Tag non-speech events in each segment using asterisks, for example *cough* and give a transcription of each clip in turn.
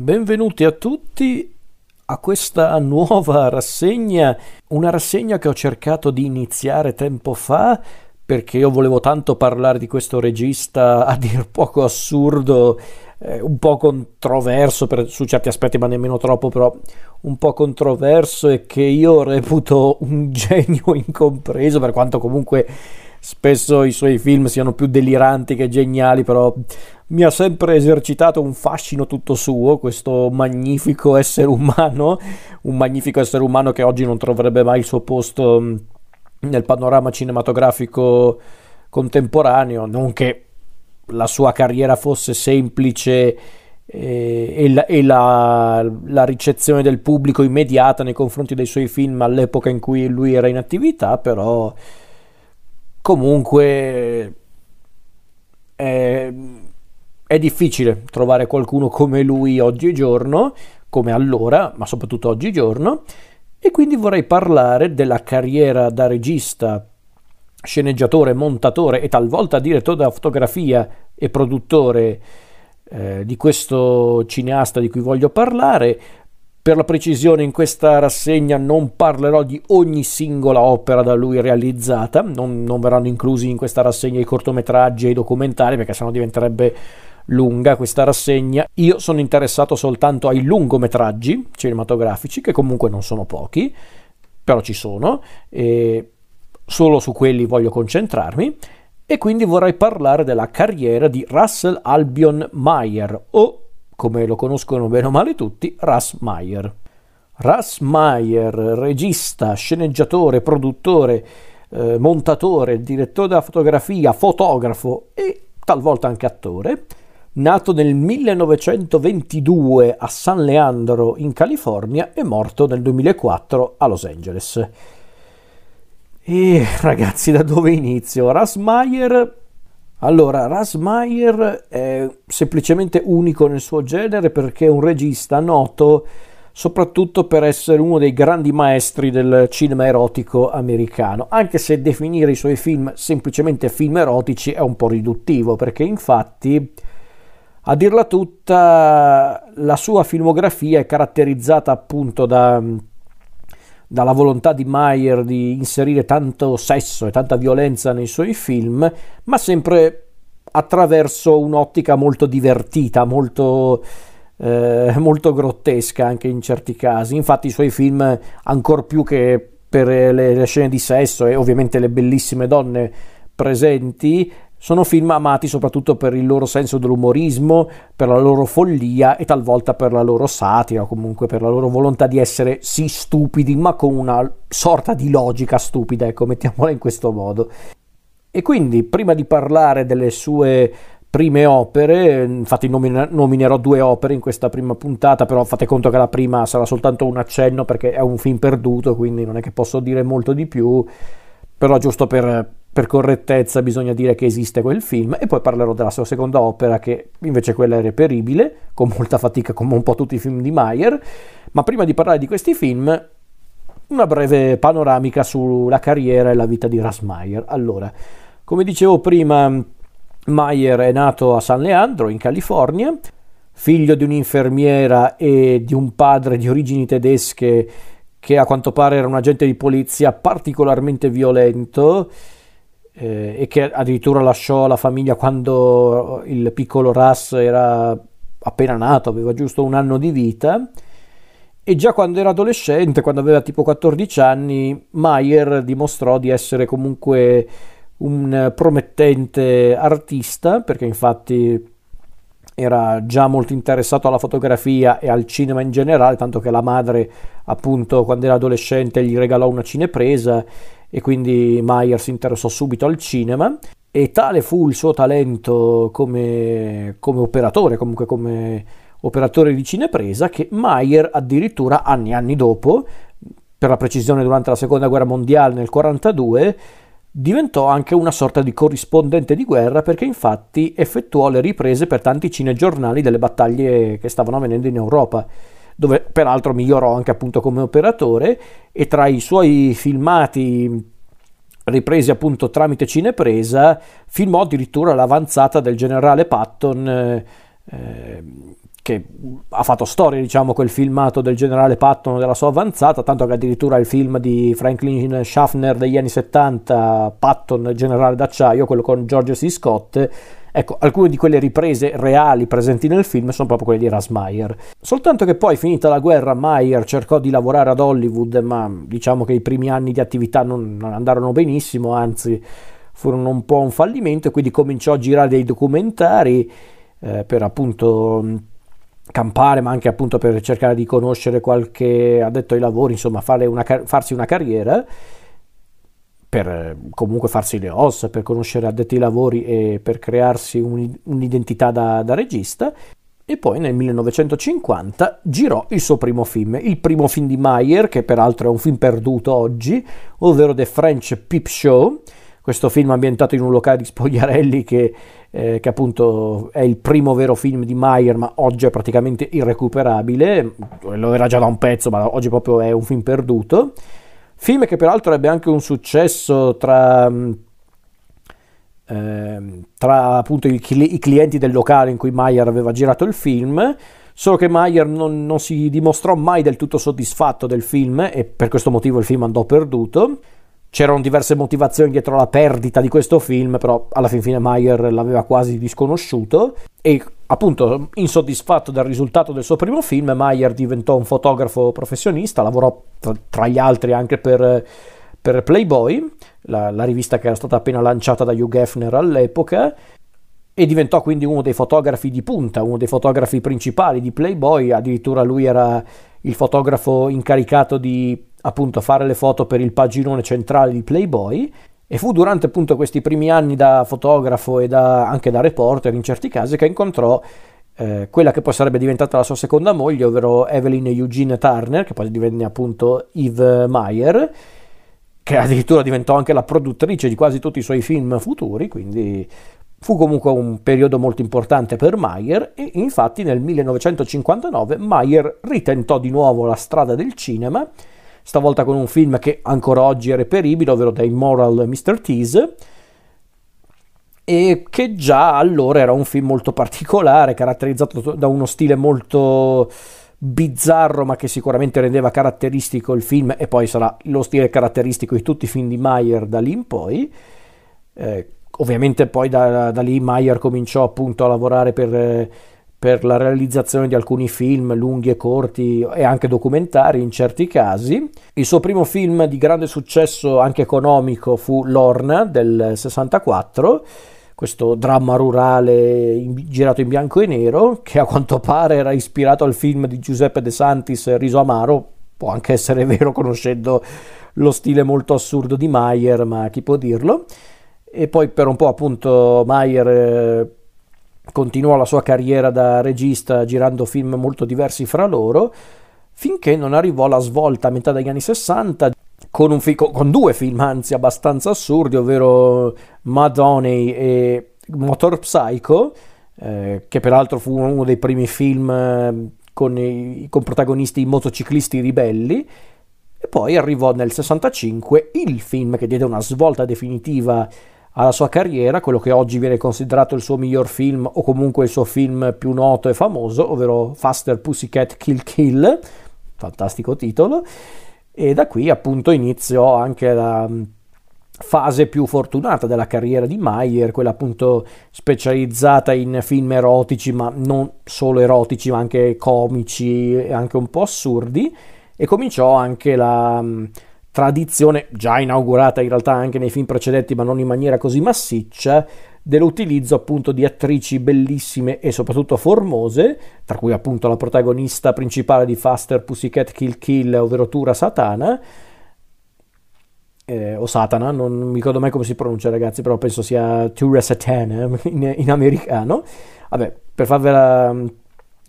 Benvenuti a tutti a questa nuova rassegna, una rassegna che ho cercato di iniziare tempo fa perché io volevo tanto parlare di questo regista a dir poco assurdo, eh, un po' controverso per, su certi aspetti, ma nemmeno troppo, però un po' controverso e che io reputo un *laughs* genio incompreso, per quanto comunque spesso i suoi film siano più deliranti che geniali, però mi ha sempre esercitato un fascino tutto suo, questo magnifico essere umano, un magnifico essere umano che oggi non troverebbe mai il suo posto mm, nel panorama cinematografico contemporaneo, non che la sua carriera fosse semplice eh, e, la, e la, la, ricezione del pubblico immediata nei confronti dei suoi film all'epoca in cui lui era in attività, però comunque è, è difficile trovare qualcuno come lui oggigiorno, come allora, ma soprattutto oggigiorno, e quindi vorrei parlare della carriera da regista, sceneggiatore, montatore e talvolta direttore della fotografia e produttore eh, di questo cineasta di cui voglio parlare, per la precisione in questa rassegna non parlerò di ogni singola opera da lui realizzata, non, non verranno inclusi in questa rassegna i cortometraggi e i documentari perché sennò diventerebbe lunga questa rassegna. Io sono interessato soltanto ai lungometraggi cinematografici che comunque non sono pochi, però ci sono e solo su quelli voglio concentrarmi e quindi vorrei parlare della carriera di Russell Albion Meyer o come lo conoscono bene o male tutti, Russ Meyer. Russ Meyer, regista, sceneggiatore, produttore, eh, montatore, direttore della fotografia, fotografo e talvolta anche attore, nato nel 1922 a San Leandro in California e morto nel 2004 a Los Angeles. E ragazzi, da dove inizio? Russ Meyer allora, Rasmayer è semplicemente unico nel suo genere perché è un regista noto soprattutto per essere uno dei grandi maestri del cinema erotico americano, anche se definire i suoi film semplicemente film erotici è un po' riduttivo, perché infatti, a dirla tutta, la sua filmografia è caratterizzata appunto da dalla volontà di Mayer di inserire tanto sesso e tanta violenza nei suoi film, ma sempre attraverso un'ottica molto divertita, molto, eh, molto grottesca anche in certi casi. Infatti i suoi film, ancor più che per le, le scene di sesso e ovviamente le bellissime donne presenti, sono film amati soprattutto per il loro senso dell'umorismo, per la loro follia e talvolta per la loro satira o comunque per la loro volontà di essere sì stupidi ma con una sorta di logica stupida, ecco, mettiamola in questo modo. E quindi prima di parlare delle sue prime opere, infatti nominerò due opere in questa prima puntata, però fate conto che la prima sarà soltanto un accenno perché è un film perduto, quindi non è che posso dire molto di più, però giusto per per correttezza bisogna dire che esiste quel film e poi parlerò della sua seconda opera che invece quella è reperibile con molta fatica come un po' tutti i film di Mayer. Ma prima di parlare di questi film una breve panoramica sulla carriera e la vita di Ras Mayer allora come dicevo prima Mayer è nato a San Leandro in California figlio di un'infermiera e di un padre di origini tedesche che a quanto pare era un agente di polizia particolarmente violento eh, e che addirittura lasciò la famiglia quando il piccolo Russ era appena nato, aveva giusto un anno di vita. E già quando era adolescente, quando aveva tipo 14 anni, Mayer dimostrò di essere comunque un promettente artista, perché infatti era già molto interessato alla fotografia e al cinema in generale, tanto che la madre, appunto, quando era adolescente gli regalò una cinepresa e quindi Mayer si interessò subito al cinema e tale fu il suo talento come, come operatore, comunque come operatore di cinepresa, che Mayer addirittura anni e anni dopo, per la precisione durante la seconda guerra mondiale nel 1942, diventò anche una sorta di corrispondente di guerra perché infatti effettuò le riprese per tanti cinegiornali delle battaglie che stavano avvenendo in Europa dove peraltro migliorò anche appunto come operatore e tra i suoi filmati ripresi appunto tramite cinepresa filmò addirittura l'avanzata del generale Patton eh, che che ha fatto storia, diciamo, quel filmato del generale Patton della sua avanzata, tanto che addirittura il film di Franklin Schaffner degli anni 70, Patton, generale d'acciaio, quello con George C. Scott, Ecco, alcune di quelle riprese reali presenti nel film sono proprio quelle di Ras Meyer. Soltanto che poi, finita la guerra, Meyer cercò di lavorare ad Hollywood, ma diciamo che i primi anni di attività non, non andarono benissimo, anzi furono un po' un fallimento, e quindi cominciò a girare dei documentari eh, per appunto campare, ma anche appunto per cercare di conoscere qualche addetto ai lavori, insomma, una, farsi una carriera per comunque farsi le ossa, per conoscere addetti ai lavori e per crearsi un, un'identità da, da regista. E poi nel 1950 girò il suo primo film, il primo film di Mayer, che peraltro è un film perduto oggi, ovvero The French Peep Show, questo film ambientato in un locale di spogliarelli che, eh, che, appunto è il primo vero film di Mayer, ma oggi è praticamente irrecuperabile, lo era già da un pezzo, ma oggi proprio è un film perduto. Film che peraltro ebbe anche un successo tra, eh, tra appunto i, i, clienti del locale in cui Mayer aveva girato il film, solo che Mayer non, non si dimostrò mai del tutto soddisfatto del film e per questo motivo il film andò perduto. C'erano diverse motivazioni dietro la perdita di questo film, però alla fin fine Mayer l'aveva quasi disconosciuto e appunto insoddisfatto del risultato del suo primo film, Mayer diventò un fotografo professionista, lavorò tra gli altri anche per, per Playboy, la, la, rivista che era stata appena lanciata da Hugh Hefner all'epoca, e diventò quindi uno dei fotografi di punta, uno dei fotografi principali di Playboy, addirittura lui era il fotografo incaricato di appunto fare le foto per il paginone centrale di Playboy e fu durante appunto questi primi anni da fotografo e da, anche da reporter in certi casi che incontrò eh, quella che poi sarebbe diventata la sua seconda moglie, ovvero Evelyn Eugene Turner, che poi divenne appunto Eve Meyer, che addirittura diventò anche la produttrice di quasi tutti i suoi film futuri, quindi fu comunque un periodo molto importante per Meyer e infatti nel 1959 Meyer ritentò di nuovo la strada del cinema stavolta con un film che ancora oggi è reperibile, ovvero The Immoral Mr. Tease, e che già allora era un film molto particolare, caratterizzato da uno stile molto bizzarro, ma che sicuramente rendeva caratteristico il film, e poi sarà lo stile caratteristico di tutti i film di Meyer da lì in poi. Eh, ovviamente poi da, da, lì Meyer cominciò appunto a lavorare per... Eh, per la realizzazione di alcuni film lunghi e corti e anche documentari in certi casi. Il suo primo film di grande successo anche economico fu Lorna del 64, questo dramma rurale in, girato in bianco e nero che a quanto pare era ispirato al film di Giuseppe De Santis Riso Amaro, può anche essere *laughs* vero conoscendo lo stile molto assurdo di Mayer, ma chi può dirlo. E poi per un po' appunto Mayer eh, continuò la sua carriera da regista girando film molto diversi fra loro, finché non arrivò la svolta a metà degli anni 60 con, fi- con due film anzi abbastanza assurdi, ovvero Madonney e Motor Psycho, eh, che peraltro fu uno dei primi film eh, con, i, con protagonisti motociclisti ribelli, e poi arrivò nel 65 il film che diede una svolta definitiva alla sua carriera, quello che oggi viene considerato il suo miglior film o comunque il suo film più noto e famoso, ovvero Faster Pussycat Kill Kill, fantastico titolo, e da qui appunto iniziò anche la mm, fase più fortunata della carriera di Mayer, quella appunto specializzata in film erotici, ma non solo erotici, ma anche comici e anche un po' assurdi, e cominciò anche la mm, tradizione già inaugurata in realtà anche nei film precedenti ma non in maniera così massiccia dell'utilizzo appunto di attrici bellissime e soprattutto formose, tra cui appunto la protagonista principale di Faster Pussycat Kill Kill, ovvero Tura Satana, eh, o Satana, non mi ricordo mai come si pronuncia ragazzi, però penso sia Tura Satana in, in americano. Vabbè, per farvela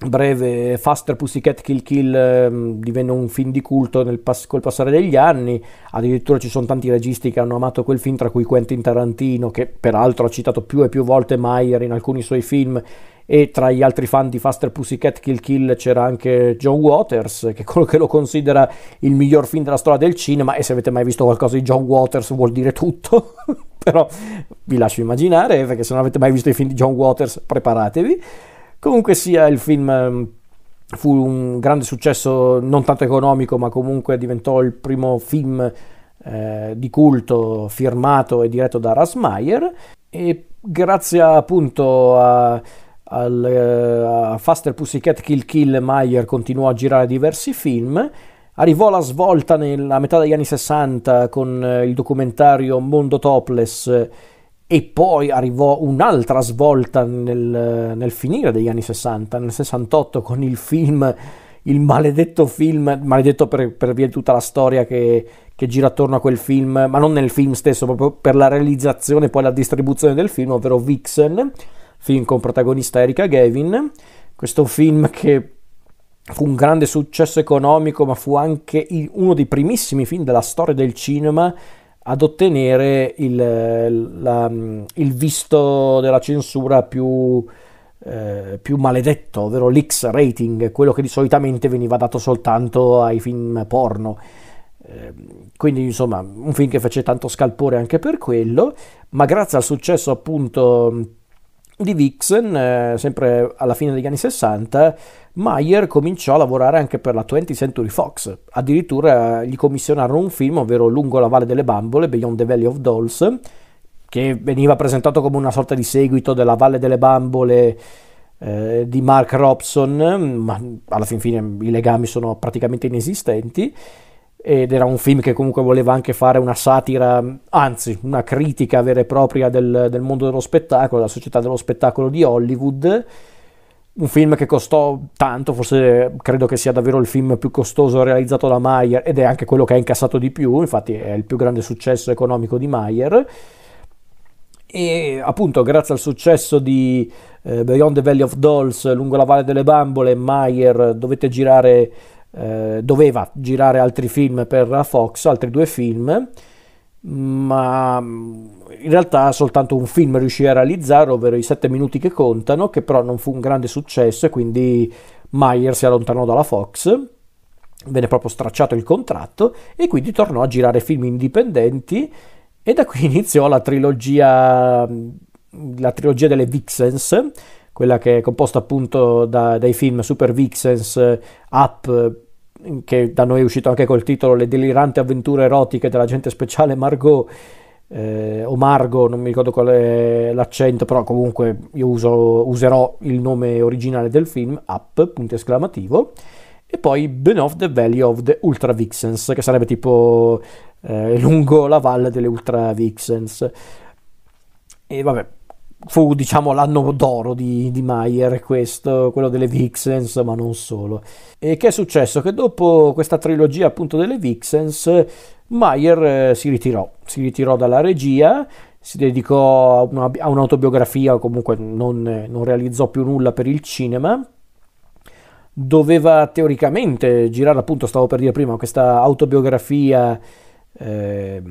breve Faster Pussycat Kill Kill eh, divenne un film di culto pass- col passare degli anni. Addirittura ci sono tanti registi che hanno amato quel film tra cui Quentin Tarantino che peraltro ha citato più e più volte Meyer in alcuni suoi film. E tra gli altri fan di Faster Pussycat Kill Kill c'era anche John Waters che è quello che lo considera il miglior film della storia del cinema. E se avete mai visto qualcosa di John Waters vuol dire tutto. *laughs* Però vi lascio immaginare perché se non avete mai visto i film di John Waters preparatevi Comunque sia, il film fu un grande successo, non tanto economico, ma comunque diventò il primo film eh, di culto firmato e diretto da Rasmayer e grazie appunto a, al, eh, a Faster Pussycat Kill Kill Meyer continuò a girare diversi film. Arrivò la svolta nella metà degli anni 60 con eh, il documentario Mondo Topless e poi arrivò un'altra svolta nel, nel, finire degli anni 60, nel 68, con il film, il maledetto film, maledetto per, per via di tutta la storia che, che, gira attorno a quel film, ma non nel film stesso, proprio per la realizzazione e poi la distribuzione del film, ovvero Vixen, film con protagonista Erika Gavin. Questo film che fu un grande successo economico, ma fu anche uno dei primissimi film della storia del cinema ad ottenere il, la, il visto della censura più, eh, più maledetto, ovvero l'X rating, quello che di solitamente veniva dato soltanto ai film porno. Eh, quindi insomma un film che fece tanto scalpore anche per quello, ma grazie al successo appunto di Vixen, eh, sempre alla fine degli anni 60, Meyer cominciò a lavorare anche per la 20th Century Fox. Addirittura gli commissionarono un film, ovvero Lungo la Valle delle Bambole, Beyond the Valley of Dolls, che veniva presentato come una sorta di seguito della Valle delle Bambole eh, di Mark Robson, ma alla fin fine i legami sono praticamente inesistenti ed era un film che comunque voleva anche fare una satira, anzi una critica vera e propria del, del mondo dello spettacolo, della società dello spettacolo di Hollywood. Un film che costò tanto, forse credo che sia davvero il film più costoso realizzato da Mayer ed è anche quello che ha incassato di più, infatti è il più grande successo economico di Mayer. E appunto grazie al successo di eh, Beyond the Valley of Dolls, lungo la Valle delle Bambole, Mayer dovette girare eh, doveva girare altri film per la Fox, altri due film, ma in realtà soltanto un film riuscì a realizzare, ovvero i sette minuti che contano, che però non fu un grande successo e quindi Meyer si allontanò dalla Fox, venne proprio stracciato il contratto e quindi tornò a girare film indipendenti e da qui *laughs* iniziò la trilogia, la trilogia delle Vixens, quella che è composta appunto da, dai film Super Vixens, Up, che da noi è uscito anche col titolo Le deliranti avventure erotiche dell'agente speciale Margot, eh, o Margo, non mi ricordo qual è l'accento, però comunque io uso, userò il nome originale del film, Up, punto esclamativo, e poi Beneath the Valley of the Ultra Vixens, che sarebbe tipo eh, lungo la valle delle Ultra Vixens. E vabbè, fu diciamo l'anno d'oro di, di Mayer questo, quello delle Vixens, ma non solo. E che è successo? Che dopo questa trilogia appunto delle Vixens, Mayer eh, si ritirò, si ritirò dalla regia, si dedicò a, una, a un'autobiografia comunque non, non, realizzò più nulla per il cinema. Doveva teoricamente girare appunto, stavo per dire prima, questa autobiografia eh,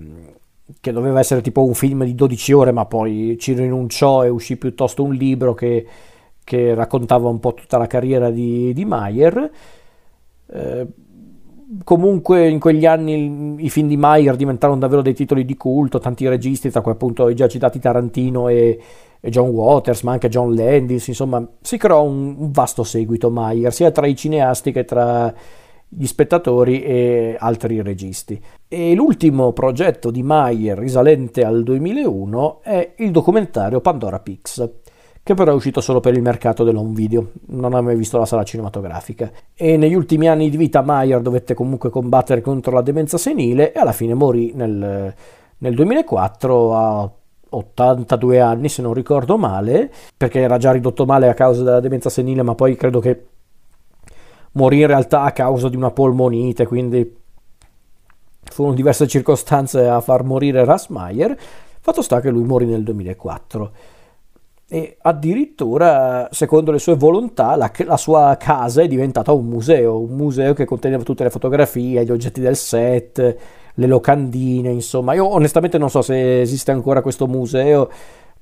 che doveva essere tipo un film di 12 ore, ma poi ci rinunciò e uscì piuttosto un libro che, che raccontava un po' tutta la carriera di, di Mayer. Eh, comunque in quegli anni i film di Mayer diventarono davvero dei titoli di culto, tanti registi, tra cui appunto i già citati Tarantino e, e John Waters, ma anche John Landis, insomma si creò un, un vasto seguito Mayer, sia tra i cineasti che tra gli spettatori e altri registi. E l'ultimo progetto di Mayer risalente al 2001 è il documentario Pandora Pix, che però è uscito solo per il mercato dell'home video, non ha mai visto la sala cinematografica. E negli ultimi anni di vita Mayer dovette comunque combattere contro la demenza senile e alla fine morì nel, nel 2004 a 82 anni se non ricordo male, perché era già ridotto male a causa della demenza senile, ma poi credo che morì in realtà a causa di una polmonite, quindi furono diverse circostanze a far morire Rasmayer. Fatto sta che lui morì nel 2004 e addirittura, secondo le sue volontà, la, la, sua casa è diventata un museo, un museo che conteneva tutte le fotografie, gli oggetti del set, le locandine, insomma. Io onestamente non so se esiste ancora questo museo,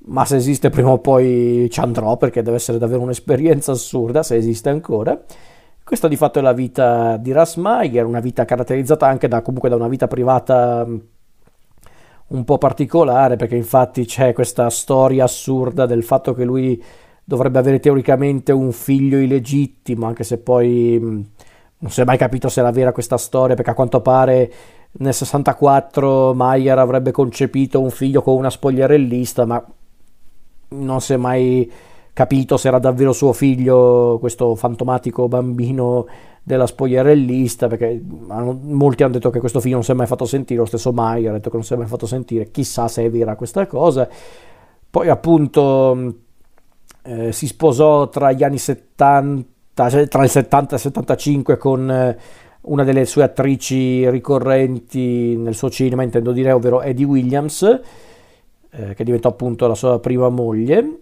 ma se esiste prima o poi ci andrò perché deve essere davvero un'esperienza assurda se esiste ancora. Questa di fatto è la vita di Rasmayer, una vita caratterizzata anche da, comunque da una vita privata mm, un po' particolare, perché infatti c'è questa storia assurda del fatto che lui dovrebbe avere teoricamente un figlio illegittimo, anche se poi mh, non si è mai capito se era vera questa storia, perché a quanto pare nel 64 Mayer avrebbe concepito un figlio con una spogliarellista, ma non si è mai capito se era davvero suo figlio questo fantomatico bambino della spogliarellista, perché molti hanno detto che questo figlio non si è mai fatto sentire, lo stesso Mayer ha detto che non si è mai fatto sentire, chissà se è vera questa cosa. Poi appunto eh, si sposò tra gli anni 70, cioè tra il 70 e il 75 con eh, una delle sue attrici ricorrenti nel suo cinema, intendo dire, ovvero Eddie Williams, eh, che diventò appunto la sua prima moglie.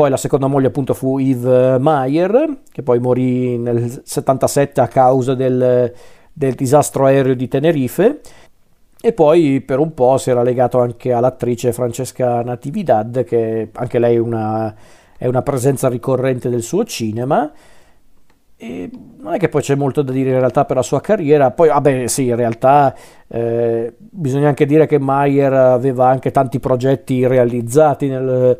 Poi la seconda moglie appunto fu Yves Meyer, che poi morì nel 77 a causa del, del disastro aereo di Tenerife. E poi per un po' si era legato anche all'attrice Francesca Natividad, che anche lei è una, è una presenza ricorrente del suo cinema. E non è che poi c'è molto da dire in realtà per la sua carriera, poi vabbè sì, in realtà eh, bisogna anche dire che Mayer aveva anche tanti progetti realizzati nel,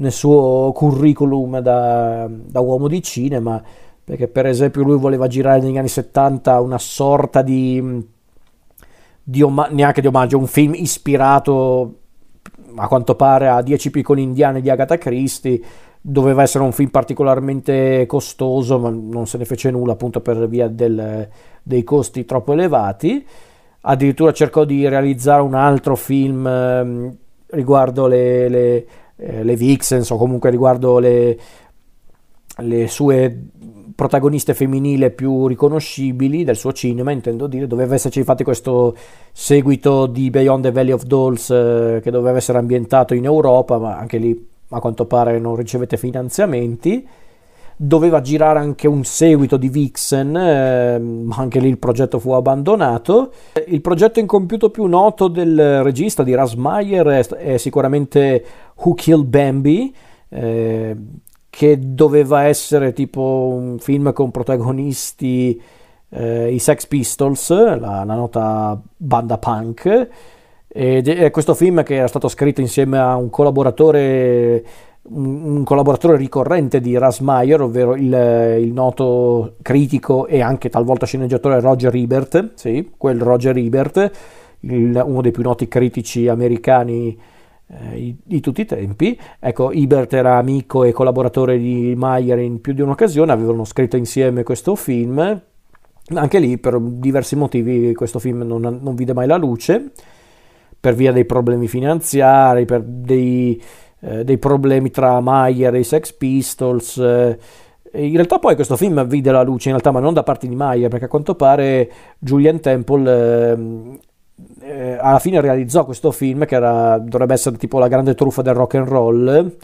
nel suo curriculum da, da, uomo di cinema, perché per esempio lui voleva girare negli anni 70 una sorta di, di oma- neanche di omaggio, un film ispirato a quanto pare a 10 piccoli indiani di Agatha Christie, doveva essere un film particolarmente costoso, ma non se ne fece nulla appunto per via del, dei costi troppo elevati. Addirittura cercò di realizzare un altro film eh, riguardo le, le, eh, le Vixens o comunque riguardo le, le sue protagoniste femminili più riconoscibili del suo cinema, intendo dire, doveva esserci infatti questo seguito di Beyond the Valley of Dolls eh, che doveva essere ambientato in Europa, ma anche lì a quanto pare non ricevete finanziamenti. Doveva girare anche un seguito di Vixen, eh, ma anche lì il progetto fu abbandonato. Il progetto incompiuto più noto del regista di Rasmayer è, è sicuramente Who Killed Bambi, eh, che doveva essere tipo un film con protagonisti eh, i Sex Pistols, la, la nota banda punk. Ed è questo film che era stato scritto insieme a un collaboratore, un collaboratore ricorrente di Rasmayer, ovvero il, il, noto critico e anche talvolta sceneggiatore Roger Ebert, sì, quel Roger Ebert, il, uno dei più noti critici americani di tutti i tempi. Ecco, Ebert era amico e collaboratore di Mayer in più di un'occasione, avevano scritto insieme questo film. Anche lì, per diversi motivi, questo film non, non vide mai la luce per via dei problemi finanziari, per dei, eh, dei problemi tra Mayer e i Sex Pistols. Eh, in realtà poi questo film vide la luce, in realtà, ma non da parte di Mayer, perché a quanto pare Julian Temple ehm, eh, alla fine realizzò questo film che era, dovrebbe essere tipo la grande truffa del rock and roll.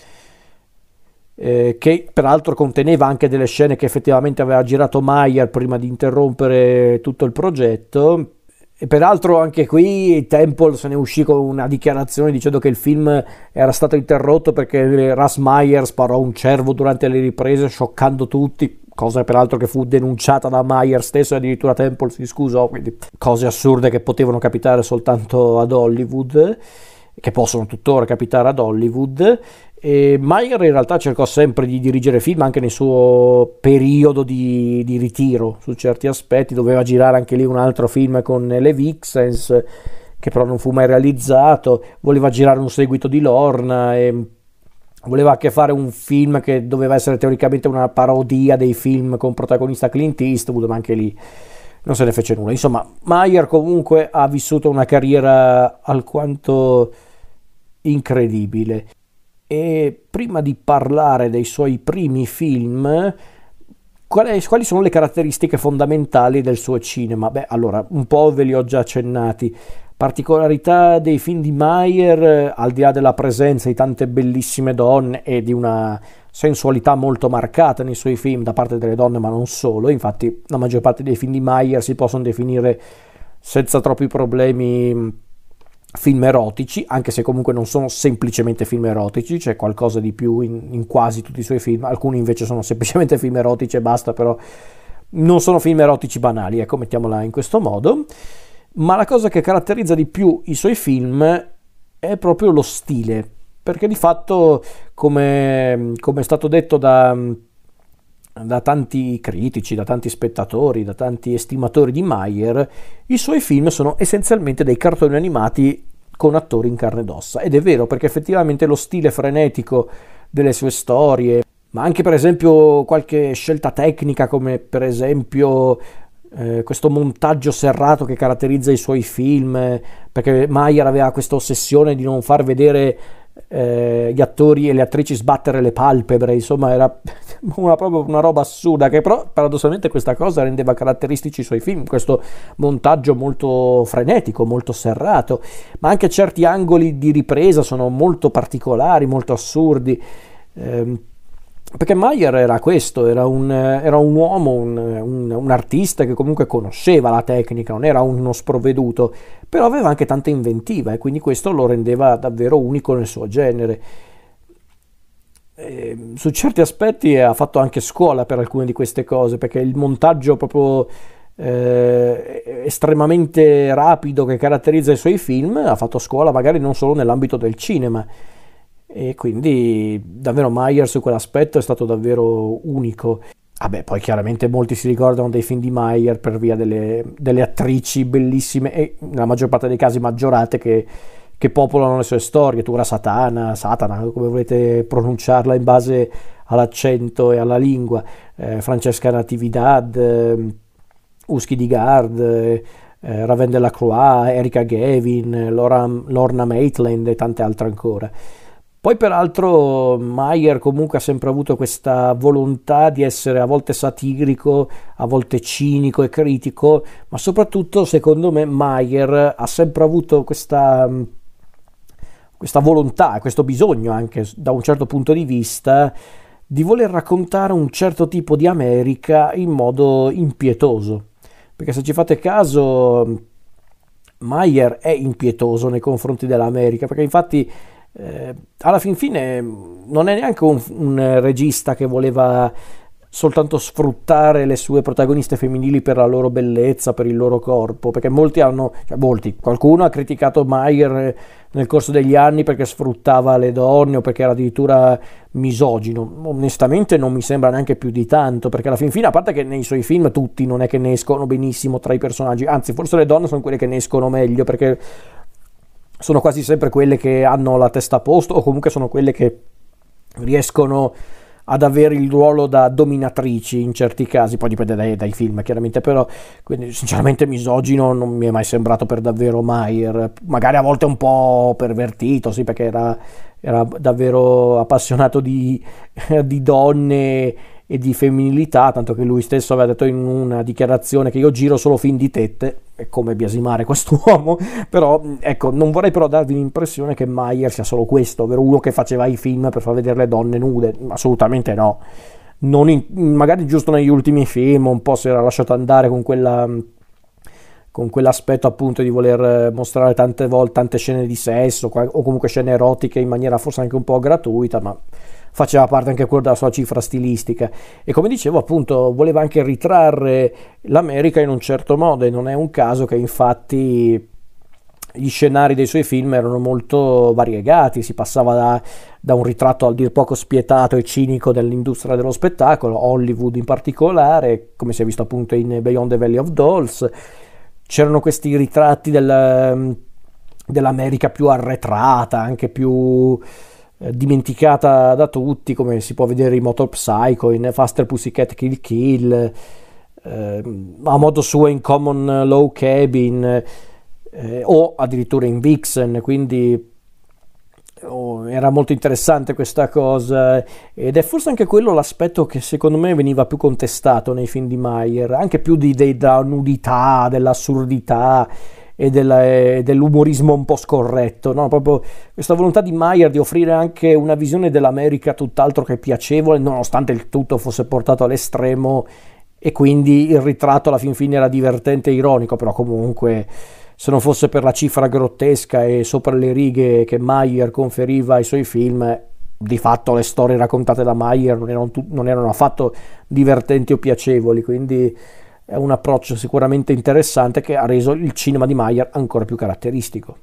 Eh, che peraltro conteneva anche delle scene che effettivamente aveva girato Mayer prima di interrompere tutto il progetto e peraltro anche qui Temple se ne uscì con una dichiarazione dicendo che il film era stato interrotto perché Russ Meyer sparò un cervo durante le riprese scioccando tutti, cosa peraltro che fu denunciata da Meyer stesso e addirittura Temple si scusò, quindi cose assurde che potevano capitare soltanto ad Hollywood, che possono tuttora capitare ad Hollywood. E Meyer in realtà cercò sempre di dirigere film anche nel suo periodo di, di, ritiro su certi aspetti, doveva girare anche lì un altro film con le Vixens che però non fu mai realizzato, voleva girare un seguito di Lorna e voleva anche fare un film che doveva essere teoricamente una parodia dei film con protagonista Clint Eastwood, ma anche lì non se ne fece nulla. Insomma, Meyer comunque ha vissuto una carriera alquanto incredibile. E prima di parlare dei suoi primi film, quali, sono le caratteristiche fondamentali del suo cinema? Beh, allora, un po' ve li ho già accennati. Particolarità dei film di Mayer, al di là della presenza di tante bellissime donne e di una sensualità molto marcata nei suoi film da parte delle donne, ma non solo. Infatti, la maggior parte dei film di Mayer si possono definire senza troppi problemi film erotici, anche se comunque non sono semplicemente film erotici, c'è qualcosa di più in, in, quasi tutti i suoi film, alcuni invece sono semplicemente *laughs* film erotici e basta, però non sono film erotici banali, ecco, mettiamola in questo modo. Ma la cosa che caratterizza di più i suoi film è proprio lo stile. perché di fatto, come, come è stato detto da, da tanti critici, da tanti spettatori, da tanti estimatori di Mayer, i suoi film sono essenzialmente dei cartoni animati con attori in carne ed ossa. Ed è vero, perché effettivamente lo stile frenetico delle sue storie, ma anche per esempio qualche scelta tecnica come per esempio eh, questo montaggio serrato che caratterizza i suoi film, perché Mayer aveva questa ossessione di non far vedere eh, gli attori e le attrici sbattere le palpebre, insomma era *laughs* una, proprio una roba assurda che però paradossalmente questa cosa rendeva caratteristici i suoi film, questo montaggio molto frenetico, molto serrato, ma anche certi angoli di ripresa sono molto particolari, molto assurdi. Eh, perché Mayer era questo, era un, era un uomo, un, un, un, artista che comunque conosceva la tecnica, non era uno sprovveduto, però aveva anche tanta inventiva e quindi questo lo rendeva davvero unico nel suo genere. E su certi aspetti ha fatto anche scuola per alcune di queste cose, perché il montaggio proprio eh, estremamente rapido che caratterizza i suoi film ha fatto scuola magari non solo nell'ambito del cinema e quindi davvero Meyer su quell'aspetto è stato davvero unico. Vabbè, poi chiaramente molti si ricordano dei film di Meyer per via delle, delle attrici bellissime e nella maggior parte dei casi maggiorate che, che popolano le sue storie, Tura Satana, Satana, come volete pronunciarla in base all'accento e alla lingua, eh, Francesca Natividad, eh, Uschi di Gard, eh, Raven della Croix, Erika Gavin, Laura, Lorna Maitland e tante altre ancora. Poi peraltro Mayer comunque ha sempre avuto questa volontà di essere a volte satirico, a volte cinico e critico, ma soprattutto secondo me Mayer ha sempre avuto questa, questa volontà, questo bisogno anche da un certo punto di vista di voler raccontare un certo tipo di America in modo impietoso. Perché se ci fate caso, Mayer è impietoso nei confronti dell'America, perché infatti eh, alla fin fine non è neanche un, un, regista che voleva soltanto sfruttare le sue protagoniste femminili per la loro bellezza, per il loro corpo, perché molti hanno, cioè molti, qualcuno ha criticato Mayer nel corso degli anni perché sfruttava le donne o perché era addirittura misogino. Onestamente non mi sembra neanche più di tanto, perché alla fin fine, a parte che nei suoi film tutti non è che ne escono benissimo tra i personaggi, anzi forse le donne sono quelle che ne escono meglio, perché sono quasi sempre quelle che hanno la testa a posto o comunque sono quelle che riescono ad avere il ruolo da dominatrici in certi casi, poi dipende dai, dai, film chiaramente, però quindi sinceramente misogino non mi è mai sembrato per davvero Mayer, magari a volte un po' pervertito, sì, perché era, era davvero appassionato di, *laughs* di donne e di femminilità, tanto che lui stesso aveva detto in una dichiarazione che io giro solo film di tette, è come biasimare quest'uomo, *laughs* però ecco, non vorrei però darvi l'impressione che Mayer sia solo questo, ovvero uno che faceva i film per far vedere le donne nude, assolutamente no. In, magari giusto negli ultimi film un po' si era lasciato andare con quella con quell'aspetto appunto di voler mostrare tante volte tante scene di sesso o comunque scene erotiche in maniera forse anche un po' gratuita, ma faceva parte anche quello della sua cifra stilistica. E come dicevo appunto voleva anche ritrarre l'America in un certo modo e non è un caso che infatti gli scenari dei suoi film erano molto variegati, si passava da, da, un ritratto al dir poco spietato e cinico dell'industria dello spettacolo, Hollywood in particolare, come si è visto appunto in Beyond the Valley of Dolls, c'erano questi ritratti del, dell'America più arretrata, anche più dimenticata da tutti, come si può vedere in Motor Psycho, in Faster Pussycat Kill Kill, eh, a modo suo in Common Low Cabin eh, o addirittura in Vixen, quindi oh, era molto interessante questa cosa ed è forse anche quello l'aspetto che secondo me veniva più contestato nei film di Mayer, anche più di, della nudità, dell'assurdità e, della, e dell'umorismo un po' scorretto, no? proprio questa volontà di Mayer di offrire anche una visione dell'America tutt'altro che piacevole, nonostante il tutto fosse portato all'estremo e quindi il ritratto alla fin fine era divertente e ironico, però comunque se non fosse per la cifra grottesca e sopra le righe che Mayer conferiva ai suoi film, di fatto le storie raccontate da Mayer non erano, non erano affatto divertenti o piacevoli, quindi è un approccio sicuramente interessante che ha reso il cinema di Mayer ancora più caratteristico,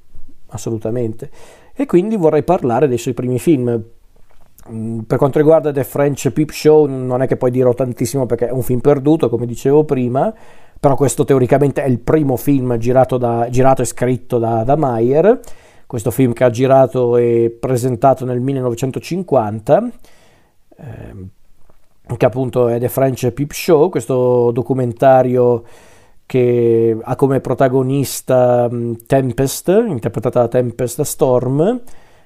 assolutamente. e quindi vorrei parlare dei suoi primi film. Mm, per quanto riguarda The French Peep Show non è che poi dirò tantissimo perché è un film perduto, come dicevo prima, però questo teoricamente è il primo film girato, da, girato e scritto da, da Mayer, questo film che ha girato e presentato nel 1950, ehm, che appunto è The French Peep Show, questo documentario che ha come protagonista mm, Tempest, interpretata da Tempest Storm,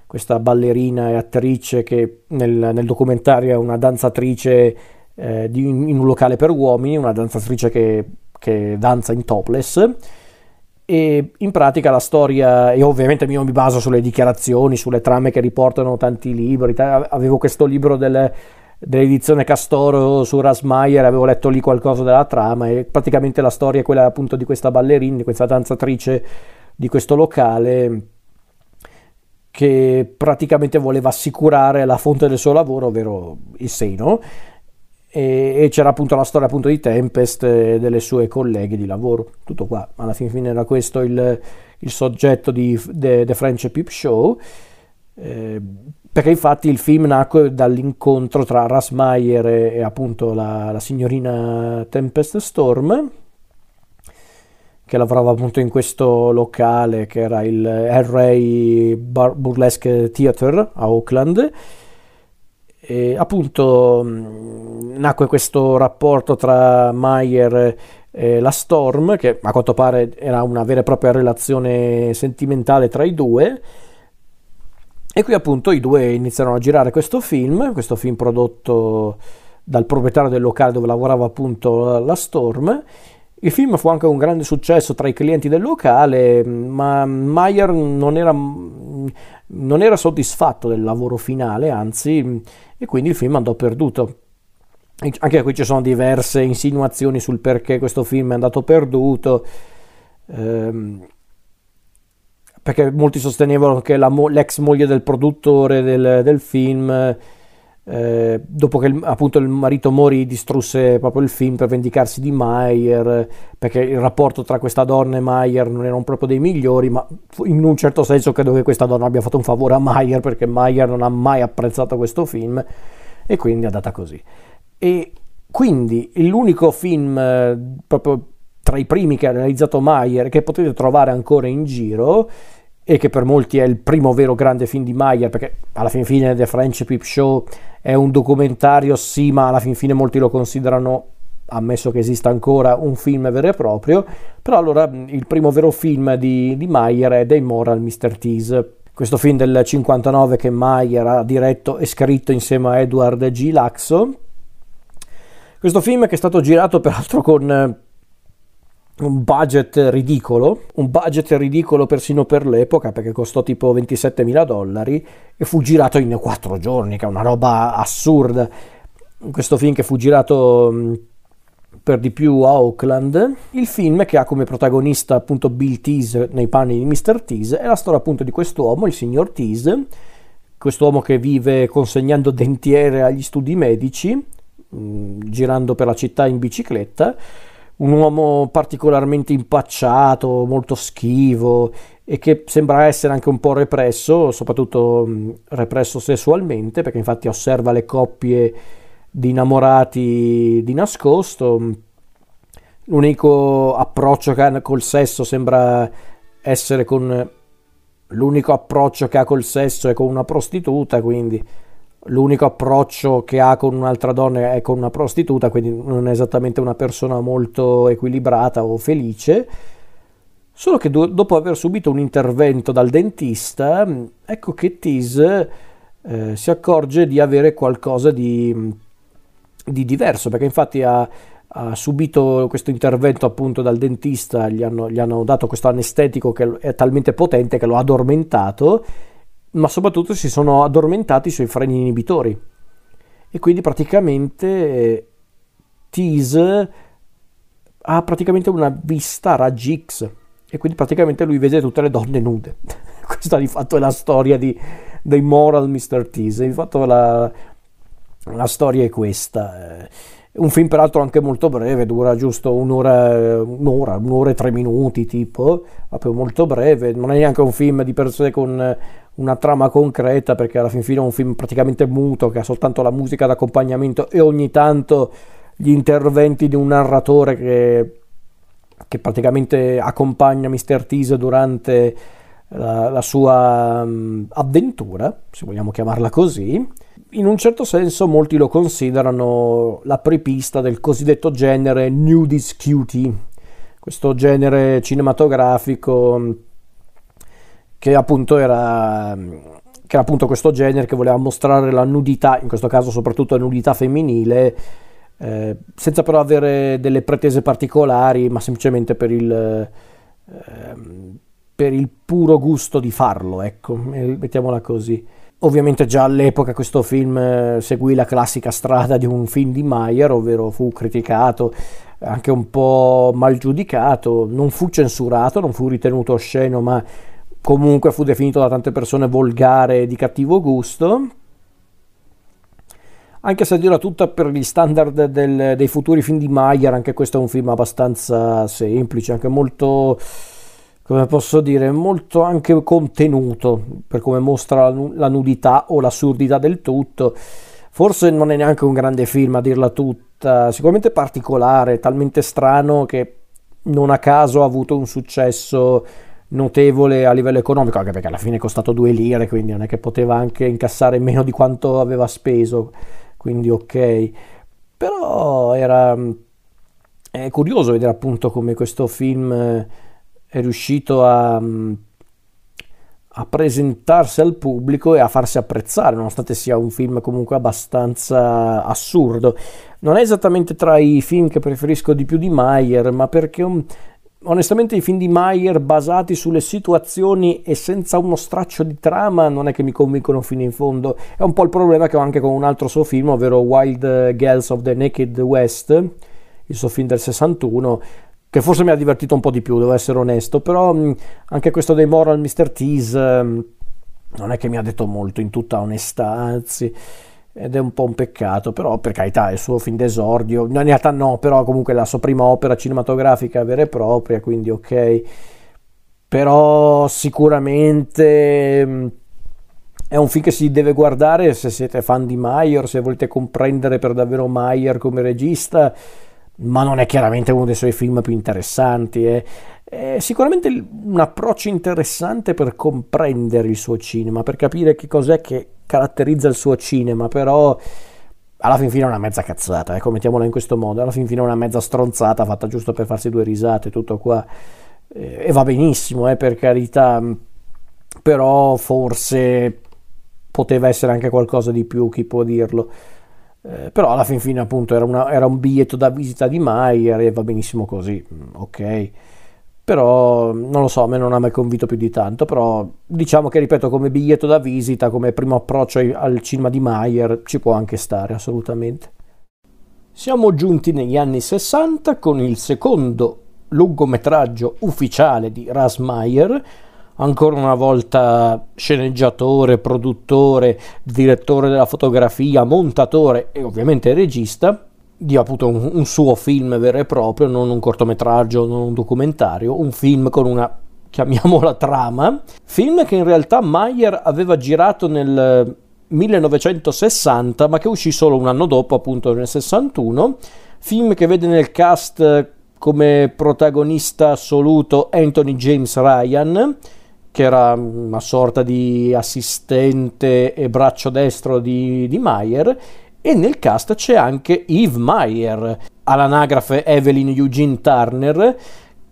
questa ballerina e attrice che nel, nel documentario è una danzatrice eh, di, in un locale per uomini, una danzatrice che, che danza in topless. E in pratica la storia, e ovviamente io mi baso sulle dichiarazioni, sulle trame che riportano tanti libri, avevo questo libro del, dell'edizione Castoro su Rasmayer, avevo letto lì qualcosa della trama e praticamente la storia è quella appunto di questa ballerina, di questa danzatrice di questo locale che praticamente voleva assicurare la fonte del suo lavoro, ovvero il seno, e, e c'era appunto la storia appunto di Tempest e delle sue colleghe di lavoro. Tutto qua, alla fin fine era questo il, il soggetto di The, French Peep Show. Eh, perché infatti il film nacque dall'incontro tra Rasmayer e, e appunto la, la, signorina Tempest Storm, che lavorava appunto in questo locale che era il Ray Burlesque Theatre a Auckland. E appunto nacque questo rapporto tra Mayer e la Storm, che a quanto pare era una vera e propria relazione sentimentale tra i due. E qui appunto i due iniziarono a girare questo film, questo film prodotto dal proprietario del locale dove lavorava appunto la Storm il film fu anche un grande successo tra i clienti del locale, ma Mayer non era, non era soddisfatto del lavoro finale, anzi, e quindi il film andò perduto. Anche qui ci sono diverse insinuazioni sul perché questo film è andato perduto, ehm, perché molti sostenevano che la, l'ex moglie del produttore del, del film eh, dopo che il, appunto il marito morì distrusse proprio il film per vendicarsi di Mayer perché il rapporto tra questa donna e Mayer non erano proprio dei migliori ma in un certo senso credo che questa donna abbia fatto un favore a Mayer perché Mayer non ha mai apprezzato questo film e quindi è andata così. E quindi l'unico film eh, proprio tra i primi che ha realizzato Mayer che potete trovare ancora in giro e che per molti è il primo vero grande film di Mayer perché alla fin fine The French Peep Show è un documentario, sì, ma alla fin fine molti lo considerano, ammesso che esista ancora, un film vero e proprio. Però allora il primo vero film di, di Mayer è The Immoral Mr. Tease. Questo film del 59 che Mayer ha diretto e scritto insieme a Edward G. Laxo. Questo film che è stato girato peraltro con un budget ridicolo, un budget ridicolo persino per l'epoca perché costò tipo 27 mila dollari e fu girato in quattro giorni, che è una roba assurda. Questo film che fu girato mm, per di più a Auckland, il film che ha come protagonista appunto Bill Tease nei panni di Mr. Tease è la storia appunto di quest'uomo, il signor Tease, quest'uomo che vive consegnando dentiere agli studi medici, mm, girando per la città in bicicletta un uomo particolarmente impacciato, molto schivo e che sembra essere anche un po' represso, soprattutto represso sessualmente, perché infatti osserva le coppie di innamorati di nascosto. L'unico approccio che ha col sesso sembra essere con l'unico approccio che ha col sesso è con una prostituta, quindi l'unico approccio che ha con un'altra donna è con una prostituta, quindi non è esattamente una persona molto equilibrata o felice. Solo che do- dopo aver subito un intervento dal dentista, ecco che Tis eh, si accorge di avere qualcosa di, di diverso, perché infatti ha, ha, subito questo intervento appunto dal dentista, gli hanno, gli hanno dato questo anestetico che è talmente potente che lo ha addormentato ma soprattutto si sono addormentati sui freni inibitori e quindi praticamente eh, Tease ha praticamente una vista a raggi X e quindi praticamente lui vede tutte le donne nude. *laughs* Questa di fatto è la storia di, dei moral Mr. Tease, di fatto la, la storia è questa. Eh, un film peraltro anche molto breve, dura giusto un'ora, un'ora, un'ora e tre minuti tipo, proprio molto breve, non è neanche un film di per sé con una trama concreta perché alla fin fine è un film praticamente muto che ha soltanto la musica d'accompagnamento e ogni tanto gli interventi di un narratore che, che praticamente accompagna Mr. Tease durante la, la sua um, avventura, se vogliamo chiamarla così. In un certo senso molti lo considerano la prepista del cosiddetto genere nudist cutie, questo genere cinematografico che appunto era che era appunto questo genere che voleva mostrare la nudità, in questo caso soprattutto la nudità femminile, eh, senza però avere delle pretese particolari, ma semplicemente per il, eh, per il puro gusto di farlo, ecco, mettiamola così. Ovviamente già all'epoca questo film eh, seguì la classica strada di un film di Mayer, ovvero fu criticato, anche un po' mal giudicato, non fu censurato, non fu ritenuto osceno, ma comunque fu definito da tante persone volgare e di cattivo gusto. Anche se dirla tutta per gli standard del, dei futuri film di Mayer, anche questo è un film abbastanza semplice, anche molto, come posso dire, molto anche contenuto, per come mostra la nudità o l'assurdità del tutto. Forse non è neanche un grande film a dirla tutta, sicuramente particolare, talmente strano che non a caso ha avuto un successo notevole a livello economico, anche perché alla fine è costato due lire, quindi non è che poteva anche incassare meno di quanto aveva speso, quindi ok. Però era è curioso vedere appunto come questo film è riuscito a, a presentarsi al pubblico e a farsi apprezzare, nonostante sia un film comunque abbastanza assurdo. Non è esattamente tra i film che preferisco di più di Mayer, ma perché un, onestamente i film di Mayer basati sulle situazioni e senza uno straccio di trama non è che mi convincono fino in fondo. È un po' il problema che ho anche con un altro suo film, ovvero Wild Girls of the Naked West, il suo film del 61, che forse mi ha divertito un po' di più, devo essere onesto, però anche questo dei Moral Mr. Tease non è che mi ha detto molto in tutta onestà, anzi ed è un po' un peccato, però per carità è il suo film d'esordio, in realtà no, però comunque la sua prima opera cinematografica vera e propria, quindi ok, però sicuramente mm, è un film che si deve guardare se siete fan di Mayer, se volete comprendere per davvero Mayer come regista, ma non è chiaramente uno dei suoi film più interessanti, eh. È sicuramente un approccio interessante per comprendere il suo cinema, per capire che cos'è che caratterizza il suo cinema, però alla fin fine è una mezza cazzata, ecco, mettiamola in questo modo, alla fin fine è una mezza stronzata fatta giusto per farsi due risate, tutto qua. E va benissimo, eh, per carità, però forse poteva essere anche qualcosa di più, chi può dirlo. Eh, però alla fin fine appunto era, una, era un biglietto da visita di Maier e va benissimo così, ok però non lo so, a me non ha mai convinto più di tanto, però diciamo che ripeto come biglietto da visita, come primo approccio al cinema di Mayer ci può anche stare assolutamente. Siamo giunti negli anni 60 con il secondo lungometraggio ufficiale di Ras Mayer, ancora una volta sceneggiatore, produttore, direttore della fotografia, montatore e ovviamente regista, di appunto un, un, suo film vero e proprio, non un cortometraggio, non un documentario, un film con una, *laughs* chiamiamola trama, film che in realtà Mayer aveva girato nel 1960 ma che uscì solo un anno dopo, appunto nel 61, film che vede nel cast come protagonista assoluto Anthony James Ryan, che era una sorta di assistente e braccio destro di, di Mayer, e nel cast c'è anche Eve Meyer, all'anagrafe Evelyn Eugene Turner,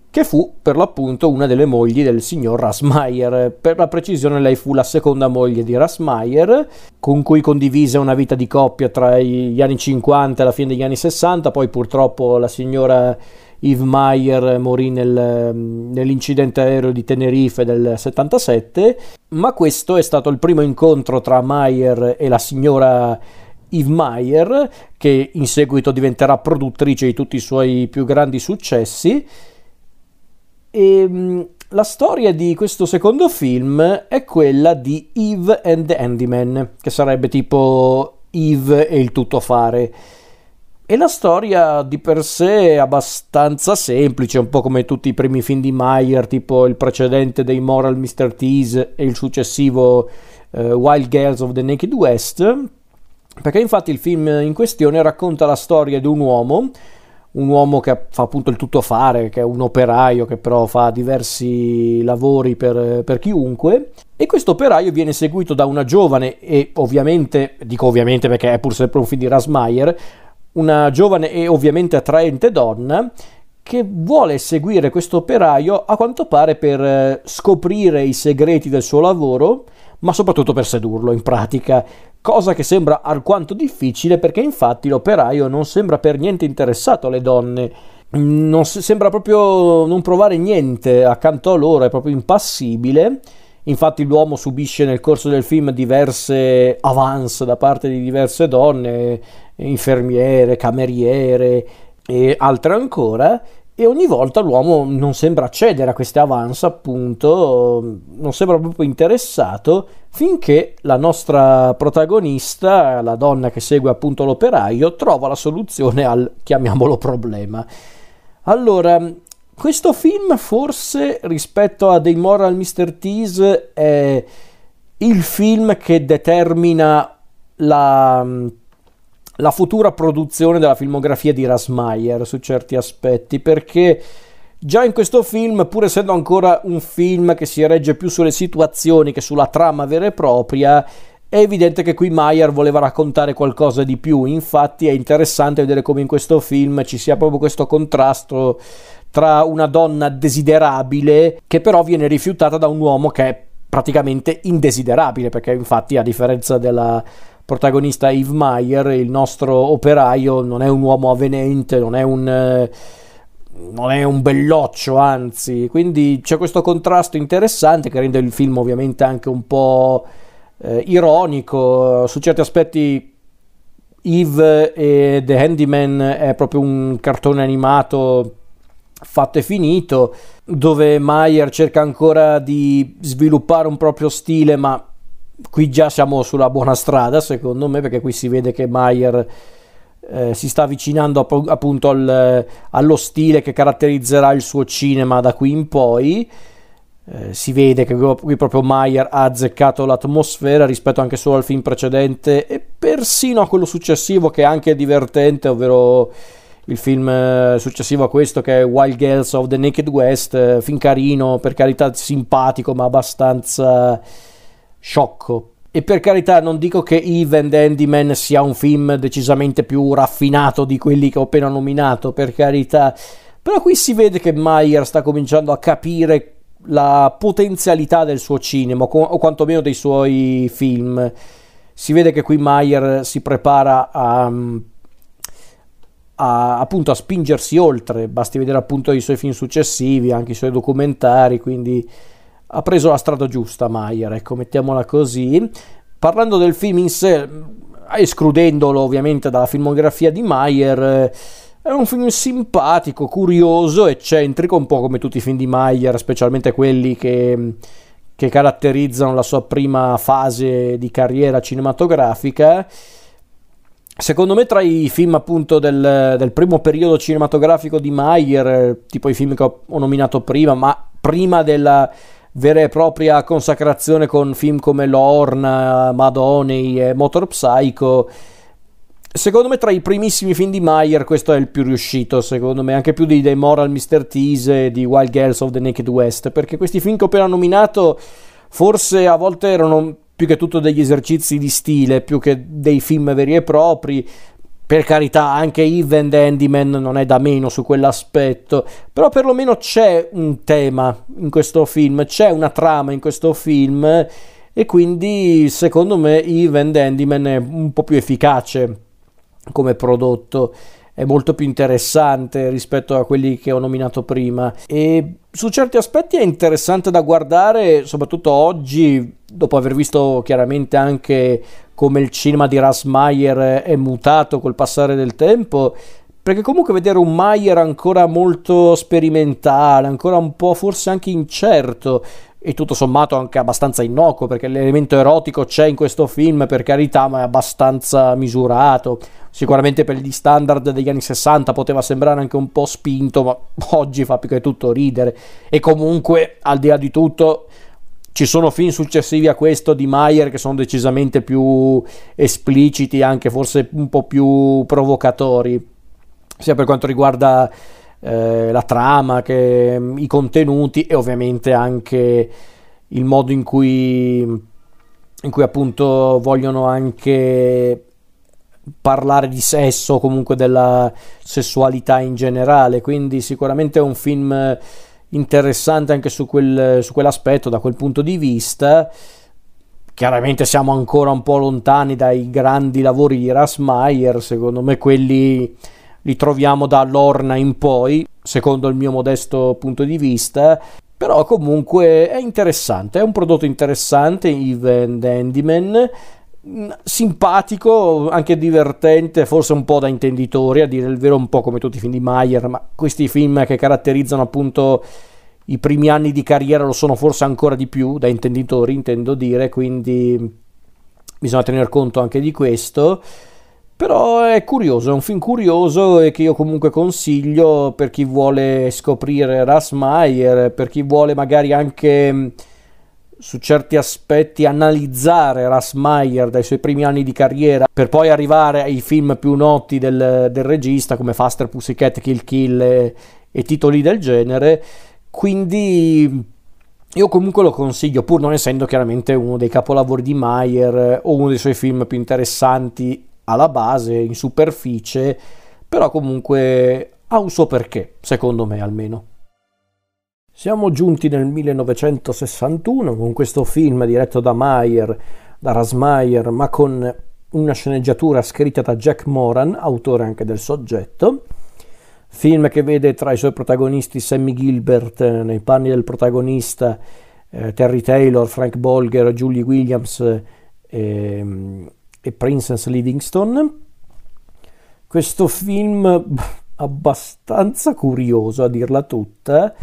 che fu per l'appunto una delle mogli del signor Rasmayer. Per la precisione lei fu la seconda moglie di Rasmayer, con cui condivise una vita di coppia tra gli anni 50 e la fine degli anni 60, poi purtroppo la signora Eve Meyer morì nel, nell'incidente aereo di Tenerife del 77, ma questo è stato il primo incontro tra Meyer e la signora Eve Meyer, che in seguito diventerà produttrice di tutti i suoi più grandi successi. E ehm, la storia di questo secondo film è quella di Eve and the Handyman, che sarebbe tipo Eve e il tuttofare. E la storia di per sé è abbastanza semplice, un po' come tutti i primi film di Meyer, tipo il precedente dei Moral Mr. Tease e il successivo uh, Wild Girls of the Naked West, perché infatti il film in questione racconta la storia di un uomo, un uomo che fa appunto il tutto fare, che è un operaio che però fa diversi lavori per, per chiunque, e questo operaio viene seguito da una giovane e ovviamente, dico ovviamente perché è pur sempre un film di Rasmayer, una giovane e ovviamente attraente donna che vuole seguire questo operaio a quanto pare per eh, scoprire i segreti del suo lavoro, ma soprattutto per sedurlo in pratica, cosa che sembra alquanto difficile perché infatti l'operaio non sembra per niente interessato alle donne, non sembra proprio non provare niente accanto a loro, è proprio impassibile. Infatti l'uomo subisce nel corso del film diverse avance da parte di diverse donne, infermiere, cameriere e altre ancora, e ogni volta l'uomo non sembra cedere a queste avance, appunto, non sembra proprio interessato, finché la nostra protagonista, la donna che segue appunto l'operaio, trova la soluzione al, chiamiamolo, problema. Allora, questo film forse rispetto a dei Moral Mr. Tease è il film che determina la la futura produzione della filmografia di Rasmayer su certi aspetti, perché già in questo film, pur essendo ancora un film che si regge più sulle situazioni che sulla trama vera e propria, è evidente che qui Mayer voleva raccontare qualcosa di più. Infatti è interessante vedere come in questo film ci sia proprio questo contrasto tra una donna desiderabile che però viene rifiutata da un uomo che è praticamente indesiderabile, perché infatti a differenza della protagonista Yves Meyer, il nostro operaio non è un uomo avvenente, non è un, eh, non è un belloccio, anzi, quindi c'è questo contrasto interessante che rende il film ovviamente anche un po' eh, ironico, su certi aspetti Yves e The Handyman è proprio un cartone animato fatto e finito, dove Meyer cerca ancora di sviluppare un proprio stile, ma qui già siamo sulla buona strada secondo me perché qui si vede che Mayer eh, si sta avvicinando app- appunto al, allo stile che caratterizzerà il suo cinema da qui in poi. Eh, si vede che qui proprio Mayer ha azzeccato l'atmosfera rispetto anche solo al film precedente e persino a quello successivo che è anche divertente ovvero il film eh, successivo a questo che è Wild Girls of the Naked West eh, film carino per carità simpatico ma abbastanza sciocco. E per carità non dico che Eve and Handyman sia un film decisamente più raffinato di quelli che ho appena nominato, per carità, però qui si vede che Meyer sta cominciando a capire la potenzialità del suo cinema, o quantomeno dei suoi film. Si vede che qui Meyer si prepara a, a, appunto a spingersi oltre, basti vedere appunto i suoi film successivi, anche i suoi documentari, quindi ha preso la strada giusta Mayer, ecco, mettiamola così. Parlando del film in sé, escludendolo ovviamente dalla filmografia di Mayer, è un film simpatico, curioso, eccentrico, un po' come tutti i film di Mayer, specialmente quelli che, che caratterizzano la sua prima fase di carriera cinematografica. Secondo me tra i film appunto del, del, primo periodo cinematografico di Mayer, tipo i film che ho nominato prima, ma prima della, vera e propria consacrazione con film come Lorna, Madonney e Motor Psycho. Secondo me tra i primissimi film di Meyer questo è il più riuscito, secondo me, anche più di The Moral Mr. Tease e di Wild Girls of the Naked West, perché questi film che ho appena nominato forse a volte erano più che tutto degli esercizi di stile, più che dei film veri e propri, per carità, anche Even Handyman non è da meno su quell'aspetto, però perlomeno c'è un tema in questo film, c'è una trama in questo film e quindi secondo me Even Handyman è un po' più efficace come prodotto è molto più interessante rispetto a quelli che ho nominato prima. E su certi aspetti è interessante da guardare soprattutto oggi dopo aver visto chiaramente anche come il cinema di Ras Mayer è mutato col passare del tempo perché comunque vedere un Mayer ancora molto sperimentale, ancora un po' forse anche incerto, e tutto sommato anche abbastanza innocuo perché l'elemento erotico c'è in questo film per carità ma è abbastanza misurato. Sicuramente per gli standard degli anni 60 poteva sembrare anche un po' spinto ma oggi fa più che tutto ridere. E comunque al di là di tutto ci sono film successivi a questo di Mayer che sono decisamente più espliciti anche forse un po' più provocatori. Sia per quanto riguarda eh, la trama, che, mm, i contenuti e ovviamente anche il modo in cui, in cui appunto vogliono anche parlare di sesso o comunque della sessualità in generale. Quindi sicuramente è un film interessante anche su, quel, su quell'aspetto da quel punto di vista. Chiaramente siamo ancora un po' lontani dai grandi lavori di Rasmayer secondo me quelli li troviamo da Lorna in poi, secondo il mio modesto punto di vista. Però comunque è interessante, è un prodotto interessante, Even Handyman, mm, simpatico, anche divertente, forse un po' da intenditori, a dire il vero un po' come tutti i film di Mayer, ma questi film che caratterizzano appunto i primi anni di carriera lo sono forse ancora di più da intenditori, intendo dire, quindi bisogna tener conto anche di questo. Però è curioso, è un film curioso e che io comunque consiglio per chi vuole scoprire Rasmayer, per chi vuole magari anche mm, su certi aspetti analizzare Rasmayer dai suoi primi anni di carriera per poi arrivare ai film più noti del, del regista come Faster Pussycat, Kill Kill e, e titoli del genere. Quindi io comunque lo consiglio, pur non essendo chiaramente uno dei capolavori di Mayer o uno dei suoi film più interessanti alla base, in superficie, però comunque ha un suo perché, secondo me almeno. Siamo giunti nel 1961 con questo film diretto da Mayer, da Rasmayer, ma con una sceneggiatura scritta da Jack Moran, autore anche del soggetto. Film che vede tra i suoi protagonisti Sammy Gilbert eh, nei panni del protagonista, eh, Terry Taylor, Frank Bolger, Julie Williams eh, e Princess Livingstone. Questo film *laughs* abbastanza curioso a dirla tutta,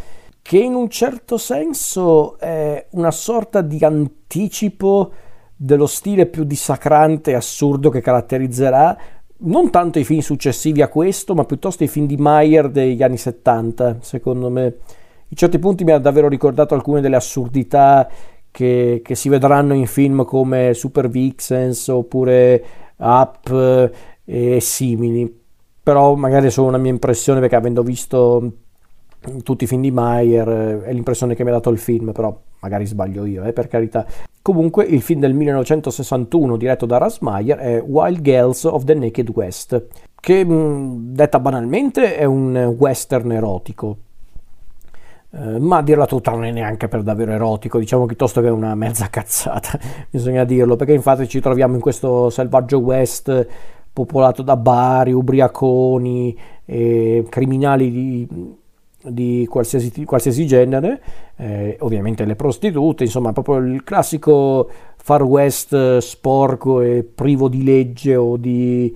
che in un certo senso è una sorta di anticipo dello stile più dissacrante e assurdo che caratterizzerà non tanto i film successivi a questo, ma piuttosto i film di Mayer degli anni 70, secondo me. In certi punti mi ha davvero ricordato alcune delle assurdità che, che, si vedranno in film come Super Vixens oppure Up e simili. Però magari è solo una mia impressione perché avendo visto tutti i film di Mayer eh, è l'impressione che mi ha dato il film, però magari sbaglio io, eh, per carità. Comunque il film del 1961 diretto da Russ Meyer è Wild Girls of the Naked West, che detta banalmente è un western erotico, eh, ma a dirla tutta non è neanche per davvero erotico, diciamo piuttosto che una mezza *laughs* cazzata, bisogna dirlo, perché infatti ci troviamo in questo selvaggio west popolato da bari, ubriaconi, eh, criminali di, di qualsiasi, qualsiasi, genere, eh, ovviamente le prostitute, insomma proprio il classico far west sporco e privo di legge o di,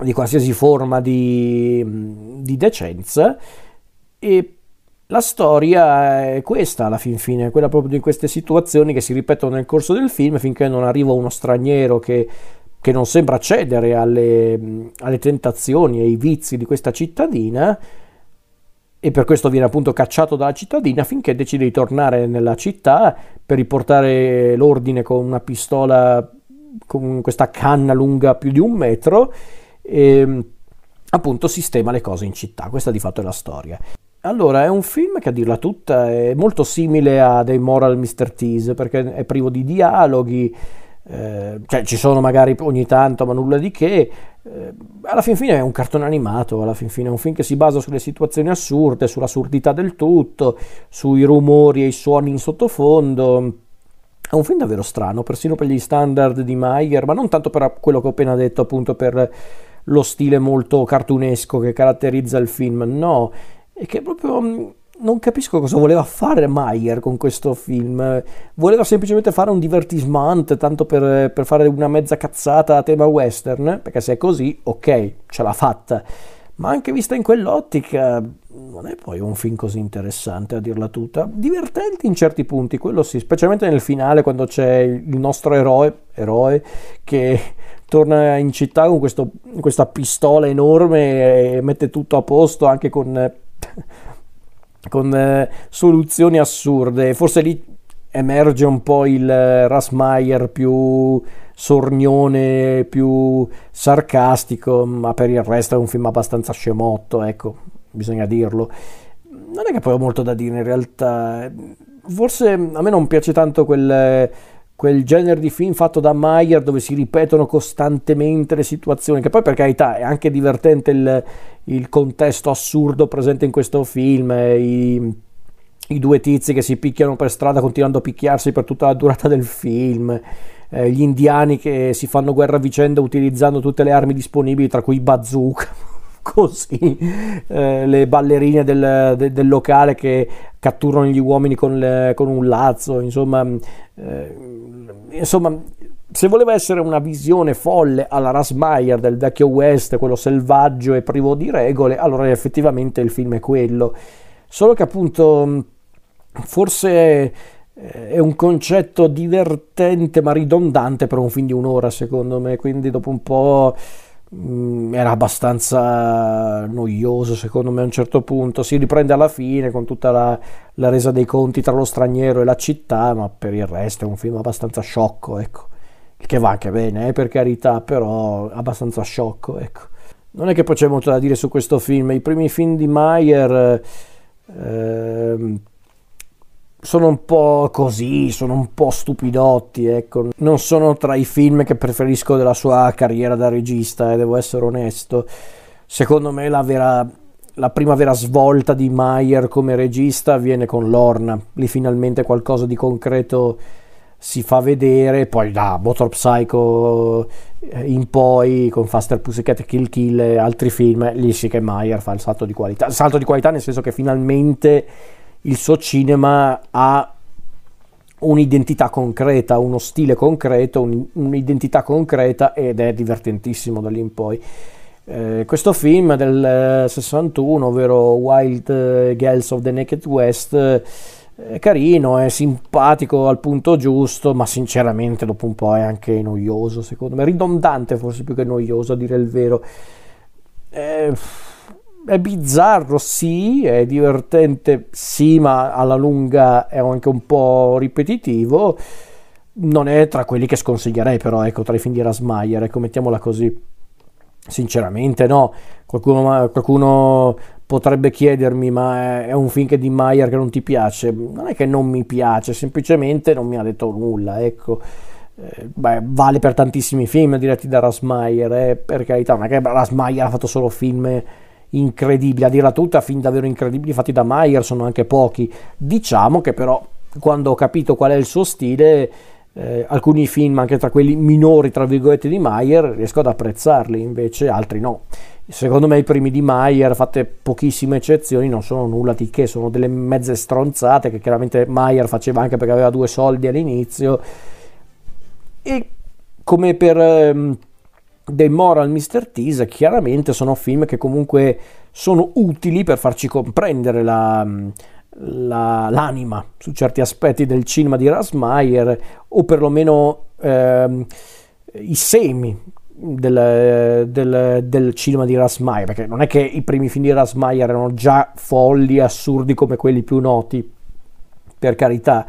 di qualsiasi forma di, di decenza. E la storia è questa alla fin fine, quella proprio di queste situazioni che si ripetono nel corso del film finché non arriva uno straniero che, che non sembra cedere alle, alle tentazioni e ai vizi di questa cittadina e per questo viene appunto cacciato dalla cittadina finché decide di tornare nella città per riportare l'ordine con una pistola con questa canna lunga più di un metro e appunto sistema le cose in città. Questa di fatto è la storia. Allora, è un film che a dirla tutta è molto simile a dei Moral Mr. Tease perché è privo di dialoghi, eh, cioè ci sono magari ogni tanto, ma nulla di che. Eh, alla fin fine è un cartone animato, alla fin fine è un film che si basa sulle situazioni assurde, sull'assurdità del tutto, sui rumori e i suoni in sottofondo. È un film davvero strano, persino per gli standard di Meyer, ma non tanto per quello che ho appena detto, appunto per lo stile molto cartunesco che caratterizza il film, no e che proprio mm, non capisco cosa voleva fare Mayer con questo film. Voleva semplicemente fare un divertisement, tanto per, per, fare una mezza cazzata a tema western, perché se è così, ok, ce l'ha fatta. ma anche vista in quell'ottica non è poi un film così interessante a dirla tutta, divertente in certi punti, quello sì, specialmente nel finale quando c'è il nostro eroe, eroe che torna in città con questo, questa pistola enorme e mette tutto a posto anche con, *laughs* con eh, soluzioni assurde, forse lì emerge un po' il Rasmayer più sornione, più sarcastico, ma per il resto è un film abbastanza scemotto, ecco, bisogna dirlo. Non è che poi ho molto da dire in realtà. Forse a me non piace tanto quel, quel genere di film fatto da Mayer dove si ripetono costantemente le situazioni, che poi per carità è anche divertente il, il contesto assurdo presente in questo film, i, i due tizi che si picchiano per strada continuando a picchiarsi per tutta la durata del film eh, gli indiani che si fanno guerra a vicenda utilizzando tutte le armi disponibili, tra cui bazooka. Così eh, le ballerine del, de, del, locale che catturano gli uomini con, le, con un lazzo, insomma, eh, insomma, se voleva essere una visione folle alla Rasmayer del vecchio West, quello selvaggio e privo di regole, allora effettivamente il film è quello. Solo che appunto forse eh, è un concetto divertente ma ridondante per un film di un'ora secondo me, quindi dopo un po' mm, era abbastanza noioso secondo me a un certo punto, si riprende alla fine con tutta la, la resa dei conti tra lo straniero e la città, ma per il resto è un film abbastanza sciocco, ecco, il che va anche bene, eh, per carità, però abbastanza sciocco, ecco. Non è che poi c'è molto da dire su questo film, i primi film di Mayer... Eh, sono un po' così, sono un po' stupidotti, ecco. Non sono tra i film che preferisco della sua carriera da regista, eh, devo essere onesto. Secondo me la, vera, la prima vera svolta di Mayer come regista avviene con Lorna. Lì finalmente qualcosa di concreto si fa vedere, poi da Motor Psycho eh, in poi con Faster Pussycat Kill Kill e altri film, lì sì che Mayer fa il salto di qualità. Il salto di qualità nel senso che finalmente il suo cinema ha un'identità concreta, uno stile concreto, un, un'identità concreta ed è divertentissimo da lì in poi. Eh, questo film del 61, ovvero Wild Girls of the Naked West, è carino, è simpatico al punto giusto, ma sinceramente dopo un po' è anche noioso, secondo me, ridondante forse più che noioso a dire il vero. Eh, è bizzarro, sì, è divertente, sì, ma alla lunga è anche un po' ripetitivo. Non è tra quelli che sconsiglierei, però, ecco, tra i film di Rasmayer, ecco, mettiamola così. Sinceramente, no. Qualcuno, qualcuno potrebbe chiedermi, ma è un film di Mayer che non ti piace? Non è che non mi piace, semplicemente non mi ha detto nulla, ecco. Eh, beh, vale per tantissimi film diretti da Rasmayer, eh, per carità, non è che Rasmayer ha fatto solo film incredibili, a dirla tutta, film davvero incredibili fatti da Mayer sono anche pochi. Diciamo che però quando ho capito qual è il suo stile, eh, alcuni film, anche tra quelli minori, tra virgolette, di Mayer, riesco ad apprezzarli, invece altri no. Secondo me i primi di Mayer, fatte pochissime eccezioni, non sono nulla di che, sono delle mezze stronzate che chiaramente Mayer faceva anche perché aveva due soldi all'inizio. E come per... Ehm, dei Moral Mr. Tease chiaramente sono film che comunque sono utili per farci comprendere la, la, l'anima su certi aspetti del cinema di Rasmayer o perlomeno eh, i semi del, del, del, cinema di Rasmayer perché non è che i primi film di Rasmayer erano già folli, assurdi come quelli più noti per carità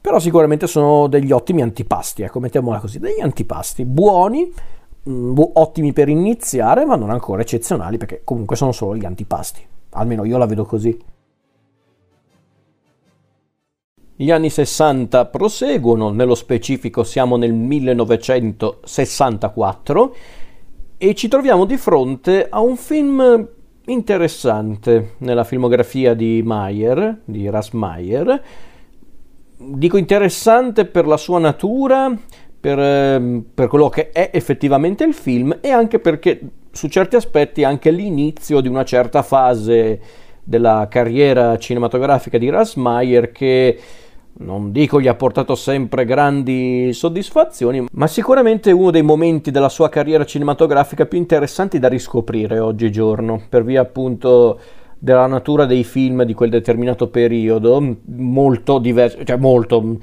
però sicuramente sono degli ottimi antipasti ecco mettiamola così degli antipasti buoni Mm, ottimi per iniziare, ma non ancora eccezionali perché comunque sono solo gli antipasti. Almeno io la vedo così. Gli anni 60 proseguono, nello specifico siamo nel 1964 e ci troviamo di fronte a un film interessante nella filmografia di Mayer, di Rasmayer. Dico interessante per la sua natura, per, ehm, per, quello che è effettivamente il film e anche perché su certi aspetti anche l'inizio di una certa fase della carriera cinematografica di Rasmayer che non dico gli ha portato sempre grandi soddisfazioni, ma sicuramente uno dei momenti della sua carriera cinematografica più interessanti da riscoprire oggigiorno, per via appunto della natura dei film di quel determinato periodo, molto diversi, cioè molto,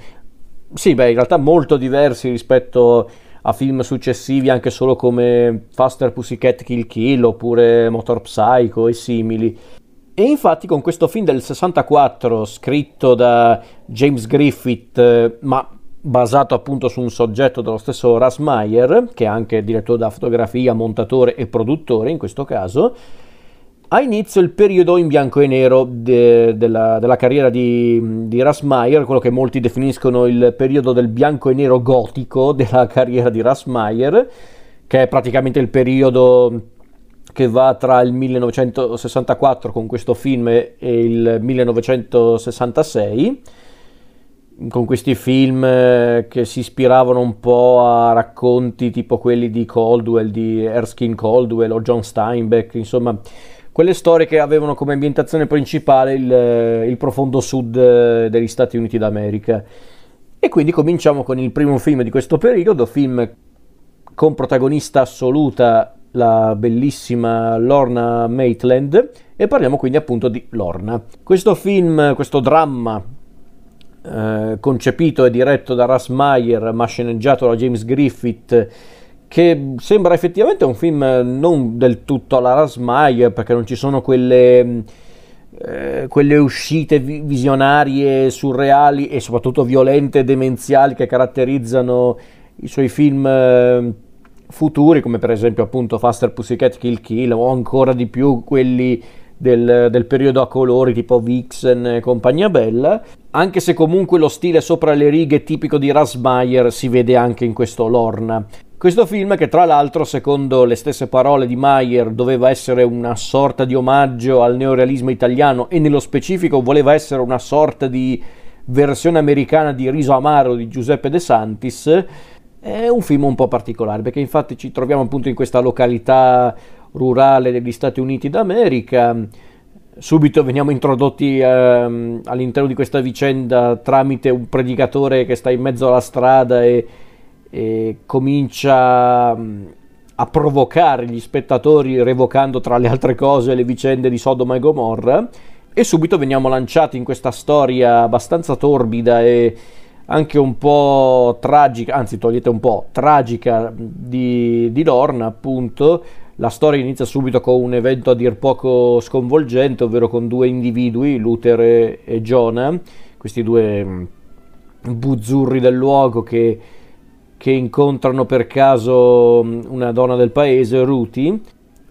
sì, beh, in realtà molto diversi rispetto a film successivi anche solo come Faster Pussycat Kill Kill oppure Motor Psycho e simili. E infatti con questo film del 64 scritto da James Griffith, eh, ma basato appunto su un soggetto dello stesso Russ Meyer, che è anche direttore della fotografia, montatore e produttore in questo caso, ha inizio il periodo in bianco e nero de, della, della, carriera di, di Russ Meyer, quello che molti definiscono il periodo del bianco e nero gotico *laughs* della carriera di Russ Meyer, che è praticamente il periodo che va tra il 1964 con questo film e il 1966 con questi film eh, che si ispiravano un po' a racconti tipo quelli di Caldwell, di Erskine Caldwell o John Steinbeck, insomma quelle storie che avevano come ambientazione principale il, eh, il profondo sud eh, degli Stati Uniti d'America. E quindi cominciamo con il primo film di questo periodo, film con protagonista assoluta la bellissima Lorna Maitland e parliamo quindi appunto di Lorna. Questo film, questo dramma eh, concepito e diretto da Russ Meyer ma sceneggiato da James Griffith che sembra effettivamente un film non del tutto alla Rasmai, perché non ci sono quelle, eh, quelle uscite visionarie, surreali e soprattutto violente e demenziali che caratterizzano i suoi film eh, futuri, come per esempio appunto Faster Pussycat Kill Kill, o ancora di più quelli del, del, periodo a colori tipo Vixen e compagnia bella, anche se comunque lo stile sopra le righe tipico di Rasmayer si vede anche in questo Lorna. Questo film che tra l'altro, secondo le stesse parole di Mayer, doveva essere una sorta di omaggio al neorealismo italiano e nello specifico voleva essere una sorta di versione americana di Riso Amaro di Giuseppe De Santis, è un film un po' particolare perché infatti ci troviamo appunto in questa località rurale degli Stati Uniti d'America. Subito veniamo introdotti eh, all'interno di questa vicenda tramite un predicatore che sta in mezzo alla strada e e comincia mm, a provocare gli spettatori revocando tra le altre cose le vicende di Sodoma e Gomorra e subito veniamo lanciati in questa storia abbastanza torbida e anche un po' tragica, anzi togliete un po', tragica di, di Lorna appunto. La storia inizia subito con un evento a dir poco sconvolgente, ovvero con due individui, Luther e, e Jonah, questi due mm, buzzurri del luogo che che incontrano per caso mm, una donna del paese, Ruti,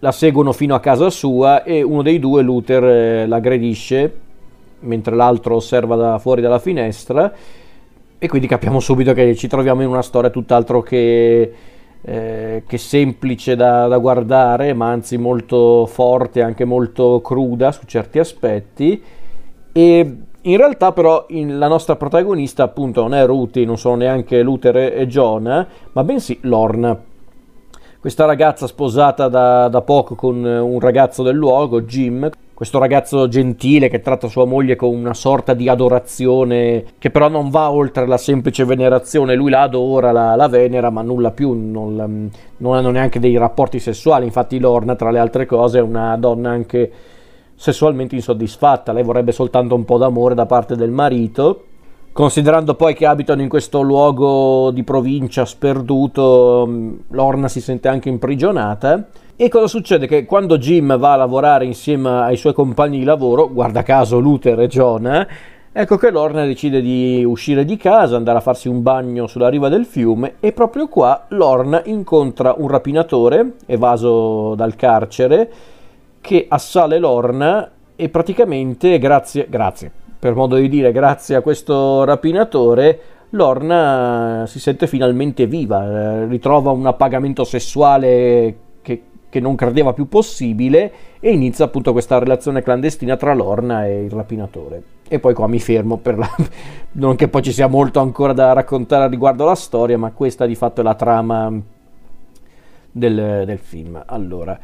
la seguono fino a casa sua e uno dei due, Luther, eh, l'aggredisce mentre l'altro osserva da fuori dalla finestra e quindi capiamo subito che ci troviamo in una storia tutt'altro che, eh, che semplice da, da, guardare, ma anzi molto forte, anche molto cruda su certi aspetti. E in realtà però in, la nostra protagonista appunto non è Ruti, non sono neanche Luther e John, ma bensì Lorna. Questa ragazza sposata da, da poco con un ragazzo del luogo, Jim, questo ragazzo gentile che tratta sua moglie con una sorta di adorazione che però non va oltre la semplice venerazione, lui la adora, la, la venera, ma nulla più, non, non hanno neanche dei rapporti sessuali, infatti Lorna tra le altre cose è una donna anche sessualmente insoddisfatta, lei vorrebbe soltanto un po' d'amore da parte del marito. Considerando poi che abitano in questo luogo di provincia sperduto, mm, Lorna si sente anche imprigionata. E cosa succede? Che quando Jim va a lavorare insieme ai suoi compagni di lavoro, guarda caso Luther e John, ecco che Lorna decide di uscire di casa, andare a farsi un bagno sulla riva del fiume e proprio qua Lorna incontra un rapinatore evaso dal carcere che assale Lorna e praticamente grazie, grazie, per modo di dire, grazie a questo rapinatore, Lorna si sente finalmente viva, eh, ritrova un appagamento sessuale che, che, non credeva più possibile e inizia appunto questa relazione clandestina tra Lorna e il rapinatore. E poi qua mi fermo, per la... *laughs* non che poi ci sia molto ancora da raccontare riguardo alla storia, ma questa di fatto è la trama del, del film. Allora,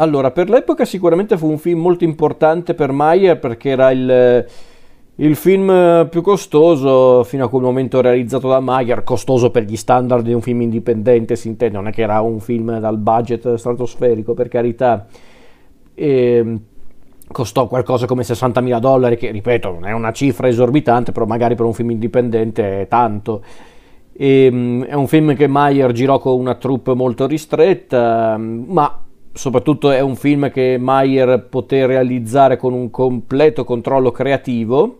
allora, per l'epoca sicuramente fu un film molto importante per Mayer perché era il, il film più costoso fino a quel momento realizzato da Mayer, costoso per gli standard di un film indipendente, si intende, non è che era un film dal budget stratosferico, per carità. E costò qualcosa come 60.000 dollari, che ripeto, non è una cifra esorbitante, però magari per un film indipendente è tanto. E, ehm, è un film che Mayer girò con una troupe molto ristretta, ma soprattutto è un film che Mayer poté realizzare con un completo controllo creativo,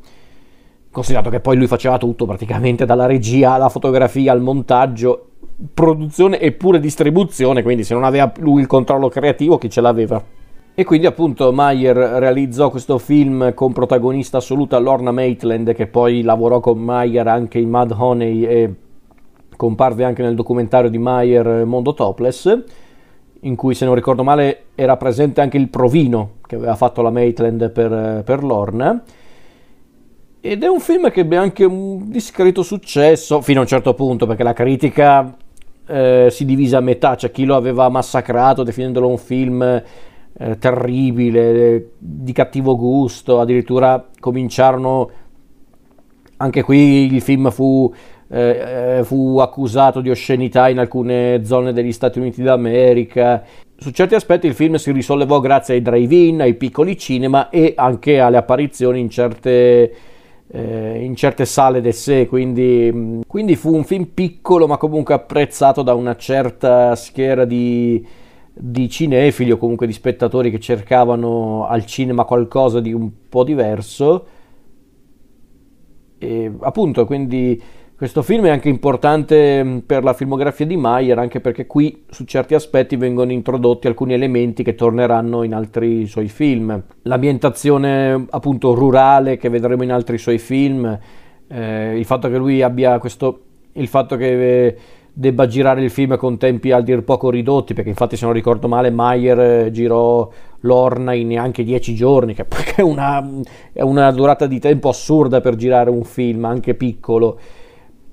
considerato che poi lui faceva tutto praticamente dalla regia alla fotografia al montaggio, produzione e pure distribuzione, quindi se non aveva lui il controllo creativo chi ce l'aveva? E quindi appunto Mayer realizzò questo film con protagonista assoluta Lorna Maitland che poi lavorò con Mayer anche in Mad Honey e comparve anche nel documentario di Mayer Mondo Topless in cui se non ricordo male era presente anche il provino che aveva fatto la Maitland per, per Lorna. Ed è un film che ebbe anche un discreto successo, fino a un certo punto, perché la critica eh, si divise a metà, c'è chi lo aveva massacrato definendolo un film eh, terribile, di cattivo gusto, addirittura cominciarono, anche qui il film fu eh, eh, fu accusato di oscenità in alcune zone degli Stati Uniti d'America. Su certi aspetti il film si risollevò grazie ai drive-in, ai piccoli cinema e anche alle apparizioni in certe, eh, in certe sale de sé, quindi, quindi, fu un film piccolo ma comunque apprezzato da una certa schiera di, di cinefili o comunque di spettatori che cercavano al cinema qualcosa di un po' diverso. E appunto, quindi questo film è anche importante mm, per la filmografia di Mayer, anche perché qui su certi aspetti vengono introdotti alcuni elementi che torneranno in altri suoi film. L'ambientazione appunto rurale che vedremo in altri suoi film, eh, il fatto che lui abbia questo, il fatto che eh, debba girare il film con tempi a dir poco ridotti, perché infatti se non ricordo male Mayer eh, girò Lorna in neanche dieci giorni, che *laughs* è una, è una durata di tempo assurda per girare un film, anche piccolo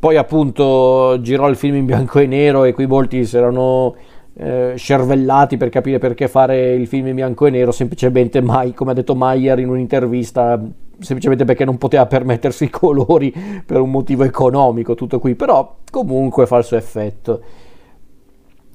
poi appunto girò il film in bianco e nero e qui molti si erano eh, scervellati per capire perché fare il film in bianco e nero, semplicemente mai, come ha detto Mayer in un'intervista, semplicemente perché non poteva permettersi i colori per un motivo economico, tutto qui, però comunque fa il suo effetto.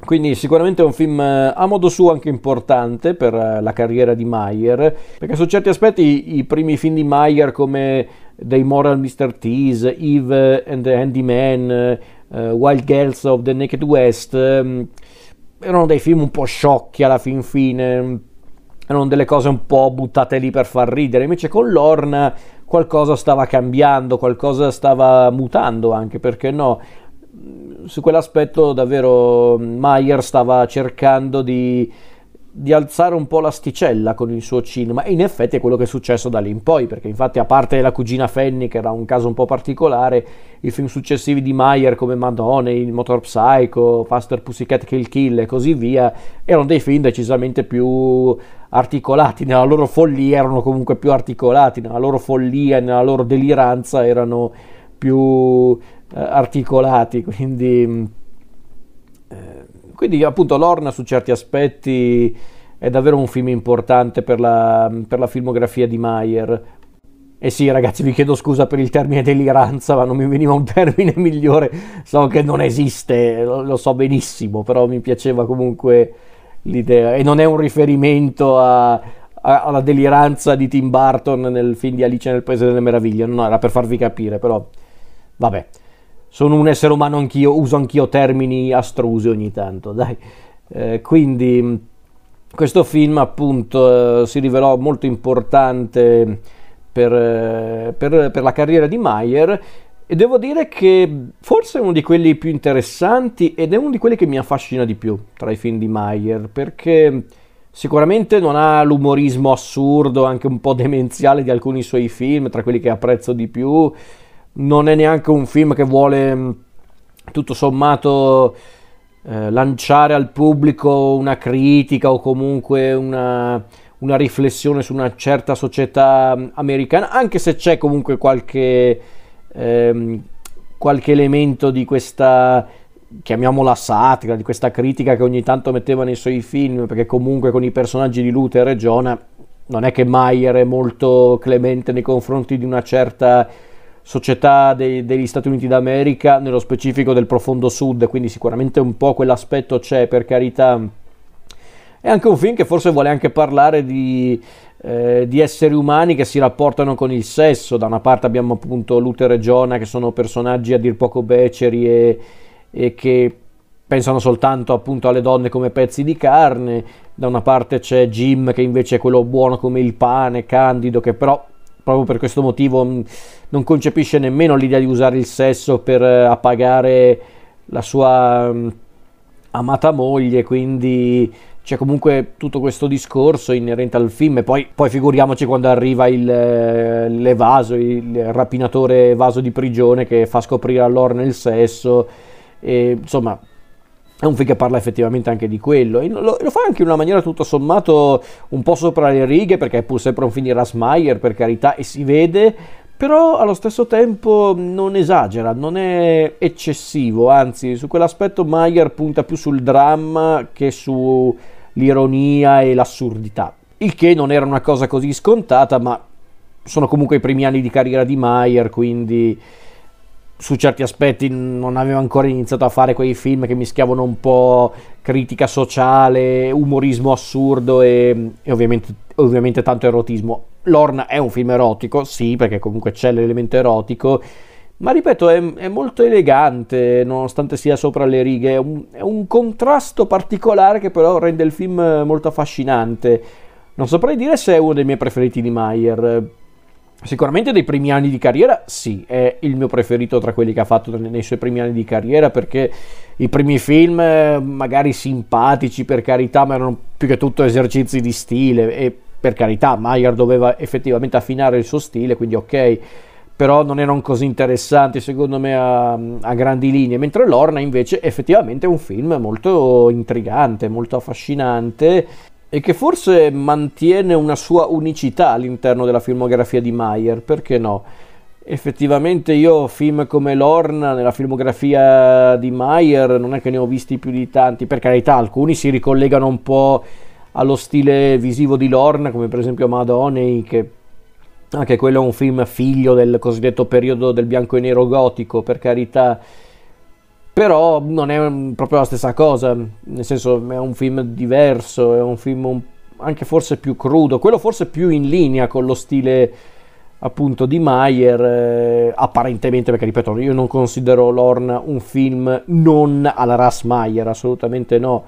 Quindi sicuramente è un film eh, a modo suo anche importante per eh, la carriera di Mayer, perché su certi aspetti i primi film di Mayer come The Moral Mr. Tease, Eve and the Handyman, uh, Wild Girls of the Naked West, um, erano dei film un po' sciocchi alla fin fine, erano delle cose un po' buttate lì per far ridere, invece con Lorna qualcosa stava cambiando, qualcosa stava mutando anche, perché no? Su quell'aspetto davvero Mayer stava cercando di, di, alzare un po' l'asticella con il suo cinema e in effetti è quello che è successo da lì in poi perché infatti a parte la cugina Fanny che era un caso un po' particolare i film successivi di Mayer come Madonna, il Motor Psycho, Faster Pussycat Kill Kill e così via erano dei film decisamente più articolati nella loro follia erano comunque più articolati nella loro follia nella loro deliranza erano più articolati, *laughs* quindi, eh, quindi appunto Lorna su certi aspetti è davvero un film importante per la, per la filmografia di Mayer. E sì, ragazzi, vi chiedo scusa per il termine deliranza, ma non mi veniva un *laughs* termine migliore. So che non esiste, lo, lo so benissimo, però mi piaceva comunque l'idea. E non è un riferimento a, a, alla deliranza di Tim Burton nel film di Alice nel Paese delle Meraviglie. No, era per farvi capire, però vabbè sono un essere umano anch'io, uso anch'io termini astrusi ogni tanto, dai. Eh, quindi questo film appunto eh, si rivelò molto importante per, eh, per, per, la carriera di Mayer e devo dire che forse è uno di quelli più interessanti ed è uno di quelli che mi affascina di più tra i film di Mayer perché sicuramente non ha l'umorismo assurdo, anche un po' demenziale di alcuni suoi film, tra quelli che apprezzo di più non è neanche un film che vuole mm, tutto sommato eh, lanciare al pubblico una critica o comunque una, una, riflessione su una certa società mm, americana, anche se c'è comunque qualche, ehm, qualche elemento di questa, chiamiamola satira, di questa critica che ogni tanto metteva nei suoi film, perché comunque con i personaggi di Luther e Jonah non è che Mayer è molto clemente nei confronti di una certa società dei, degli Stati Uniti d'America, nello specifico del profondo sud, quindi sicuramente un po' quell'aspetto c'è, per carità. È anche un film che forse vuole anche parlare di, eh, di esseri umani che si rapportano con il sesso. Da una parte abbiamo appunto Luther e Jonah che sono personaggi a dir poco beceri e, e che pensano soltanto appunto alle donne come pezzi di carne, da una parte c'è Jim che invece è quello buono come il pane, candido, che però proprio per questo motivo mm, non concepisce nemmeno l'idea di usare il sesso per eh, appagare la sua mm, amata moglie, quindi c'è comunque tutto questo discorso inerente al film. E poi, poi figuriamoci quando arriva il, eh, l'evaso, il rapinatore vaso di prigione che fa scoprire a Lorne il sesso e insomma è un film che parla effettivamente anche di quello e lo, lo, fa anche in una maniera tutto sommato un po' sopra le righe perché è pur sempre un film di Rasmayer per carità e si vede però allo stesso tempo non esagera, non è eccessivo, anzi su quell'aspetto Mayer punta più sul dramma che sull'ironia e l'assurdità, il che non era una cosa così scontata, ma sono comunque i primi anni di carriera di Mayer, quindi su certi aspetti non aveva ancora iniziato a fare quei film che mischiavano un po' critica sociale, umorismo assurdo e, e ovviamente, ovviamente, tanto erotismo. Lorna è un film erotico, sì, perché comunque c'è l'elemento erotico, ma ripeto, è, è molto elegante, nonostante sia sopra le righe, è un, è un contrasto particolare che però rende il film molto affascinante. Non saprei dire se è uno dei miei preferiti di Mayer Sicuramente dei primi anni di carriera, sì, è il mio preferito tra quelli che ha fatto nei suoi primi anni di carriera perché i primi film, eh, magari simpatici per carità, ma erano più che tutto esercizi di stile e per carità, Mayer doveva effettivamente affinare il suo stile, quindi ok, però non erano così interessanti secondo me a, a grandi linee, mentre Lorna invece effettivamente è un film molto intrigante, molto affascinante e che forse mantiene una sua unicità all'interno della filmografia di Mayer, perché no? Effettivamente io film come Lorna nella filmografia di Mayer non è che ne ho visti più di tanti, per carità alcuni si ricollegano un po' allo stile visivo di Lorna, come per esempio Madonney, che anche quello è un film figlio del cosiddetto periodo del bianco e nero gotico, per carità però non è proprio la stessa cosa, nel senso è un film diverso, è un film anche forse più crudo, quello forse più in linea con lo stile appunto di Mayer, eh, apparentemente perché ripeto io non considero Lorna un film non alla Ras Mayer, assolutamente no.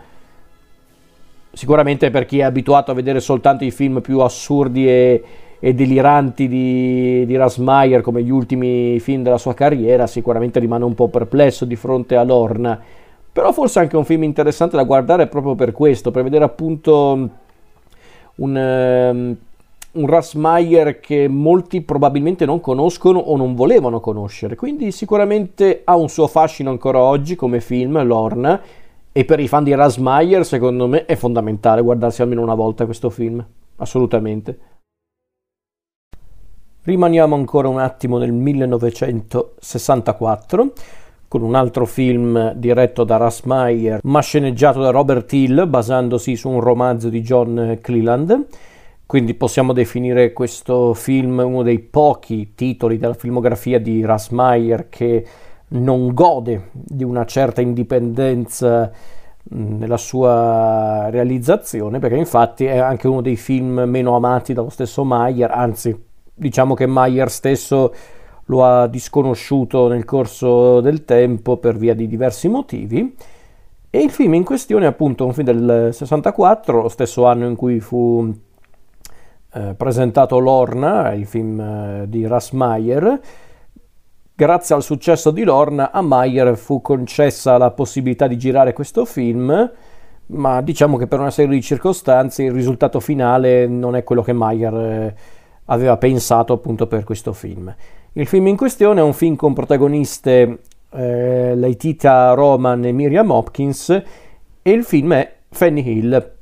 Sicuramente per chi è abituato a vedere soltanto i film più assurdi e, e deliranti di, di Rasmayer come gli ultimi film della sua carriera, sicuramente rimane un po' perplesso di fronte a Lorna. Però forse anche un film interessante da guardare proprio per questo, per vedere appunto un, um, un Rasmayer che molti probabilmente non conoscono o non volevano conoscere. Quindi sicuramente ha un suo fascino ancora oggi come film, Lorna, e per i fan di Rasmayer secondo me è fondamentale guardarsi almeno una volta questo film, assolutamente. Rimaniamo ancora un attimo nel 1964 con un altro film diretto da Russ Meyer ma sceneggiato da Robert Hill basandosi su un romanzo di John Cleland. Quindi possiamo definire questo film uno dei pochi titoli della filmografia di Russ Meyer che non gode di una certa indipendenza nella sua realizzazione, perché infatti è anche uno dei film meno amati dallo stesso Meyer, anzi diciamo che Mayer stesso lo ha disconosciuto nel corso del tempo per via di diversi motivi. E il film in questione è appunto un film del 64, lo stesso anno in cui fu eh, presentato Lorna, il film eh, di Russ Meyer. Grazie al successo di Lorna, a Meyer fu concessa la possibilità di girare questo film, ma diciamo che per una serie di circostanze il risultato finale non è quello che Meyer eh, aveva pensato appunto per questo film. Il film in questione è un film con protagoniste eh, Laetita Roman e Miriam Hopkins e il film è Fanny Hill,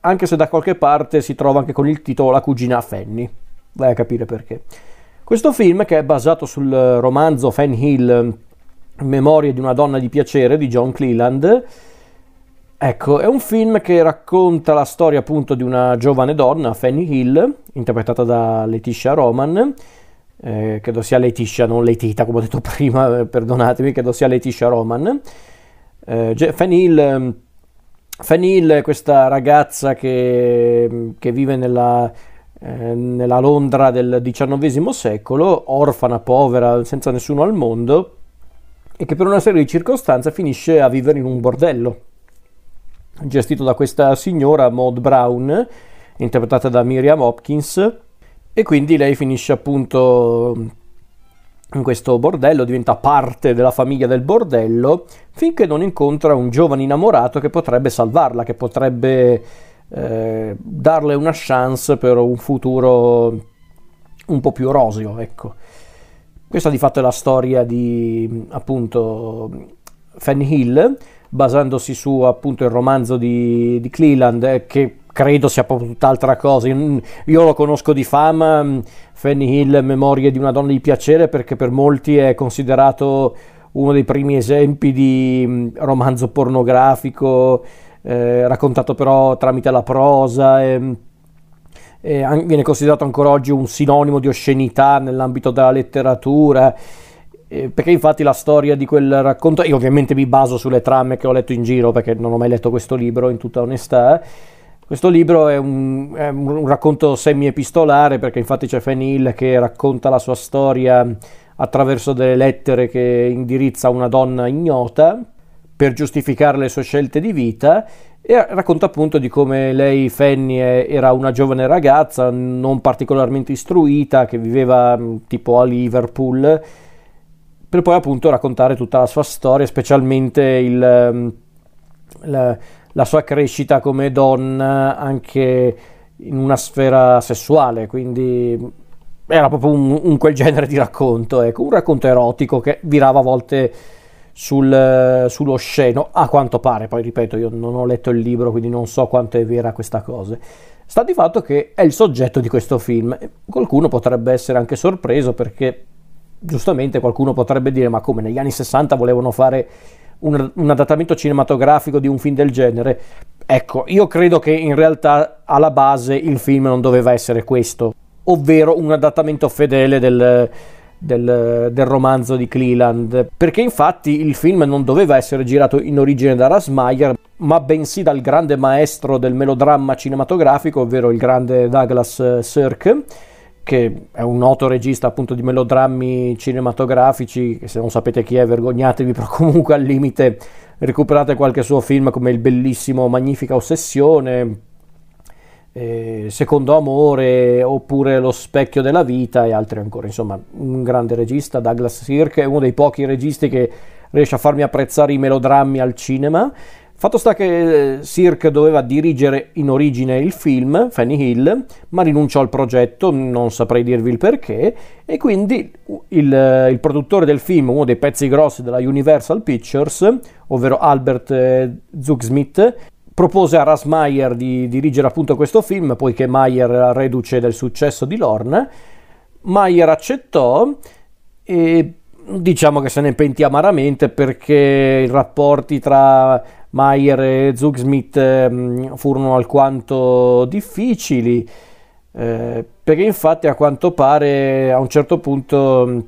anche se da qualche parte si trova anche con il titolo La cugina Fanny, vai a capire perché. Questo film, che è basato sul romanzo Fanny Hill, Memorie di una donna di piacere di John Cleland, Ecco, è un film che racconta la storia appunto di una giovane donna, Fanny Hill, interpretata da Letitia Roman, eh, credo sia Letitia, non Letita, come ho detto *laughs* prima, eh, perdonatemi, credo sia Letitia Roman. Eh, Fanny Hill, Fanny Hill è questa ragazza che, che vive nella, eh, nella Londra del XIX secolo, orfana, povera, senza nessuno al mondo, e che per una serie di circostanze finisce a vivere in un bordello gestito da questa signora Maud Brown, interpretata da Miriam Hopkins, e quindi lei finisce appunto in questo bordello, diventa parte della famiglia del bordello, finché non incontra un giovane innamorato che potrebbe salvarla, che potrebbe eh, darle una chance per un futuro un po' più roseo, ecco. Questa di fatto è la storia di appunto Fanny Hill, basandosi su appunto il romanzo di, di Cleland, eh, che credo sia proprio tutt'altra cosa. Io, lo conosco di fama, mm, Fanny Hill, Memorie di una donna di piacere, perché per molti è considerato uno dei primi esempi di mm, romanzo pornografico, eh, raccontato però tramite la prosa. E, e viene considerato ancora oggi un sinonimo di oscenità nell'ambito della letteratura. Eh, perché infatti la storia di quel racconto, io ovviamente mi baso sulle trame che ho letto in giro perché non ho mai letto questo libro in tutta onestà, questo libro è un, è un racconto semi-epistolare perché infatti c'è Hill che racconta la sua storia attraverso delle lettere che indirizza a una donna ignota per giustificare le sue scelte di vita e racconta appunto di come lei, Fanny, era una giovane ragazza non particolarmente istruita che viveva tipo a Liverpool per poi appunto raccontare tutta la sua storia, specialmente il, ehm, la, la, sua crescita come donna anche in una sfera sessuale, quindi era proprio un, un quel genere di racconto, ecco, un racconto erotico che virava a volte sul, sullo sceno, a quanto pare, poi ripeto, io non ho letto il libro, quindi non so quanto è vera questa cosa. Sta di fatto che è il soggetto di questo film. Qualcuno potrebbe essere anche sorpreso perché giustamente qualcuno potrebbe dire ma come negli anni 60 volevano fare un, un, adattamento cinematografico di un film del genere? Ecco, io credo che in realtà alla base il film non doveva essere questo, ovvero un adattamento fedele del, del, del romanzo di Cleland, perché infatti il film non doveva essere girato in origine da Rasmayer, ma bensì dal grande maestro del melodramma cinematografico, ovvero il grande Douglas Sirk che è un noto regista appunto di melodrammi cinematografici, se non sapete chi è vergognatevi, *laughs* però comunque al limite recuperate qualche suo film come il bellissimo Magnifica Ossessione, eh, Secondo Amore oppure Lo specchio della vita e altri ancora, insomma un grande regista, Douglas Sirk è uno dei pochi registi che riesce a farmi apprezzare i melodrammi al cinema Fatto sta che eh, Sirk doveva dirigere in origine il film, Fanny Hill, ma rinunciò al progetto, non saprei dirvi il perché, e quindi il, eh, il produttore del film, uno dei pezzi grossi della Universal Pictures, ovvero Albert eh, Zugsmith, propose a Ras Meyer di dirigere appunto questo film, poiché Meyer era reduce del successo di Lorne. Meyer accettò e diciamo che se ne pentì amaramente perché i rapporti tra Mayer e Zugsmith eh, furono alquanto difficili, eh, perché infatti a quanto pare a un certo punto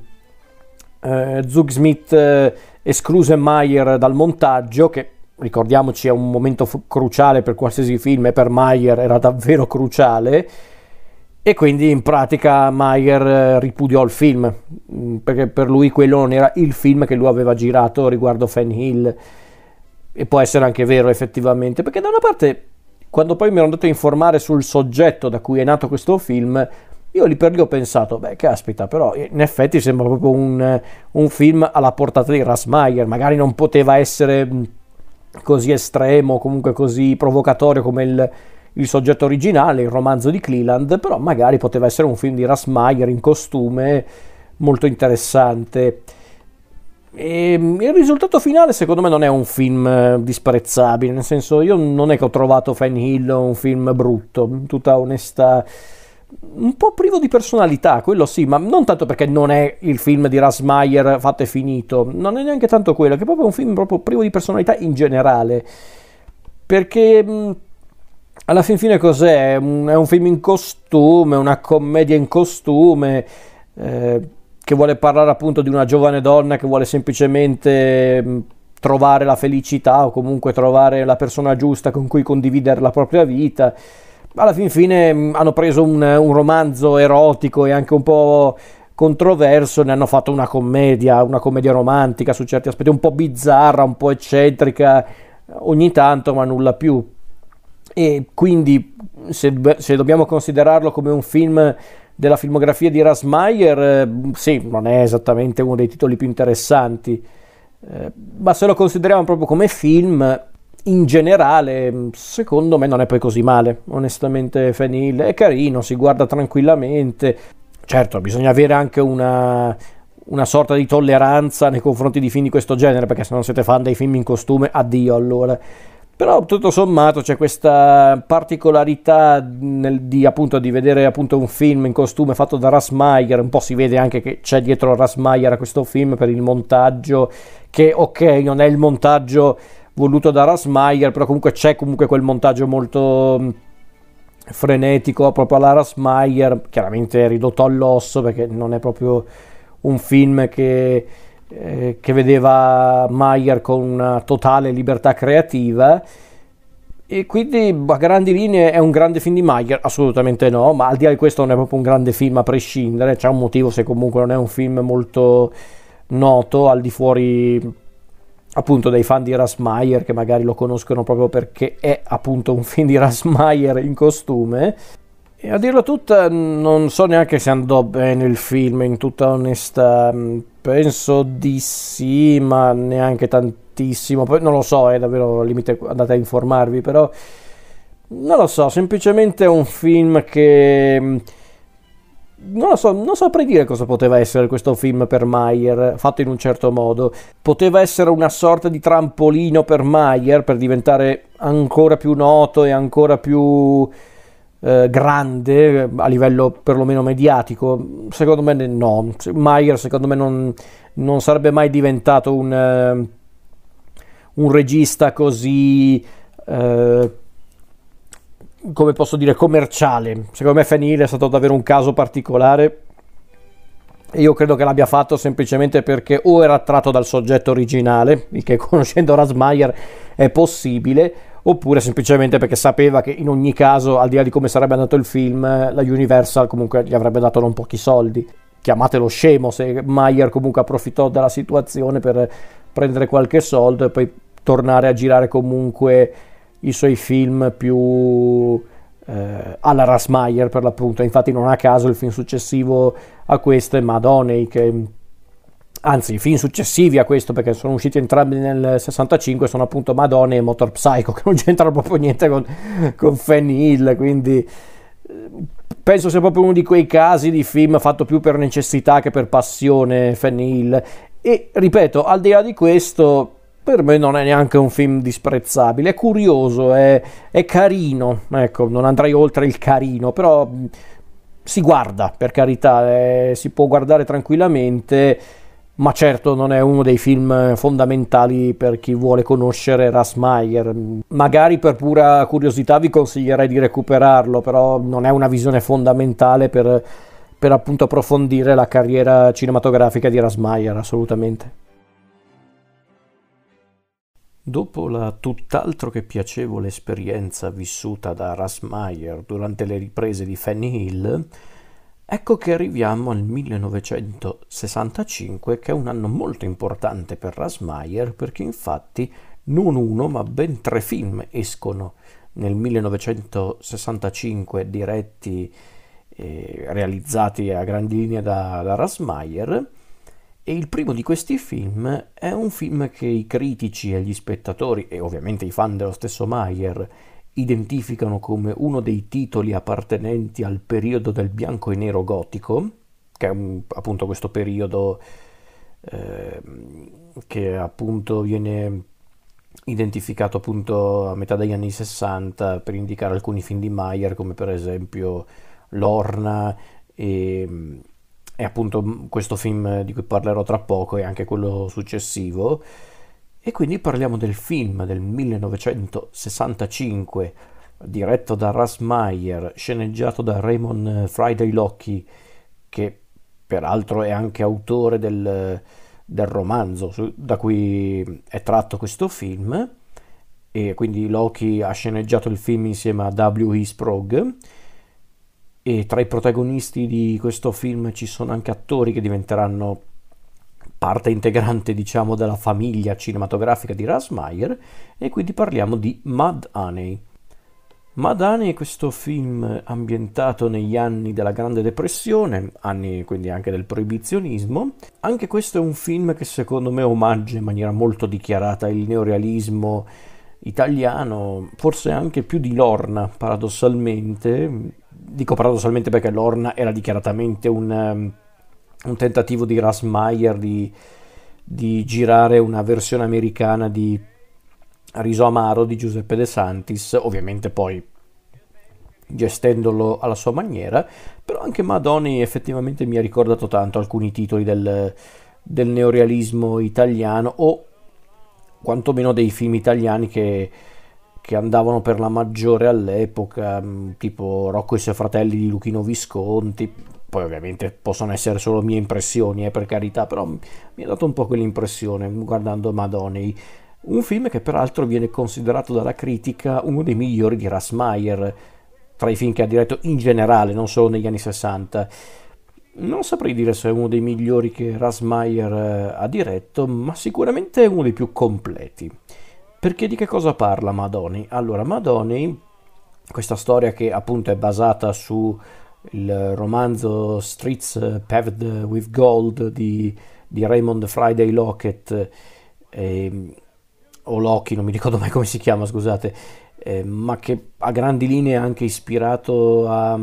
eh, Zugsmith eh, escluse Mayer dal montaggio, che ricordiamoci è un momento f- cruciale per qualsiasi film e per Mayer era davvero cruciale, e quindi in pratica Mayer eh, ripudiò il film, mm, perché per lui quello non era il film che lui aveva girato riguardo Fan Hill e può essere anche vero effettivamente, perché da una parte, quando poi mi ero andato a informare sul soggetto da cui è nato questo film, io lì per lì ho pensato, beh, caspita, però in effetti sembra proprio un, un film alla portata di Rasmayer, magari non poteva essere così estremo, comunque così provocatorio come il, il soggetto originale, il romanzo di Cleland, però magari poteva essere un film di Rasmayer in costume molto interessante. E ehm, il risultato finale secondo me non è un film eh, disprezzabile, nel senso io non è che ho trovato Fan Hill un film brutto, in tutta onestà, un po' privo di personalità, quello sì, ma non tanto perché non è il film di Rasmayer fatto e finito, non è neanche tanto quello, che è proprio un film proprio privo di personalità in generale. perché alla fin fine cos'è? È un, film in costume, una commedia in costume eh, che vuole parlare appunto di una giovane donna che vuole semplicemente mh, trovare la felicità o comunque trovare la persona giusta con cui condividere la propria vita. Alla fin fine mh, hanno preso un, un romanzo erotico e anche un po' controverso, ne hanno fatto una commedia, una commedia romantica su certi aspetti, un po' bizzarra, un po' eccentrica, ogni tanto, ma nulla più. E quindi, se, se dobbiamo considerarlo come un film della filmografia di Rasmayer, eh, sì, non è esattamente uno dei titoli più interessanti, eh, ma se lo consideriamo proprio come film, in generale, secondo me non è poi così male. Onestamente, Fenil è carino, si guarda tranquillamente, Certo, bisogna avere anche una, una sorta di tolleranza nei confronti di film di questo genere, perché se non siete fan dei film in costume, addio allora. Però tutto sommato c'è questa particolarità nel, di, appunto, di, vedere appunto, un film in costume fatto da Rasmayer, un po' si vede anche che c'è dietro Rasmayer a questo film per il montaggio, che ok non è il montaggio voluto da Rasmayer, però comunque c'è comunque quel montaggio molto frenetico proprio alla Rasmayer, chiaramente ridotto all'osso perché non è proprio un film che, eh, che vedeva Mayer con una totale libertà creativa e quindi a grandi linee è un grande film di Mayer? Assolutamente no, ma al di là di questo non è proprio un grande film a prescindere, c'è un motivo se comunque non è un film molto noto al di fuori appunto dei fan di Rasmayer che magari lo conoscono proprio perché è appunto un *laughs* film di Rasmayer in costume. E a dirlo tutta, non so neanche se andò bene il film, in tutta onestà. Penso di sì, ma neanche tantissimo. Poi non lo so, è davvero limite andate a informarvi, però non lo so, semplicemente è un film che non lo so, non saprei dire cosa poteva essere questo film per Mayer, fatto in un certo modo. Poteva essere una sorta di trampolino per Mayer per diventare ancora più noto e ancora più eh, grande a livello perlomeno mediatico. Secondo me no. Mayer, secondo me, non, non sarebbe mai diventato un, uh, un regista così. Uh, come posso dire, commerciale. Secondo me Fenil è stato davvero un caso particolare e io credo che l'abbia fatto semplicemente perché o era attratto dal soggetto originale, il che *laughs* conoscendo Rasmayer è possibile, oppure semplicemente perché sapeva che in ogni caso, al di là di come sarebbe andato il film, la Universal comunque gli avrebbe dato non pochi soldi. Chiamatelo scemo se Mayer comunque approfittò della situazione per prendere qualche soldo e poi tornare a girare comunque i suoi film più eh, alla Rasmayer per l'appunto, infatti non a caso il film successivo a questo è Madonney che anzi i film successivi a questo perché sono usciti entrambi nel 65 sono appunto Madonna e Motor Psycho *laughs* che non c'entrano proprio niente con, con Fanny Hill quindi eh, penso sia proprio uno di quei casi di film fatto più per necessità che per passione Fanny Hill. E ripeto al di là di questo per me non è neanche un film disprezzabile, è curioso, è, è carino, ecco, non andrei oltre il carino, però si guarda, per carità, eh, si può guardare tranquillamente, ma certo non è uno dei film fondamentali per chi vuole conoscere Rasmayer. Magari per pura curiosità vi consiglierei di recuperarlo, però non è una visione fondamentale per, per appunto approfondire la carriera cinematografica di Rasmayer, assolutamente. Dopo la tutt'altro che piacevole esperienza vissuta da Rasmayer durante le riprese di Fanny Hill, ecco che arriviamo al 1965, che è un anno molto importante per Rasmayer, perché infatti non uno ma ben tre film escono. Nel 1965 diretti e realizzati a grandi linee da, da Rasmayer e il primo di questi film è un film che i critici e gli spettatori, e ovviamente i fan dello stesso Mayer, identificano come uno dei titoli appartenenti al periodo del bianco e nero gotico, che è un, appunto questo periodo eh, che appunto viene identificato appunto a metà degli anni 60 per indicare alcuni film di Mayer come per esempio Lorna e e appunto questo film di cui parlerò tra poco e anche quello successivo. E quindi parliamo del film del 1965, diretto da Russ Meyer, sceneggiato da Raymond Friday Locke, che peraltro è anche autore del, del romanzo da cui è tratto questo film. E quindi Loki ha sceneggiato il film insieme a W.E. Sprague e tra i protagonisti di questo film ci sono anche attori che diventeranno parte integrante diciamo della famiglia cinematografica di Russ Meyer e quindi parliamo di Mad Honey Madani è questo film ambientato negli anni della Grande Depressione, anni quindi anche del proibizionismo. Anche questo è un film che secondo me omaggia in maniera molto dichiarata il neorealismo italiano, forse anche più di Lorna, paradossalmente. Dico paradossalmente perché Lorna era dichiaratamente un, um, un tentativo di Rasmayer di, di girare una versione americana di Riso Amaro di Giuseppe De Santis, ovviamente poi gestendolo alla sua maniera, però anche Madoni effettivamente mi ha ricordato tanto alcuni titoli del, del neorealismo italiano o quantomeno dei film italiani che, che andavano per la maggiore all'epoca, mm, tipo Rocco e i suoi fratelli di Luchino Visconti, poi ovviamente possono essere solo mie impressioni, eh, per carità, però mi ha dato un po' quell'impressione guardando Madoni. Un film che peraltro viene considerato dalla critica uno dei migliori di Rassmayer, tra i film che ha diretto in generale, non solo negli anni 60. Non saprei dire se è uno dei migliori che Rassmayer eh, ha diretto, ma sicuramente è uno dei più completi. Perché di che cosa parla Madoni? Allora, Madoni, questa storia che appunto è basata su il romanzo Streets Paved with Gold di, di Raymond Friday Lockett, eh, o Loki, non mi ricordo mai come si chiama, scusate, eh, ma che a grandi linee ha anche ispirato a,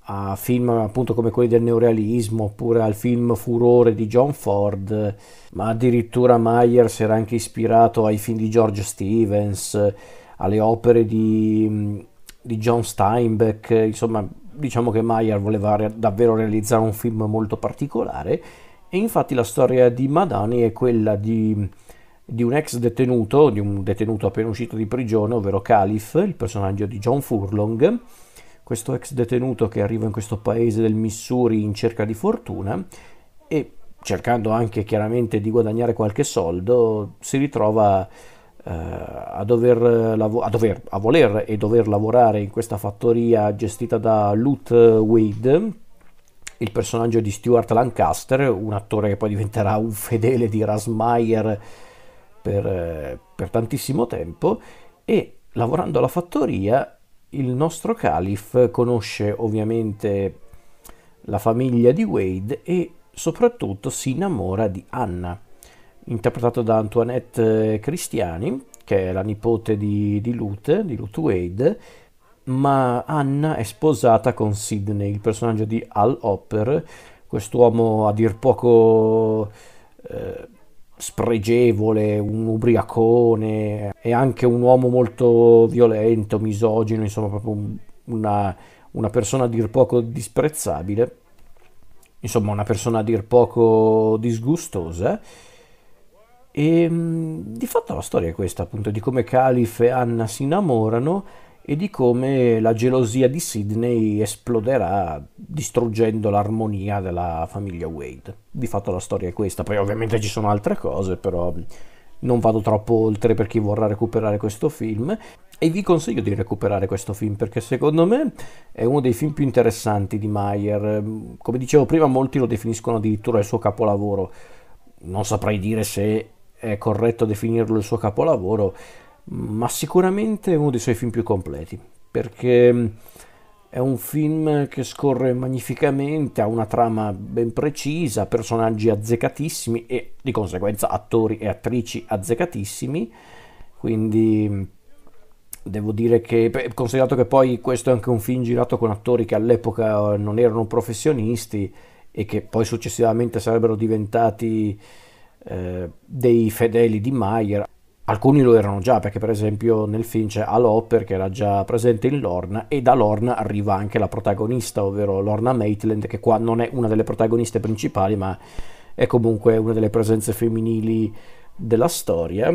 a, film appunto come quelli del neorealismo oppure al film Furore di John Ford, ma addirittura Myers era anche ispirato ai film di George Stevens, alle opere di, di John Steinbeck, insomma diciamo che Meyer voleva re- davvero realizzare un film molto particolare e infatti la storia di Madani è quella di di un ex detenuto, di un detenuto appena uscito di prigione, ovvero Caliph, il personaggio di John Furlong, questo ex detenuto che arriva in questo paese del Missouri in cerca di fortuna e cercando anche chiaramente di guadagnare qualche soldo, si ritrova a, dover, a, dover, a voler e dover lavorare in questa fattoria gestita da Lut Wade, il personaggio di Stuart Lancaster, un attore che poi diventerà un fedele di Rasmayer per, eh, per tantissimo tempo e lavorando alla fattoria il nostro Caliph conosce ovviamente la famiglia di Wade e soprattutto si innamora di Anna, interpretata da Antoinette Cristiani, che è la nipote di, di Lut, di Lut Wade, ma Anna è sposata con Sidney, il personaggio di Al Hopper, quest'uomo a dir poco eh, spregevole, un ubriacone, e anche un uomo molto violento, misogino, insomma proprio una, una persona a dir poco disprezzabile, insomma una persona a dir poco disgustosa. E di fatto la storia è questa, appunto, di come Caliph e Anna si innamorano e di come la gelosia di Sidney esploderà distruggendo l'armonia della famiglia Wade. Di fatto la storia è questa, poi ovviamente ci sono altre cose, però non vado troppo oltre per chi vorrà recuperare questo film e vi consiglio di recuperare questo film perché secondo me è uno dei film più interessanti di Mayer. Come dicevo prima, molti lo definiscono addirittura il suo capolavoro. Non saprei dire se è corretto definirlo il suo capolavoro, ma sicuramente uno dei suoi film più completi, perché mm, è un film che scorre magnificamente, ha una trama ben precisa, personaggi azzeccatissimi e di conseguenza attori e attrici azzeccatissimi, quindi mm, devo dire che, considerato che poi questo è anche un film girato con attori che all'epoca non erano professionisti e che poi successivamente sarebbero diventati eh, dei fedeli di Mayer, Alcuni lo erano già perché per esempio nel film c'è Al Hopper che era già presente in Lorna e da Lorna arriva anche la protagonista, ovvero Lorna Maitland che qua non è una delle protagoniste principali ma è comunque una delle presenze femminili della storia,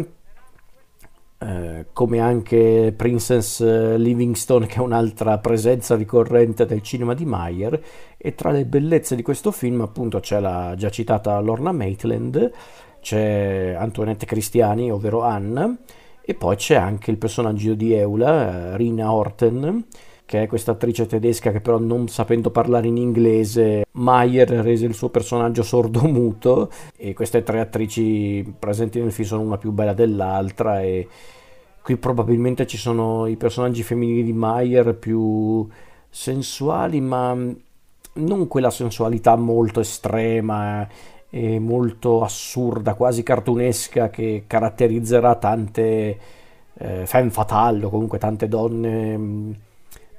eh, come anche Princess Livingstone, che è un'altra presenza ricorrente del cinema di Meyer, e tra le bellezze di questo film appunto c'è la già citata Lorna Maitland, c'è Antoinette Cristiani, ovvero Anna, e poi c'è anche il personaggio di Eula, eh, Rina Horten, che è questa attrice tedesca che però non sapendo parlare in inglese, Mayer rese il suo personaggio sordomuto e queste tre attrici presenti nel film sono una più bella dell'altra e qui probabilmente ci sono i personaggi femminili di Mayer più sensuali ma non quella sensualità molto estrema e molto assurda, quasi cartunesca che caratterizzerà tante eh, femme fatale o comunque tante donne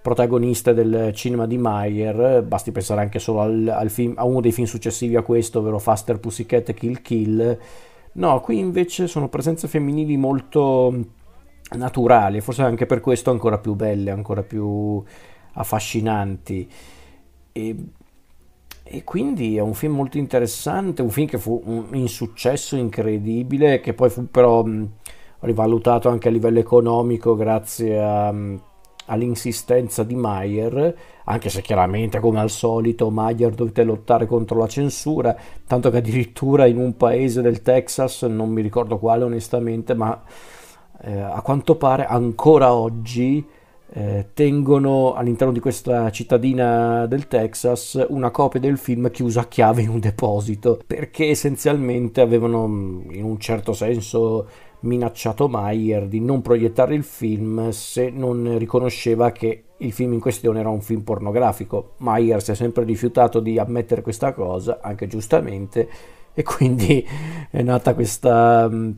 protagoniste del cinema di Meyer, basti pensare anche solo al, al film, a uno dei film successivi a questo, ovvero Faster Pussycat Kill Kill. No, qui invece sono presenze femminili molto naturali, forse anche per questo ancora più belle, ancora più affascinanti. E, e quindi è un film molto interessante, un film che fu un insuccesso incredibile, che poi fu però rivalutato anche a livello economico grazie a... All'insistenza di Mayer, anche se chiaramente come al solito Mayer dovette lottare contro la censura, tanto che addirittura in un paese del Texas, non mi ricordo quale onestamente, ma eh, a quanto pare ancora oggi eh, tengono all'interno di questa cittadina del Texas una copia del film chiusa a chiave in un deposito, perché essenzialmente avevano in un certo senso minacciato Mayer di non proiettare il film se non riconosceva che il film in questione era un film pornografico. Mayer si è sempre rifiutato di ammettere questa cosa, anche giustamente, e quindi *laughs* è nata questa um,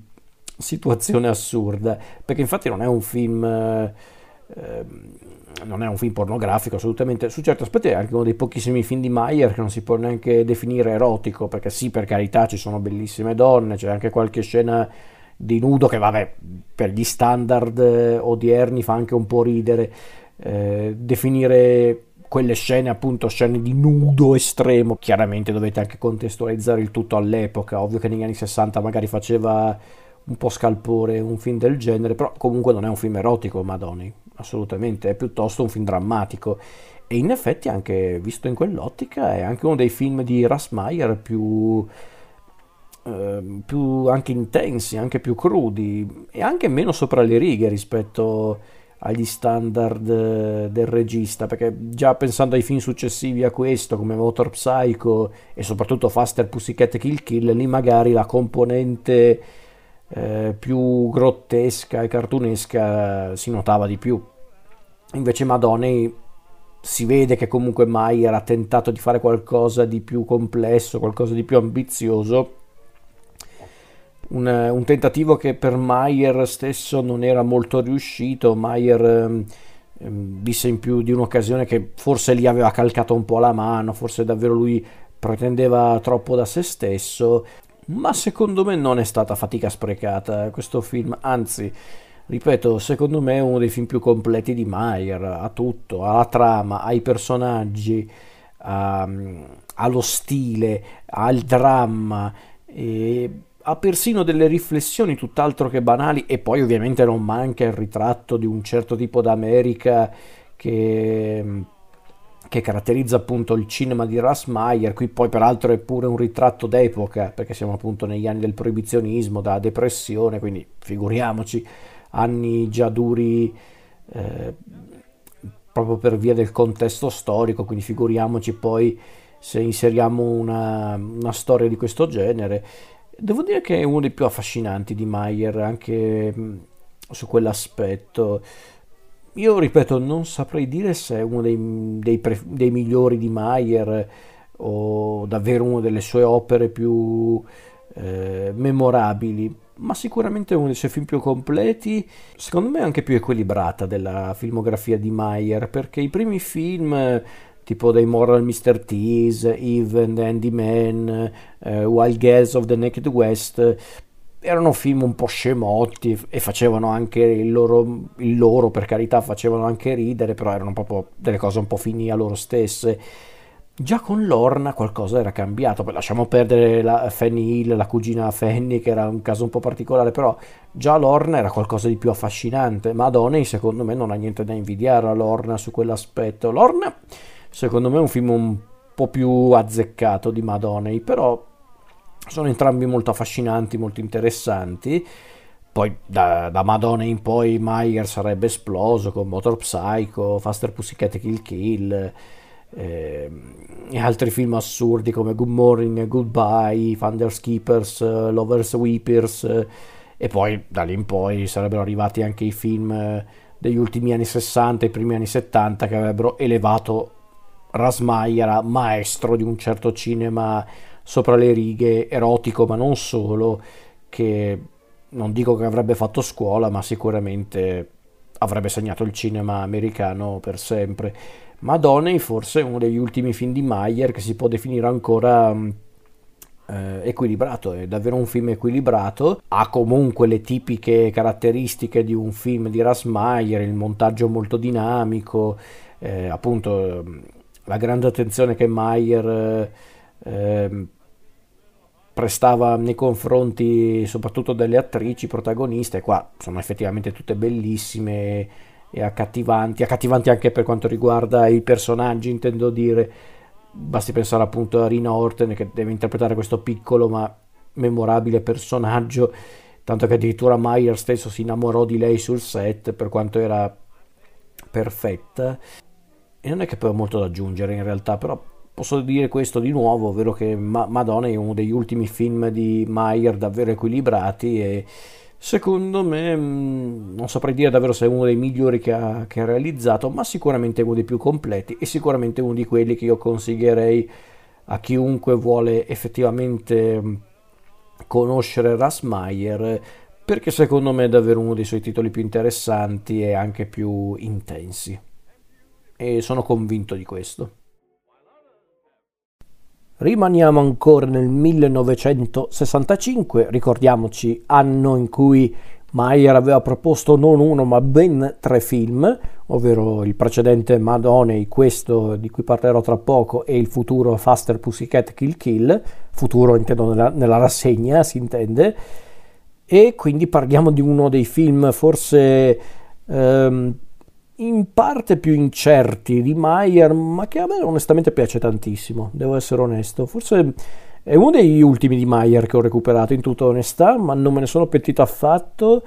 situazione assurda, perché infatti non è un film... Eh, non è un film pornografico assolutamente, su certi aspetti è anche uno dei pochissimi film di Mayer che non si può neanche definire erotico, perché sì, per carità ci sono bellissime donne, c'è anche qualche scena di nudo che vabbè per gli standard eh, odierni fa anche un po' ridere eh, definire quelle scene appunto scene di nudo estremo. Chiaramente dovete anche contestualizzare il tutto all'epoca. Ovvio che negli anni 60 magari faceva un po' scalpore un film del genere però comunque non è un film erotico Madoni assolutamente. È piuttosto un film drammatico. E in effetti anche visto in quell'ottica è anche uno dei film di Rasmayer più Ehm, più anche intensi, anche più crudi e anche meno sopra le righe rispetto agli standard del regista, perché già pensando ai film successivi a questo, come Motor Psycho e soprattutto Faster Pussycat Kill Kill, lì magari la componente eh, più grottesca e cartunesca si notava di più. Invece Madonna si vede che comunque Mayer ha tentato di fare qualcosa di più complesso, qualcosa di più ambizioso un, un, tentativo che per Mayer stesso non era molto riuscito. Mayer ehm, ehm, disse in più di un'occasione che forse gli aveva calcato un po' la mano, forse davvero lui pretendeva troppo da se stesso, ma secondo me non è stata fatica sprecata questo film, anzi, ripeto, secondo me è uno dei film più completi di Mayer, ha tutto, ha la trama, ha i personaggi, ha, ha lo stile, ha il dramma e ha persino delle riflessioni tutt'altro che banali e poi ovviamente non manca il ritratto di un certo tipo d'America che, che caratterizza appunto il cinema di Rassmeyer, qui poi peraltro è pure un ritratto d'epoca perché siamo appunto negli anni del proibizionismo, da depressione, quindi figuriamoci, anni già duri eh, proprio per via del contesto storico, quindi figuriamoci poi se inseriamo una, una storia di questo genere Devo dire che è uno dei più affascinanti di Mayer anche mm, su quell'aspetto. Io ripeto, non saprei dire se è uno dei, dei, pre, dei migliori di Mayer o davvero una delle sue opere più eh, memorabili, ma sicuramente uno dei suoi film più completi, secondo me anche più equilibrata della filmografia di Mayer, perché i primi film tipo dei Moral Mr. Tease, Eve and Andy Man, uh, Wild Girls of the Naked West, erano film un po' scemotti e facevano anche il loro, il loro, per carità, facevano anche ridere, però erano proprio delle cose un po' fini a loro stesse. Già con Lorna qualcosa era cambiato, poi lasciamo perdere la Fanny Hill, la cugina Fanny, che era un caso un po' particolare, però già Lorna era qualcosa di più affascinante. Madonna, secondo me, non ha niente da invidiare a Lorna su quell'aspetto. Lorna, secondo me, è un film un po' più azzeccato di Madonna, però sono entrambi molto affascinanti, molto interessanti. Poi da, da Madonna in poi Meyer sarebbe esploso con Motor Psycho, Faster Pussycat Kill Kill eh, e altri film assurdi come Good Morning, Goodbye, Thunder's Keepers, uh, Lovers Weepers e poi da lì in poi sarebbero arrivati anche i film uh, degli ultimi anni 60 e primi anni 70 che avrebbero elevato Rasmayer a maestro di un certo cinema sopra le righe, erotico ma non solo, che non dico che avrebbe fatto scuola ma sicuramente avrebbe segnato il cinema americano per sempre. Madonna forse è uno degli ultimi film di Mayer che si può definire ancora mm, eh, equilibrato, è davvero un film equilibrato, ha comunque le tipiche caratteristiche di un film di Rasmayer, il montaggio molto dinamico, eh, appunto la grande attenzione che Mayer eh, prestava nei confronti soprattutto delle attrici protagoniste, qua sono effettivamente tutte bellissime e accattivanti, accattivanti anche per quanto riguarda i personaggi, intendo dire, basti pensare appunto a Rina Orten che deve interpretare questo piccolo ma memorabile personaggio, tanto che addirittura Meyer stesso si innamorò di lei sul set per quanto era perfetta. E non è che poi ho molto da aggiungere in realtà, però posso dire questo di nuovo, ovvero che Ma- Madonna è uno degli ultimi film di Meyer davvero equilibrati e Secondo me, mm, non saprei dire davvero se è uno dei migliori che ha, che ha, realizzato, ma sicuramente uno dei più completi e sicuramente uno di quelli che io consiglierei a chiunque vuole effettivamente mm, conoscere Rasmayer, perché secondo me è davvero uno dei suoi titoli più interessanti e anche più intensi. E sono convinto di questo. Rimaniamo ancora nel 1965, ricordiamoci anno in cui Mayer aveva proposto non uno ma ben tre film, ovvero il precedente Madoney, questo di cui parlerò tra poco, e il futuro Faster Pussycat Kill Kill, futuro intendo nella, nella rassegna si intende, e quindi parliamo di uno dei film forse... Ehm, in parte più incerti di Mayer, ma che a me onestamente piace tantissimo, devo essere onesto. Forse è uno degli ultimi di Mayer che ho recuperato in tutta onestà, ma non me ne sono pentito affatto.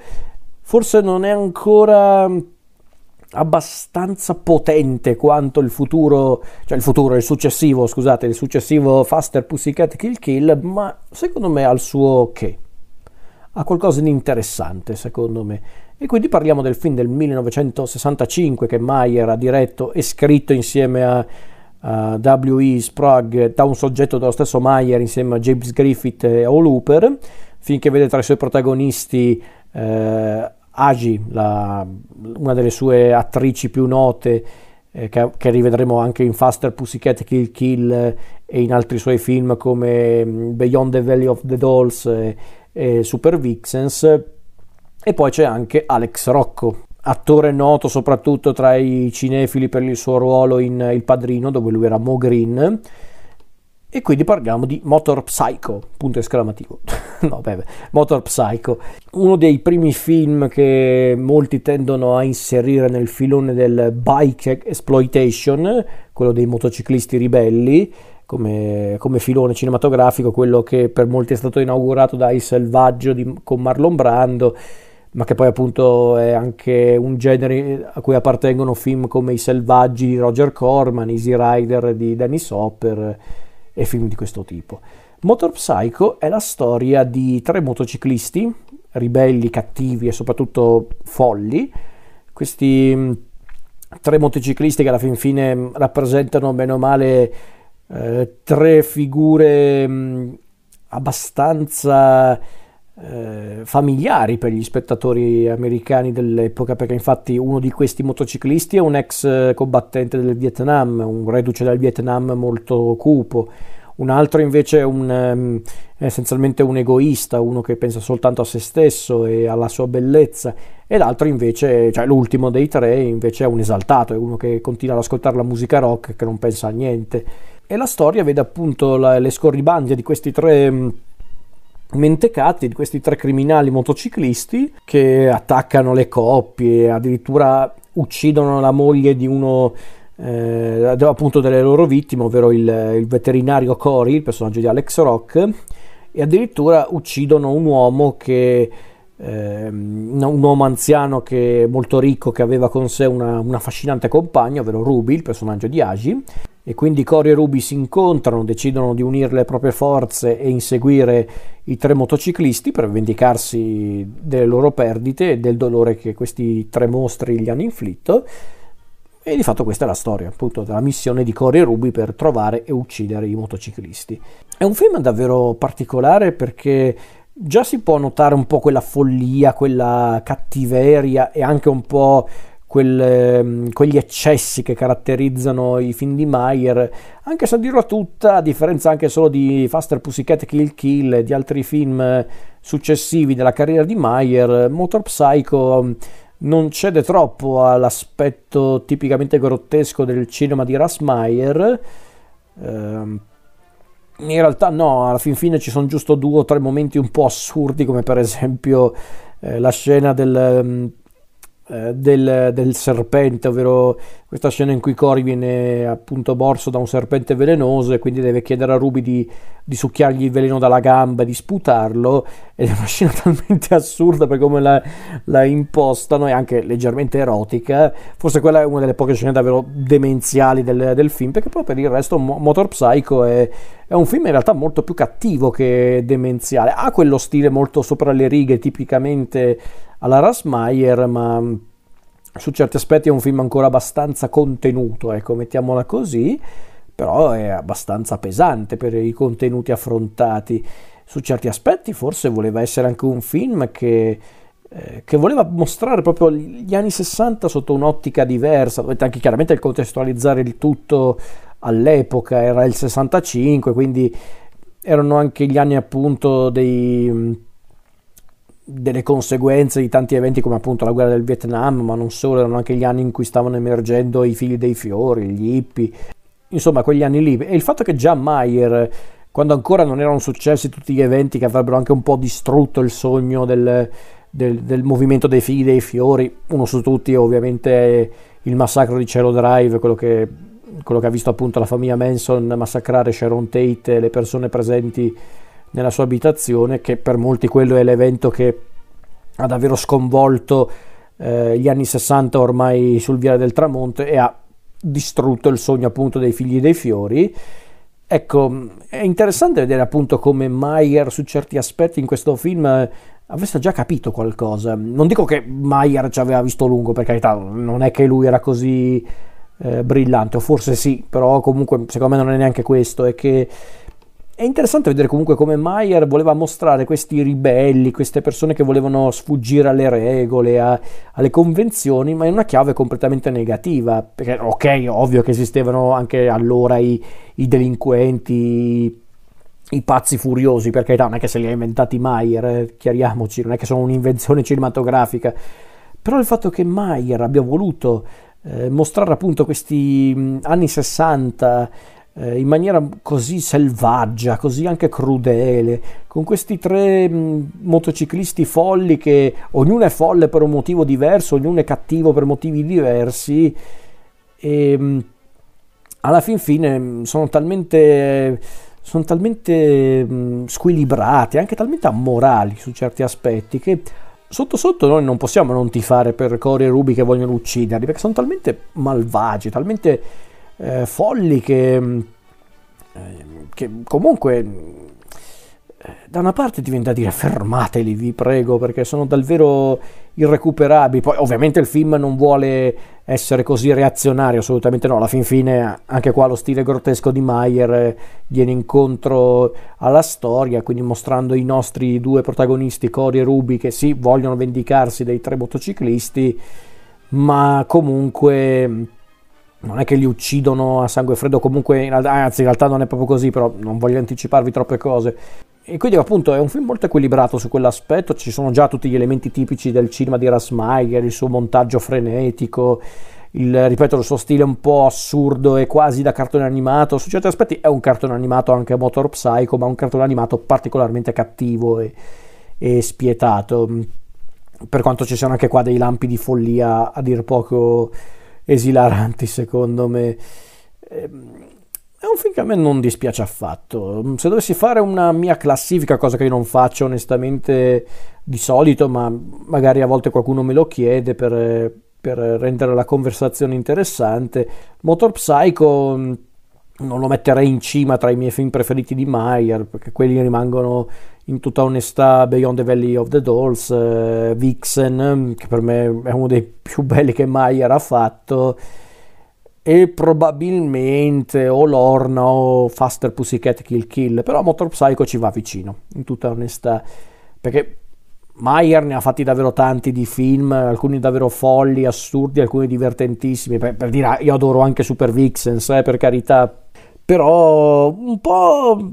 Forse non è ancora abbastanza potente quanto il futuro, cioè il futuro, il successivo, scusate, il successivo Faster Pussycat Kill Kill, ma secondo me ha il suo che. Ha qualcosa di interessante, secondo me. E quindi parliamo del film del 1965 che Mayer ha diretto e scritto insieme a, a W.E. Sprague da un soggetto dello stesso Mayer insieme a James Griffith e All Hooper, finché vede tra i suoi protagonisti eh, Agi, la, una delle sue attrici più note, eh, che, che, rivedremo anche in Faster Pussycat Kill Kill e in altri suoi film come mm, Beyond the Valley of the Dolls e, e Super Vixens e poi c'è anche Alex Rocco, attore noto soprattutto tra i cinefili per il suo ruolo in Il Padrino, dove lui era Mo Green. E quindi parliamo di Motor Psycho, punto esclamativo. *laughs* no, beh, Motor Psycho, uno dei primi film che molti tendono a inserire nel filone del bike exploitation, quello dei motociclisti ribelli, come, come, filone cinematografico, quello che per molti è stato inaugurato da Il Selvaggio di, con Marlon Brando ma che poi appunto è anche un genere a cui appartengono film come I Selvaggi di Roger Corman, Easy Rider di Dennis Hopper e film di questo tipo. Motor Psycho è la storia di tre motociclisti, ribelli, cattivi e soprattutto folli. Questi mm, tre motociclisti che alla fin fine rappresentano bene o male eh, tre figure mh, mm, abbastanza eh, familiari per gli spettatori americani dell'epoca, perché infatti uno di questi motociclisti è un ex eh, combattente del Vietnam, un reduce del Vietnam molto cupo, un altro invece è, un, è essenzialmente un egoista, uno che pensa soltanto a se stesso e alla sua bellezza, e l'altro invece, cioè l'ultimo dei tre, invece è un esaltato, è uno che continua ad ascoltare la musica rock, che non pensa a niente. e la storia vede appunto la, le scorribande di questi tre mentecatti, di questi tre criminali motociclisti che attaccano le coppie, addirittura uccidono la moglie di uno eh, appunto delle loro vittime, ovvero il, il veterinario Cory, il personaggio di Alex Rock, e addirittura uccidono un uomo che eh, un uomo anziano che, molto ricco che aveva con sé una, una affascinante compagna, ovvero Ruby, il personaggio di Agi, e quindi Cory e Ruby si incontrano, decidono di unire le proprie forze e inseguire i tre motociclisti per vendicarsi delle loro perdite e del dolore che questi tre mostri gli hanno inflitto. E di fatto questa è la storia, appunto, della missione di Cory e Ruby per trovare e uccidere i motociclisti. È un film davvero particolare perché già si può notare un po' quella follia, quella cattiveria e anche un po' quel, ehm, quegli eccessi che caratterizzano i film di Mayer, anche se a dirla tutta, a differenza anche solo di Faster Pussycat Kill Kill e di altri film successivi della carriera di Mayer, Motor Psycho mm, non cede troppo all'aspetto tipicamente grottesco del cinema di Russ Meyer. Ehm, in realtà no, alla fin fine ci sono giusto due o tre momenti un po' assurdi, come per esempio eh, la scena del, mm, del, del, serpente, ovvero questa scena in cui Cory viene appunto morso da un serpente velenoso e quindi deve chiedere a Ruby di, di succhiargli il veleno dalla gamba e di sputarlo ed è una *laughs* scena talmente assurda per come la, la, impostano e anche leggermente erotica. Forse quella è una delle poche scene davvero demenziali del, del film perché poi per il resto Motor Psycho è, è un film in realtà molto più cattivo che demenziale. Ha quello stile molto sopra le righe tipicamente alla Rasmayer, ma su certi aspetti è un film ancora abbastanza contenuto, ecco, mettiamola così, però è abbastanza pesante per i contenuti affrontati. Su certi aspetti forse voleva essere anche un film che, eh, che voleva mostrare proprio gli anni 60 sotto un'ottica diversa, dovete anche chiaramente contestualizzare il tutto all'epoca, era il 65, quindi erano anche gli anni appunto dei delle conseguenze di tanti eventi come appunto la guerra del Vietnam, ma non solo, erano anche gli anni in cui stavano emergendo i figli dei fiori, gli hippie, insomma quegli anni lì. E il fatto che già Mayer, quando ancora non erano successi tutti gli eventi che avrebbero anche un po' distrutto il sogno del, del, del movimento dei figli dei fiori, uno su tutti ovviamente il massacro di Cielo Drive, quello che, quello che ha visto appunto la famiglia Manson massacrare Sharon Tate le persone presenti nella sua abitazione, che per molti quello è l'evento che ha davvero sconvolto eh, gli anni 60 ormai sul Viale del Tramonto e ha distrutto il sogno appunto dei figli dei fiori. Ecco, è interessante vedere appunto come Mayer su certi aspetti in questo film avesse già capito qualcosa. Non dico che Mayer ci aveva visto lungo, per carità, non è che lui era così eh, brillante, o forse sì, però comunque secondo me non è neanche questo, è che è interessante vedere comunque come Mayer voleva mostrare questi ribelli, queste persone che volevano sfuggire alle regole, a, alle convenzioni, ma in una chiave completamente negativa. Perché, ok, ovvio che esistevano anche allora i, i delinquenti, i pazzi furiosi, perché non è che se li ha inventati Mayer, eh, chiariamoci, non è che sono un'invenzione *laughs* cinematografica. Però il fatto che Mayer abbia voluto eh, mostrare appunto questi anni 60 eh, in maniera così selvaggia, così anche crudele, con questi tre mh, mm, motociclisti folli che ognuno è folle per un motivo diverso, ognuno è cattivo per motivi diversi e mh, mm, alla fin fine mm, sono talmente sono talmente mh, squilibrati, anche talmente ammorali su certi aspetti che sotto sotto noi non possiamo non tifare per Cory e Ruby che vogliono ucciderli perché sono talmente malvagi, talmente eh, folli che, mm, eh, che comunque eh, da una parte ti viene da dire fermateli, vi prego, perché sono davvero irrecuperabili. Poi ovviamente il film non vuole essere così reazionario, assolutamente no. Alla fin fine anche qua lo stile grottesco di Mayer eh, viene incontro alla storia, quindi mostrando i nostri due protagonisti, Cory e Ruby, che sì, vogliono vendicarsi dei tre motociclisti, ma comunque non è che li uccidono a sangue freddo, comunque, anzi in realtà non è proprio così, però non voglio anticiparvi troppe cose. E quindi appunto è un film molto equilibrato su quell'aspetto, ci sono già tutti gli elementi tipici del cinema di Rasmayer, il suo montaggio frenetico, il, ripeto, il suo stile un po' assurdo e quasi da cartone animato, su certi aspetti è un cartone animato anche Motor Psycho, ma un cartone animato particolarmente cattivo e, e spietato, per quanto ci siano anche qua dei lampi di follia a dir poco esilaranti secondo me. Ehm, è un film che a me non dispiace affatto. Se dovessi fare una mia classifica, cosa che io non faccio onestamente di solito, ma magari a volte qualcuno me lo chiede per, per rendere la conversazione interessante, Motor Psycho mm, non lo metterei in cima tra i miei film preferiti di Meyer, perché quelli rimangono in tutta onestà Beyond the Valley of the Dolls, eh, Vixen, che per me è uno dei più belli che Meyer ha fatto, e probabilmente o Lorna o Faster Pussycat Kill Kill, però Motor Psycho ci va vicino, in tutta onestà, perché Meyer ne ha fatti davvero tanti di film, alcuni davvero folli, assurdi, alcuni divertentissimi, per, per dire io adoro anche Super Vixens, eh, per carità, però un po'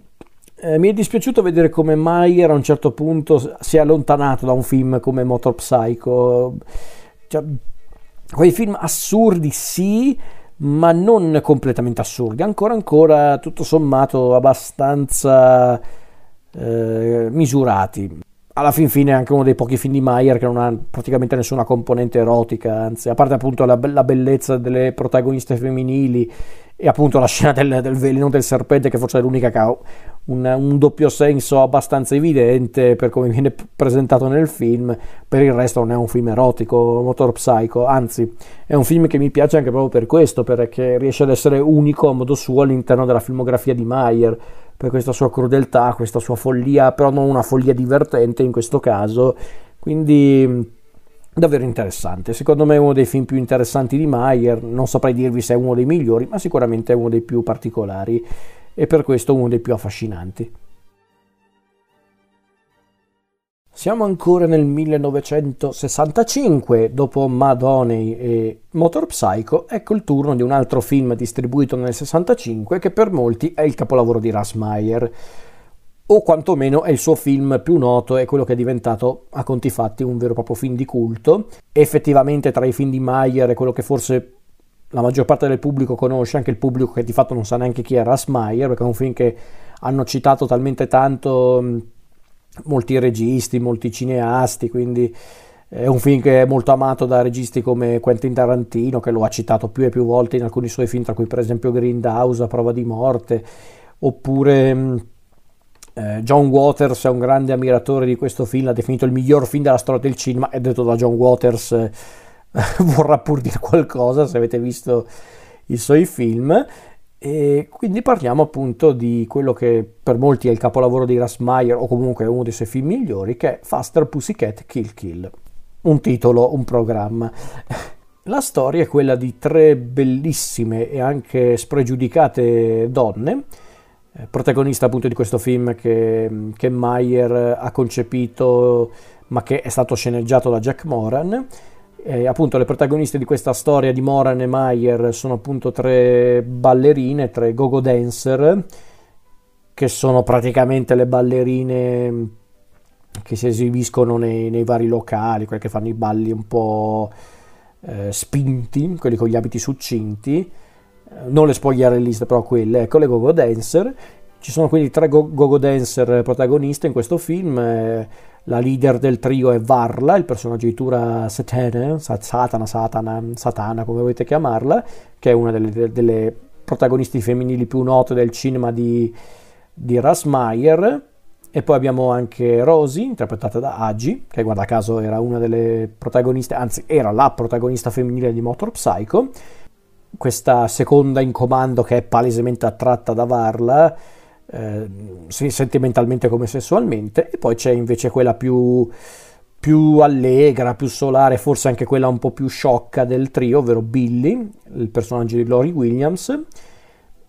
eh, mi è dispiaciuto vedere come Meyer a un certo punto si è allontanato da un film come Motor Psycho, cioè, quei film assurdi sì, ma non completamente assurdi, ancora ancora tutto sommato abbastanza eh, misurati. Alla fin fine è anche uno dei pochi film di Mayer che non ha praticamente nessuna componente erotica, anzi, a parte appunto la, la bellezza delle protagoniste femminili e appunto la scena del, del, veleno del serpente che forse è l'unica che ha un, un, doppio senso abbastanza evidente per come viene presentato nel film per il resto non è un film erotico Motor Psycho anzi è un film che mi piace anche proprio per questo perché riesce ad essere unico a modo suo all'interno della filmografia di Mayer per questa sua crudeltà questa sua follia però non una follia divertente in questo caso. Quindi davvero interessante. Secondo me è uno dei film più interessanti di Mayer, non saprei dirvi se è uno dei migliori, ma sicuramente è uno dei più particolari e per questo uno dei più affascinanti. Siamo ancora nel 1965, dopo Madoney e Motor Psycho, ecco il turno di un altro film distribuito nel 65 che per molti è il capolavoro di Russ Meyer o quantomeno è il suo film più noto e quello che è diventato a conti fatti un vero e proprio film di culto. Effettivamente tra i film di Mayer è quello che forse la maggior parte del pubblico conosce, anche il pubblico che di fatto non sa neanche chi è Russ Meyer, perché è un film che hanno citato talmente tanto molti registi, molti cineasti, quindi è un film che è molto amato da registi come Quentin Tarantino, che lo ha citato più e più volte in alcuni suoi film, tra cui per esempio Grindhouse, A prova di morte, oppure eh, John Waters è un grande ammiratore di questo film, l'ha definito il miglior film della storia del cinema e detto da John Waters eh, *laughs* vorrà pur dire qualcosa se avete visto i suoi film. E quindi parliamo appunto di quello che per molti è il capolavoro di Russ Meyer o comunque uno dei suoi film migliori che è Faster Pussycat Kill Kill. Un titolo, un programma. La storia è quella di tre bellissime e anche spregiudicate donne protagonista appunto di questo film che, che Meyer ha concepito ma che è stato sceneggiato da Jack Moran. E appunto le protagoniste di questa storia di Moran e Meyer sono appunto tre ballerine, tre go-go dancer, che sono praticamente le ballerine che si esibiscono nei, nei vari locali, quelle che fanno i balli un po' eh, spinti, quelli con gli abiti succinti non le spogliarelliste, però quelle, ecco le go-go dancer. Ci sono quindi tre go-go dancer protagoniste in questo film. Eh, la leader del trio è Varla, il personaggio di Tura Satana, Satana, Satana, Satana, come volete chiamarla, che è una delle, delle protagonisti femminili più note del cinema di, di Russ Meyer. E poi abbiamo anche Rosie, interpretata da Agi, che guarda caso era una delle protagoniste, anzi era la protagonista femminile di Motor Psycho questa seconda in comando che è palesemente attratta da Varla, eh, sentimentalmente come sessualmente, e poi c'è invece quella più, più allegra, più solare, forse anche quella un po' più sciocca del trio, ovvero Billy, il personaggio di Lori Williams.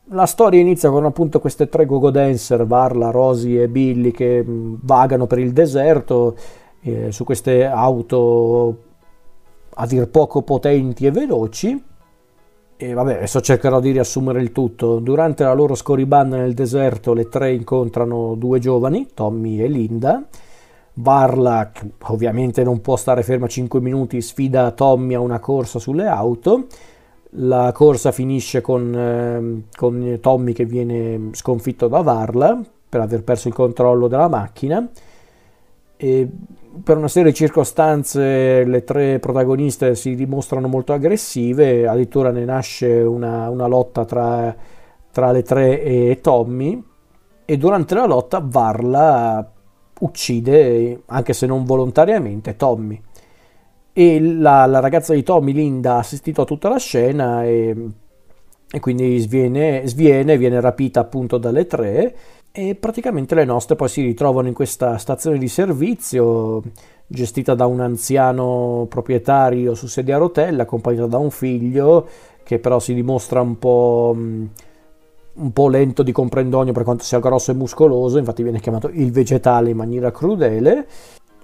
La storia inizia con appunto queste tre go-go dancer, Varla, Rosie e Billy, che mm, vagano per il deserto eh, su queste auto a dir poco potenti e veloci e vabbè, adesso cercherò di riassumere il tutto. Durante la loro scorribanda nel deserto, le tre incontrano due giovani, Tommy e Linda. Varla, ovviamente non può stare ferma 5 minuti, sfida Tommy a una corsa sulle auto. la corsa finisce con, eh, con Tommy che viene sconfitto da Varla per aver perso il controllo della macchina e per una serie di circostanze le tre protagoniste si dimostrano molto aggressive, addirittura ne nasce una, una lotta tra, tra, le tre e Tommy e durante la lotta Varla uccide, anche se non volontariamente, Tommy. E la, la ragazza di Tommy, Linda, ha assistito a tutta la scena e, e quindi sviene, sviene, viene rapita appunto dalle tre e praticamente le nostre poi si ritrovano in questa stazione di servizio gestita da un anziano proprietario su sedia a rotelle accompagnato da un figlio che però si dimostra un po', un po' lento di comprendogno per quanto sia grosso e muscoloso, infatti viene chiamato il vegetale in maniera crudele.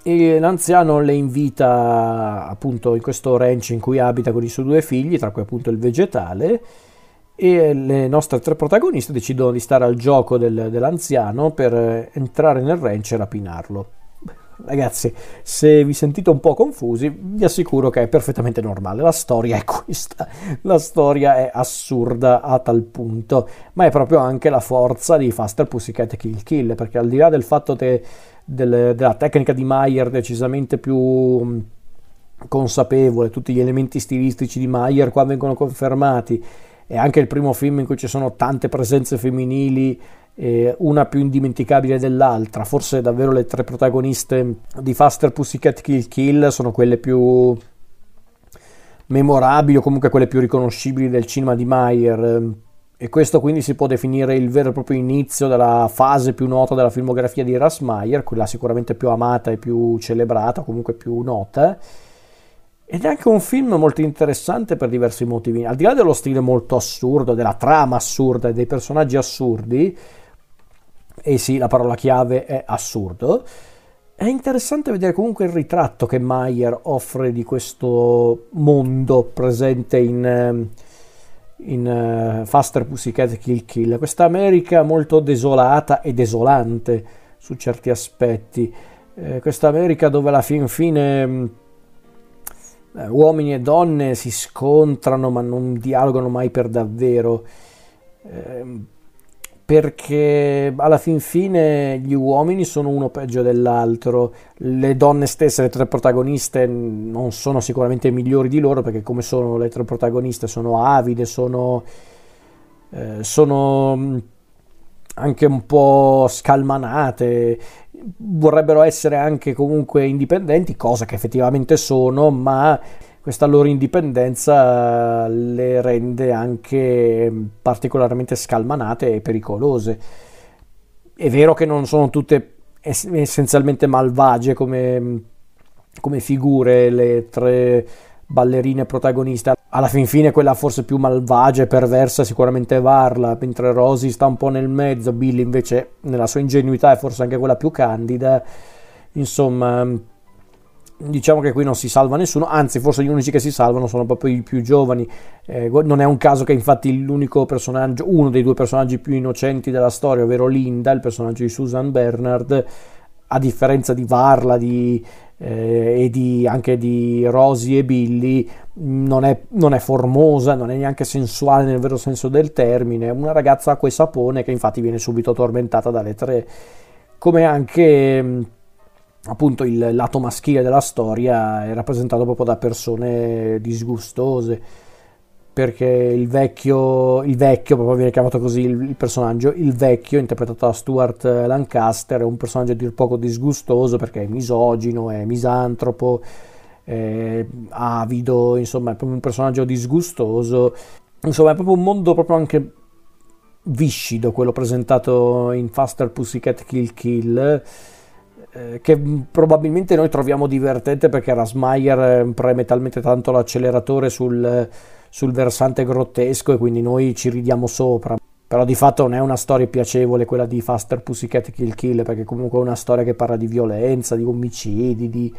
E l'anziano le invita appunto in questo ranch in cui abita con i suoi due figli, tra cui appunto il vegetale e le nostre tre protagoniste decidono di stare al gioco del, dell'anziano per entrare nel ranch e rapinarlo. Ragazzi, se vi sentite un po' confusi, vi assicuro che è perfettamente normale. La storia è questa. La storia è assurda a tal punto, ma è proprio anche la forza di Faster Pussycat Kill Kill, perché al di là del fatto che del, della tecnica di Mayer decisamente più consapevole, tutti gli elementi stilistici di Mayer qua vengono confermati è anche il primo film in cui ci sono tante presenze femminili, una più indimenticabile dell'altra. Forse davvero le tre protagoniste di Faster Pussycat Kill Kill sono quelle più memorabili o comunque quelle più riconoscibili del cinema di Mayer. E questo quindi si può definire il vero e proprio inizio della fase più nota della filmografia di Russ quella sicuramente più amata e più celebrata, comunque più nota ed è anche un film molto interessante per diversi motivi. Al di là dello stile molto assurdo, della trama assurda e dei personaggi assurdi, e sì, la parola chiave è assurdo, è interessante vedere comunque il ritratto che Mayer offre di questo mondo presente in, ehm, in uh, Faster Pussycat Kill Kill. Questa America molto desolata e desolante su certi aspetti. Eh, questa America dove alla fin fine mm, eh, uomini e donne si scontrano ma non dialogano mai per davvero. Eh, perché alla fin fine gli uomini sono uno peggio dell'altro, le donne stesse, le tre protagoniste, non sono sicuramente migliori di loro perché come sono le tre protagoniste sono avide, sono, eh, sono anche un po' scalmanate, vorrebbero essere anche comunque indipendenti, cosa che effettivamente sono, ma questa loro indipendenza le rende anche particolarmente scalmanate e pericolose. È vero che non sono tutte essenzialmente malvagie come, come figure le tre ballerine protagoniste. Alla fin fine quella forse più malvagia e perversa è sicuramente Varla, mentre Rosy sta un po' nel mezzo, Billy invece nella sua ingenuità è forse anche quella più candida. Insomma, diciamo che qui non si salva nessuno, anzi forse gli unici che si salvano sono proprio i più giovani. Eh, non è un caso che infatti l'unico personaggio, uno dei due personaggi più innocenti della storia, ovvero Linda, il personaggio di Susan Bernard, a differenza di Varla, di eh, e di, anche di Rosy e Billy non è, non è, formosa, non è neanche sensuale nel vero senso del termine, una ragazza acqua e sapone che infatti viene subito tormentata dalle tre, come anche appunto il lato maschile della storia è rappresentato proprio da persone disgustose perché il vecchio, il vecchio, proprio viene chiamato così il, il, personaggio, il vecchio, interpretato da Stuart Lancaster, è un personaggio a dir poco disgustoso perché è misogino, è misantropo, è avido, insomma è proprio un personaggio disgustoso, insomma è proprio un mondo proprio anche viscido, quello presentato in Faster Pussycat Kill Kill, eh, che probabilmente noi troviamo divertente perché Rasmayer preme talmente tanto l'acceleratore sul sul versante grottesco e quindi noi ci ridiamo sopra. Però di fatto non è una storia piacevole quella di Faster Pussycat Kill Kill, perché comunque è una storia che parla di violenza, di omicidi, di,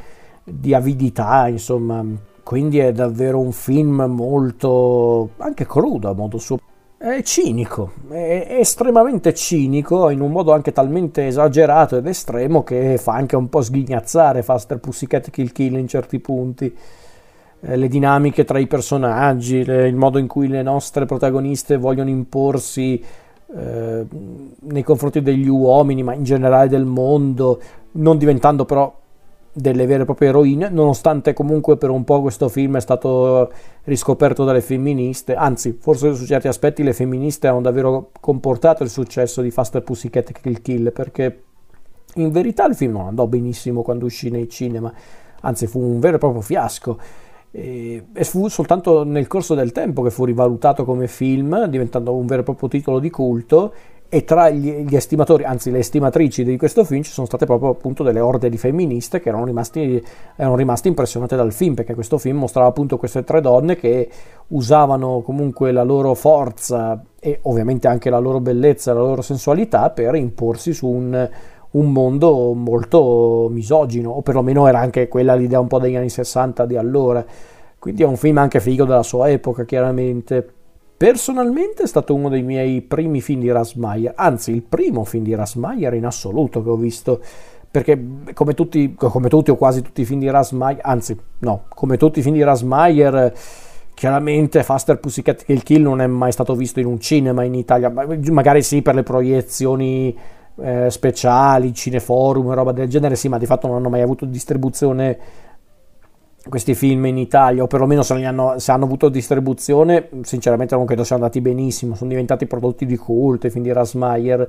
di avidità, insomma. Quindi è davvero un film molto anche crudo a modo suo. È cinico, è estremamente cinico, in un modo anche talmente esagerato ed estremo che fa anche un po' sghignazzare Faster Pussycat Kill Kill in certi punti. Eh, le dinamiche tra i personaggi, le, il modo in cui le nostre protagoniste vogliono imporsi eh, nei confronti degli uomini, ma in generale del mondo, non diventando però delle vere e proprie eroine, nonostante comunque per un po' questo film è stato riscoperto dalle femministe, anzi forse su certi aspetti le femministe hanno davvero comportato il successo di Faster Pussycat Kill Kill, perché in verità il film non andò benissimo quando uscì nei cinema, anzi fu un vero e proprio fiasco. E, fu soltanto nel corso del tempo che fu rivalutato come film, diventando un vero e proprio titolo di culto e tra gli, estimatori, anzi le estimatrici di questo film ci sono state proprio appunto delle orde di femministe che erano, rimasti, erano rimaste impressionate dal film perché questo film mostrava appunto queste tre donne che usavano comunque la loro forza e ovviamente anche la loro bellezza, la loro sensualità per imporsi su un, un mondo molto misogino o perlomeno era anche quella l'idea un po' degli anni 60 di allora. Quindi è un film anche figo della sua epoca chiaramente. Personalmente è stato uno dei miei primi film di Rasmayer, anzi il primo film di Rasmayer in assoluto che ho visto, perché come tutti, come tutti o quasi tutti i film di Rasmayer, anzi no, come tutti i film di Rasmayer, chiaramente Faster Pussycat Kill Kill non è mai stato visto in un cinema in Italia, magari sì per le proiezioni eh, speciali, cineforum, roba del genere, sì, ma di fatto non hanno mai avuto distribuzione questi film in Italia, o perlomeno se, hanno, se hanno avuto distribuzione, sinceramente non credo siano andati benissimo, sono diventati prodotti di culto, i film di Rasmayer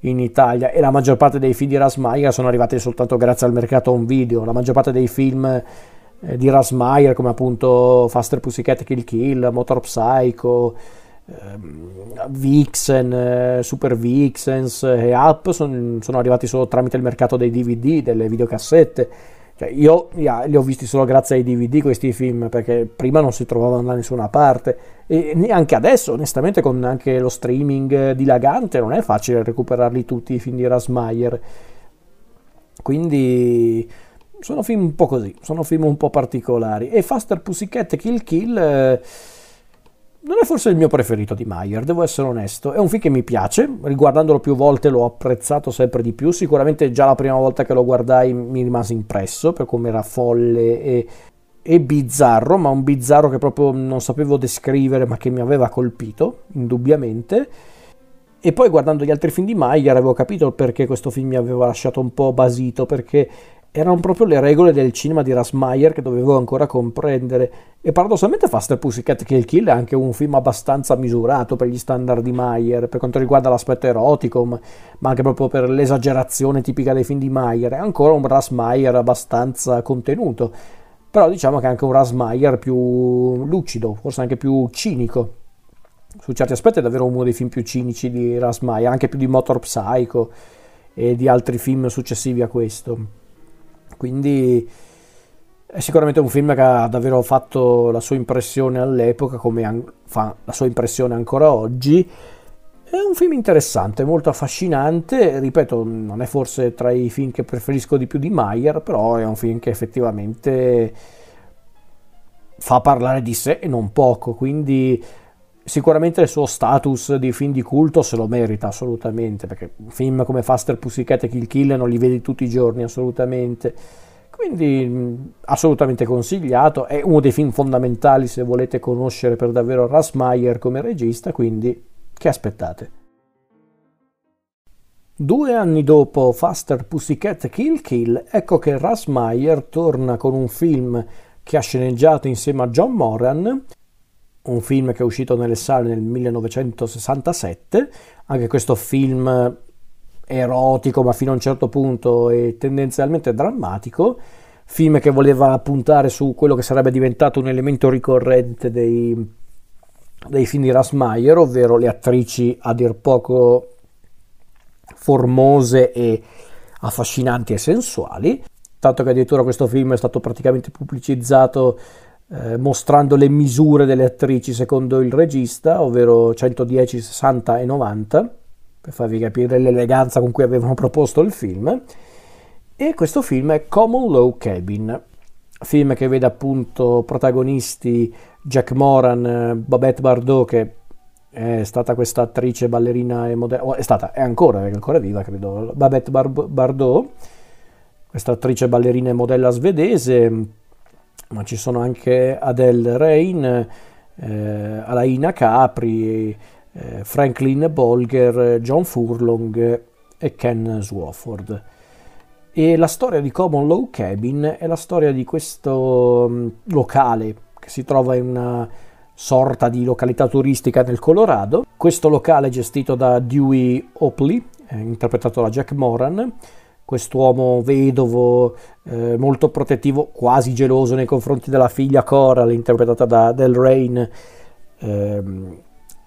in Italia e la maggior parte dei film di Rasmayer sono arrivati soltanto grazie al mercato home video, la maggior parte dei film eh, di Rasmayer come appunto Faster Pussycat Kill Kill, Motor Psycho, Vixen, eh, Super Vixens e Up sono, sono arrivati solo tramite il mercato dei DVD, delle videocassette cioè, io yeah, li ho visti solo grazie ai DVD questi film, perché prima non si trovavano da nessuna parte. E neanche adesso, onestamente, con anche lo streaming dilagante, non è facile recuperarli tutti i film di Rasmayer. Quindi sono film un po' così, sono film un po' particolari. E Faster Pussycat Kill Kill... Eh, non è forse il mio preferito di Mayer, devo essere onesto. È un film che mi piace, riguardandolo più volte l'ho apprezzato sempre di più. Sicuramente già la prima volta che lo guardai mi rimase impresso per come era folle e, e bizzarro, ma un bizzarro che proprio non sapevo descrivere, ma che mi aveva colpito, indubbiamente. E poi guardando gli altri film di Mayer avevo capito perché questo film mi aveva lasciato un po' basito, perché erano proprio le regole del cinema di Rasmayer che dovevo ancora comprendere. E paradossalmente Faster Pussycat Kill Kill è anche un film abbastanza misurato per gli standard di Mayer per quanto riguarda l'aspetto erotico ma anche proprio per l'esagerazione tipica dei film di Mayer è ancora un Rasmayer abbastanza contenuto però diciamo che è anche un Rasmayer più lucido forse anche più cinico. Su certi aspetti è davvero uno dei film più cinici di Rasmayer anche più di Motor Psycho e di altri film successivi a questo quindi è sicuramente un film che ha davvero fatto la sua impressione all'epoca, come fa la sua impressione ancora oggi. È un film interessante, molto affascinante, ripeto, non è forse tra i film che preferisco di più di Mayer, però è un film che effettivamente fa parlare di sé e non poco, quindi sicuramente il suo status di film di culto se lo merita assolutamente, perché film come Faster Pussycat e Kill Kill non li vedi tutti i giorni assolutamente. Quindi mh, assolutamente consigliato, è uno dei film fondamentali se volete conoscere per davvero Russ Meyer come regista, quindi che aspettate? Due anni dopo Faster Pussycat Kill Kill, ecco che Russ Meyer torna con un film che ha sceneggiato insieme a John Moran un film che è uscito nelle sale nel 1967, anche questo film erotico ma fino a un certo punto e tendenzialmente drammatico, film che voleva puntare su quello che sarebbe diventato un elemento ricorrente dei, dei film di Rasmayer, ovvero le attrici a dir poco formose e affascinanti e sensuali, tanto che addirittura questo film è stato praticamente pubblicizzato eh, mostrando le misure delle attrici secondo il regista, ovvero 110, 60 e 90, per farvi capire l'eleganza con cui avevano proposto il film. E questo film è Common Law Cabin, film che vede appunto protagonisti Jack Moran, Babette Bardot, che è stata questa attrice ballerina e modella, è stata, è ancora, è ancora viva credo, Babette Bar- Bardot, questa attrice ballerina e modella svedese, ma ci sono anche Adele Rain, eh, Alaina Capri, eh, Franklin Bolger, John Furlong e Ken Swofford. E la storia di Common Law Cabin è la storia di questo um, locale che si trova in una sorta di località turistica nel Colorado. Questo locale è gestito da Dewey Opley, eh, interpretato da Jack Moran, quest'uomo vedovo, eh, molto protettivo, quasi geloso nei confronti della figlia Coral, interpretata da Del Rain. Ehm,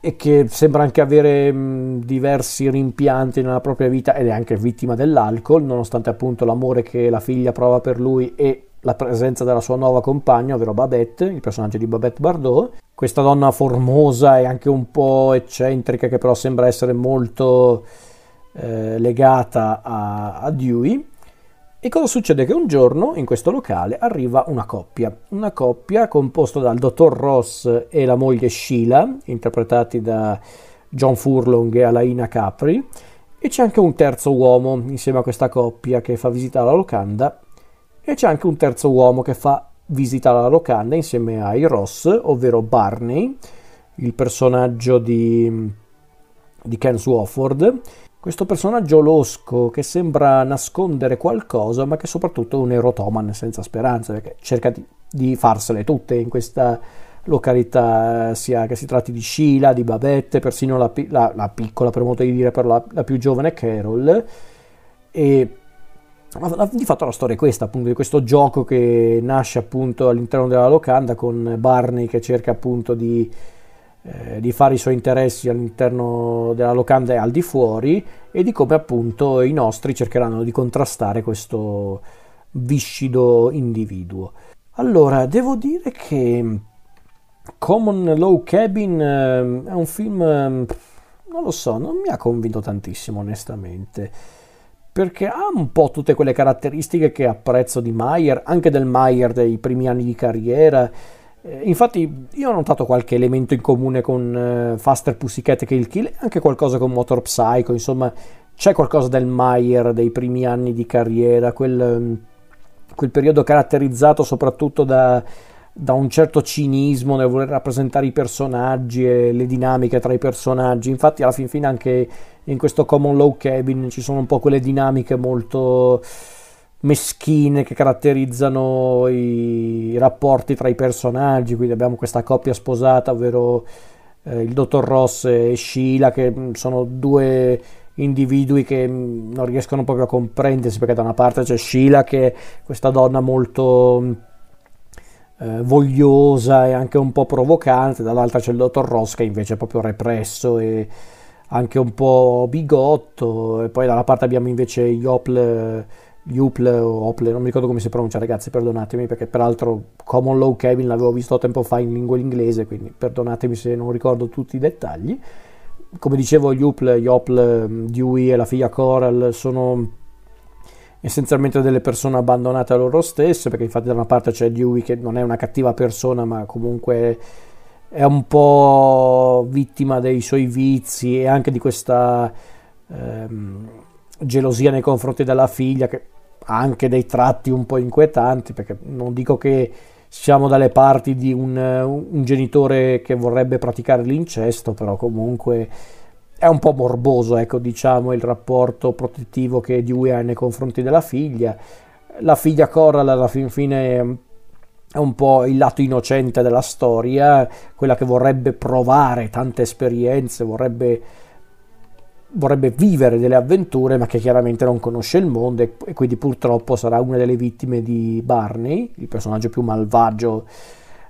e che sembra anche avere mh, diversi rimpianti nella propria vita ed è anche vittima dell'alcol, nonostante appunto l'amore che la figlia prova per lui e la presenza della sua nuova compagna, ovvero Babette, il personaggio di Babette Bardot. Questa donna formosa e anche un po' eccentrica che però sembra essere molto eh, legata a, a Dewey. E cosa succede? Che un giorno in questo locale arriva una coppia, una coppia composta dal dottor Ross e la moglie Sheila, interpretati da John Furlong e Alaina Capri, e c'è anche un terzo uomo insieme a questa coppia che fa visita la locanda, e c'è anche un terzo uomo che fa visita alla locanda insieme ai Ross, ovvero Barney, il personaggio di, di Ken Swofford, questo personaggio losco che sembra nascondere qualcosa, ma che soprattutto è un erotoman senza speranza, perché cerca di, di farsele tutte in questa località, sia che si tratti di Sheila, di Babette, persino la, la, la piccola, per modo di dire, per la, la più giovane Carol. E di fatto la storia è questa, appunto, di questo gioco che nasce appunto all'interno della locanda con Barney che cerca appunto di eh, di fare i suoi interessi all'interno della locanda e al di fuori e di come appunto i nostri cercheranno di contrastare questo viscido individuo. Allora, devo dire che Common Low Cabin eh, è un film, eh, non lo so, non mi ha convinto tantissimo onestamente perché ha un po' tutte quelle caratteristiche che apprezzo di Mayer, anche del Mayer dei primi anni di carriera, eh, infatti io ho notato qualche elemento in comune con uh, Faster Pussycat e Kill Kill, anche qualcosa con Motor Psycho, insomma c'è qualcosa del Meyer dei primi anni di carriera, quel, um, quel periodo caratterizzato soprattutto da, da, un certo cinismo nel voler rappresentare i personaggi e le dinamiche tra i personaggi. Infatti alla fin fine anche in questo Common Low Cabin ci sono un po' quelle dinamiche molto meschine che caratterizzano i rapporti tra i personaggi, quindi abbiamo questa coppia sposata, ovvero eh, il dottor Ross e Sheila, che mm, sono due individui che mm, non riescono proprio a comprendersi, perché da una parte c'è Sheila che è questa donna molto mm, eh, vogliosa e anche un po' provocante, dall'altra c'è il dottor Ross che invece è proprio represso e anche un po' bigotto, e poi dalla parte abbiamo invece Yopl Juple o Ople, non mi ricordo come si pronuncia ragazzi, perdonatemi perché peraltro Common Law Kevin l'avevo visto tempo fa in lingua inglese, quindi perdonatemi se non ricordo tutti i dettagli. Come dicevo, Juple, Jople, Dewey e la figlia Coral sono essenzialmente delle persone abbandonate a loro stesse, perché infatti da una parte c'è Dewey che non è una cattiva persona, ma comunque è un po' vittima dei suoi vizi e anche di questa... Ehm, gelosia nei confronti della figlia che anche dei tratti un po' inquietanti perché non dico che siamo dalle parti di un, un genitore che vorrebbe praticare l'incesto però comunque è un po' morboso ecco diciamo il rapporto protettivo che Dewey ha nei confronti della figlia. La figlia Coral alla fin fine è un po' il lato innocente della storia, quella che vorrebbe provare tante esperienze, vorrebbe vorrebbe vivere delle avventure ma che chiaramente non conosce il mondo e, e, quindi purtroppo sarà una delle vittime di Barney, il personaggio più malvagio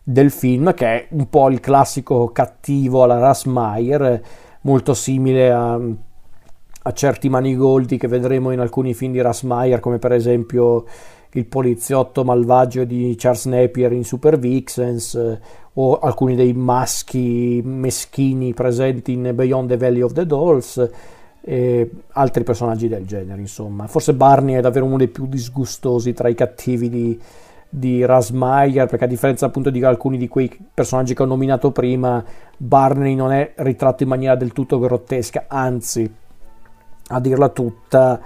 del film, che è un po' il classico cattivo alla Rasmayer, molto simile a, a certi manigoldi che vedremo in alcuni film di Rasmayer, come per esempio il poliziotto malvagio di Charles Napier in Super Vixens o alcuni dei maschi meschini presenti in Beyond the Valley of the Dolls e altri personaggi del genere insomma forse Barney è davvero uno dei più disgustosi tra i cattivi di, di Rasmayer perché a differenza appunto di alcuni di quei personaggi che ho nominato prima Barney non è ritratto in maniera del tutto grottesca anzi a dirla tutta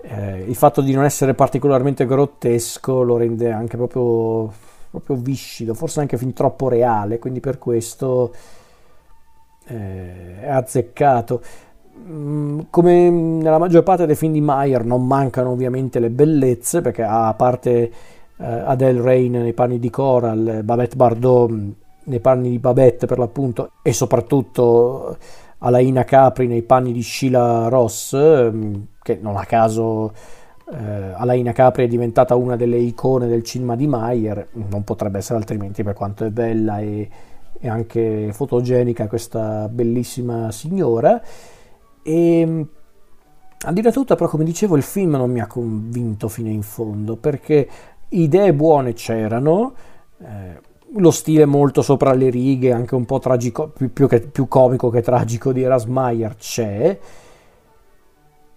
eh, il fatto di non essere particolarmente grottesco lo rende anche proprio proprio viscido, forse anche fin troppo reale, quindi per questo eh, è azzeccato. Mm, come nella maggior parte dei film di Mayer non mancano ovviamente le bellezze, perché a parte eh, Adele Rain nei panni di Coral, Babette Bardot mm, nei panni di Babette per l'appunto, e soprattutto Alaina Capri nei panni di Sheila Ross, mm, che non a caso eh, Alaina Capri è diventata una delle icone del cinema di Mayer, non potrebbe essere altrimenti per quanto è bella e, e anche fotogenica questa bellissima signora. E a dire tutta, però, come dicevo, il film non mi ha convinto fino in fondo perché idee buone c'erano. Eh, lo stile molto sopra le righe, anche un po' tragico, più, più, che, più comico che tragico di Erasmeyer c'è,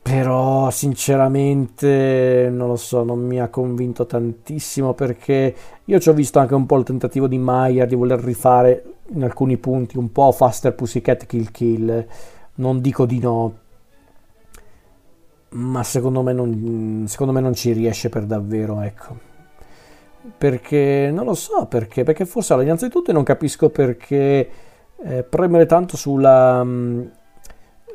però sinceramente non lo so, non mi ha convinto tantissimo perché io ci ho visto anche un po' il tentativo di Meyer di voler rifare in alcuni punti un po' Faster Pussycat Kill Kill, non dico di no, ma secondo me non, secondo me non ci riesce per davvero, ecco perché non lo so perché, perché forse allora, innanzitutto non capisco perché eh, premere tanto sulla, mm,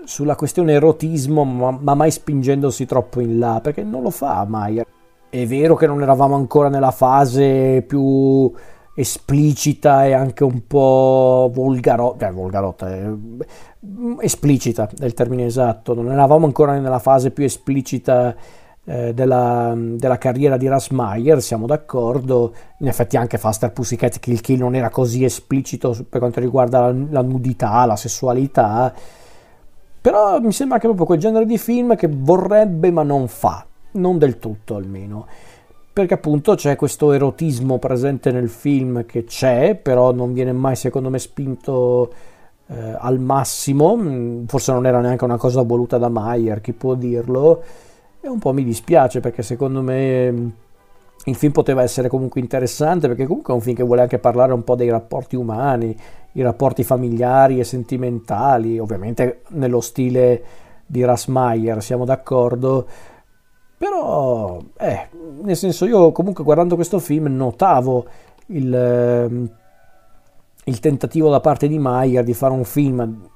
sulla questione erotismo, ma, ma, mai spingendosi troppo in là, perché non lo fa mai. È vero che non eravamo ancora nella fase più esplicita e anche un po' volgarotta, eh, volgarotta eh, esplicita è il termine esatto, non eravamo ancora nella fase più esplicita eh, della, della, carriera di Rasmayer, siamo d'accordo, in effetti anche Faster Pussycat Kill Kill non era così esplicito per quanto riguarda la, la nudità, la sessualità, però mi sembra che proprio quel genere di film che vorrebbe ma non fa, non del tutto almeno perché appunto c'è questo erotismo presente nel film che c'è, però non viene mai secondo me spinto eh, al massimo, mm, forse non era neanche una cosa voluta da Mayer, chi può dirlo, e un po' mi dispiace perché secondo me mm, il film poteva essere comunque interessante perché comunque è un film che vuole anche parlare un po' dei rapporti umani, i rapporti familiari e sentimentali, ovviamente nello stile di Rasmayer, siamo d'accordo, però, eh, nel senso io comunque guardando questo film notavo il, ehm, il tentativo da parte di Mayer di fare un film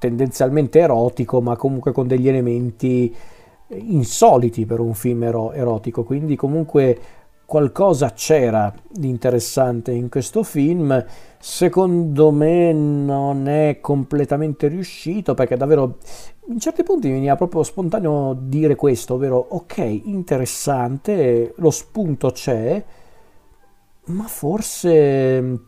tendenzialmente erotico ma comunque con degli elementi insoliti per un film ero- erotico, quindi comunque qualcosa c'era di interessante in questo film. Secondo me non è completamente riuscito perché davvero in certi punti mi veniva proprio spontaneo dire questo, ovvero ok, interessante, lo spunto c'è, ma forse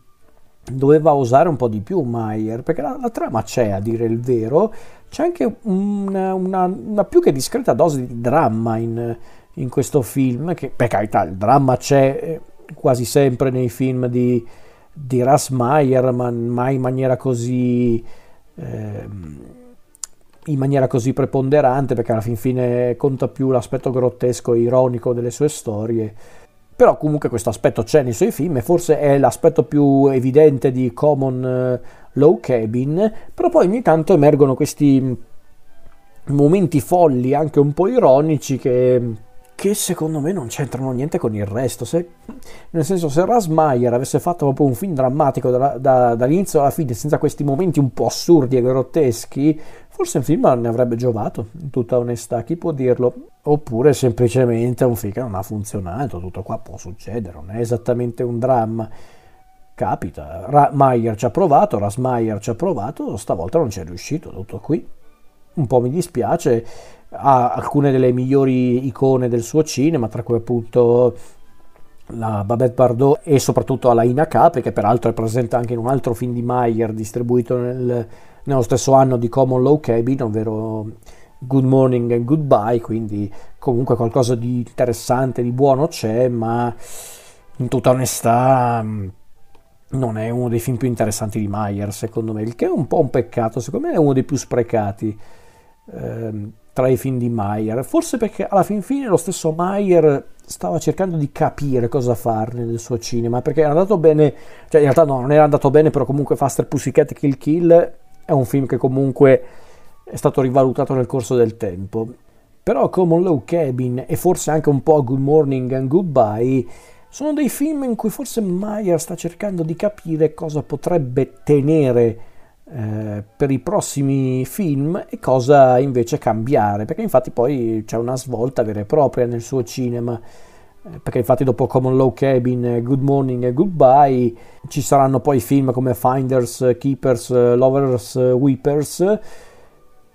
doveva usare un po' di più Mayer, perché la, la trama c'è a dire il vero, c'è anche una, una, una più che discreta dose di dramma in, in, questo film, che per carità il dramma c'è eh, quasi sempre nei film di, di Ras Mayer, ma mai in maniera così... Eh, in maniera così preponderante perché alla fin fine conta più l'aspetto grottesco e ironico delle sue storie. Però comunque questo aspetto c'è nei suoi film e forse è l'aspetto più evidente di Common uh, Low Cabin, però poi ogni tanto emergono questi momenti folli, anche un po' ironici, che, che secondo me non c'entrano niente con il resto. Se, nel senso, se Rasmayer avesse fatto proprio un film drammatico da, da, dall'inizio alla fine, senza questi momenti un po' assurdi e grotteschi, Forse un film ne avrebbe giovato, in tutta onestà, chi può dirlo? Oppure semplicemente un film che non ha funzionato, tutto qua può succedere, non è esattamente un dramma. Capita, Ra- Mayer ci ha provato, Rasmayer ci ha provato, stavolta non ci è riuscito, tutto qui. Un po' mi dispiace, ha alcune delle migliori icone del suo cinema, tra cui appunto la Babette Bardot e soprattutto Alaina Capri, che peraltro è presente anche in un altro film di Mayer distribuito nel nello stesso anno di Common Low Cabin, ovvero Good Morning and Goodbye, quindi comunque qualcosa di interessante, di buono c'è, ma in tutta onestà mm, non è uno dei film più interessanti di Mayer, secondo me, il che è un po' un peccato, secondo me è uno dei più sprecati. Ehm, tra i film di Mayer, forse perché alla fin fine lo stesso Mayer stava cercando di capire cosa farne nel suo cinema, perché era andato bene, cioè in realtà no, non era andato bene, però comunque Faster Pussycat Kill Kill è un film che comunque è stato rivalutato nel corso del tempo. Però Common Low Cabin e forse anche un po' Good Morning and Goodbye sono dei film in cui forse Meyer sta cercando di capire cosa potrebbe tenere eh, per i prossimi film e cosa invece cambiare, perché infatti poi c'è una svolta vera e propria nel suo cinema, eh, perché infatti dopo Common Low Cabin, Good Morning e Goodbye ci saranno poi film come Finders, Keepers, Lovers, Weepers,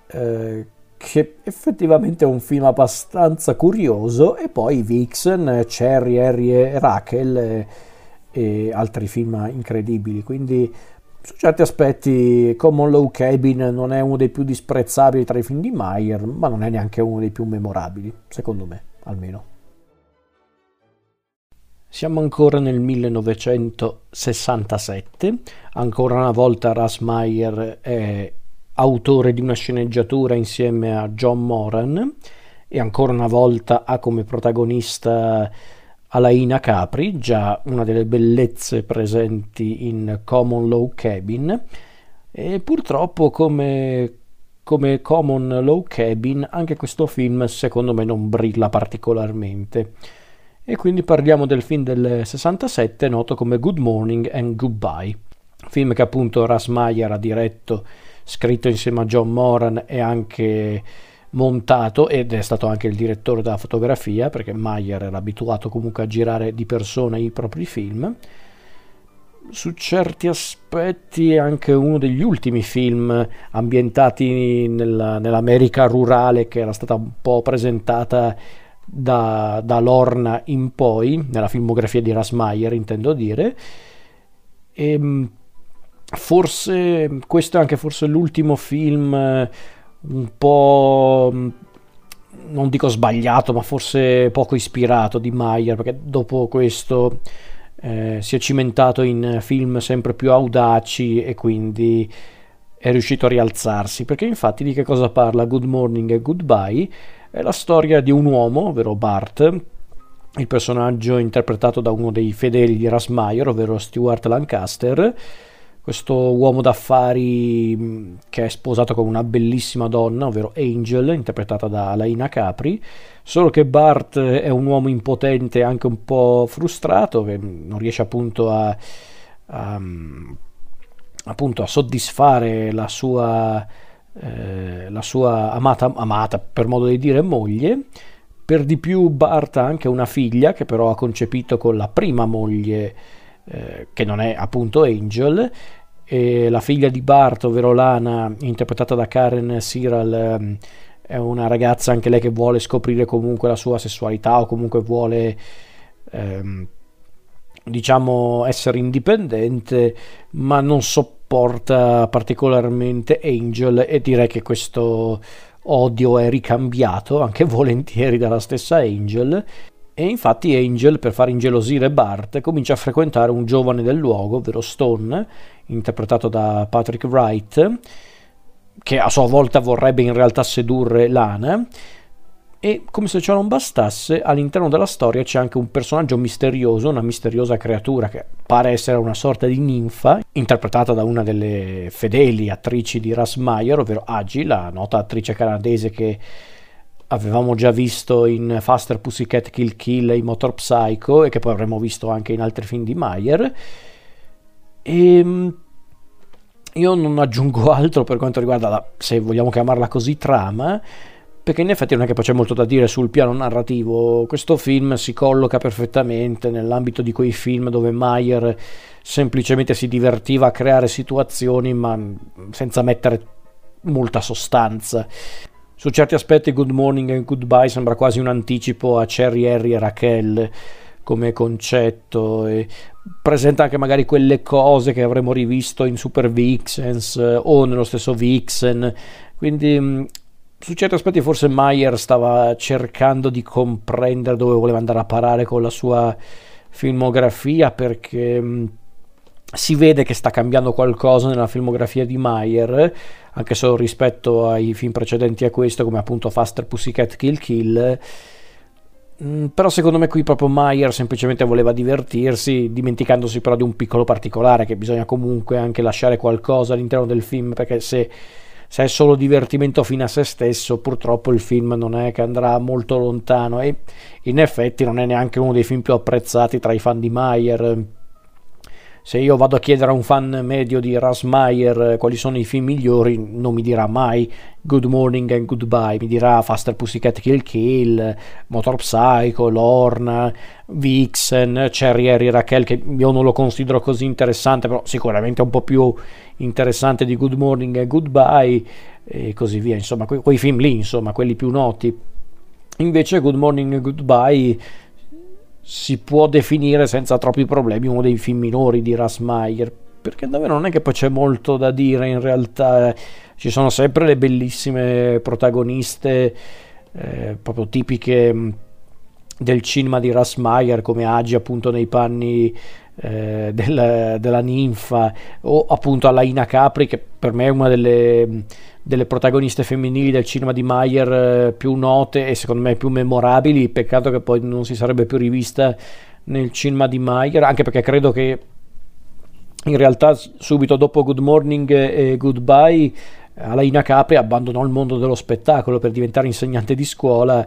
eh, che effettivamente è un film abbastanza curioso, e poi Vixen, Cherry, Harry e Rachel e, e altri film incredibili, quindi su certi aspetti Common Low Cabin non è uno dei più disprezzabili tra i film di Meyer, ma non è neanche uno dei più memorabili, secondo me, almeno. Siamo ancora nel 1967, ancora una volta Russ Meyer è autore di una sceneggiatura insieme a John Moran e ancora una volta ha come protagonista Alaina Capri, già una delle bellezze presenti in Common Low Cabin, e purtroppo come, come Common Low Cabin anche questo film secondo me non brilla particolarmente. E quindi parliamo del film del 67 noto come Good Morning and Goodbye, film che appunto Ras Meyer ha diretto, scritto insieme a John Moran e anche montato ed è stato anche il direttore della fotografia perché Mayer era abituato comunque a girare di persona i propri film. Su certi aspetti è anche uno degli ultimi film ambientati nella, nell'America rurale che era stata un po' presentata da, da Lorna in poi, nella filmografia di Rasmayer intendo dire. E ehm, forse questo è anche forse l'ultimo film un po' mm, non dico sbagliato, ma forse poco ispirato di Mayer, perché dopo questo eh, si è cimentato in film sempre più audaci e quindi è riuscito a rialzarsi. Perché infatti di che cosa parla Good Morning e Goodbye? È la storia di un uomo, ovvero Bart, il personaggio interpretato da uno dei fedeli di Rasmayer, ovvero Stuart Lancaster, questo uomo d'affari mm, che è sposato con una bellissima donna, ovvero Angel, interpretata da Laina Capri, solo che Bart è un uomo impotente anche un po' frustrato, che non riesce appunto a, a, mm, appunto a soddisfare la sua, eh, la sua amata, amata, per modo di dire, moglie. Per di più Bart ha anche una figlia che però ha concepito con la prima moglie eh, che non è appunto Angel, la figlia di Bart, ovvero Lana, interpretata da Karen Siral, ehm, è una ragazza anche lei che vuole scoprire comunque la sua sessualità o comunque vuole ehm, diciamo essere indipendente ma non sopporta particolarmente Angel e direi che questo odio è ricambiato anche *laughs* volentieri dalla stessa Angel e infatti Angel, per far ingelosire Bart, comincia a frequentare un giovane del luogo, ovvero Stone, interpretato da Patrick Wright, che a sua volta vorrebbe in realtà sedurre Lana. E come se ciò non bastasse, all'interno della storia c'è anche un personaggio misterioso, una misteriosa creatura che pare essere una sorta di ninfa, interpretata da una delle fedeli attrici di Russ ovvero Agi, la nota attrice canadese che avevamo già visto in Faster Pussycat Kill Kill e Motor Psycho e che poi avremmo visto anche in altri film di Mayer. E ehm, io non aggiungo *laughs* altro per quanto riguarda la, se vogliamo chiamarla così, trama, perché in effetti non è che poi c'è molto da dire sul piano narrativo. Questo film si colloca perfettamente nell'ambito di quei film dove Mayer semplicemente si divertiva a creare situazioni ma senza mettere molta sostanza. Su certi aspetti Good Morning and Goodbye sembra quasi un anticipo a Cherry, Harry e Raquel come concetto e presenta anche magari quelle cose che avremmo rivisto in Super Vixens eh, o nello stesso Vixen. Quindi mm, su certi aspetti forse Meyer stava cercando di comprendere dove voleva andare a parare con la sua filmografia perché mm, si vede che sta cambiando qualcosa nella filmografia di Meyer, anche solo rispetto ai film precedenti a questo, come appunto Faster Pussycat Kill Kill. Mm, però secondo me qui proprio Meyer semplicemente voleva divertirsi, dimenticandosi però di un piccolo particolare, che bisogna comunque anche lasciare qualcosa all'interno del film, perché se se è solo divertimento fino a se stesso, purtroppo il film non è che andrà molto lontano e in effetti non è neanche uno dei film più apprezzati tra i fan di Mayer se io vado a chiedere a un fan medio di Rasmayer quali sono i film migliori, non mi dirà mai Good Morning and Goodbye, mi dirà Faster Pussycat Kill Kill, Motor Psycho, Lorna, Vixen, Cherry Harry Raquel, che io non lo considero così interessante, però sicuramente è un po' più interessante di Good Morning and Goodbye e così via, insomma, que- quei film lì, insomma, quelli più noti. Invece Good Morning and Goodbye si può definire senza troppi problemi uno dei film minori di Rasmayer perché davvero non è che poi c'è molto da dire in realtà ci sono sempre le bellissime protagoniste eh, proprio tipiche mm, del cinema di Rasmayer come Agi appunto nei panni eh, del, della ninfa o appunto Alaina Capri che per me è una delle delle protagoniste femminili del cinema di Mayer eh, più note e secondo me più memorabili. Peccato che poi non si sarebbe più rivista nel cinema di Mayer, anche perché credo che in realtà subito dopo Good Morning e Goodbye Alaina Capri abbandonò il mondo dello spettacolo per diventare insegnante di scuola.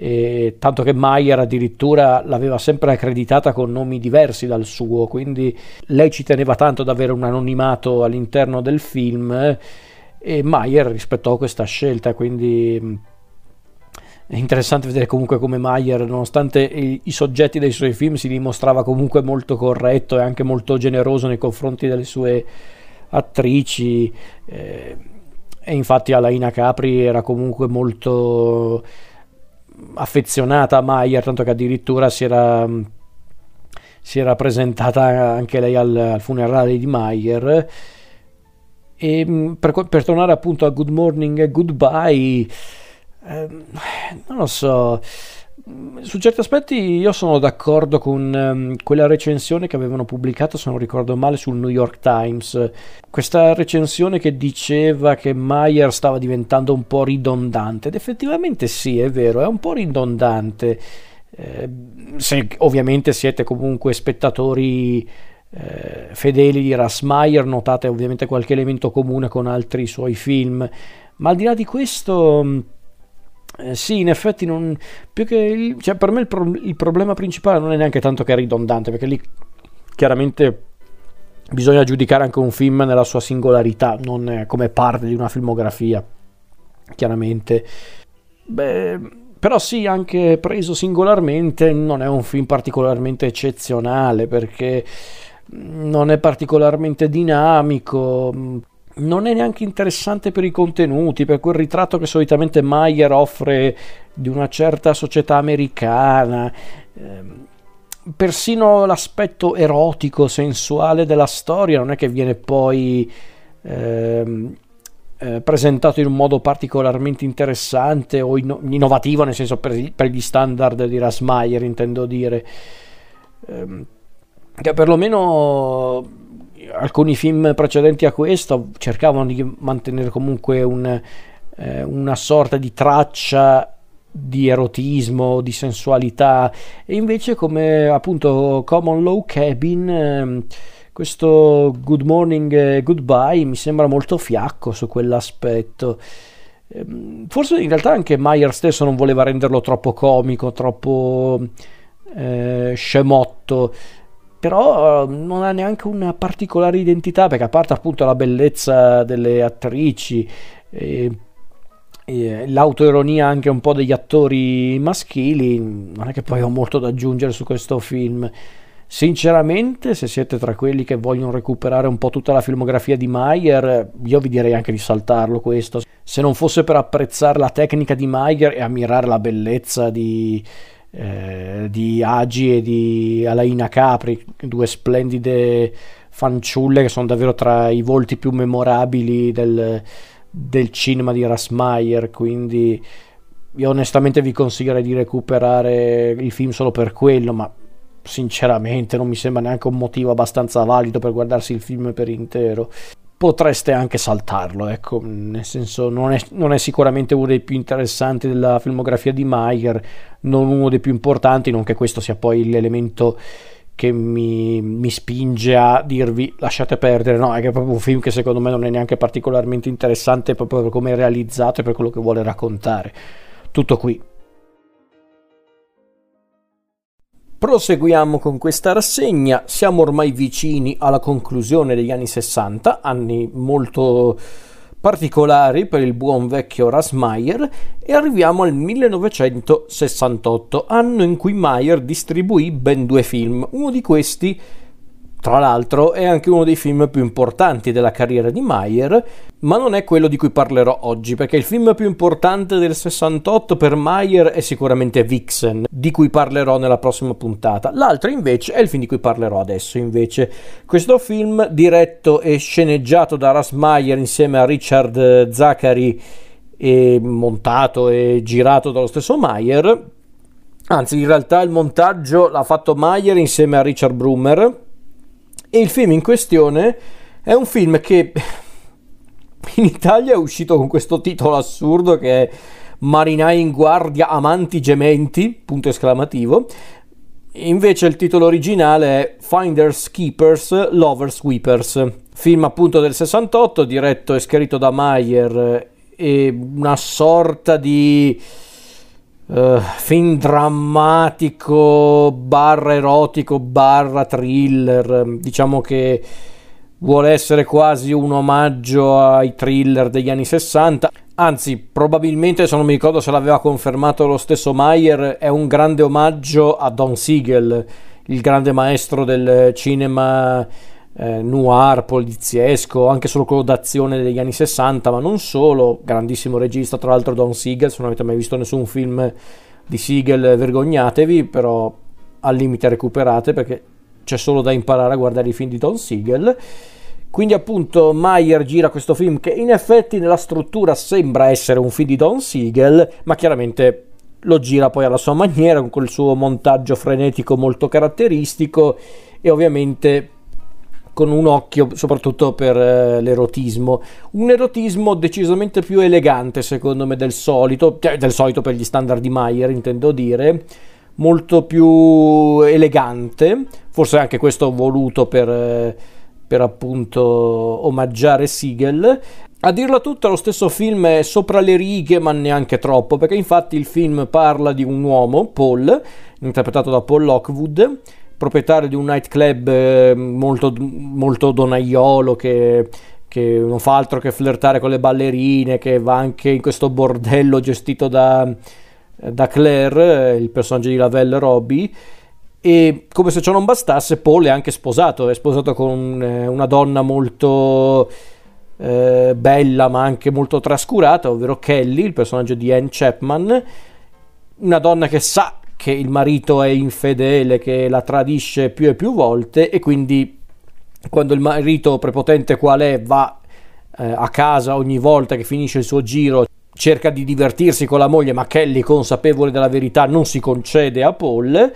E tanto che Mayer addirittura l'aveva sempre accreditata con nomi diversi dal suo, quindi lei ci teneva tanto ad avere un anonimato all'interno del film e Mayer rispettò questa scelta, quindi è interessante vedere comunque come Mayer, nonostante i, i, soggetti dei suoi film, si dimostrava comunque molto corretto e anche molto generoso nei confronti delle sue attrici. Eh, e infatti Alaina Capri era comunque molto affezionata a Mayer, tanto che addirittura si era, si era presentata anche lei al, al funerale di Mayer e mm, per, per tornare appunto a Good Morning e Goodbye, eh, non lo so, su certi aspetti io sono d'accordo con um, quella recensione che avevano pubblicato, se non ricordo male, sul New York Times. Questa recensione che diceva che Mayer stava diventando un po' ridondante. Ed effettivamente sì, è vero, è un po' ridondante. Eh, se ovviamente siete comunque spettatori eh, fedeli di Rasmayer, notate ovviamente qualche elemento comune con altri suoi film, ma al di là di questo... Eh, sì, in effetti non, più che il, cioè per me il, pro, il, problema principale non è neanche tanto che è ridondante, perché lì chiaramente bisogna giudicare anche un film nella sua singolarità, non come parte di una filmografia, chiaramente. Beh, però sì, anche preso singolarmente non è un film particolarmente eccezionale, perché non è particolarmente dinamico, non è neanche interessante per i contenuti, per quel ritratto che solitamente Mayer offre di una certa società americana. Ehm, persino l'aspetto erotico, sensuale della storia non è che viene poi ehm, eh, presentato in un modo particolarmente interessante o inno- innovativo, nel senso per, per, gli standard di Rasmayer, intendo dire. Ehm, che perlomeno alcuni film precedenti a questo cercavano di mantenere comunque un, eh, una sorta di traccia di erotismo, di sensualità. E invece come appunto Common Low Cabin eh, questo Good Morning e Goodbye mi sembra molto fiacco su quell'aspetto. Ehm, forse in realtà anche Meyer stesso non voleva renderlo troppo comico, troppo eh, scemotto però ehm, non ha neanche una particolare identità perché a parte appunto la bellezza delle attrici e, e l'autoironia anche un po' degli attori maschili non è che poi ho molto da aggiungere su questo film. Sinceramente se siete tra quelli che vogliono recuperare un po' tutta la filmografia di Mayer io vi direi anche di saltarlo questo. Se non fosse per apprezzare la tecnica di Mayer e ammirare la bellezza di eh, di Agi e di Alaina Capri, due splendide fanciulle che sono davvero tra i volti più memorabili del, del cinema di Rasmayer, quindi io onestamente vi consiglierei di recuperare il film solo per quello, ma sinceramente non mi sembra neanche un motivo abbastanza valido per guardarsi il film per intero potreste anche saltarlo, ecco, nel senso non è, non è, sicuramente uno dei più interessanti della filmografia di Mayer, non uno dei più importanti, non che questo sia poi l'elemento che mi, mi, spinge a dirvi lasciate perdere, no, è che è proprio un film che secondo me non è neanche particolarmente interessante proprio per come è realizzato e per quello che vuole raccontare. Tutto qui. Proseguiamo con questa rassegna, siamo ormai vicini alla conclusione degli anni 60, anni molto particolari per il buon vecchio Rasmayer e arriviamo al 1968, anno in cui Mayer distribuì ben due film. Uno di questi tra l'altro è anche uno dei film più importanti della carriera di Mayer, ma non è quello di cui parlerò oggi, perché il film più importante del 68 per Mayer è sicuramente Vixen, di cui parlerò nella prossima puntata. L'altro invece è il film di cui parlerò adesso, invece. Questo film, diretto e sceneggiato da Russ Mayer insieme a Richard Zachary e montato e girato dallo stesso Mayer, anzi in realtà il montaggio l'ha fatto Mayer insieme a Richard Brummer, e il film in questione è un film che *laughs* in Italia è uscito con questo titolo assurdo che è Marinai in guardia, amanti gementi, punto esclamativo. Invece il titolo originale è Finders Keepers, Lovers Weepers, film appunto del 68, diretto e scritto da Mayer e una sorta di uh, film drammatico barra erotico barra thriller diciamo che vuole essere quasi un omaggio ai thriller degli anni 60 anzi probabilmente se non mi ricordo se l'aveva confermato lo stesso Mayer è un grande omaggio a Don Siegel il grande maestro del cinema eh, noir, poliziesco, anche solo quello d'azione degli anni 60, ma non solo, grandissimo regista, tra l'altro Don Siegel, se non avete mai visto nessun film di Siegel vergognatevi, però al limite recuperate perché c'è solo da imparare a guardare i film di Don Siegel. Quindi appunto Mayer gira questo film che in effetti nella struttura sembra essere un film di Don Siegel, ma chiaramente lo gira poi alla sua maniera con quel suo montaggio frenetico molto caratteristico e ovviamente con un occhio soprattutto per eh, l'erotismo. Un erotismo decisamente più elegante secondo me del solito, cioè del solito per gli standard di Mayer intendo dire, molto più elegante, forse anche questo voluto per, eh, per appunto omaggiare Siegel. A dirla tutta, lo stesso film è sopra le righe, ma neanche troppo, perché infatti il film parla di un uomo, Paul, interpretato da Paul Lockwood, proprietario di un nightclub eh, molto, molto donaiolo che, che, non fa altro che flirtare con le ballerine, che va anche in questo bordello gestito da, da Claire, il personaggio di Lavelle Robbie. E come se ciò non bastasse, Paul è anche sposato, è sposato con eh, una donna molto eh, bella ma anche molto trascurata, ovvero Kelly, il personaggio di Anne Chapman, una donna che sa che il marito è infedele, che la tradisce più e più volte e quindi quando il marito prepotente qual è va eh, a casa ogni volta che finisce il suo giro cerca di divertirsi con la moglie ma Kelly consapevole della verità non si concede a Paul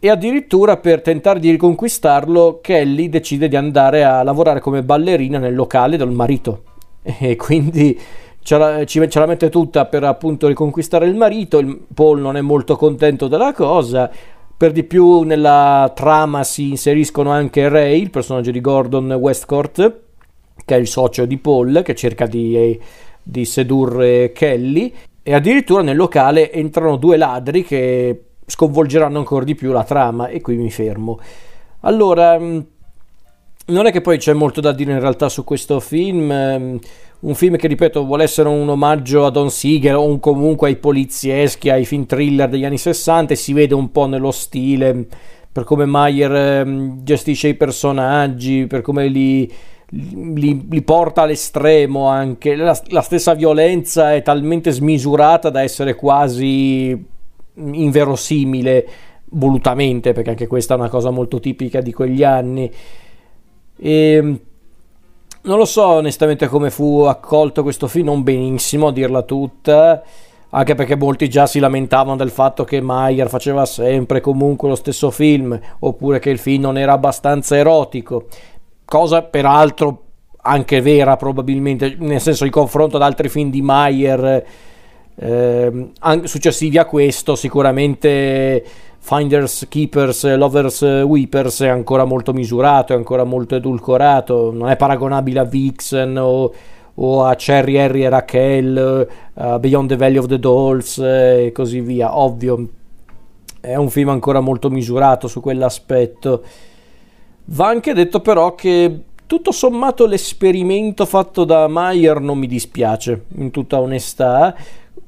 e addirittura per tentare di riconquistarlo Kelly decide di andare a lavorare come ballerina nel locale del marito. *laughs* E quindi ce la, ci, ce la mette tutta per appunto riconquistare il marito, il, Paul non è molto contento della cosa, per di più nella trama si inseriscono anche Ray, il personaggio di Gordon Westcourt, che è il socio di Paul, che cerca di, di sedurre Kelly, e addirittura nel locale entrano due ladri che sconvolgeranno ancora di più la trama, e qui mi fermo. Allora, mm, non è che poi c'è molto da dire in realtà su questo film mm, un film che ripeto vuole essere un omaggio a Don Siegel o comunque ai polizieschi, ai film thriller degli anni 60 e si vede un po' nello stile, per come Mayer ehm, gestisce i personaggi, per come li, li, li porta all'estremo anche, la, la stessa violenza è talmente smisurata da essere quasi inverosimile volutamente, perché anche questa è una cosa molto tipica di quegli anni. E ehm, non lo so onestamente come fu accolto questo film, non benissimo a dirla tutta, anche perché molti già si lamentavano del fatto che Mayer faceva sempre comunque lo stesso film, oppure che il film non era abbastanza erotico, cosa peraltro anche vera probabilmente, nel senso in confronto ad altri film di Mayer eh, successivi a questo sicuramente Finders, Keepers, Lovers, Weepers è ancora molto misurato, è ancora molto edulcorato, non è paragonabile a Vixen o, o a Cherry, Harry e Raquel, uh, Beyond the Valley of the Dolls e così via, ovvio. È un film ancora molto misurato su quell'aspetto. Va anche detto però che tutto sommato l'esperimento fatto da Mayer non mi dispiace, in tutta onestà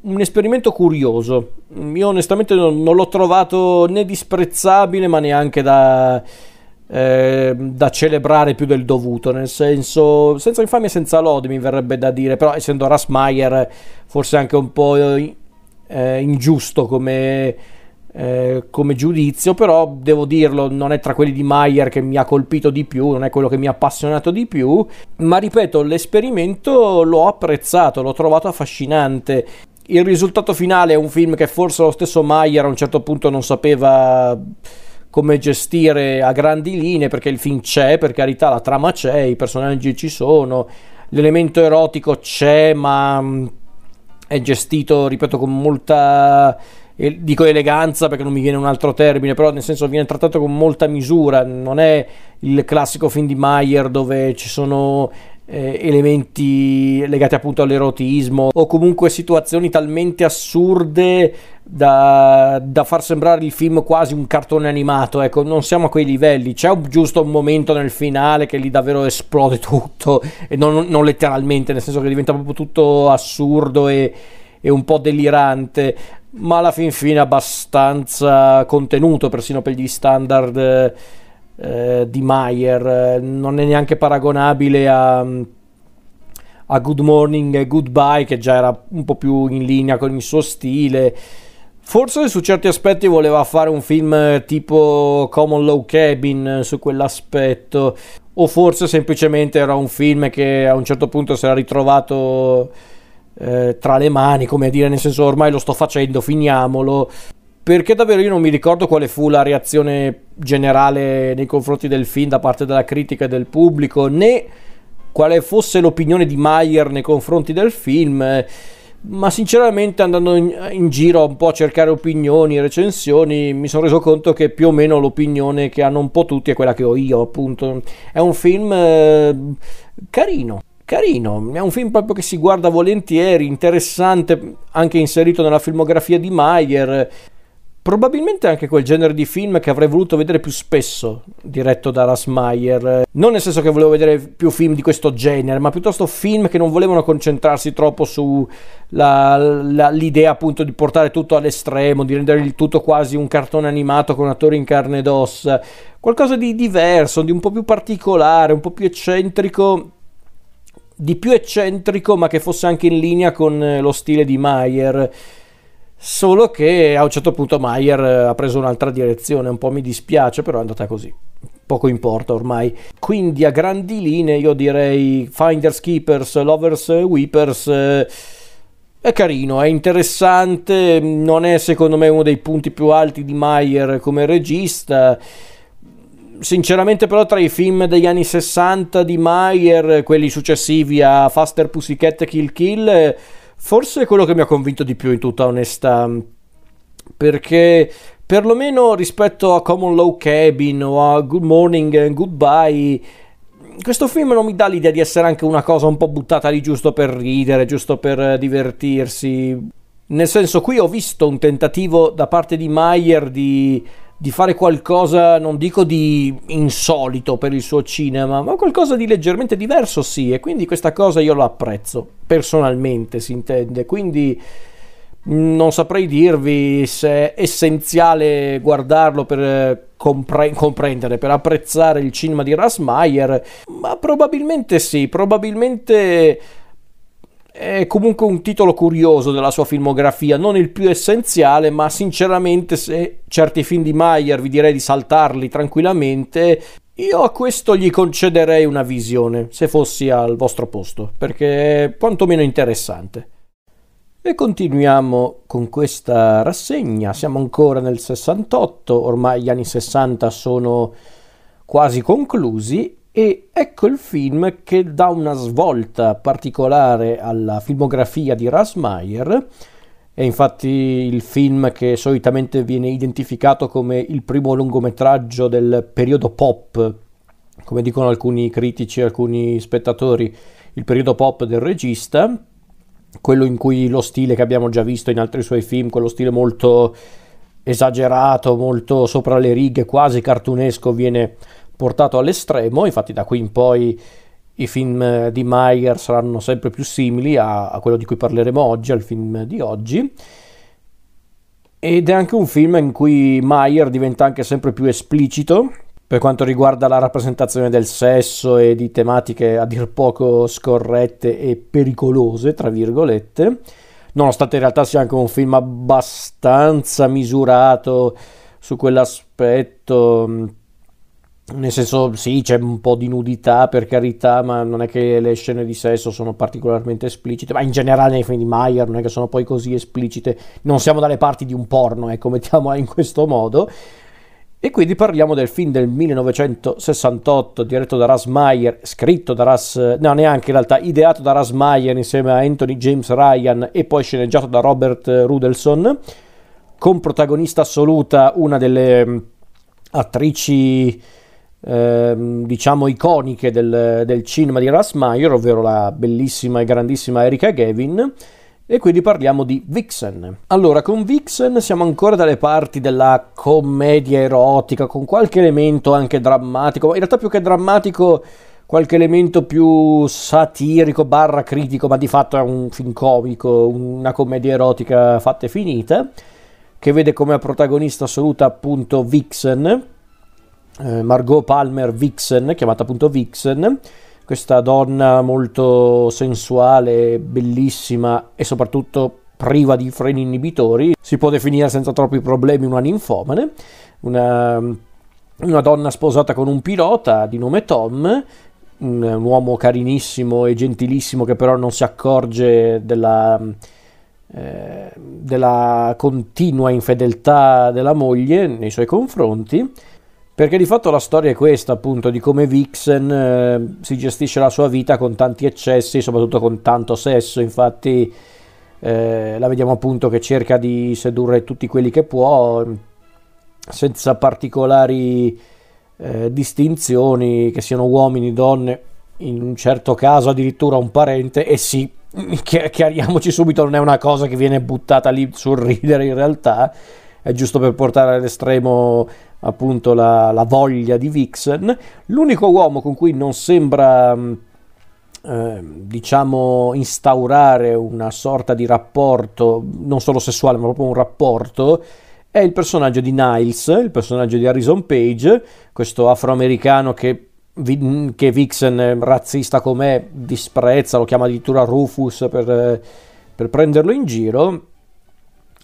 un esperimento curioso. Io onestamente non, non l'ho trovato né disprezzabile ma neanche da, eh, da, celebrare più del dovuto, nel senso senza infamia e senza lode mi verrebbe da dire, però essendo Rasmayer forse anche un po' eh, ingiusto come, eh, come giudizio, però devo dirlo, non è tra quelli di Mayer che mi ha colpito di più, non è quello che mi ha appassionato di più, ma ripeto, l'esperimento l'ho apprezzato, l'ho trovato affascinante il risultato finale è un film che forse lo stesso Mayer a un certo punto non sapeva come gestire a grandi linee perché il film c'è, per carità la trama c'è, i personaggi ci sono, l'elemento erotico c'è ma mm, è gestito, ripeto, con molta dico eleganza perché non mi viene un altro termine, però nel senso viene trattato con molta misura, non è il classico film di Mayer dove ci sono eh, elementi legati appunto all'erotismo o comunque situazioni talmente assurde da, da, far sembrare il film quasi un cartone animato. Ecco, non siamo a quei livelli. C'è un, giusto un momento nel finale che lì davvero esplode tutto, e non, non letteralmente, nel senso che diventa proprio tutto assurdo e, e un po' delirante. Ma alla fin fine abbastanza contenuto, persino per gli standard eh, di Mayer, non è neanche paragonabile a, a Good Morning e Goodbye che già era un po' più in linea con il suo stile. Forse su certi aspetti voleva fare un film tipo Common Low Cabin su quell'aspetto, o forse semplicemente era un film che a un certo punto si era ritrovato eh, tra le mani, come dire, nel senso ormai lo sto facendo, finiamolo perché davvero io non mi ricordo quale fu la reazione generale nei confronti del film da parte della critica e del pubblico, né quale fosse l'opinione di Mayer nei confronti del film, ma sinceramente andando in, in giro un po' a cercare opinioni e recensioni mi sono reso conto che più o meno l'opinione che hanno un po' tutti è quella che ho io, appunto. È un film eh, carino, carino, è un film proprio che si guarda volentieri, interessante, anche inserito nella filmografia di Mayer probabilmente anche quel genere di film che avrei voluto vedere più spesso, diretto da Rasmayer. Non nel senso che volevo vedere più film di questo genere, ma piuttosto film che non volevano concentrarsi troppo sull'idea appunto di portare tutto all'estremo, di rendere il tutto quasi un cartone animato con attori in carne ed ossa. Qualcosa di diverso, di un po' più particolare, un po' più eccentrico di più eccentrico ma che fosse anche in linea con lo stile di Mayer Solo che a un certo punto Mayer eh, ha preso un'altra direzione, un po' mi dispiace, però è andata così. Poco importa ormai. Quindi a grandi linee io direi Finders Keepers, Lovers Weepers. Eh, è carino, è interessante, non è secondo me uno dei punti più alti di Mayer come regista. Sinceramente però tra i film degli anni 60 di Mayer, quelli successivi a Faster Pussycat Kill Kill, Forse è quello che mi ha convinto di più in tutta onestà, perché perlomeno rispetto a Common Low Cabin o a Good Morning and Goodbye, questo film non mi dà l'idea di essere anche una cosa un po' buttata lì giusto per ridere, giusto per divertirsi. Nel senso, qui ho visto un tentativo da parte di Mayer di di fare qualcosa, non dico di insolito per il suo cinema, ma qualcosa di leggermente diverso sì, e quindi questa cosa io la apprezzo, personalmente si intende, quindi non saprei dirvi se è essenziale guardarlo per compre- comprendere, per apprezzare il cinema di Rasmayer, ma probabilmente sì, probabilmente è comunque un titolo curioso della sua filmografia, non il più essenziale, ma sinceramente se certi film di Mayer vi direi di saltarli tranquillamente, io a questo gli concederei una visione, se fossi al vostro posto, perché è quantomeno interessante. E continuiamo con questa rassegna, siamo ancora nel 68, ormai gli anni 60 sono quasi conclusi e ecco il film che dà una svolta particolare alla filmografia di Rasmayer è infatti il film che solitamente viene identificato come il primo lungometraggio del periodo pop, come dicono alcuni critici, alcuni spettatori, il periodo pop del regista, quello in cui lo stile che abbiamo già visto in altri suoi film, quello stile molto esagerato, molto sopra le righe, quasi cartunesco, viene portato all'estremo, infatti da qui in poi i film di Meyer saranno sempre più simili a, a, quello di cui parleremo oggi, al film di oggi. Ed è anche un film in cui Meyer diventa anche sempre più esplicito per quanto riguarda la rappresentazione del sesso e di tematiche a dir poco scorrette e pericolose, tra virgolette, nonostante in realtà sia anche un film abbastanza misurato su quell'aspetto nel senso, sì, c'è un po' di nudità per carità, ma non è che le scene di sesso sono particolarmente esplicite. Ma in generale nei film di Meyer non è che sono poi così esplicite. Non siamo dalle parti di un porno, ecco, *laughs* mettiamola in questo modo. E quindi parliamo del film del 1968, diretto da Russ Meyer, scritto da Russ, no neanche in realtà, ideato da Russ Meyer insieme a Anthony James Ryan e poi sceneggiato da Robert Rudelson, con protagonista assoluta una delle mm, attrici Ehm, diciamo iconiche del, del, cinema di Russ Meyer, ovvero la bellissima e grandissima Erika Gavin. E quindi parliamo di Vixen. Allora, con Vixen siamo ancora dalle parti della commedia erotica, con qualche elemento anche drammatico, in realtà più che drammatico, qualche elemento più satirico, barra critico, ma di fatto è un film comico, una commedia erotica fatta e finita, che vede come protagonista assoluta appunto Vixen, eh, Margot Palmer Vixen, chiamata appunto Vixen, questa donna molto sensuale, bellissima e soprattutto priva di freni inibitori, si può definire senza troppi problemi una ninfomane, una, una donna sposata con un pilota di nome Tom, un, un, uomo carinissimo e gentilissimo che però non si accorge della, eh, della continua infedeltà della moglie nei suoi confronti perché di fatto la storia è questa, appunto, di come Vixen eh, si gestisce la sua vita con tanti eccessi, soprattutto con tanto sesso. Infatti, eh, la vediamo appunto che cerca di sedurre tutti quelli che può, senza particolari eh, distinzioni, che siano uomini, donne, in un certo caso addirittura un parente. E sì, *laughs* chiariamoci subito, non è una cosa che viene buttata lì sul ridere in realtà è giusto per portare all'estremo appunto la, la voglia di Vixen. L'unico uomo con cui non sembra mm, eh, diciamo instaurare una sorta di rapporto, non solo sessuale, ma proprio un rapporto, è il personaggio di Niles, il personaggio di Harrison Page, questo afroamericano che, che Vixen, razzista com'è, disprezza, lo chiama addirittura Rufus per, per prenderlo in giro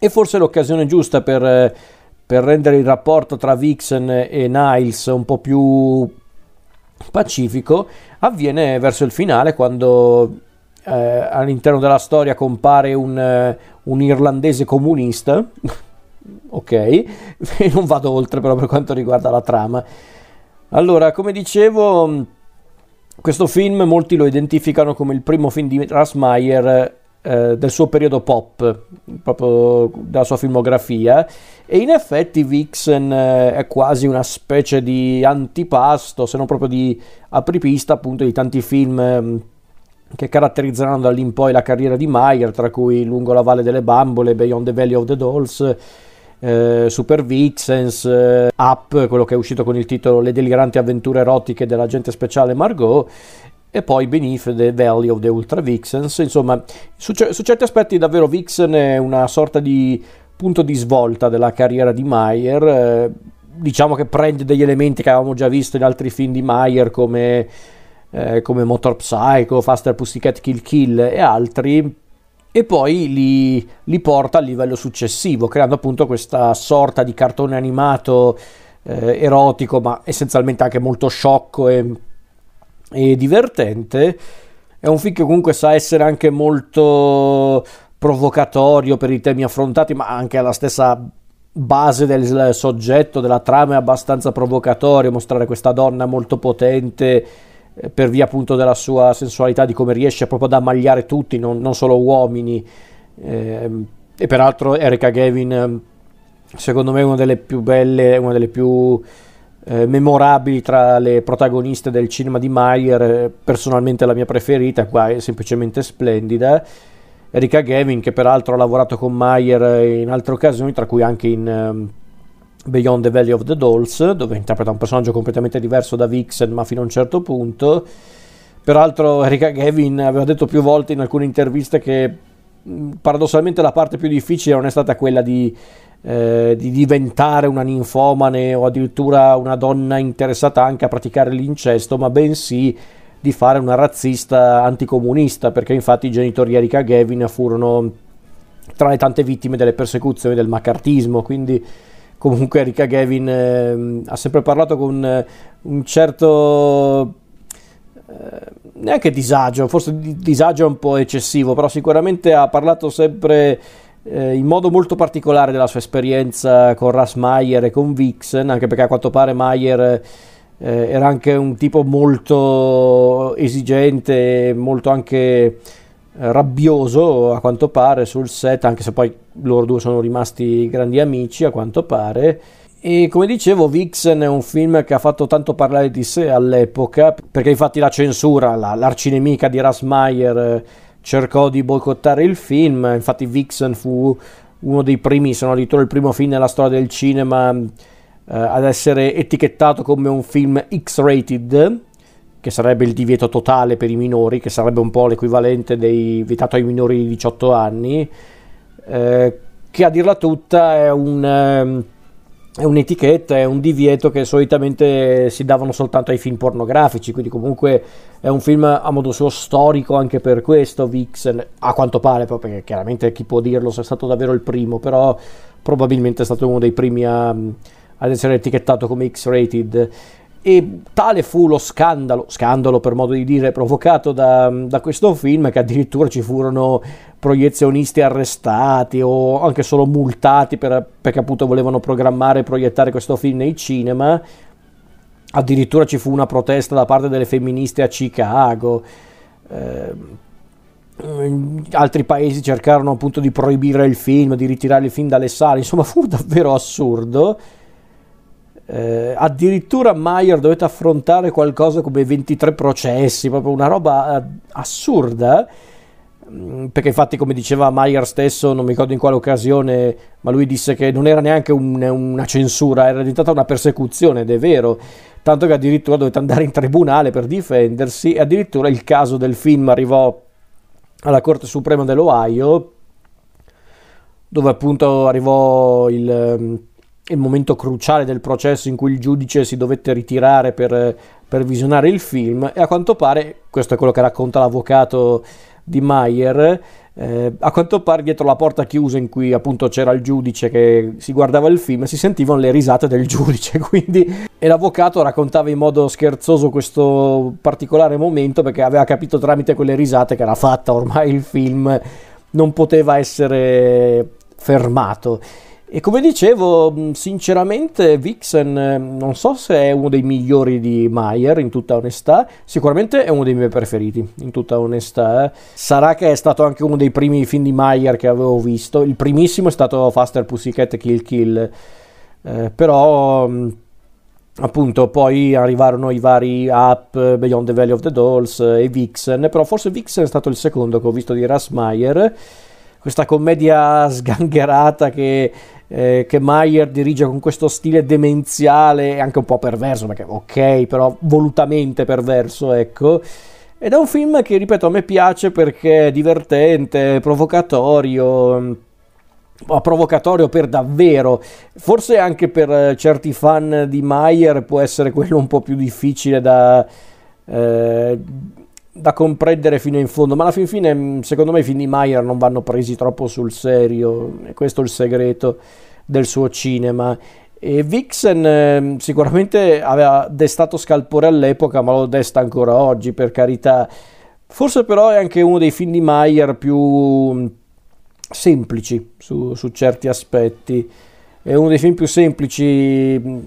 e forse l'occasione giusta per, per rendere il rapporto tra Vixen e Niles un po' più pacifico avviene verso il finale quando eh, all'interno della storia compare un, un irlandese comunista. *laughs* Ok e *laughs* non vado oltre però per quanto riguarda la trama. Allora come dicevo questo film molti lo identificano come il primo film di Rasmayer eh, del suo periodo pop, proprio della sua filmografia, e in effetti Vixen eh, è quasi una specie di antipasto, se non proprio di apripista appunto di tanti film eh, che caratterizzeranno da lì in poi la carriera di Meyer, tra cui Lungo la Valle delle Bambole, Beyond the Valley of the Dolls, eh, Super Vixens, eh, Up, quello che è uscito con il titolo Le deliranti avventure erotiche dell'agente speciale Margot e poi Beneath the Valley of the Ultra Vixens. Insomma, su, su, certi aspetti davvero Vixen è una sorta di punto di svolta della carriera di Meyer. Eh, diciamo che prende degli elementi che avevamo già visto in altri film di Meyer come, eh, come Motor Psycho, Faster Pussycat Kill Kill e altri e poi li, li, porta al livello successivo, creando appunto questa sorta di cartone animato eh, erotico, ma essenzialmente anche molto sciocco e e divertente. È un film che comunque sa essere anche molto provocatorio per i temi affrontati, ma anche alla stessa base del soggetto, della trama è abbastanza provocatorio, mostrare questa donna molto potente eh, per via appunto della sua sensualità, di come riesce proprio ad ammagliare tutti, non, non solo uomini. Eh, e peraltro Erika Gavin secondo me è una delle più belle, una delle più eh, memorabili tra le protagoniste del cinema di Mayer, personalmente la mia preferita, qua è semplicemente splendida. Erika Gavin, che peraltro ha lavorato con Mayer in altre occasioni, tra cui anche in um, Beyond the Valley of the Dolls, dove interpreta un personaggio completamente diverso da Vixen, ma fino a un certo punto. Peraltro Erika Gavin aveva detto più volte in alcune interviste che paradossalmente la parte più difficile non è stata quella di eh, di diventare una ninfomane o addirittura una donna interessata anche a praticare l'incesto, ma bensì di fare una razzista anticomunista, perché infatti i genitori di Erika Gavin furono tra le tante vittime delle persecuzioni del macartismo, quindi comunque Erika Gavin eh, ha sempre parlato con eh, un certo eh, neanche disagio, forse disagio è un po' eccessivo, però sicuramente ha parlato sempre eh, in modo molto particolare della sua esperienza con Russ Meyer e con Vixen, anche perché a quanto pare Meyer eh, era anche un tipo molto esigente, molto anche eh, rabbioso a quanto pare sul set, anche se poi loro due sono rimasti grandi amici a quanto pare. E come dicevo, Vixen è un film che ha fatto tanto parlare di sé all'epoca, perché infatti la censura, la, l'arcinemica di Russ Meyer cercò di boicottare il film, infatti Vixen fu uno dei primi, se non addirittura il primo film nella storia del cinema eh, ad essere etichettato come un film X-rated, che sarebbe il divieto totale per i minori, che sarebbe un po' l'equivalente dei vietato ai minori di 18 anni, eh, che a dirla tutta è un... Eh, è un'etichetta, è un divieto che solitamente si davano soltanto ai film pornografici, quindi comunque è un film a modo suo storico anche per questo, Vixen, a quanto pare, perché chiaramente chi può dirlo se è stato davvero il primo, però probabilmente è stato uno dei primi a, ad essere etichettato come X-rated. E tale fu lo scandalo, scandalo per modo di dire, provocato da, da questo film che addirittura ci furono proiezionisti arrestati o anche solo multati per, perché appunto volevano programmare e proiettare questo film nei cinema. Addirittura ci fu una protesta da parte delle femministe a Chicago. Eh, altri paesi cercarono appunto di proibire il film, di ritirare il film dalle sale, insomma fu davvero assurdo. Eh, addirittura Mayer dovette affrontare qualcosa come 23 processi, proprio una roba eh, assurda. Mm, perché infatti, come diceva Mayer stesso, non mi ricordo in quale occasione, ma lui disse che non era neanche un, una censura, era diventata una persecuzione, ed è vero. Tanto che addirittura dovette andare in tribunale per difendersi, addirittura il caso del film arrivò alla Corte Suprema dell'Ohio, dove appunto arrivò il il momento cruciale del processo in cui il giudice si dovette ritirare per, per, visionare il film e a quanto pare, questo è quello che racconta l'avvocato di Mayer, eh, a quanto pare dietro la porta chiusa in cui appunto c'era il giudice che si guardava il film si sentivano le risate del *laughs* giudice quindi e l'avvocato raccontava in modo scherzoso questo particolare momento perché aveva capito tramite quelle risate che era fatta ormai il film non poteva essere fermato e come dicevo, sinceramente Vixen non so se è uno dei migliori di Mayer, in tutta onestà, sicuramente è uno dei miei preferiti, in tutta onestà. Sarà che è stato anche uno dei primi film di Mayer che avevo visto, il primissimo è stato Faster Pussycat Kill Kill, eh, però appunto poi arrivarono i vari Up, Beyond the Valley of the Dolls e Vixen, però forse Vixen è stato il secondo che ho visto di Russ Meyer questa commedia sgangherata che, eh, che Mayer dirige con questo stile demenziale e anche un po' perverso, perché ok, però volutamente perverso, ecco. Ed è un film che, ripeto, a me piace perché è divertente, provocatorio provocatorio per davvero. Forse anche per eh, certi fan di Mayer può essere quello un po' più difficile da, eh, da comprendere fino in fondo, ma alla fin fine mm, secondo me i film di Mayer non vanno presi troppo sul serio, e questo è il segreto del suo cinema. E Vixen eh, sicuramente aveva destato scalpore all'epoca, ma lo desta ancora oggi, per carità. Forse però è anche uno dei film di Mayer più mm, semplici su, su certi aspetti. È uno dei film più semplici mm,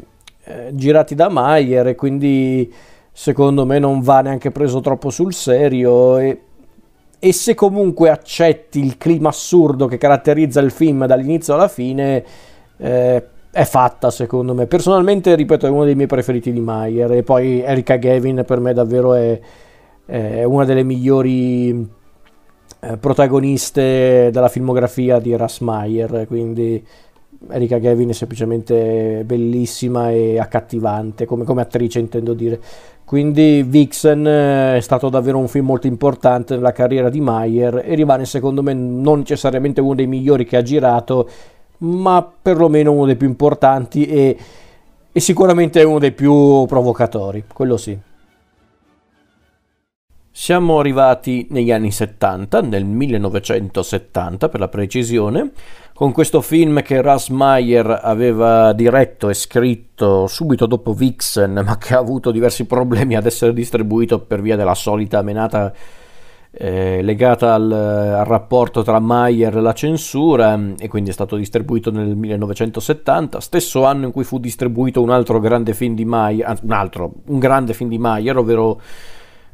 eh, girati da Mayer e quindi secondo me non va neanche preso troppo sul serio e, e se comunque accetti il clima assurdo che caratterizza il film dall'inizio alla fine, eh, è fatta secondo me. Personalmente, ripeto, è uno dei miei preferiti di Mayer e poi Erika Gavin per me davvero è, è una delle migliori eh, protagoniste della filmografia di Russ Meyer, quindi Erika Gavin è semplicemente bellissima e accattivante come, come attrice intendo dire quindi Vixen eh, è stato davvero un film molto importante nella carriera di Mayer e rimane secondo me non necessariamente uno dei migliori che ha girato, ma perlomeno uno dei più importanti e, e sicuramente uno dei più provocatori, quello sì. Siamo arrivati negli anni 70, nel 1970 per la precisione, con questo film che Russ Meyer aveva diretto e scritto subito dopo Vixen, ma che ha avuto diversi problemi ad essere distribuito per via della solita menata eh, legata al, al, rapporto tra Meyer e la censura e quindi è stato distribuito nel 1970, stesso anno in cui fu distribuito un altro grande film di Meyer, un altro, un grande film di Meyer, ovvero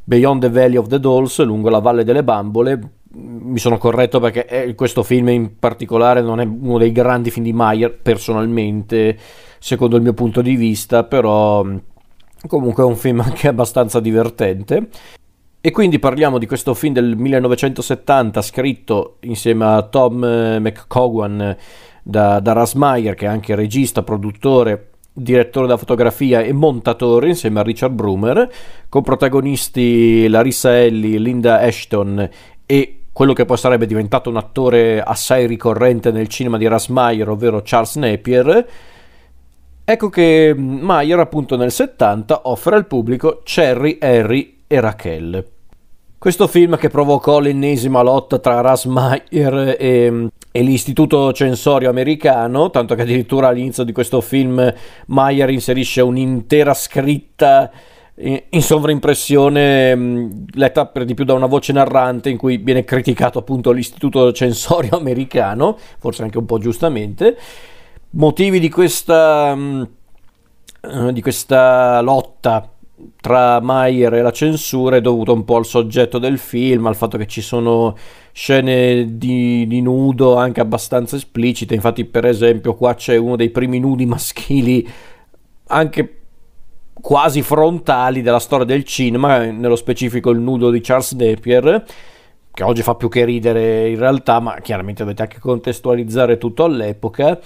Beyond the Valley of the Dolls, lungo la Valle delle Bambole. Mi sono corretto perché eh, questo film in particolare non è uno dei grandi film di Mayer, personalmente, secondo il mio punto di vista, però comunque è un film anche abbastanza divertente. E quindi parliamo di questo film del 1970 scritto insieme a Tom eh, McCowan da, da Russ Meyer, che è anche regista, produttore direttore della fotografia e montatore insieme a Richard Brumer, con protagonisti Larissa Ellie, Linda Ashton e quello che poi sarebbe diventato un attore assai ricorrente nel cinema di Russ Meyer, ovvero Charles Napier. Ecco che Meyer appunto nel 70 offre al pubblico Cherry, Harry e Raquel. Questo film che provocò l'ennesima lotta tra Russ Meyer e, e, l'Istituto Censorio Americano, tanto che addirittura all'inizio di questo film Meyer inserisce un'intera scritta in sovraimpressione mm, letta per di più da una voce narrante in cui viene criticato appunto l'istituto censorio *laughs* americano, forse anche un po' giustamente. Motivi di questa, mm, eh, di questa lotta tra Mayer e la censura è dovuto un po' al soggetto del film, al fatto che ci sono scene di, di, nudo anche abbastanza esplicite. Infatti, per esempio, qua c'è uno dei primi nudi maschili anche quasi frontali della storia del cinema, nello specifico il nudo di Charles Napier, che oggi fa più che ridere in realtà, ma chiaramente dovete anche contestualizzare tutto all'epoca.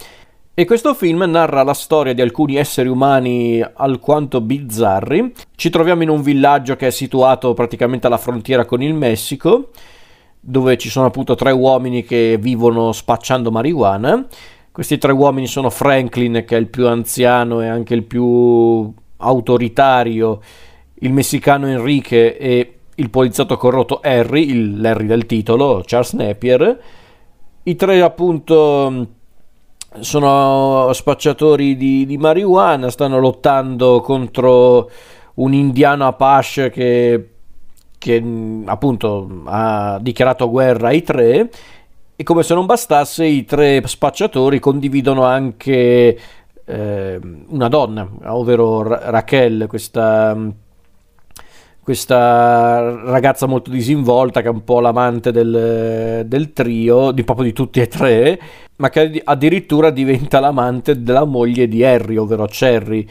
E questo film narra la storia di alcuni esseri umani alquanto bizzarri. Ci troviamo in un villaggio che è situato praticamente alla frontiera con il Messico, dove ci sono appunto tre uomini che vivono spacciando marijuana. Questi tre uomini sono Franklin, che è il più anziano e anche il più autoritario, il messicano Enrique e il poliziotto corrotto Harry, il Larry del titolo, Charles Napier. I tre appunto sono spacciatori di, di marijuana, stanno lottando contro un indiano Apache che, che appunto ha dichiarato guerra ai tre e come se non bastasse i tre spacciatori condividono anche eh, una donna, ovvero Ra- Raquel, questa questa ragazza molto disinvolta che è un po' l'amante del, del trio, di proprio di tutti e tre, ma che addirittura diventa l'amante della moglie di Harry, ovvero Cherry.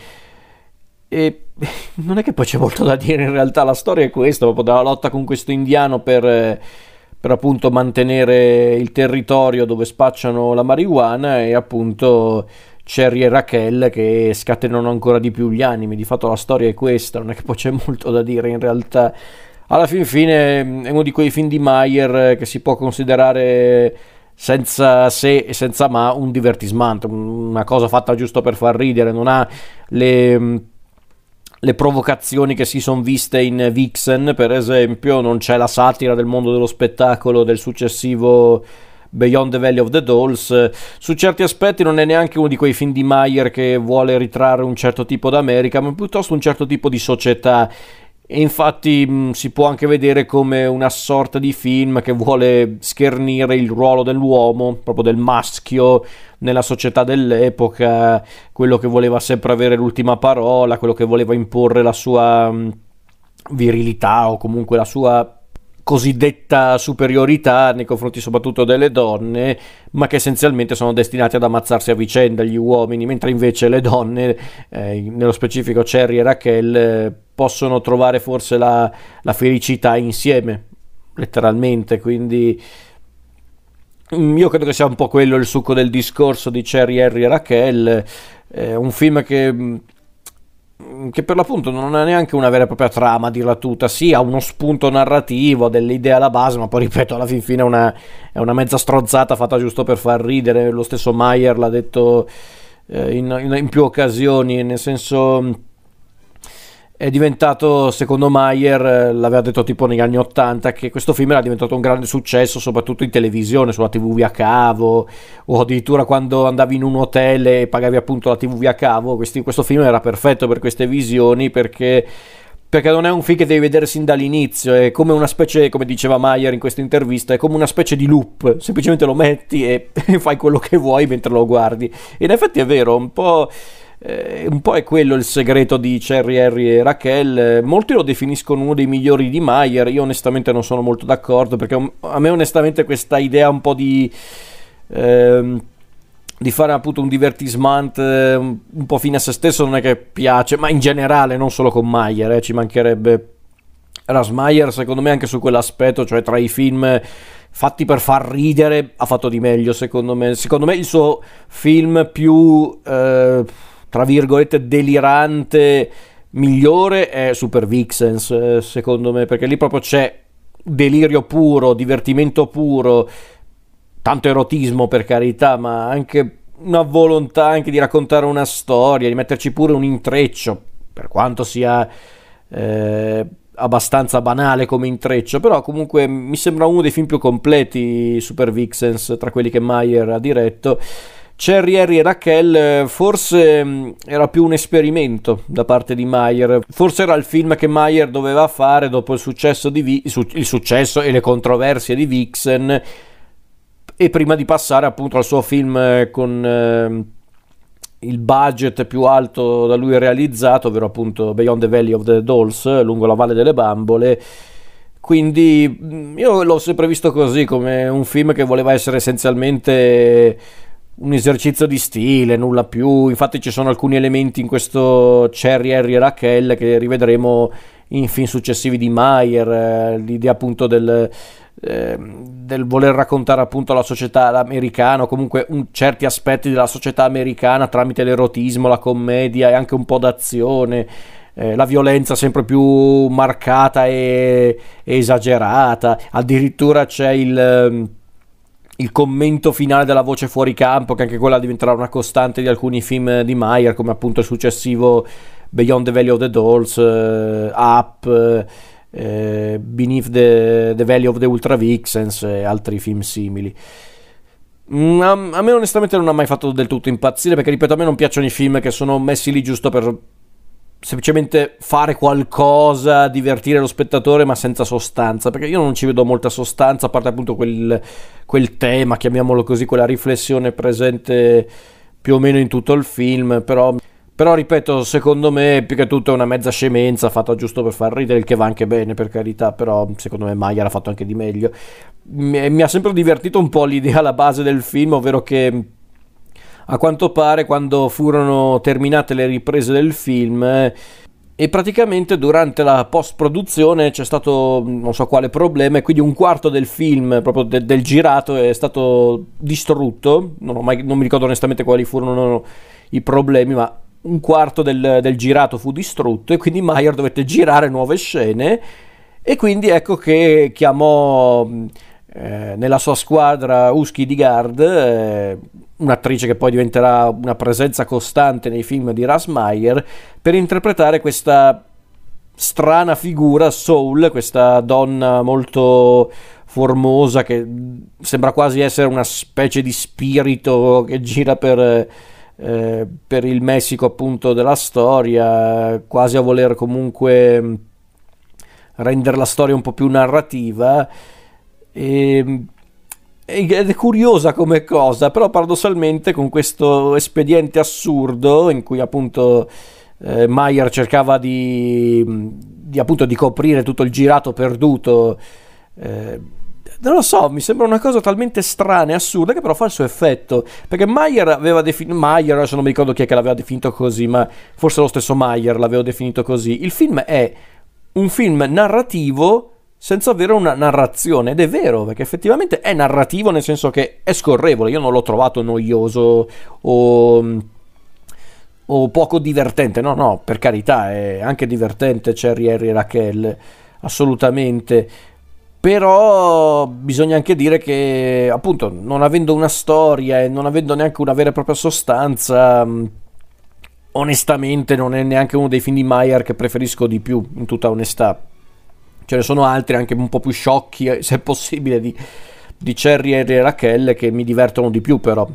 E *laughs* non è che poi c'è molto da dire in realtà, la storia è questa, proprio della lotta con questo indiano per, per appunto mantenere il territorio dove spacciano la marijuana e appunto Cherry e Raquel che scatenano ancora di più gli animi. Di fatto la storia è questa, non è che poi c'è molto da dire in realtà. Alla fin fine è uno di quei film di Mayer che si può considerare senza se e senza ma un divertismento, una cosa fatta giusto per far ridere, non ha le, le provocazioni che si sono viste in Vixen, per esempio, non c'è la satira del mondo dello spettacolo del successivo Beyond the Valley of the Dolls. Su certi aspetti non è neanche uno di quei film di Mayer che vuole ritrarre un certo tipo d'America, ma piuttosto un certo tipo di società. E infatti mh, si può anche vedere come una sorta di film che vuole schernire il ruolo dell'uomo, proprio del maschio nella società dell'epoca, quello che voleva sempre avere l'ultima parola, quello che voleva imporre la sua mh, virilità o comunque la sua cosiddetta superiorità nei confronti soprattutto delle donne, ma che essenzialmente sono destinati ad ammazzarsi a vicenda gli uomini, mentre invece le donne, eh, nello specifico Cherry e Raquel, eh, possono trovare forse la, la, felicità insieme, letteralmente, quindi mm, io credo che sia un po' quello il succo del discorso di Cherry, Harry e Raquel, eh, un film che Mm, che per l'appunto non ha neanche una vera e propria trama, dirla tutta, sì, ha uno spunto narrativo, delle idee alla base, ma poi ripeto, alla fin fine è una, è una mezza strozzata fatta giusto per far ridere, lo stesso Mayer l'ha detto eh, in, in, in più occasioni, nel senso è diventato, secondo Mayer, eh, l'aveva detto tipo negli anni 80, che questo film era diventato un grande successo, soprattutto in televisione, sulla TV via cavo, o addirittura quando andavi in un hotel e pagavi appunto la TV via cavo. Questi, questo film era perfetto per queste visioni perché perché non è un film che devi vedere sin dall'inizio, è come una specie, come diceva Mayer in questa intervista, è come una specie di loop, semplicemente lo metti e *laughs* fai quello che vuoi mentre lo guardi. E in effetti è vero, un po' Eh, un po' è quello il segreto di Cherry, Harry e Raquel. Molti lo definiscono uno dei migliori di Mayer. Io onestamente non sono molto d'accordo perché a me onestamente questa idea un po' di... Ehm, di fare appunto un divertisement eh, un po' fine a se stesso non è che piace, ma in generale, non solo con Mayer, eh, ci mancherebbe Rasmayer, secondo me anche su quell'aspetto, cioè tra i film fatti per far ridere, ha fatto di meglio, secondo me. Secondo me il suo film più... Eh, tra virgolette, delirante migliore è Super Vixens, eh, secondo me, perché lì proprio c'è delirio puro, divertimento puro, tanto erotismo per carità, ma anche una volontà anche di raccontare una storia, di metterci pure un intreccio, per quanto sia eh, abbastanza banale come intreccio, però comunque mi sembra uno dei film più completi Super Vixens tra quelli che Mayer ha diretto Cherry, Harry e Raquel eh, forse mm, era più un esperimento da parte di Mayer, forse era il film che Mayer doveva fare dopo il successo, di, il successo e le controversie di Vixen e prima di passare appunto al suo film eh, con eh, il budget più alto da lui realizzato, ovvero appunto Beyond the Valley of the Dolls, lungo la Valle delle Bambole. Quindi mm, io l'ho sempre visto così, come un film che voleva essere essenzialmente un esercizio di stile, nulla più. Infatti ci sono alcuni elementi in questo Cherry, Harry e Raquel che rivedremo in film successivi di Mayer, eh, l'idea appunto del, eh, del, voler raccontare appunto la società americana, o comunque un, certi aspetti della società americana tramite l'erotismo, la commedia e anche un po' d'azione. Eh, la violenza sempre più marcata e, e esagerata, addirittura c'è il ehm, il commento finale della voce fuori campo, che anche quella diventerà una costante di alcuni film di Meyer, come appunto il successivo Beyond the Valley of the Dolls, uh, Up, uh, Beneath the, the, Valley of the Ultra Vixens e altri film simili. Mm, a, a me onestamente non ha mai fatto del tutto impazzire perché ripeto a me non piacciono i film che sono messi lì giusto per semplicemente fare qualcosa, divertire lo spettatore, ma senza sostanza, perché io non ci vedo molta sostanza, a parte appunto quel, quel tema, chiamiamolo così, quella riflessione presente più o meno in tutto il film, però... Però ripeto, secondo me più che tutto è una mezza scemenza fatta giusto per far ridere, il che va anche bene per carità, però secondo me Maya l'ha fatto anche di meglio. Mi, mi ha sempre divertito un po' l'idea alla base del film, ovvero che a quanto pare quando furono terminate le riprese del film eh, e praticamente durante la post produzione c'è stato non so quale problema e quindi un quarto del film proprio de- del girato è stato distrutto. Non, mai, non, mi ricordo onestamente quali furono i problemi ma un quarto del, del girato fu distrutto e quindi Mayer dovette girare nuove scene. E quindi ecco che chiamò eh, nella sua squadra Uschi di Gard, eh, un'attrice che poi diventerà una presenza costante nei film di Rasmayer, per interpretare questa strana figura Soul, questa donna molto formosa che sembra quasi essere una specie di spirito che gira per, eh, per il Messico appunto della storia, quasi a voler comunque rendere la storia un po' più narrativa e, ed è curiosa come cosa, però paradossalmente con questo espediente assurdo in cui appunto eh, Mayer cercava di, di, appunto, di coprire tutto il girato perduto Eh, non lo so, mi sembra una cosa talmente strana e assurda che però fa il suo effetto. Perché Mayer aveva definito. Mayer, adesso non mi ricordo chi è che l'aveva definito così, ma forse lo stesso Mayer l'aveva definito così. Il film è un film narrativo senza avere una narrazione. Ed è vero, perché effettivamente è narrativo nel senso che è scorrevole. Io non l'ho trovato noioso o, o poco divertente. No, no, per carità, è anche divertente Cherry Harry e Raquel, assolutamente. Però bisogna anche dire che, appunto, non avendo una storia e non avendo neanche una vera e propria sostanza, onestamente non è neanche uno dei film di Mayer che preferisco di più, in tutta onestà ce ne sono altri anche un po' più sciocchi, eh, se è possibile, di, di Cherry e Rachel che mi divertono di più però.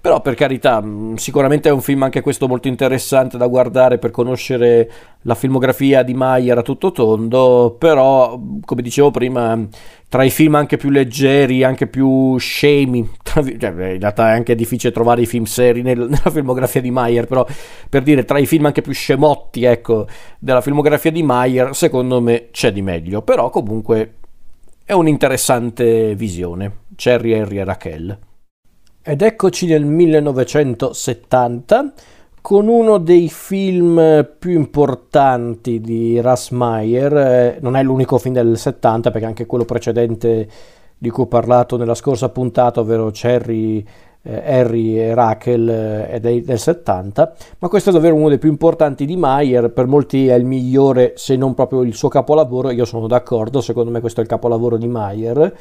Però per carità, mm, sicuramente è un film anche questo molto interessante da guardare per conoscere la filmografia di Mayer a tutto tondo, però come dicevo prima, tra i film anche più leggeri, anche più scemi, cioè, in realtà è anche difficile trovare i film seri nel, *laughs* nella filmografia di Mayer, però per dire tra i film anche più scemotti, ecco, della filmografia di Mayer, secondo me c'è di meglio, però comunque è un'interessante visione. Cherry, Harry e Raquel. Ed eccoci nel 1970 con uno dei film più importanti di Russ Meyer, eh, non è l'unico film del 70 perché anche quello precedente di cui ho parlato nella scorsa puntata, ovvero Cherry, Harry e Rachel eh, è del, del 70, ma questo è davvero uno dei più importanti di Meyer, per molti è il migliore se non proprio il suo capolavoro, io sono d'accordo, secondo me questo è il capolavoro di Meyer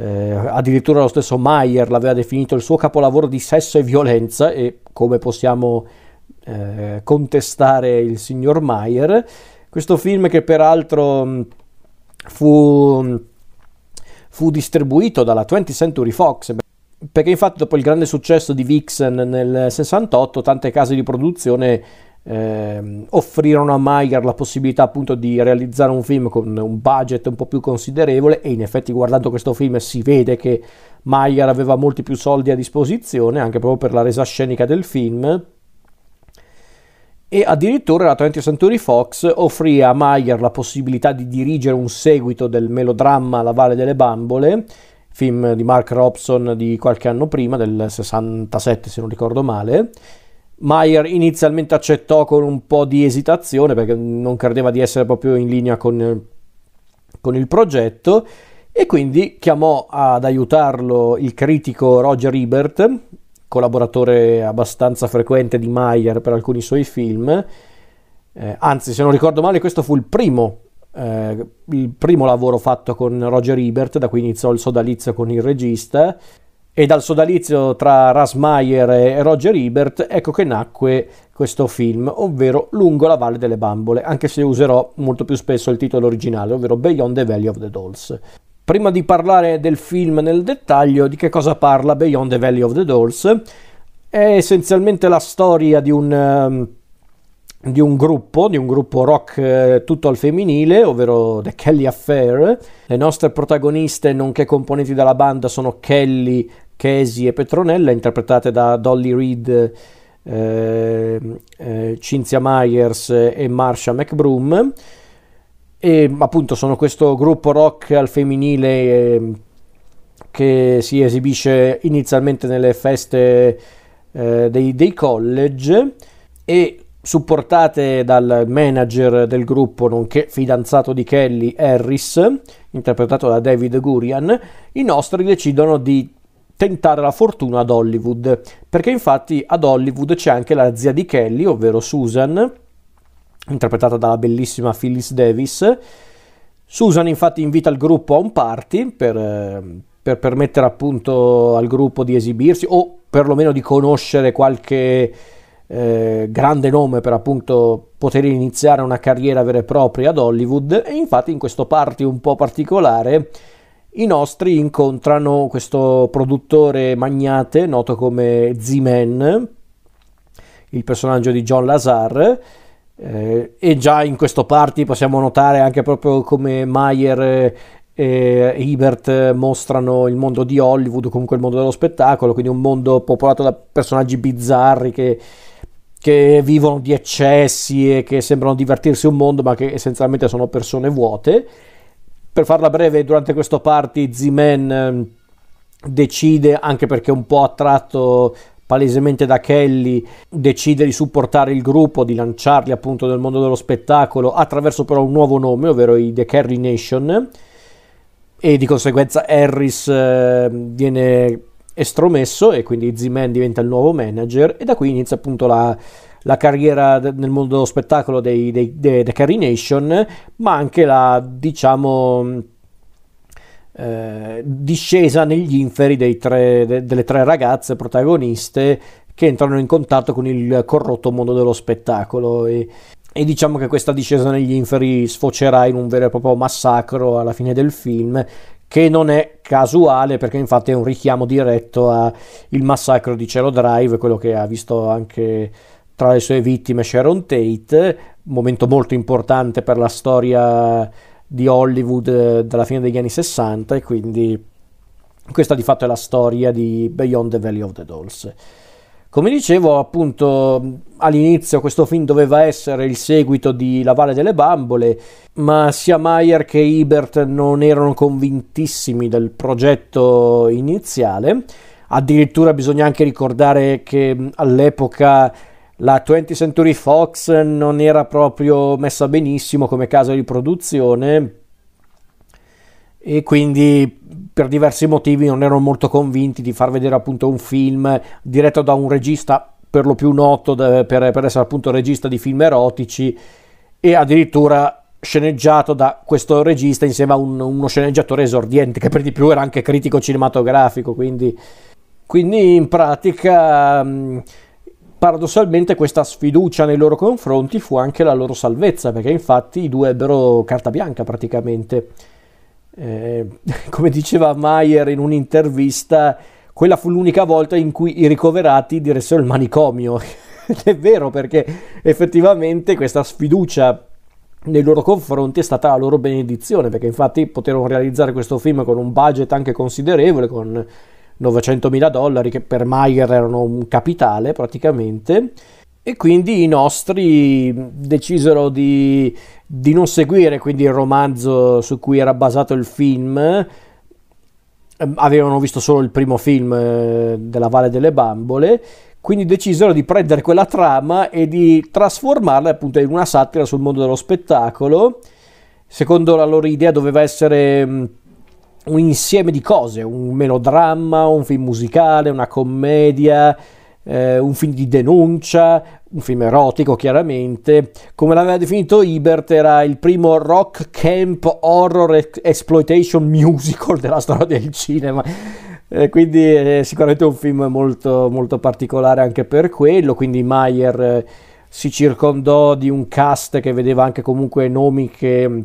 eh, addirittura lo stesso Mayer l'aveva definito il suo capolavoro di sesso e violenza e come possiamo eh, contestare il signor Mayer. Questo film che peraltro fu, fu distribuito dalla 20th Century Fox perché infatti dopo il grande successo di Vixen nel 68 tante case di produzione eh, offrirono a Mayer la possibilità appunto di realizzare un film con un budget un po' più considerevole e in effetti guardando questo film si vede che Mayer aveva molti più soldi a disposizione anche proprio per la resa scenica del film. E addirittura la 20th Century Fox offrì a Mayer la possibilità di dirigere un seguito del melodramma La Valle delle Bambole film di Mark Robson di qualche anno prima, del 67 se non ricordo male, Mayer inizialmente accettò con un po' di esitazione perché non credeva di essere proprio in linea con, con il progetto e quindi chiamò ad aiutarlo il critico Roger Ebert, collaboratore abbastanza frequente di Mayer per alcuni suoi film. Eh, anzi, se non ricordo male, questo fu il primo, eh, il primo lavoro fatto con Roger Ebert, da cui iniziò il sodalizio con il regista e dal sodalizio tra Rasmayer e Roger Ebert ecco che nacque questo film, ovvero Lungo la Valle delle Bambole, anche se userò molto più spesso il titolo originale, ovvero Beyond the Valley of the Dolls. Prima di parlare del film nel dettaglio, di che cosa parla Beyond the Valley of the Dolls? È essenzialmente la storia di un, um, di un gruppo, di un gruppo rock eh, tutto al femminile, ovvero The Kelly Affair. Le nostre protagoniste, nonché componenti della banda, sono Kelly, Casey e Petronella, interpretate da Dolly Reed, eh, eh, Cynthia Myers e Marsha McBroom. E appunto sono questo gruppo rock al femminile eh, che si esibisce inizialmente nelle feste eh, dei, dei college e supportate dal manager del gruppo, nonché fidanzato di Kelly, Harris, interpretato da David Gurian, i nostri decidono di tentare la fortuna ad Hollywood, perché infatti ad Hollywood c'è anche la zia di Kelly, ovvero Susan, interpretata dalla bellissima Phyllis Davis. Susan infatti invita il gruppo a un party per, per permettere appunto al gruppo di esibirsi o perlomeno di conoscere qualche eh, grande nome per appunto poter iniziare una carriera vera e propria ad Hollywood e infatti in questo party un po' particolare i nostri incontrano questo produttore magnate noto come Z-Man, il personaggio di John Lazar, eh, e già in questo party possiamo notare anche proprio come Mayer e Ebert mostrano il mondo di Hollywood, comunque il mondo dello spettacolo, quindi un mondo popolato da personaggi bizzarri che, che vivono di eccessi e che sembrano divertirsi un mondo, ma che essenzialmente sono persone vuote. Per farla breve, durante questo party Z-Man ehm, decide, anche perché un po' attratto palesemente da Kelly, decide di supportare il gruppo, di lanciarli appunto nel mondo dello spettacolo attraverso però un nuovo nome, ovvero i The Kerry Nation, e di conseguenza Harris eh, viene estromesso e quindi Z-Man diventa il nuovo manager e da qui inizia appunto la, la carriera nel mondo dello spettacolo dei, dei, dei, dei Carry Nation, ma anche la, diciamo, eh, discesa negli inferi tre, de, delle tre ragazze protagoniste che entrano in contatto con il corrotto mondo dello spettacolo. E, e diciamo che questa discesa negli inferi sfocerà in un vero e proprio massacro alla fine del film che non è casuale perché infatti è un richiamo diretto al massacro di Cielo Drive, quello che ha visto anche tra le sue vittime Sharon Tate, momento molto importante per la storia di Hollywood eh, dalla fine degli anni 60 e quindi questa di fatto è la storia di Beyond the Valley of the Dolls. Come dicevo, appunto, all'inizio questo film doveva essere il seguito di La Valle delle Bambole, ma sia Mayer che Ebert non erano convintissimi del progetto iniziale. Addirittura bisogna anche ricordare che all'epoca la 20th Century Fox non era proprio messa benissimo come casa di produzione e quindi per diversi motivi non erano molto convinti di far vedere appunto un film diretto da un regista per lo più noto per, per essere appunto regista di film erotici e addirittura sceneggiato da questo regista insieme a un, uno sceneggiatore esordiente che per di più era anche critico cinematografico quindi, quindi in pratica paradossalmente questa sfiducia nei loro confronti fu anche la loro salvezza, perché infatti i due ebbero carta bianca praticamente. Eh, *laughs* come diceva Mayer in un'intervista, quella fu l'unica volta in cui i ricoverati diressero il manicomio. *laughs* è vero perché effettivamente questa sfiducia nei loro confronti è stata la loro benedizione, perché infatti poterono realizzare questo film con un budget anche considerevole, con 900 mila dollari che per Mayer erano un capitale praticamente e quindi i nostri decisero di, di non seguire quindi il romanzo su cui era basato il film ehm, avevano visto solo il primo film eh, della Valle delle Bambole quindi decisero di prendere quella trama e di trasformarla appunto in una satira sul mondo dello spettacolo. Secondo la loro idea doveva essere un insieme di cose, un melodramma, un film musicale, una commedia, eh, un film di denuncia, un film erotico chiaramente. Come l'aveva definito Ebert, era il primo rock camp horror exploitation musical *laughs* della storia del cinema. Eh, quindi è sicuramente un film molto, molto particolare anche per quello. Quindi Mayer eh, si circondò di un cast che vedeva anche comunque nomi che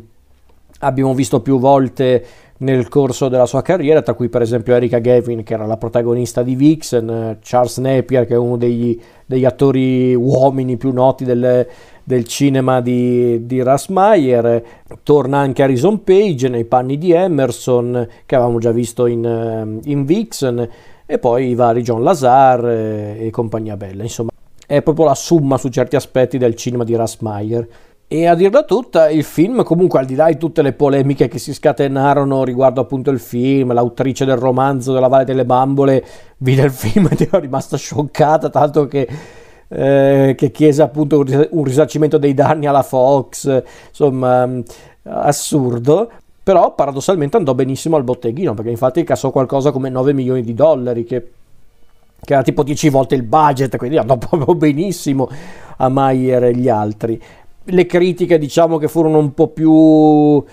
abbiamo visto più volte nel corso della sua carriera, tra cui per esempio Erika Gavin, che era la protagonista di Vixen, Charles Napier, che è uno degli, degli attori uomini più noti del, del cinema di, di Russ Meyer. Torna anche Harrison Page nei panni di Emerson, che avevamo già visto in, eh, in Vixen, e poi i vari John Lazar e, e compagnia bella. Insomma, è proprio la summa su certi aspetti del cinema di Russ Meyer. E a dirla tutta, il film, comunque, al di là di tutte le polemiche che si scatenarono riguardo appunto il film, l'autrice del romanzo della Valle delle Bambole vide il film *laughs* ed era rimasta scioccata, tanto che, eh, che chiese appunto un risarcimento dei danni alla Fox, insomma, assurdo. Però paradossalmente andò benissimo al botteghino, perché infatti cassò qualcosa come 9 milioni di dollari, che, che era tipo 10 volte il budget, quindi andò *laughs* proprio benissimo a Mayer e gli altri le critiche diciamo che furono un po' più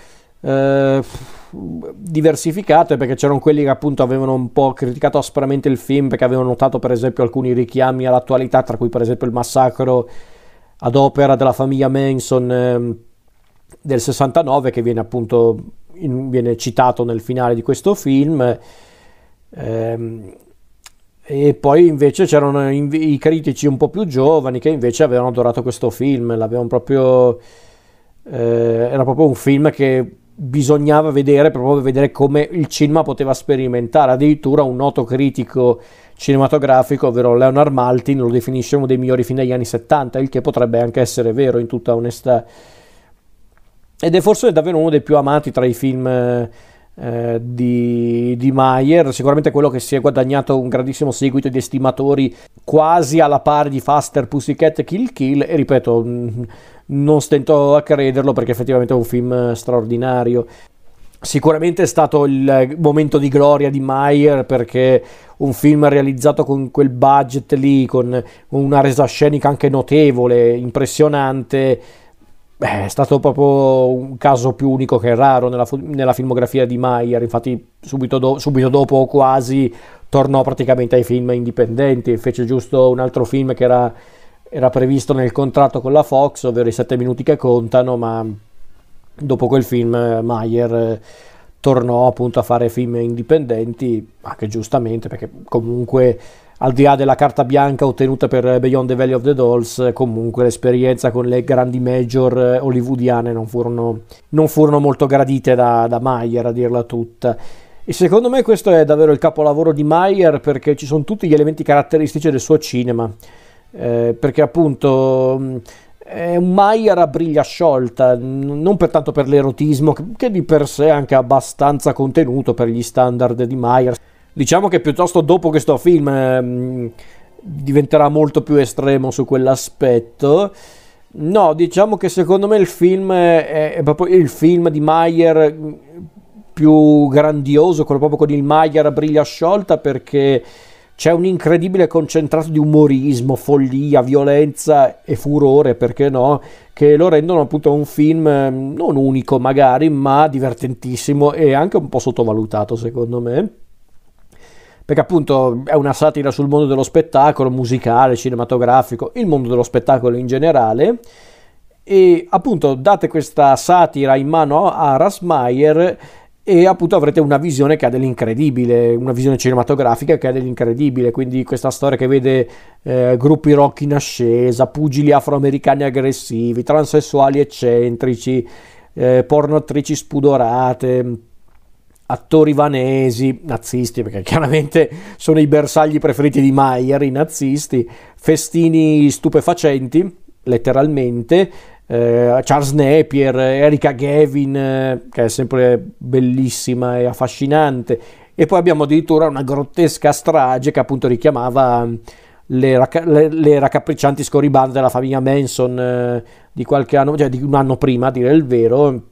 eh, diversificate perché c'erano quelli che appunto avevano un po' criticato aspramente il film perché avevano notato per esempio alcuni richiami all'attualità tra cui per esempio il massacro ad opera della famiglia Manson eh, del 69 che viene appunto in, viene citato nel finale di questo film. Eh, e poi invece c'erano i critici un po' più giovani che invece avevano adorato questo film, l'avevano proprio, eh, era proprio un film che bisognava vedere proprio per vedere come il cinema poteva sperimentare. Addirittura un noto critico cinematografico, ovvero Leonard Maltin, lo definisce uno dei migliori film degli anni 70, il che potrebbe anche essere vero in tutta onestà. ed è forse davvero uno dei più amati tra i film eh, di, di Mayer, sicuramente quello che si è guadagnato un grandissimo seguito di estimatori quasi alla pari di Faster Pussycat Kill Kill e ripeto mm, non stento a crederlo perché effettivamente è un film straordinario. Sicuramente è stato il momento di gloria di Mayer perché un film realizzato con quel budget lì, con una resa scenica anche notevole, impressionante, beh, è stato proprio un caso più unico che raro nella, nella filmografia di Mayer. Infatti, subito, do, subito dopo, quasi tornò praticamente ai film indipendenti. Fece giusto un altro film che era, era previsto nel contratto con la Fox, ovvero i sette minuti che contano, ma dopo quel film Mayer eh, tornò appunto a fare film indipendenti, anche giustamente perché comunque al di là della carta bianca ottenuta per Beyond the Valley of the Dolls, comunque l'esperienza con le grandi major eh, hollywoodiane non furono, non furono molto gradite da, da Mayer, a dirla tutta. E secondo me questo è davvero il capolavoro di Mayer perché ci sono tutti gli elementi caratteristici del suo cinema. Eh, perché appunto è un Maier a briglia sciolta, non per tanto per l'erotismo, che di per sé è anche abbastanza contenuto per gli standard di Maier. Diciamo che piuttosto dopo questo film eh, diventerà molto più estremo su quell'aspetto. No, diciamo che secondo me il film è, è proprio il film di Maier più grandioso, quello proprio con il Maier a briglia sciolta perché c'è un incredibile concentrato di umorismo, follia, violenza e furore, perché no, che lo rendono appunto un film mm, non unico magari, ma divertentissimo e anche un po' sottovalutato secondo me. Perché appunto è una satira sul mondo dello spettacolo, musicale, cinematografico, il mondo dello spettacolo in generale. E appunto date questa satira in mano a Rasmayer e appunto avrete una visione che ha dell'incredibile, una visione cinematografica che ha dell'incredibile, quindi questa storia che vede eh, gruppi rock in ascesa, pugili afroamericani aggressivi, transessuali eccentrici, eh, porno attrici spudorate, attori vanesi, nazisti, perché *laughs* chiaramente sono i bersagli preferiti di Mayer, i nazisti, festini stupefacenti, letteralmente, eh, Charles Napier, Erika Gavin, eh, che è sempre bellissima e affascinante, e poi abbiamo addirittura una grottesca strage che appunto richiamava le, racca- le, le raccapriccianti scorribande della famiglia Manson eh, di qualche anno, cioè di un anno prima, a dire il vero.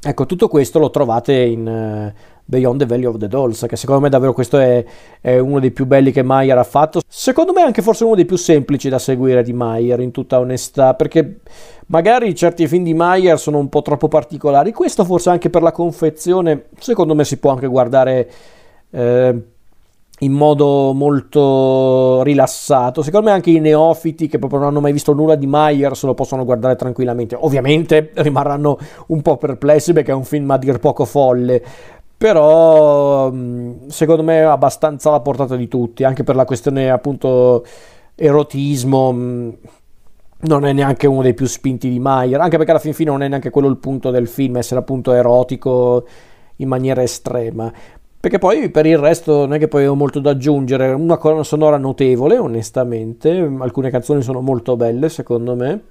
Ecco, tutto questo lo trovate in uh, Beyond the Valley of the Dolls, che secondo me davvero questo è, è, uno dei più belli che Mayer ha fatto. Secondo me anche forse uno dei più semplici da seguire di Mayer, in tutta onestà, perché Magari certi film di Mayer sono un po' troppo particolari, questo forse anche per la confezione, secondo me si può anche guardare eh, in modo molto rilassato. Secondo me anche i neofiti che proprio non hanno mai visto nulla di Mayer se lo possono guardare tranquillamente. Ovviamente *laughs* rimarranno un po' perplessi perché è un film a dir poco folle, però secondo me è abbastanza alla portata di tutti, anche per la questione appunto erotismo non è neanche uno dei più spinti di Mayer, anche perché alla fin fine non è neanche quello il punto del film, essere appunto erotico in maniera estrema. Perché poi per il resto non è che poi ho molto da aggiungere, una colonna sonora notevole, onestamente, alcune canzoni sono molto belle secondo me,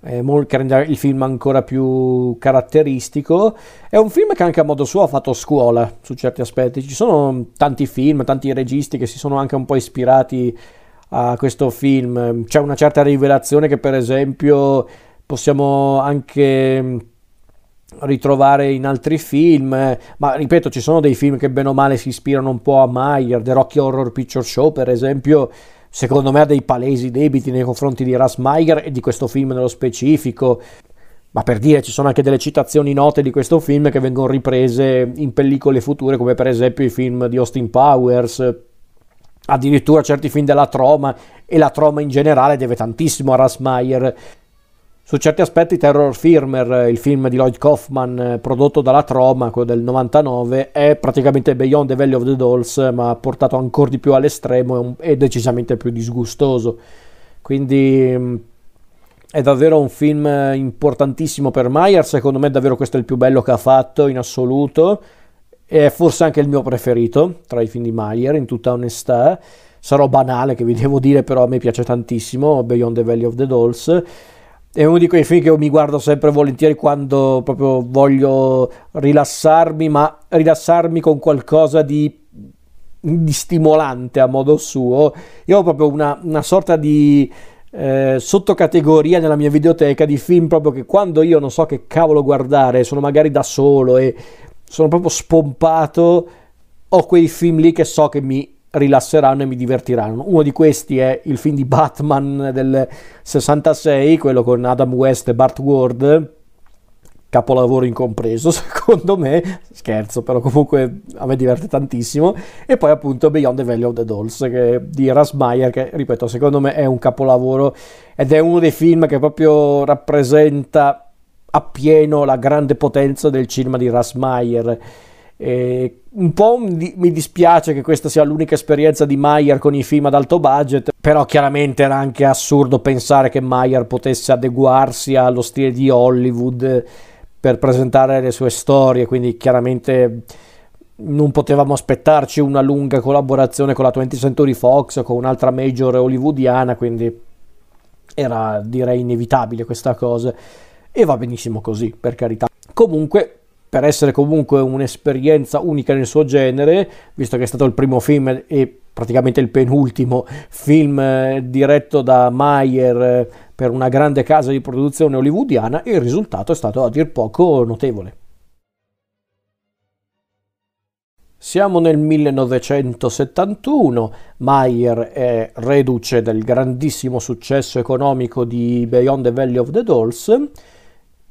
che rende il film ancora più caratteristico. È un film che anche a modo suo ha fatto scuola su certi aspetti. Ci sono tanti film, tanti registi che si sono anche un po' ispirati a questo film. C'è una certa rivelazione che per esempio possiamo anche ritrovare in altri film, ma ripeto, ci sono dei film che bene o male si ispirano un po' a Meyer, The Rocky Horror Picture Show per esempio, secondo me ha dei palesi debiti nei confronti di Ras Meyer e di questo film nello specifico. Ma per dire, ci sono anche delle citazioni note di questo film che vengono riprese in pellicole future, come per esempio i film di Austin Powers, addirittura certi film della Troma e la Troma in generale deve tantissimo a Rasmayer. Su certi aspetti Terror Firmer, il film di Lloyd Kaufman eh, prodotto dalla Troma, quello del 99, è praticamente Beyond the Valley of the Dolls, ma portato ancora di più all'estremo e decisamente più disgustoso. Quindi mm, è davvero un film importantissimo per Meyer, secondo me davvero questo è il più bello che ha fatto in assoluto è forse anche il mio preferito tra i film di Mayer, in tutta onestà. Sarò banale che vi devo dire, però a me piace tantissimo Beyond the Valley of the Dolls. È uno di quei film che mi guardo sempre volentieri quando proprio voglio rilassarmi, ma rilassarmi con qualcosa di, di stimolante a modo suo. Io ho proprio una, una sorta di eh, sottocategoria nella mia videoteca di film proprio che quando io non so che cavolo guardare, sono magari da solo e sono proprio spompato, ho quei film lì che so che mi rilasseranno e mi divertiranno. Uno di questi è il film di Batman del 66, quello con Adam West e Bart Ward, capolavoro incompreso *laughs* secondo me, scherzo però comunque a me diverte tantissimo, e poi appunto Beyond the Valley of the Dolls che, di Rasmayer che ripeto secondo me è un capolavoro ed è uno dei film che proprio rappresenta appieno la grande potenza del cinema di Rasmayer eh, un po' mi dispiace che questa sia l'unica esperienza di Mayer con i film ad alto budget, però chiaramente era anche assurdo pensare che Mayer potesse adeguarsi allo stile di Hollywood per presentare le sue storie, quindi chiaramente non potevamo aspettarci una lunga collaborazione con la 20th Century Fox o con un'altra major hollywoodiana, quindi era direi inevitabile questa cosa e va benissimo così, per carità. Comunque per essere comunque un'esperienza unica nel suo genere, visto che è stato il primo film e praticamente il penultimo film eh, diretto da Mayer eh, per una grande casa di produzione hollywoodiana, il risultato è stato a dir poco notevole. Siamo nel 1971, Mayer è reduce del grandissimo successo economico di Beyond the Valley of the Dolls,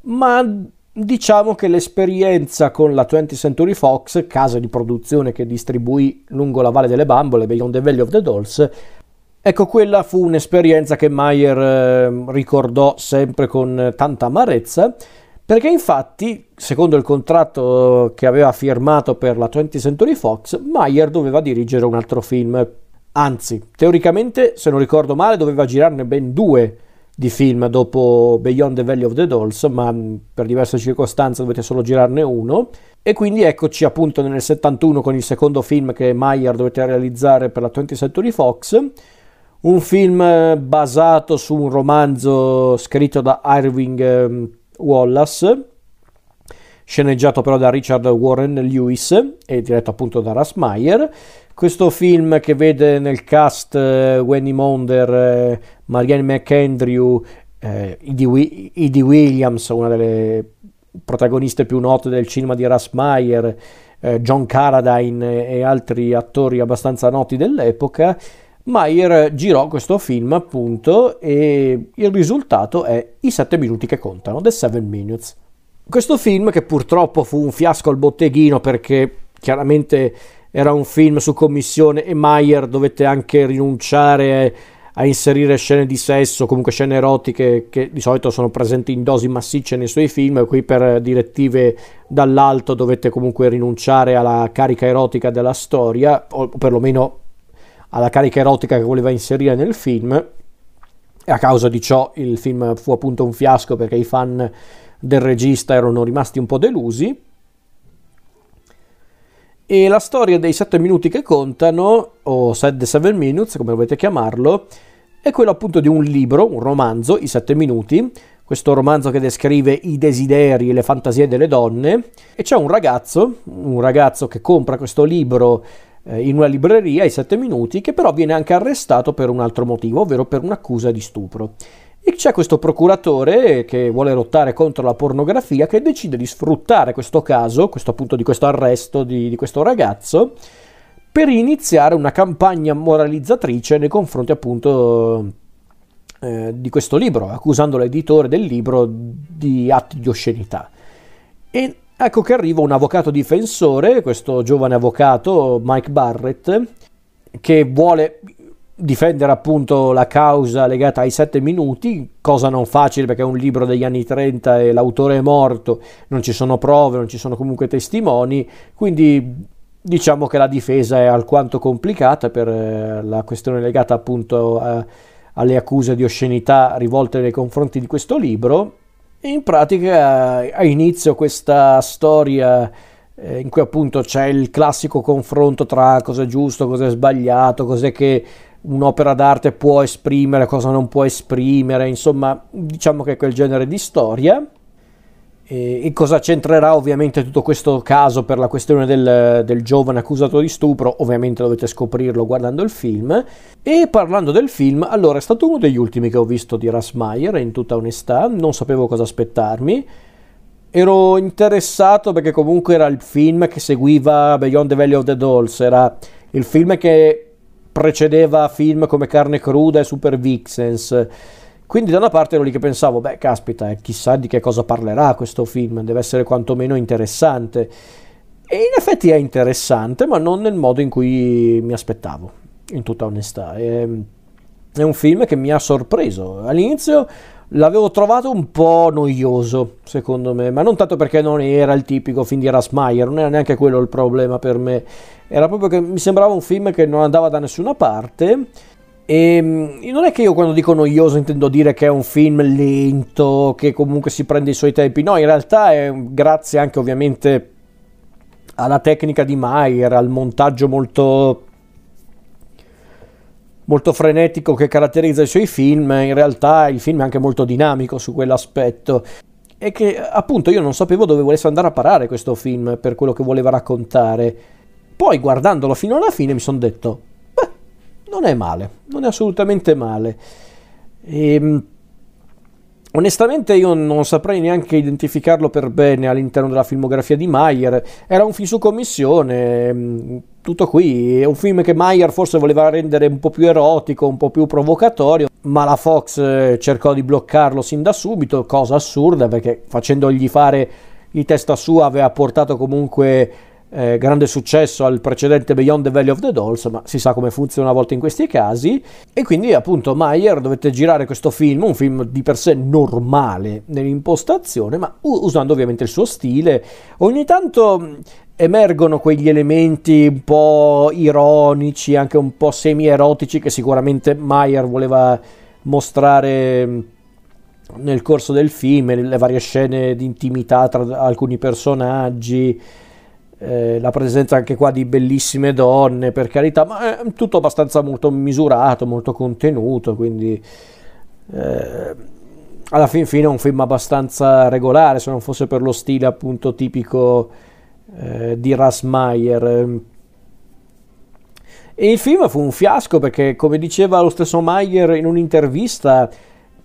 ma Diciamo che l'esperienza con la 20th Century Fox, casa di produzione che distribuì lungo la Valle delle Bambole, Beyond the Valley of the Dolls, ecco quella fu un'esperienza che Mayer eh, ricordò sempre con tanta amarezza, perché infatti, secondo il contratto che aveva firmato per la 20th Century Fox, Mayer doveva dirigere un altro film. Anzi, teoricamente, se non ricordo male, doveva girarne ben due di film dopo Beyond the Valley of the Dolls, ma per diverse circostanze dovete solo girarne uno. E quindi eccoci appunto nel 71 con il secondo film che Mayer dovete realizzare per la 20th Century Fox. Un film eh, basato su un romanzo scritto da Irving ehm, Wallace, sceneggiato però da Richard Warren Lewis e diretto appunto da Russ Meyer. Questo film che vede nel cast uh, Wendy Monder, Marianne McAndrew, uh, Edie, Williams, una delle protagoniste più note del cinema di Russ Meyer, John Carradine e altri attori abbastanza noti dell'epoca, Meyer girò questo film appunto e il risultato è I sette minuti che contano, The Seven Minutes. Questo film che purtroppo fu un fiasco al botteghino perché chiaramente era un film su commissione e Mayer dovette anche rinunciare a inserire scene di sesso, comunque scene erotiche che di solito sono presenti in dosi massicce nei suoi film, qui per direttive dall'alto dovette comunque rinunciare alla carica erotica della storia, o perlomeno alla carica erotica che voleva inserire nel film. E a causa di ciò il film fu appunto un fiasco perché i fan del regista erano rimasti un po' delusi. E la storia dei 7 minuti che contano, o The 7 Minutes, come volete chiamarlo, è quello appunto di un libro, un romanzo, I 7 minuti, questo romanzo che descrive i desideri e le fantasie delle donne, e c'è un ragazzo, un ragazzo che compra questo libro eh, in una libreria, I 7 minuti, che però viene anche arrestato per un altro motivo, ovvero per un'accusa di stupro. E c'è questo procuratore che vuole lottare contro la pornografia che decide di sfruttare questo caso, questo appunto di questo arresto di, di questo ragazzo, per iniziare una campagna moralizzatrice nei confronti appunto eh, di questo libro, accusando l'editore del libro di atti di oscenità. E ecco che arriva un avvocato difensore, questo giovane avvocato Mike Barrett, che vuole difendere appunto la causa legata ai sette minuti, cosa non facile perché è un libro degli anni 30 e l'autore è morto, non ci sono prove, non ci sono comunque testimoni, quindi diciamo che la difesa è alquanto complicata per eh, la questione legata appunto a, alle accuse di oscenità rivolte nei confronti di questo libro. In pratica ha inizio questa storia eh, in cui appunto c'è il classico confronto tra cosa è giusto, cosa è sbagliato, cos'è che un'opera d'arte può esprimere, cosa non può esprimere, insomma, diciamo che è quel genere di storia. E, e cosa c'entrerà ovviamente tutto questo caso per la questione del, del, giovane accusato di stupro? Ovviamente dovete scoprirlo guardando il film. E parlando del film, allora è stato uno degli ultimi che ho visto di Rasmayer, in tutta onestà, non sapevo cosa aspettarmi. Ero interessato perché comunque era il film che seguiva Beyond the Valley of the Dolls, era il film che precedeva film come Carne Cruda e Super Vixens. Quindi da una parte ero lì che pensavo, beh, caspita, eh, chissà di che cosa parlerà questo film, deve essere quantomeno interessante. E in effetti è interessante, ma non nel modo in cui mi aspettavo, in tutta onestà. È, è un film che mi ha sorpreso. All'inizio l'avevo trovato un po' noioso, secondo me, ma non tanto perché non era il tipico film di Rasmayer, non era neanche quello il problema per me era proprio che mi sembrava un film che non andava da nessuna parte. E mm, non è che io quando dico noioso intendo dire che è un film lento, che comunque si prende i suoi tempi, no, in realtà è grazie anche ovviamente alla tecnica di Mayer, al montaggio molto molto frenetico che caratterizza i suoi film, in realtà il film è anche molto dinamico su quell'aspetto. E che appunto io non sapevo dove volesse andare a parare questo film per quello che voleva raccontare. Poi guardandolo fino alla fine mi sono detto, beh, non è male, non è assolutamente male. E, ehm, onestamente io non saprei neanche identificarlo per bene all'interno della filmografia di Mayer. Era un film su commissione, ehm, tutto qui. È un film che Mayer forse voleva rendere un po' più erotico, un po' più provocatorio, ma la Fox eh, cercò di bloccarlo sin da subito, cosa assurda perché facendogli fare di testa sua aveva portato comunque eh, grande successo al precedente Beyond the Valley of the Dolls, ma si sa come funziona a volte in questi casi. E quindi, appunto, Mayer dovette girare questo film, un film di per sé normale nell'impostazione, ma usando ovviamente il suo stile. Ogni tanto emergono quegli elementi un po' ironici, anche un po' semi-erotici che sicuramente Mayer voleva mostrare nel corso del film, le varie scene di intimità tra alcuni personaggi eh, la presenza anche qua di bellissime donne, per carità, ma è tutto abbastanza molto misurato, molto contenuto, quindi eh, alla fin fine è un film abbastanza regolare, se non fosse per lo stile appunto tipico eh, di Rasmayer. E il film fu un fiasco perché, come diceva lo stesso Mayer in un'intervista,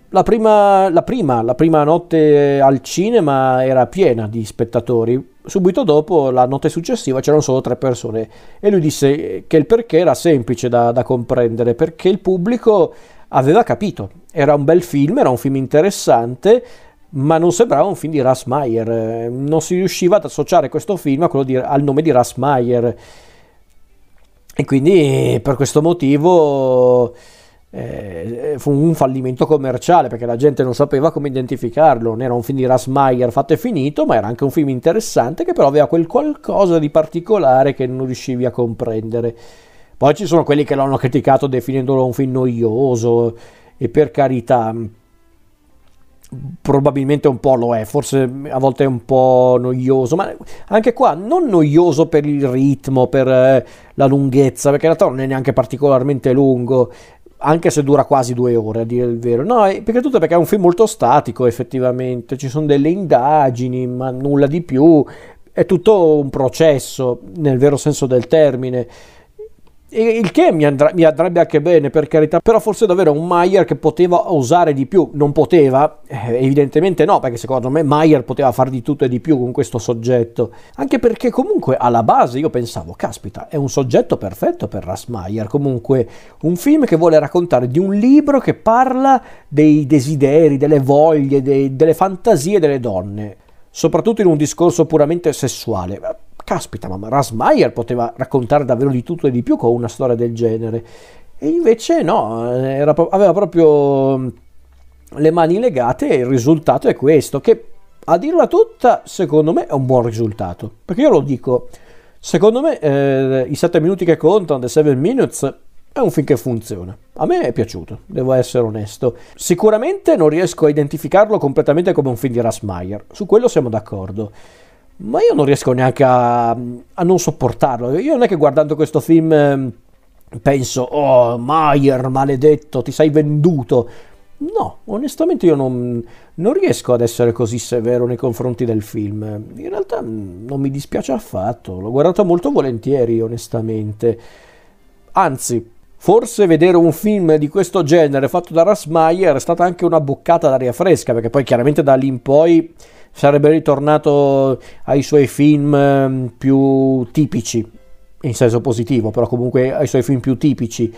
la prima, la, prima, la prima notte al cinema era piena di spettatori, subito dopo, la notte successiva, c'erano solo tre persone e lui disse che il perché era semplice da, da comprendere, perché il pubblico aveva capito, era un bel film, era un film interessante, ma non sembrava un film di Rasmayer, non si riusciva ad associare questo film di, al nome di Rasmayer e quindi per questo motivo eh, fu un fallimento commerciale perché la gente non sapeva come identificarlo. Non era un film di Rasmayer fatto e finito, ma era anche un film interessante che però aveva quel qualcosa di particolare che non riuscivi a comprendere. Poi ci sono quelli che l'hanno criticato definendolo un film noioso e per carità probabilmente un po' lo è, forse a volte è un po' noioso, ma anche qua non noioso per il ritmo, per eh, la lunghezza, perché in realtà non è neanche particolarmente lungo, anche se dura quasi due ore a dire il vero. No, perché tutto perché è un film molto statico effettivamente, ci sono delle indagini, ma nulla di più, è tutto un processo nel vero senso del termine il che mi, andrà, mi, andrebbe anche bene per carità, però forse davvero un Mayer che poteva osare di più, non poteva, eh, evidentemente no, perché secondo me Mayer poteva fare di tutto e di più con questo soggetto, anche perché comunque alla base io pensavo, caspita, è un soggetto perfetto per Ras Mayer, comunque un film che vuole raccontare di un libro che parla dei desideri, delle voglie, dei, delle fantasie delle donne, soprattutto in un discorso puramente sessuale caspita, ma Rasmayer poteva raccontare davvero di tutto e di più con una storia del genere. E invece no, era, aveva proprio mm, le mani legate e il risultato è questo, che a dirla tutta, secondo me è un buon risultato. Perché io lo dico, secondo me eh, i 7 minuti che contano, The 7 Minutes, è un film che funziona. A me è piaciuto, devo essere onesto. Sicuramente non riesco a identificarlo completamente come un film di Rasmayer, su quello siamo d'accordo ma io non riesco neanche a, a non sopportarlo. Io non è che guardando questo film ehm, penso, oh, Mayer, maledetto, ti sei venduto. No, onestamente io non, non, riesco ad essere così severo nei confronti del film. In realtà non mi dispiace affatto, l'ho guardato molto volentieri, onestamente. Anzi, forse vedere un film di questo genere fatto da Rasmayer è stata anche una boccata d'aria fresca, perché poi chiaramente da lì in poi sarebbe ritornato ai suoi film ehm, più tipici, in senso positivo, però comunque ai suoi film più tipici.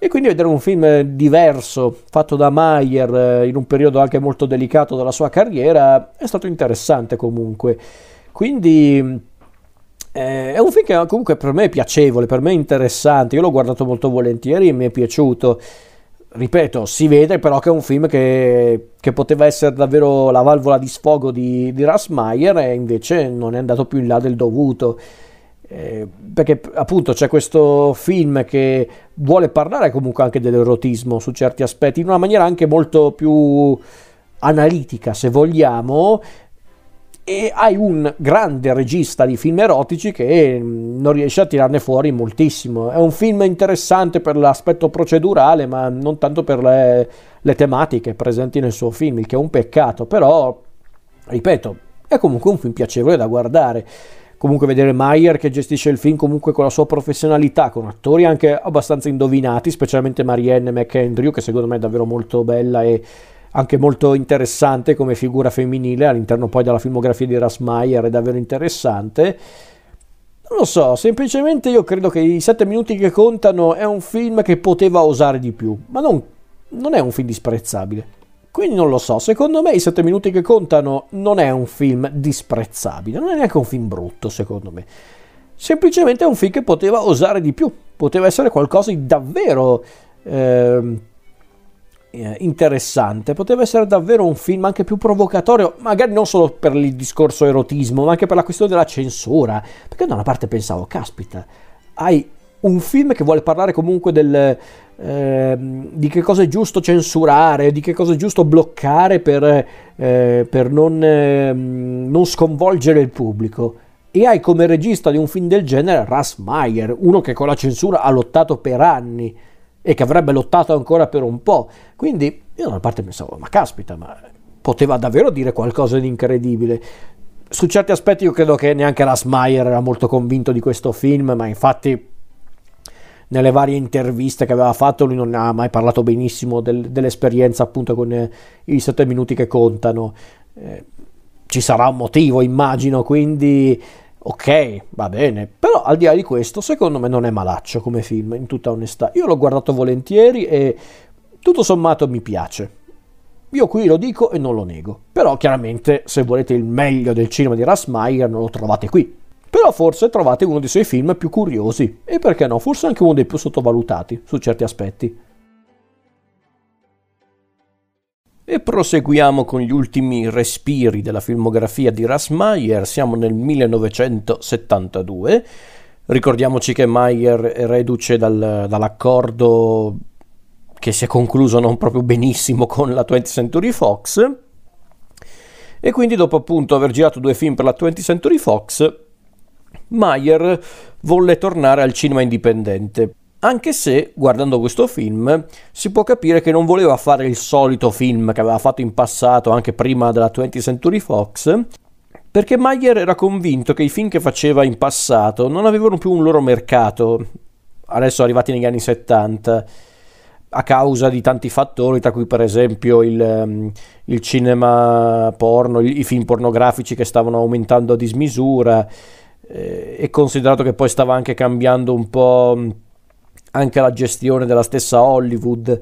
E quindi vedere un film diverso, fatto da Mayer eh, in un periodo anche molto delicato della sua carriera, è stato interessante comunque. Quindi eh, è un film che comunque per me è piacevole, per me è interessante, io l'ho guardato molto volentieri e mi è piaciuto. Ripeto, si vede però che è un film che, che poteva essere davvero la valvola di sfogo di, di Russ Meyer e invece non è andato più in là del dovuto. Eh, perché appunto c'è questo film che vuole parlare comunque anche dell'erotismo su certi aspetti in una maniera anche molto più analitica se vogliamo e hai un grande regista di film erotici che non riesce a tirarne fuori moltissimo. È un film interessante per l'aspetto procedurale, ma non tanto per le, le tematiche presenti nel suo film, il che è un peccato, però, ripeto, è comunque un film piacevole da guardare. Comunque vedere Mayer che gestisce il film comunque con la sua professionalità, con attori anche abbastanza indovinati, specialmente Marianne McAndrew, che secondo me è davvero molto bella e anche molto interessante come figura femminile all'interno poi della filmografia di Rasmayer, è davvero interessante. Non lo so, semplicemente io credo che i sette minuti che contano è un film che poteva osare di più, ma non, non è un film disprezzabile. Quindi non lo so, secondo me i sette minuti che contano non è un film disprezzabile, non è neanche un film brutto secondo me. Semplicemente è un film che poteva osare di più, poteva essere qualcosa di davvero ehm, eh, interessante, poteva essere davvero un film anche più provocatorio, magari non solo per il discorso erotismo, ma anche per la questione della censura, perché da una parte pensavo, caspita, hai un film che vuole parlare comunque del, eh, di che cosa è giusto censurare, di che cosa è giusto bloccare per, eh, per non, eh, non, sconvolgere il pubblico. E hai come regista di un film del genere Russ Meyer, uno che con la censura ha lottato per anni e che avrebbe lottato ancora per un po'. Quindi io da una parte pensavo, ma caspita, ma poteva davvero dire qualcosa di incredibile. Su certi aspetti io credo che neanche Russ Meyer era molto convinto di questo film, ma infatti nelle varie interviste che aveva fatto lui non ha mai parlato benissimo del, dell'esperienza appunto con eh, i sette minuti che contano. Eh, ci sarà un motivo, immagino, quindi ok, va bene, però al di là di questo, secondo me non è malaccio come film, in tutta onestà. Io l'ho guardato volentieri e tutto sommato mi piace. Io qui lo dico e non lo nego, però chiaramente se volete il meglio del cinema di Russ Meyer non lo trovate qui. Però forse trovate uno dei suoi film più curiosi e perché no, forse anche uno dei più sottovalutati su certi aspetti. E proseguiamo con gli ultimi respiri della filmografia di Russ Meyer, siamo nel 1972. Ricordiamoci che Meyer è reduce dal, dall'accordo che si è concluso non proprio benissimo con la 20th Century Fox e quindi dopo appunto aver girato due film per la 20th Century Fox Mayer volle tornare al cinema indipendente. Anche se, guardando questo film, si può capire che non voleva fare il solito film che aveva fatto in passato, anche prima della 20th Century Fox, perché Mayer era convinto che i film che faceva in passato non avevano più un loro mercato, adesso arrivati negli anni 70, a causa di tanti fattori, tra cui per esempio il, um, il cinema porno, i, film pornografici che stavano aumentando a dismisura, eh, e considerato che poi stava anche cambiando un po' anche la gestione della stessa Hollywood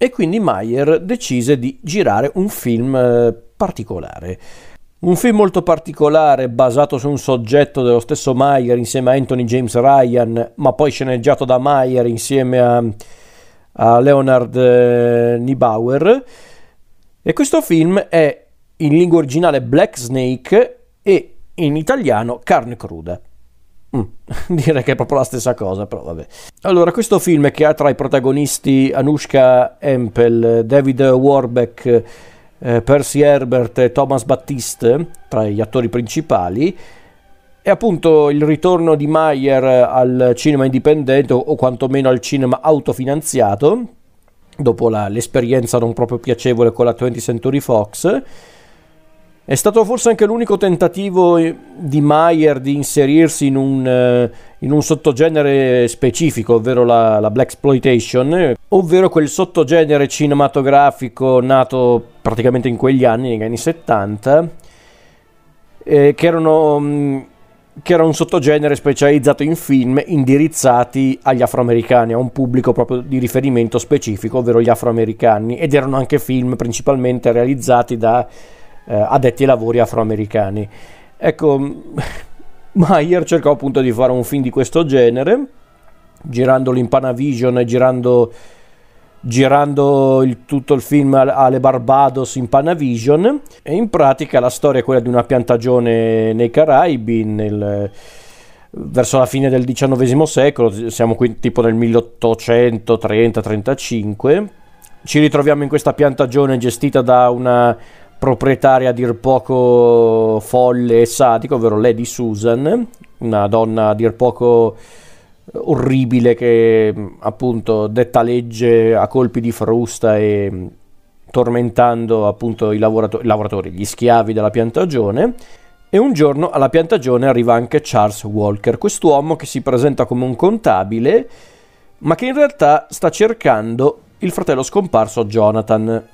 e quindi Mayer decise di girare un film eh, particolare. Un film molto particolare basato su un soggetto dello stesso Mayer insieme a Anthony James Ryan, ma poi sceneggiato da Mayer insieme a, a Leonard eh, Niebauer. E questo film è in lingua originale Black Snake e in italiano carne cruda. Mm, *laughs* direi che è proprio la stessa cosa, però vabbè. Allora, questo film che ha tra i protagonisti Anushka Empel, David Warbeck, eh, Percy Herbert e Thomas Battiste, tra gli attori principali, è appunto il ritorno di Mayer al cinema indipendente o quantomeno al cinema autofinanziato, dopo la, l'esperienza non proprio piacevole con la 20th Century Fox. È stato forse anche l'unico tentativo di Mayer di inserirsi in un, eh, in un sottogenere specifico, ovvero la, la Black Exploitation, ovvero quel sottogenere cinematografico nato praticamente in quegli anni, negli anni 70, eh, che erano mm, che era un sottogenere specializzato in film indirizzati agli afroamericani, a un pubblico proprio di riferimento specifico, ovvero gli afroamericani, ed erano anche film principalmente realizzati da eh, addetti ai lavori afroamericani. Ecco, *laughs* Mayer cercò appunto di fare un film di questo genere, girandolo in Panavision e girando girando il, tutto il film alle Barbados in Panavision e in pratica la storia è quella di una piantagione nei Caraibi nel, verso la fine del XIX secolo, siamo qui tipo nel 1830-35. Ci ritroviamo in questa piantagione gestita da una proprietaria a dir poco folle e sadica, ovvero Lady Susan, una donna a dir poco orribile che appunto detta legge a colpi di frusta e tormentando appunto i lavoratori, lavoratori, gli schiavi della piantagione. E un giorno alla piantagione arriva anche Charles Walker, quest'uomo che si presenta come un contabile, ma che in realtà sta cercando il fratello scomparso Jonathan,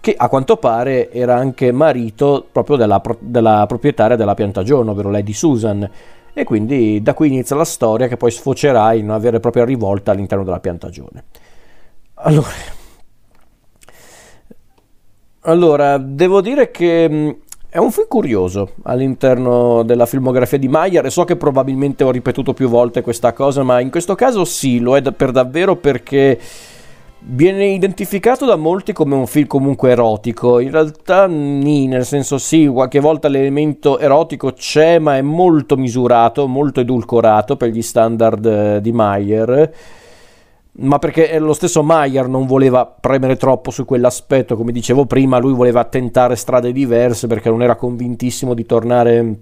che a quanto pare era anche marito proprio della, della proprietaria della piantagione, ovvero Lady Susan. E quindi da qui inizia la storia che poi sfocerà in una vera e propria rivolta all'interno della piantagione. Allora, allora devo dire che è un film curioso all'interno della filmografia di Mayer e so che probabilmente ho ripetuto più volte questa cosa, ma in questo caso sì, lo è per davvero perché Viene identificato da molti come un film comunque erotico, in realtà nì, nel senso sì, qualche volta l'elemento erotico c'è, ma è molto misurato, molto edulcorato per gli standard eh, di Mayer, ma perché lo stesso Mayer non voleva premere troppo su quell'aspetto, come dicevo prima, lui voleva tentare strade diverse perché non era convintissimo di tornare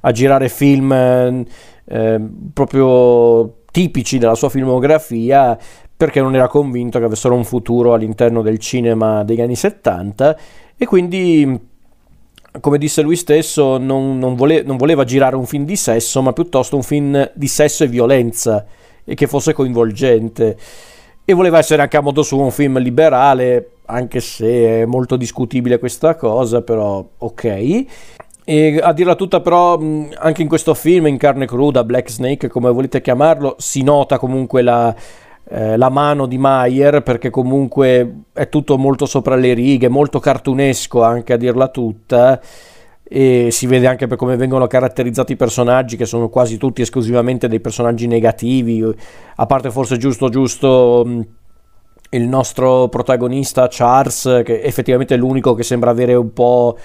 a girare film eh, eh proprio tipici della sua filmografia perché non era convinto che avessero un futuro all'interno del cinema degli anni 70 e quindi come disse lui stesso, non, non, vole, non, voleva girare un film di sesso, ma piuttosto un film di sesso e violenza e che fosse coinvolgente. E voleva essere anche a modo suo un film liberale, anche se è molto discutibile questa cosa, però ok. E a dirla tutta, però, anche in questo film, in carne cruda, Black Snake, come volete chiamarlo, si nota comunque la, eh, la mano di Mayer perché comunque è tutto molto sopra le righe, molto cartunesco anche a dirla tutta e si vede anche per come vengono caratterizzati i personaggi che sono quasi tutti esclusivamente dei personaggi negativi. A parte forse giusto giusto mm, il nostro protagonista Charles che effettivamente è l'unico che sembra avere un po'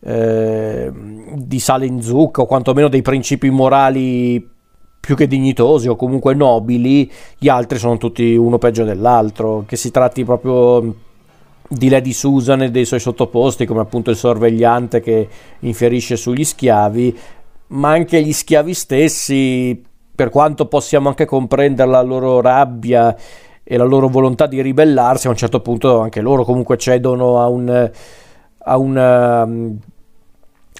eh, di sale in zucca o quantomeno dei principi morali più che dignitosi o comunque nobili, gli altri sono tutti uno peggio dell'altro, che si tratti proprio di Lady Susan e dei suoi sottoposti, come appunto il sorvegliante che infierisce sugli schiavi, ma anche gli schiavi stessi, per quanto possiamo anche comprendere la loro rabbia e la loro volontà di ribellarsi, a un certo punto anche loro comunque cedono a un, a un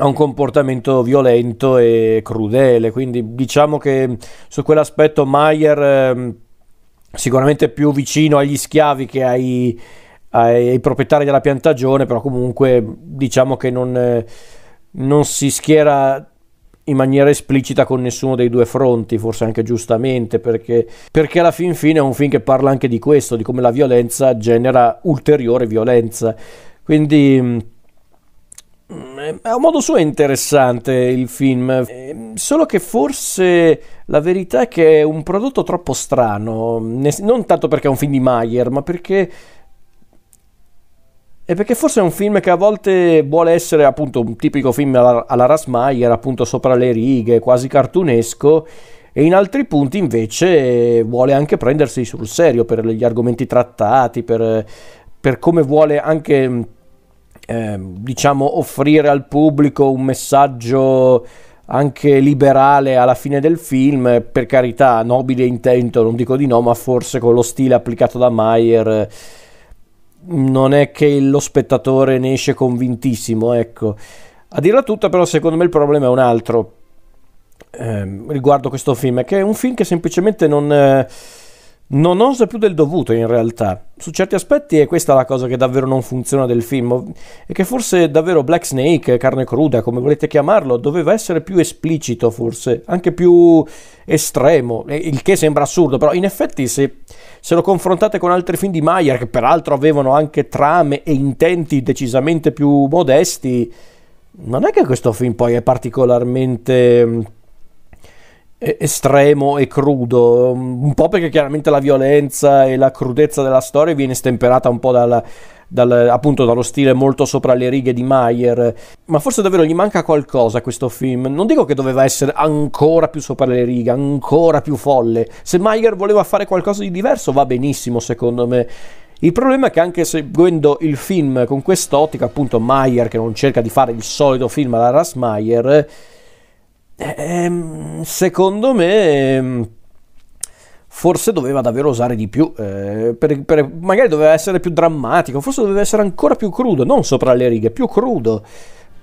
ha un comportamento violento e crudele, quindi diciamo che su quell'aspetto Mayer eh, sicuramente più vicino agli schiavi che ai, ai, proprietari della piantagione, però comunque diciamo che non, eh, non si schiera in maniera esplicita con nessuno dei due fronti, forse anche giustamente, perché, perché alla fin fine è un film che parla anche di questo, di come la violenza genera ulteriore violenza. Quindi a un modo suo è interessante il film, ehm, solo che forse la verità è che è un prodotto troppo strano, non tanto perché è un film di Mayer, ma perché è perché forse è un film che a volte vuole essere appunto un tipico film alla, alla Rasmayer, appunto sopra le righe, quasi cartunesco, e in altri punti invece vuole anche prendersi sul serio per gli argomenti trattati, per, per come vuole anche eh, diciamo offrire al pubblico un messaggio anche liberale alla fine del film, per carità, nobile intento, non dico di no, ma forse con lo stile applicato da Mayer non è che lo spettatore ne esce convintissimo, ecco. A dirla tutta, però, secondo me il problema è un altro eh, riguardo questo film, che è un film che semplicemente non, eh, non osa più del dovuto in realtà. Su certi aspetti è questa la cosa che davvero non funziona del film, e che forse davvero Black Snake, carne cruda, come volete chiamarlo, doveva essere più esplicito forse, anche più estremo, il che sembra assurdo, però in effetti se, se lo confrontate con altri film di Mayer, che peraltro avevano anche trame e intenti decisamente più modesti, non è che questo film poi è particolarmente estremo e crudo, un po' perché chiaramente la violenza e la crudezza della storia viene stemperata un po' dal, dal, appunto dallo stile molto sopra le righe di Mayer, ma forse davvero gli manca qualcosa a questo film. Non dico che doveva essere ancora più sopra le righe, ancora più folle. Se Mayer voleva fare qualcosa di diverso va benissimo secondo me. Il problema è che anche seguendo il film con quest'ottica, appunto Mayer che non cerca di fare il solito film alla Ras Mayer, Ehm, secondo me ehm, forse doveva davvero osare di più, eh, per, per, magari doveva essere più drammatico, forse doveva essere ancora più crudo, non sopra le righe, più crudo,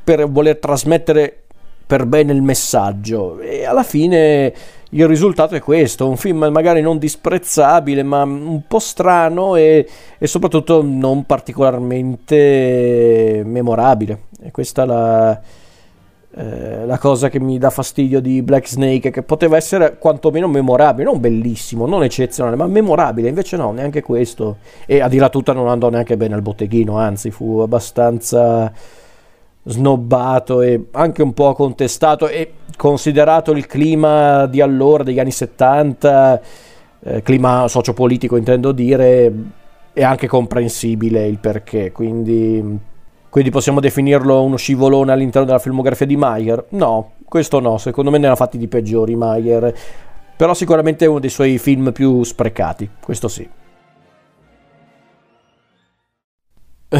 per voler trasmettere per bene il messaggio. E alla fine il risultato è questo, un film magari non disprezzabile, ma un po' strano e, e soprattutto non particolarmente memorabile. E questa è la eh, la cosa che mi dà fastidio di Black Snake, che poteva essere quantomeno memorabile, non bellissimo, non eccezionale, ma memorabile, invece no, neanche questo. E a dirla tutta non andò neanche bene al botteghino, anzi fu abbastanza snobbato e anche un po' contestato e considerato il clima di allora, degli anni 70, eh, clima sociopolitico intendo dire, è anche comprensibile il perché, quindi quindi possiamo definirlo uno scivolone all'interno della filmografia di Mayer? No, questo no, secondo me ne ha fatti di peggiori Mayer. Però sicuramente è uno dei suoi film più sprecati, questo sì. *laughs*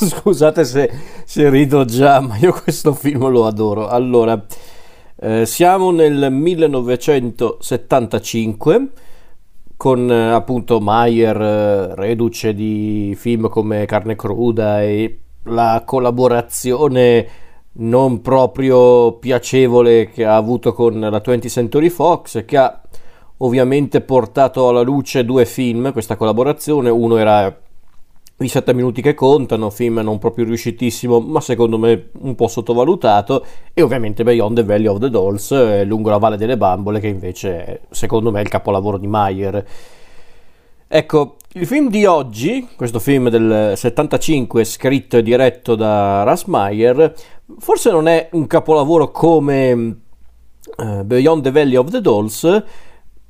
Scusate se, se, rido già, ma io questo film lo adoro. Allora, eh, siamo nel 1975 con eh, appunto Mayer, eh, reduce di film come Carne Cruda e la collaborazione non proprio piacevole che ha avuto con la 20th Century Fox che ha ovviamente portato alla luce due film questa collaborazione uno era i 7 minuti che contano, film non proprio riuscitissimo, ma secondo me un po' sottovalutato, e ovviamente Beyond the Valley of the Dolls, eh, lungo la Valle delle Bambole, che invece è, secondo me è il capolavoro di Mayer. Ecco, il film di oggi, questo film del 75 scritto e diretto da Russ Meyer, forse non è un capolavoro come uh, Beyond the Valley of the Dolls,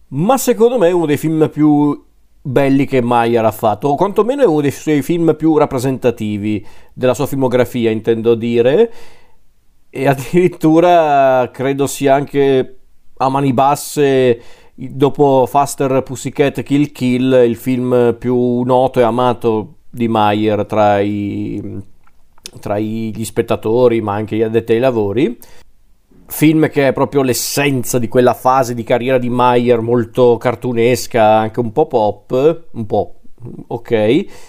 ma secondo me è uno dei film più belli che Meyer ha fatto, o quantomeno è uno dei suoi film più rappresentativi della sua filmografia, intendo dire, e addirittura credo sia anche a mani basse dopo Faster Pussycat Kill Kill, il film più noto e amato di Mayer tra, i, tra gli spettatori, ma anche gli addetti ai lavori. Film che è proprio l'essenza di quella fase di carriera di Mayer molto cartunesca, anche un po' pop, un po' ok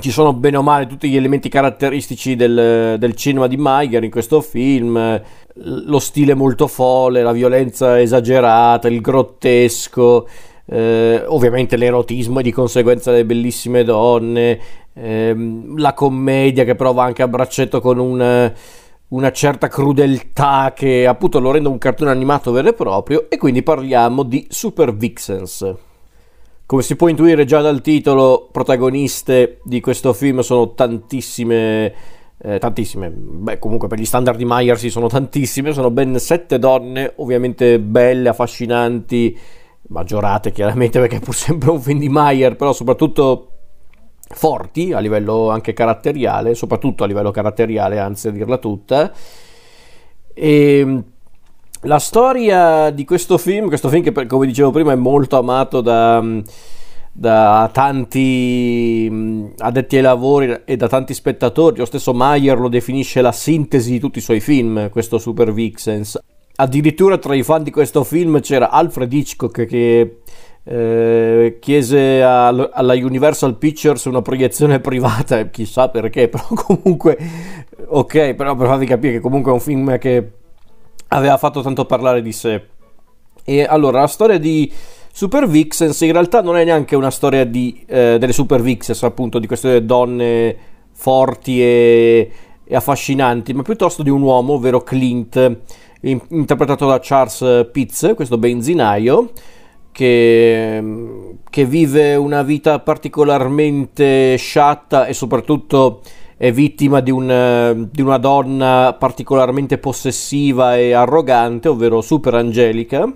ci sono bene o male tutti gli elementi caratteristici del, del, cinema di Meiger in questo film, lo stile molto folle, la violenza esagerata, il grottesco, eh, ovviamente l'erotismo e di conseguenza le bellissime donne, eh, la commedia che prova anche a braccetto con un, una certa crudeltà che appunto lo rende un cartone animato vero e proprio e quindi parliamo di Super Vixens. Come si può intuire già dal titolo, protagoniste di questo film sono tantissime, eh, tantissime, beh comunque per gli standard di Meyer sì sono tantissime, sono ben sette donne, ovviamente belle, affascinanti, maggiorate chiaramente perché è pur sempre un film di Meyer, però soprattutto forti a livello anche caratteriale, soprattutto a livello caratteriale, anzi a dirla tutta. E la storia di questo film, questo film che come dicevo prima è molto amato da, da tanti mm, addetti ai lavori e da tanti spettatori. Lo stesso Mayer lo definisce la sintesi di tutti i suoi film, questo Super Vixens. Addirittura tra i fan di questo film c'era Alfred Hitchcock che eh, chiese al, alla Universal Pictures una proiezione *laughs* privata, chissà perché, *laughs* però comunque, ok, però per farvi capire che comunque è un film che aveva fatto tanto parlare di sé. E allora, la storia di Super Vixens in realtà non è neanche una storia di, eh, delle Super Vixens, appunto, di queste donne forti e, e, affascinanti, ma piuttosto di un uomo, ovvero Clint, in, interpretato da Charles Pitts, questo benzinaio, che, che vive una vita particolarmente sciatta e soprattutto è vittima di, un, di, una donna particolarmente possessiva e arrogante, ovvero Super Angelica,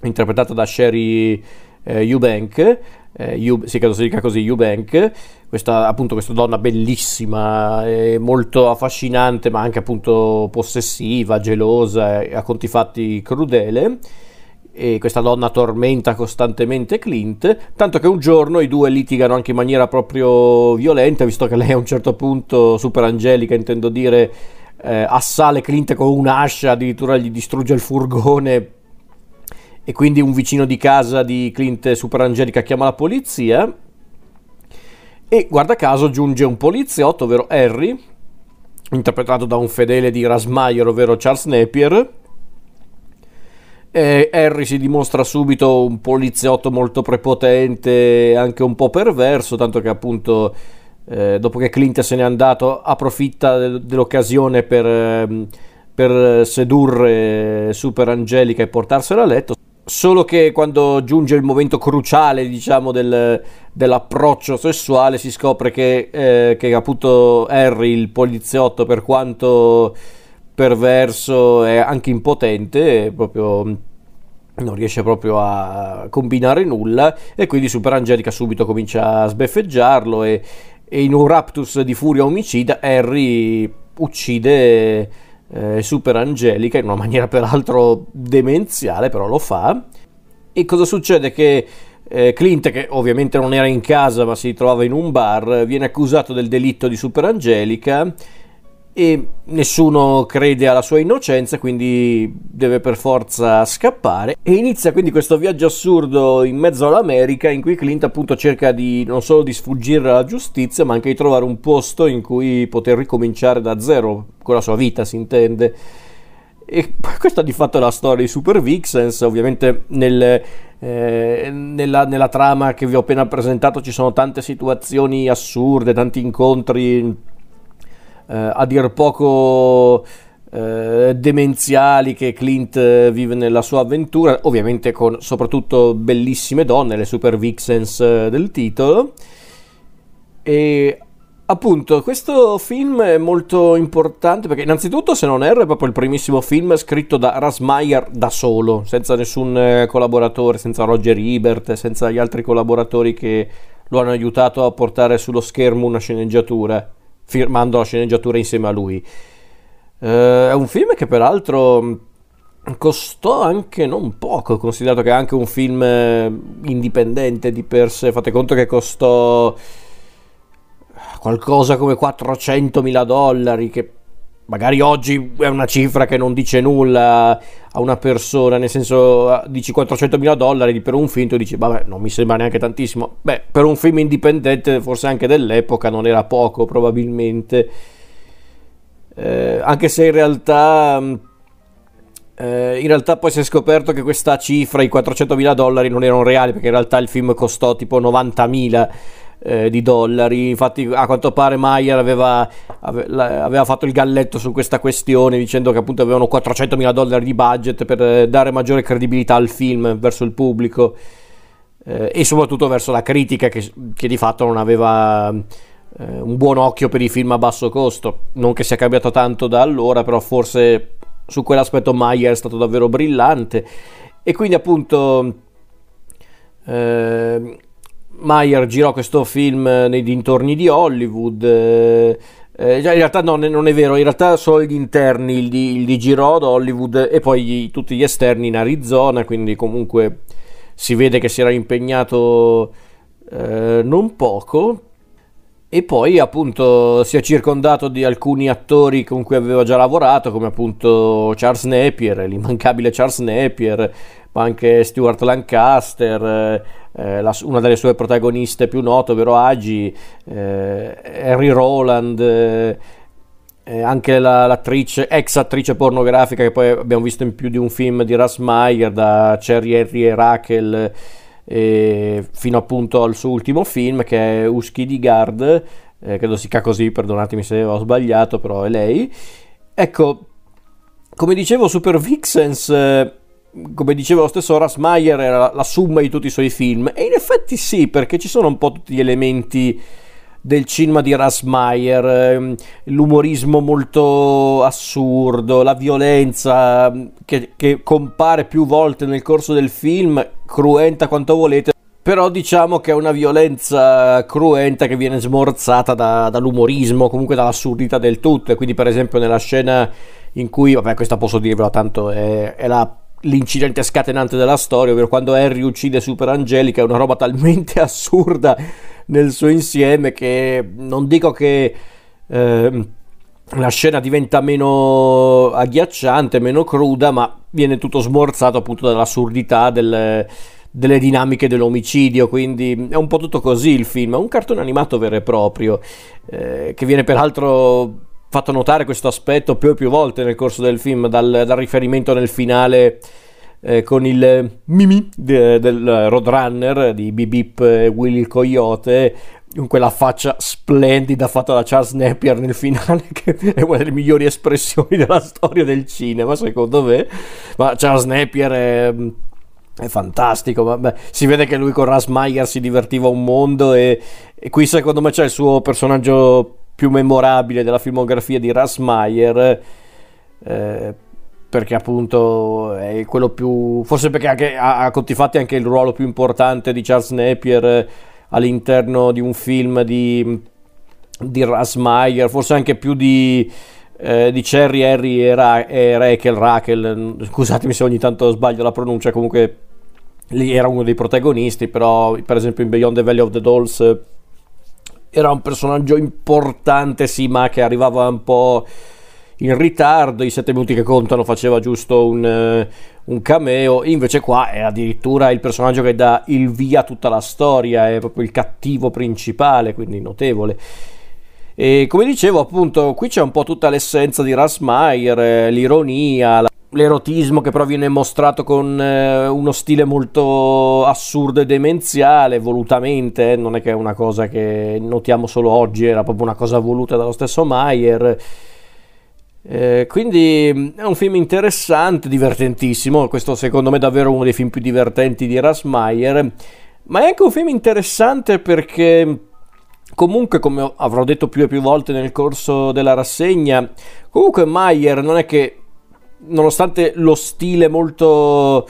interpretata da Sherry eh, Eubank, eh, U, sì, credo si dica così, Eubank, questa, appunto questa donna bellissima, molto affascinante, ma anche appunto possessiva, gelosa e a conti fatti crudele. E questa donna tormenta costantemente Clint, tanto che un giorno i due litigano anche in maniera proprio violenta, visto che lei a un certo punto, super angelica intendo dire, eh, assale Clint con un'ascia, addirittura gli distrugge il furgone e quindi un vicino di casa di Clint Superangelica chiama la polizia e guarda caso giunge un poliziotto, ovvero Harry, interpretato da un fedele di Rasmayer, ovvero Charles Napier. E Harry si dimostra subito un poliziotto molto prepotente anche un po' perverso, tanto che appunto eh, dopo che Clint se n'è andato approfitta dell'occasione per, ehm, per sedurre Super Angelica e portarsela a letto. Solo che quando giunge il momento cruciale, diciamo, del, dell'approccio sessuale, si scopre che, eh, che appunto Harry, il poliziotto, per quanto perverso e anche impotente, proprio non riesce proprio a combinare nulla e quindi Super Angelica subito comincia a sbeffeggiarlo e, e in un raptus di furia omicida Harry uccide eh, super angelica in una maniera peraltro demenziale, però lo fa. E cosa succede? Che eh, Clint, che ovviamente non era in casa ma si trovava in un bar, viene accusato del delitto di super angelica e nessuno crede alla sua innocenza, quindi deve per forza scappare. E inizia quindi questo viaggio assurdo in mezzo all'America in cui Clint appunto cerca di non solo di sfuggire alla giustizia, ma anche di trovare un posto in cui poter ricominciare da zero con la sua vita, si intende. E questa di fatto è la storia di Super Vixens, ovviamente nel, eh, nella, nella trama che vi ho appena presentato ci sono tante situazioni assurde, tanti incontri eh, a dir poco eh, demenziali che Clint eh, vive nella sua avventura, ovviamente con soprattutto bellissime donne, le super vixens eh, del titolo. E appunto questo film è molto importante perché innanzitutto se non erro è proprio il primissimo film scritto da Rasmayer da solo, senza nessun eh, collaboratore, senza Roger Ebert, senza gli altri collaboratori che lo hanno aiutato a portare sullo schermo una sceneggiatura firmando la sceneggiatura insieme a lui. Eh, è un film che peraltro costò anche non poco, considerato che è anche un film eh, indipendente di per sé. Fate conto che costò qualcosa come 400 mila dollari, che magari oggi è una cifra che non dice nulla a una persona, nel senso dici 400.000 dollari per un film, tu dici vabbè non mi sembra neanche tantissimo, beh per un film indipendente forse anche dell'epoca non era poco probabilmente, eh, anche se in realtà... Eh, in realtà poi si è scoperto che questa cifra, i 400.000 dollari, non erano reali perché in realtà il film costò tipo 90.000 eh, di dollari. Infatti, a quanto pare, Mayer aveva, aveva, fatto il galletto su questa questione dicendo che appunto avevano 400 mila dollari di budget per eh, dare maggiore credibilità al film verso il pubblico eh, e soprattutto verso la critica che, che di fatto non aveva eh, un buon occhio per i film a basso costo. Non che sia cambiato tanto da allora, però forse su quell'aspetto Mayer è stato davvero brillante. E quindi appunto eh, Mayer girò questo film nei dintorni di Hollywood. Eh, eh, in realtà no, non è vero, in realtà solo gli interni li, li girò ad Hollywood e poi gli, tutti gli esterni in Arizona, quindi comunque si vede che si era impegnato eh, non poco. E poi appunto si è circondato di alcuni attori con cui aveva già lavorato, come appunto Charles Napier, l'immancabile Charles Napier, ma anche Stuart Lancaster, eh, eh la, una delle sue protagoniste più note, ovvero Agi, eh, Harry Roland, eh, eh, anche la, l'attrice, ex attrice pornografica che poi abbiamo visto in più di un film di Russ Meyer, da Cherry Harry e Rachel, eh, fino appunto al suo ultimo film che è Uschi di Gard, credo si chiama così, perdonatemi se ho sbagliato, però è lei. Ecco, come dicevo, Super Vixens, come diceva lo stesso Russ Meyer, era la, la summa di tutti i suoi film, e in effetti sì, perché ci sono un po' tutti gli elementi del cinema di Rasmayer, ehm, l'umorismo molto assurdo, la violenza mm, che, che, compare più volte nel corso del film, cruenta quanto volete, però diciamo che è una violenza cruenta che viene smorzata da, dall'umorismo, comunque dall'assurdità del tutto, e quindi per esempio nella scena in cui, vabbè questa posso dirvela tanto, è, è la l'incidente scatenante della storia, ovvero quando Harry uccide Super Angelica, è una roba talmente *laughs* assurda nel suo insieme che non dico che eh, la scena diventa meno agghiacciante, meno cruda, ma viene tutto smorzato appunto dall'assurdità del, delle dinamiche dell'omicidio, quindi è un po' tutto così il film, è un cartone animato vero e proprio, eh, che viene peraltro fatto notare questo aspetto più e più volte nel corso del film, dal, dal riferimento nel finale eh, con il Mimi de, del Roadrunner di Bip Bip e Willy il Coyote con quella faccia splendida fatta da Charles Napier nel finale *laughs* che è una delle migliori espressioni della storia del cinema secondo me ma Charles Napier è è fantastico, vabbè. si vede che lui con Ras si divertiva un mondo e, e, qui secondo me c'è il suo personaggio più memorabile della filmografia di Ras Meyer eh, perché appunto è quello più forse perché anche, ha a conti fatti anche il ruolo più importante di Charles Napier all'interno di un film di, di Russ Meyer forse anche più di, eh, di Cherry Harry e, Ra- e Rachel Rachel scusatemi se ogni tanto sbaglio la pronuncia comunque lì era uno dei protagonisti però per esempio in Beyond the Valley of the Dolls era un personaggio importante sì ma che arrivava un po' in ritardo, i sette minuti che contano faceva giusto un, uh, un, cameo, invece qua è addirittura il personaggio che dà il via a tutta la storia, è proprio il cattivo principale, quindi notevole. E come dicevo, appunto, qui c'è un po' tutta l'essenza di Rasmayer, eh, l'ironia, l'erotismo che però viene mostrato con eh, uno stile molto assurdo e demenziale, volutamente, eh, non è che è una cosa che notiamo solo oggi, era proprio una cosa voluta dallo stesso Mayer eh, quindi mm, è un film interessante, divertentissimo. Questo secondo me è davvero uno dei film più divertenti di Rasmayer. Ma è anche un film interessante perché comunque come avrò detto più e più volte nel corso della rassegna, comunque Mayer non è che nonostante lo stile molto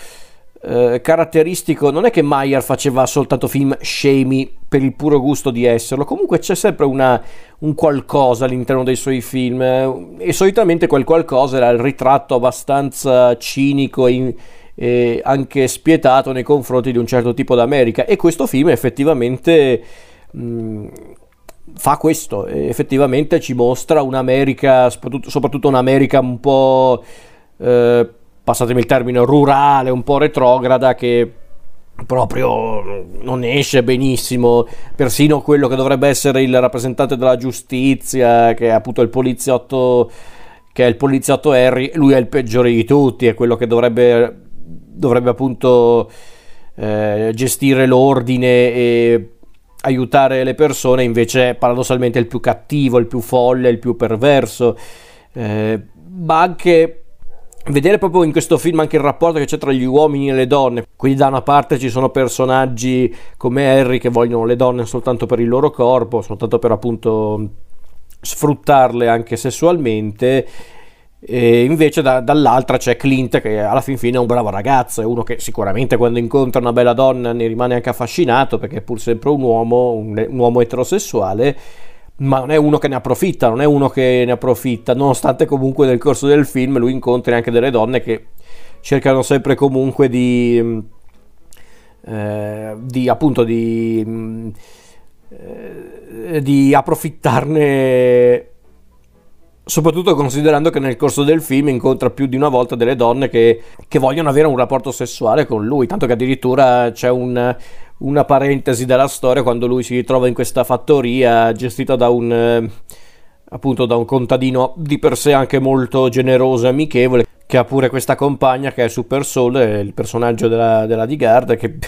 eh, caratteristico, non è che Mayer faceva soltanto film scemi per il puro gusto di esserlo, comunque c'è sempre una, un qualcosa all'interno dei suoi film eh, e solitamente quel qualcosa era il ritratto abbastanza cinico e, e anche spietato nei confronti di un certo tipo d'America. E questo film effettivamente mh, mm, fa questo, effettivamente ci mostra un'America, soprattutto un'America un po'... Eh, passatemi il termine, rurale, un po' retrograda che proprio non esce benissimo. Persino quello che dovrebbe essere il rappresentante della giustizia, che è appunto il poliziotto, che è il poliziotto Harry, lui è il peggiore di tutti, è quello che dovrebbe, dovrebbe appunto eh, gestire l'ordine e aiutare le persone, invece paradossalmente è il più cattivo, il più folle, il più perverso. Eh, ma anche vedere proprio in questo film anche il rapporto che c'è tra gli uomini e le donne. Quindi da una parte ci sono personaggi come Harry che vogliono le donne soltanto per il loro corpo, soltanto per appunto sfruttarle anche sessualmente. E invece da, dall'altra c'è Clint che alla fin fine è un bravo ragazzo, è uno che sicuramente quando incontra una bella donna ne rimane anche affascinato perché è pur sempre un uomo, un, un uomo eterosessuale ma non è uno che ne approfitta, non è uno che ne approfitta, nonostante comunque nel corso del film lui incontri anche delle donne che cercano sempre comunque di, eh, di appunto di, mh, eh, di approfittarne soprattutto considerando che nel corso del film incontra più di una volta delle donne che, che vogliono avere un rapporto sessuale con lui, tanto che addirittura c'è un, una parentesi della storia quando lui si ritrova in questa fattoria gestita da un appunto da un contadino di per sé anche molto generoso e amichevole che ha pure questa compagna che è Super Soul, il personaggio della, della di Guard che,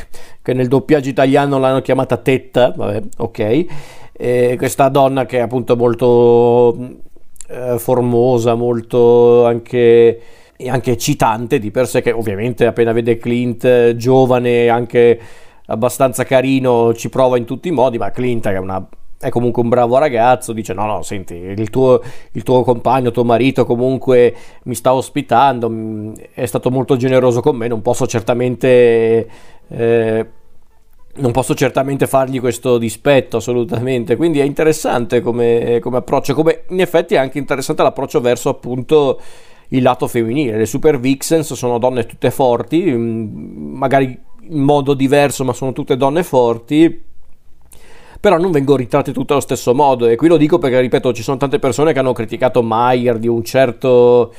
che, nel doppiaggio italiano l'hanno chiamata Tetta, vabbè, ok, e questa donna che è appunto molto eh, formosa, molto anche, anche eccitante di per sé, che ovviamente appena vede Clint eh, giovane, anche abbastanza carino, ci prova in tutti i modi, ma Clint è una è comunque un bravo ragazzo, dice no no senti il tuo, il tuo, compagno, tuo marito comunque mi sta ospitando, mm, è stato molto generoso con me, non posso certamente... Eh, non posso certamente fargli questo dispetto assolutamente, quindi è interessante come, come approccio, come in effetti è anche interessante l'approccio verso appunto il lato femminile. Le super vixens sono donne tutte forti, mm, magari in modo diverso, ma sono tutte donne forti però non vengono ritratte tutte allo stesso modo. E qui lo dico perché ripeto ci sono tante persone che hanno criticato Mayer di un certo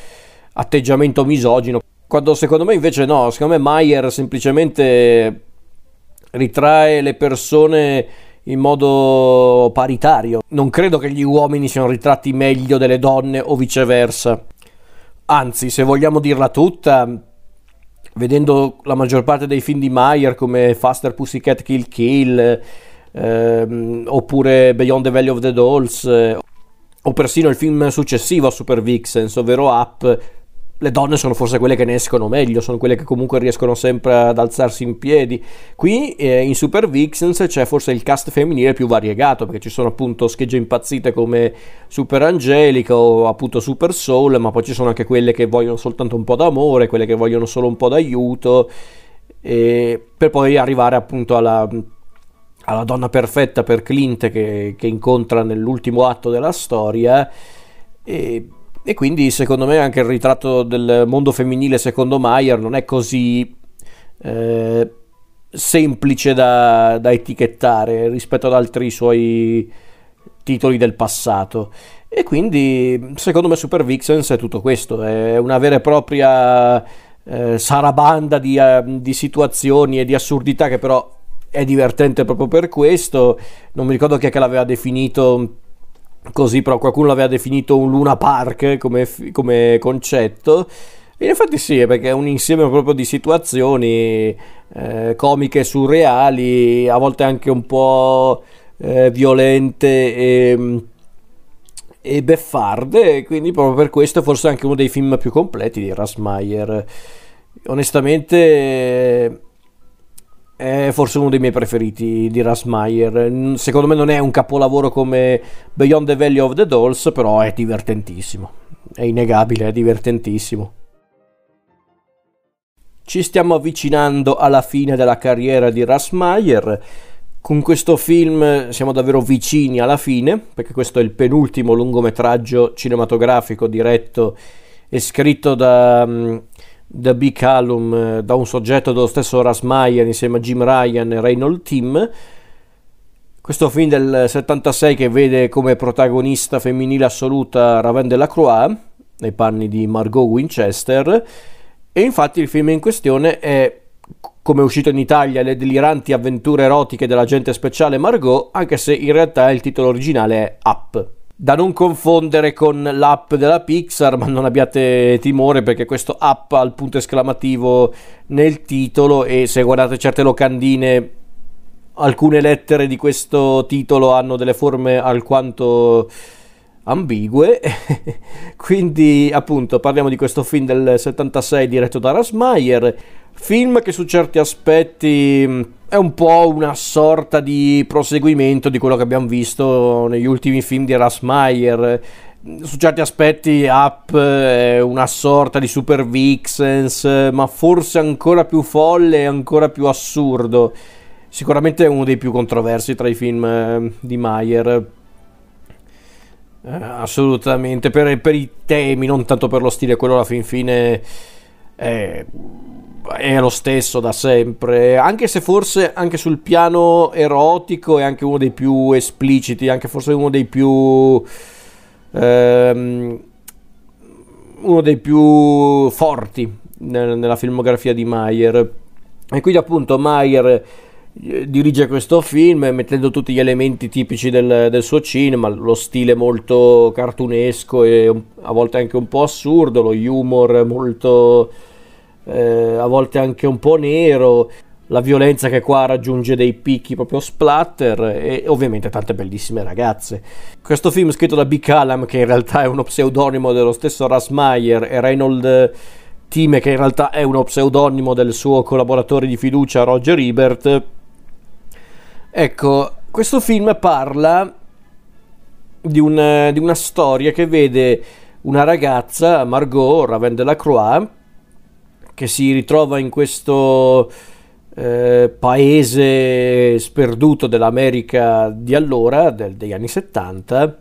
atteggiamento misogino quando secondo me invece no. Secondo me Mayer semplicemente ritrae le persone in modo paritario. Non credo che gli uomini siano ritratti meglio delle donne o viceversa. Anzi se vogliamo dirla tutta vedendo la maggior parte dei film di Mayer come Faster Pussycat Kill Kill ehm, oppure Beyond the Valley of the Dolls, eh, o persino il film successivo a Super Vixens, ovvero Up, le donne sono forse quelle che ne escono meglio, sono quelle che comunque riescono sempre ad alzarsi in piedi. Qui eh, in Super Vixens c'è forse il cast femminile più variegato, perché ci sono appunto schegge impazzite come Super Angelica o appunto Super Soul, ma poi ci sono anche quelle che vogliono soltanto un po' d'amore, quelle che vogliono solo un po' d'aiuto, per poi arrivare appunto alla alla donna perfetta per Clint che, che incontra nell'ultimo atto della storia e, e, quindi secondo me anche il ritratto del mondo femminile secondo Mayer non è così eh, semplice da, da, etichettare rispetto ad altri suoi titoli del passato e quindi secondo me Super Vixens è tutto questo è una vera e propria eh, sarabanda di, uh, di situazioni e di assurdità che però è divertente proprio per questo. Non mi ricordo chi è che l'aveva definito così, però qualcuno l'aveva definito un Luna Park come, come concetto. In effetti sì, perché è un insieme proprio di situazioni eh, comiche, surreali, a volte anche un po' eh, violente e, e beffarde, quindi proprio per questo è forse anche uno dei film più completi di Rasmayer. Onestamente è forse uno dei miei preferiti di Rasmayer. Secondo me non è un capolavoro come Beyond the Valley of the Dolls, però è divertentissimo. È innegabile, è divertentissimo. Ci stiamo avvicinando alla fine della carriera di Rasmayer. Con questo film siamo davvero vicini alla fine, perché questo è il penultimo lungometraggio cinematografico diretto e scritto da The Big Callum eh, da un soggetto dello stesso Rasmayer insieme a Jim Ryan e Reynold Tim. Questo film del 76 che vede come protagonista femminile assoluta Raven Delacroix nei panni di Margot Winchester e infatti il film in questione è come è uscito in Italia Le deliranti avventure erotiche dell'agente speciale Margot, anche se in realtà il titolo originale è Up da non confondere con l'app della Pixar, ma non abbiate timore perché questo app ha il punto esclamativo nel titolo e se guardate certe locandine alcune lettere di questo titolo hanno delle forme alquanto ambigue. *laughs* Quindi, appunto, parliamo di questo film del 76 diretto da Rasmayer Film che su certi aspetti mm, è un po' una sorta di proseguimento di quello che abbiamo visto negli ultimi film di Rasmayer. Su certi aspetti Up è una sorta di Super Vixens, ma forse ancora più folle e ancora più assurdo. Sicuramente è uno dei più controversi tra i film eh, di Mayer. Eh, assolutamente, per, per, i temi, non tanto per lo stile, quello alla fin fine è è lo stesso da sempre, anche se forse anche sul piano erotico è anche uno dei più espliciti, anche forse uno dei più... Ehm, uno dei più forti nella filmografia di Mayer. E quindi appunto Mayer eh, dirige questo film mettendo tutti gli elementi tipici del, del, suo cinema, lo stile molto cartunesco e a volte anche un po' assurdo, lo humor molto eh, a volte anche un po' nero, la violenza che qua raggiunge dei picchi proprio splatter e ovviamente tante bellissime ragazze. Questo film scritto da B. Callum, che in realtà è uno pseudonimo dello stesso Rasmayer, e Reynold Time, che in realtà è uno pseudonimo del suo collaboratore di fiducia Roger Ebert. Ecco, questo film parla di, un, di una storia che vede una ragazza, Margot Raven de la Croix, che si ritrova in questo eh, paese sperduto dell'America di allora, del, degli anni 70,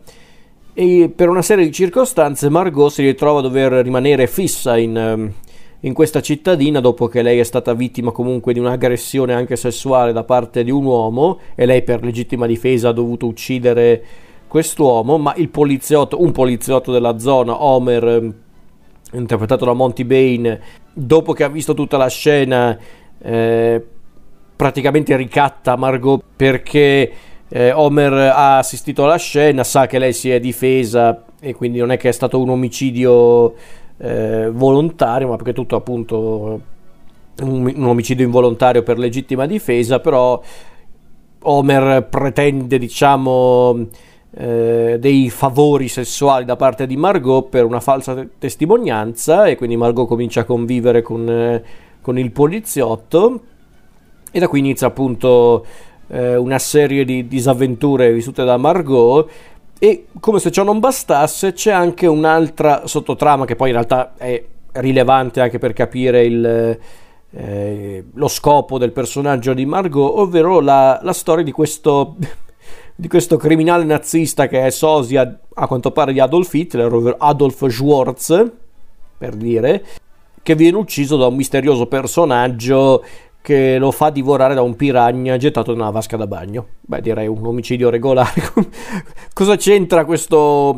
e per una serie di circostanze Margot si ritrova a dover rimanere fissa in, ehm, in questa cittadina dopo che lei è stata vittima comunque di un'aggressione anche sessuale da parte di un uomo e lei per legittima difesa ha dovuto uccidere quest'uomo, ma il poliziotto, un poliziotto della zona, Homer, ehm, interpretato da Monty Bain, dopo che ha visto tutta la scena, eh, praticamente ricatta Margot perché eh, Homer ha assistito alla scena, sa che lei si è difesa e quindi non è che è stato un omicidio eh, volontario, ma perché tutto appunto un, un omicidio involontario per legittima difesa, però Homer pretende, diciamo, eh, dei favori sessuali da parte di Margot per una falsa testimonianza e quindi Margot comincia a convivere con, eh, con il poliziotto. E da qui inizia appunto eh, una serie di disavventure vissute da Margot. E come se ciò non bastasse c'è anche un'altra sottotrama che poi in realtà è rilevante anche per capire il, eh, lo scopo del personaggio di Margot, ovvero la, la storia di questo di questo criminale nazista che è sosia a quanto pare di Adolf Hitler, ovvero Adolf Schwarz, per dire, che viene ucciso da un misterioso personaggio che lo fa divorare da un piranha gettato in una vasca da bagno. Beh, direi un omicidio regolare. *laughs* Cosa c'entra questo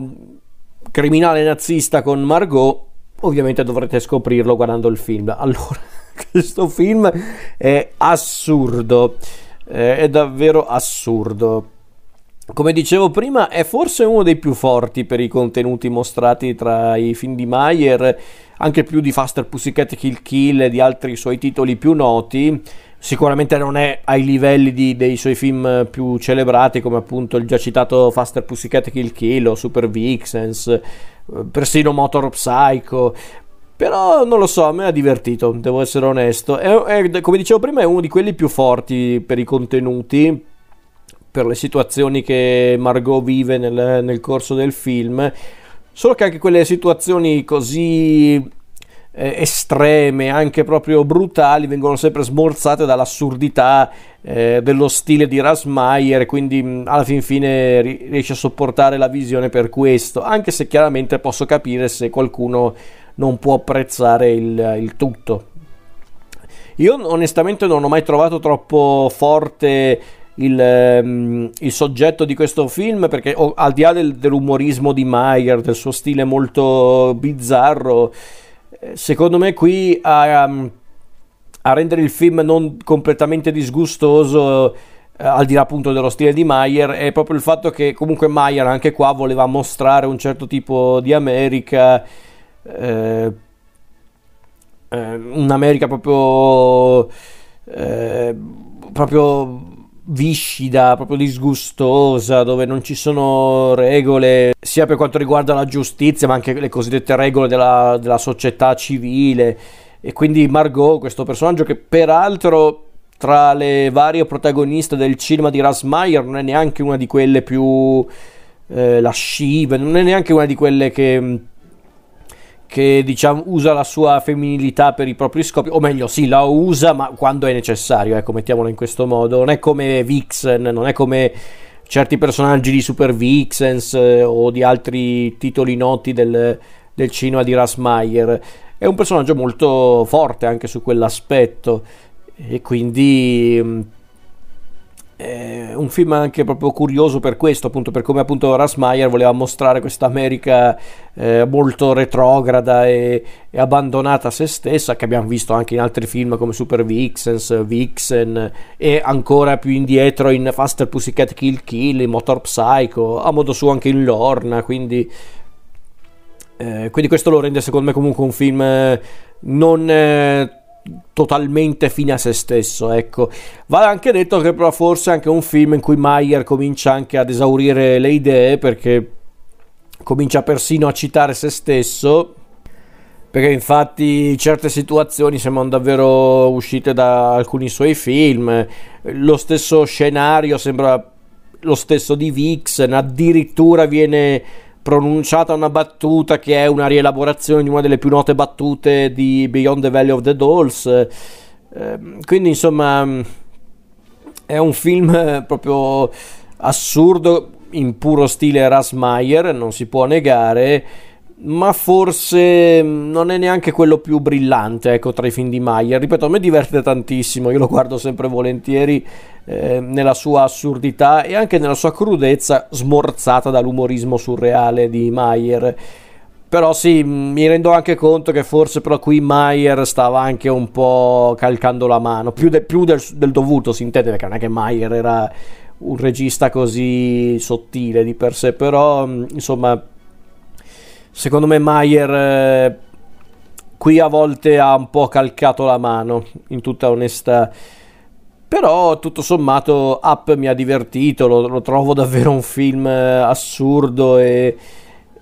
criminale nazista con Margot? Ovviamente dovrete scoprirlo guardando il film. *laughs* Allora, questo film è assurdo. È davvero assurdo. Come dicevo prima, è forse uno dei più forti per i contenuti mostrati tra i film di Mayer, anche più di Faster Pussycat Kill Kill e di altri suoi titoli più noti. Sicuramente non è ai livelli di, dei suoi film più celebrati, come appunto il già citato Faster Pussycat Kill Kill o Super Vixens, persino Motor Psycho. Però non lo so, a me ha divertito, devo essere onesto. È, è, come dicevo prima, è uno di quelli più forti per i contenuti per le situazioni che Margot vive nel, nel corso del film, solo che anche quelle situazioni così eh, estreme, anche proprio brutali, vengono sempre smorzate dall'assurdità eh, dello stile di Rasmayer, quindi mh, alla fin fine ri- riesce a sopportare la visione per questo, anche se chiaramente posso capire se qualcuno non può apprezzare il, il tutto. Io onestamente non ho mai trovato troppo forte il, um, il, soggetto di questo film perché oh, al di là del, dell'umorismo di Meyer, del suo stile molto bizzarro, eh, secondo me qui a, um, a, rendere il film non completamente disgustoso, eh, al di là appunto dello stile di Meyer, è proprio il fatto che comunque Meyer anche qua voleva mostrare un certo tipo di America. Eh, eh un'America proprio eh, proprio viscida, proprio disgustosa, dove non ci sono regole, sia per quanto riguarda la giustizia, ma anche le cosiddette regole della, della società civile. E quindi Margot, questo personaggio che peraltro tra le varie protagoniste del cinema di Rasmayer non è neanche una di quelle più eh, lascive, non è neanche una di quelle che che diciamo usa la sua femminilità per i propri scopi, o meglio, sì, la usa, ma quando è necessario, ecco, mettiamolo in questo modo. Non è come Vixen, non è come certi personaggi di Super Vixens eh, o di altri titoli noti del, del cinema di Rasmayer. è un personaggio molto forte anche su quell'aspetto e quindi è un film anche proprio curioso per questo, appunto per come appunto Rasmayer voleva mostrare questa America eh, molto retrograda e, e, abbandonata a se stessa, che abbiamo visto anche in altri film come Super Vixens, Vixen e ancora più indietro in Faster Pussycat Kill Kill, in Motor Psycho, a modo suo anche in Lorna, quindi, eh, quindi questo lo rende secondo me comunque un film eh, non eh, totalmente fine a se stesso ecco. Va anche detto che però forse è anche un film in cui Mayer comincia anche ad esaurire le idee perché comincia persino a citare se stesso perché infatti certe situazioni sembrano davvero uscite da alcuni suoi film. Lo stesso scenario sembra lo stesso di Vixen addirittura viene pronunciata una battuta che è una rielaborazione di una delle più note battute di Beyond the Valley of the Dolls. Eh, quindi insomma è un film proprio assurdo in puro stile Rasmayer, non si può negare ma forse non è neanche quello più brillante ecco, tra i film di Mayer. Ripeto, a me diverte tantissimo, io lo guardo sempre volentieri eh, nella sua assurdità e anche nella sua crudezza smorzata dall'umorismo surreale di Mayer. Però sì, mi rendo anche conto che forse però qui Mayer stava anche un po' calcando la mano, più, de- più del, del, dovuto si intende, perché non è che Mayer era un regista così sottile di per sé, però insomma secondo me Mayer eh, qui a volte ha un po' calcato la mano, in tutta onestà. Però tutto sommato Up mi ha divertito, lo, lo trovo davvero un film eh, assurdo e,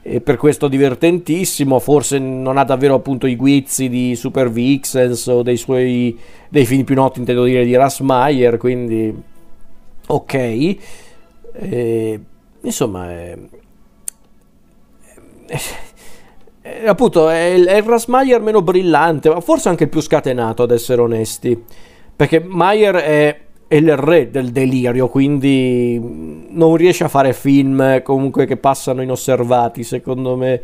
e, per questo divertentissimo. Forse non ha davvero appunto i guizzi di Super Vixens o dei suoi dei film più noti, intendo dire, di Rasmayer, quindi ok. E, insomma, è, eh, appunto è il, il Rasmayer meno brillante, ma forse anche il più scatenato, ad essere onesti. Perché Mayer è, è, il re del delirio, quindi non riesce a fare film comunque che passano inosservati, secondo me.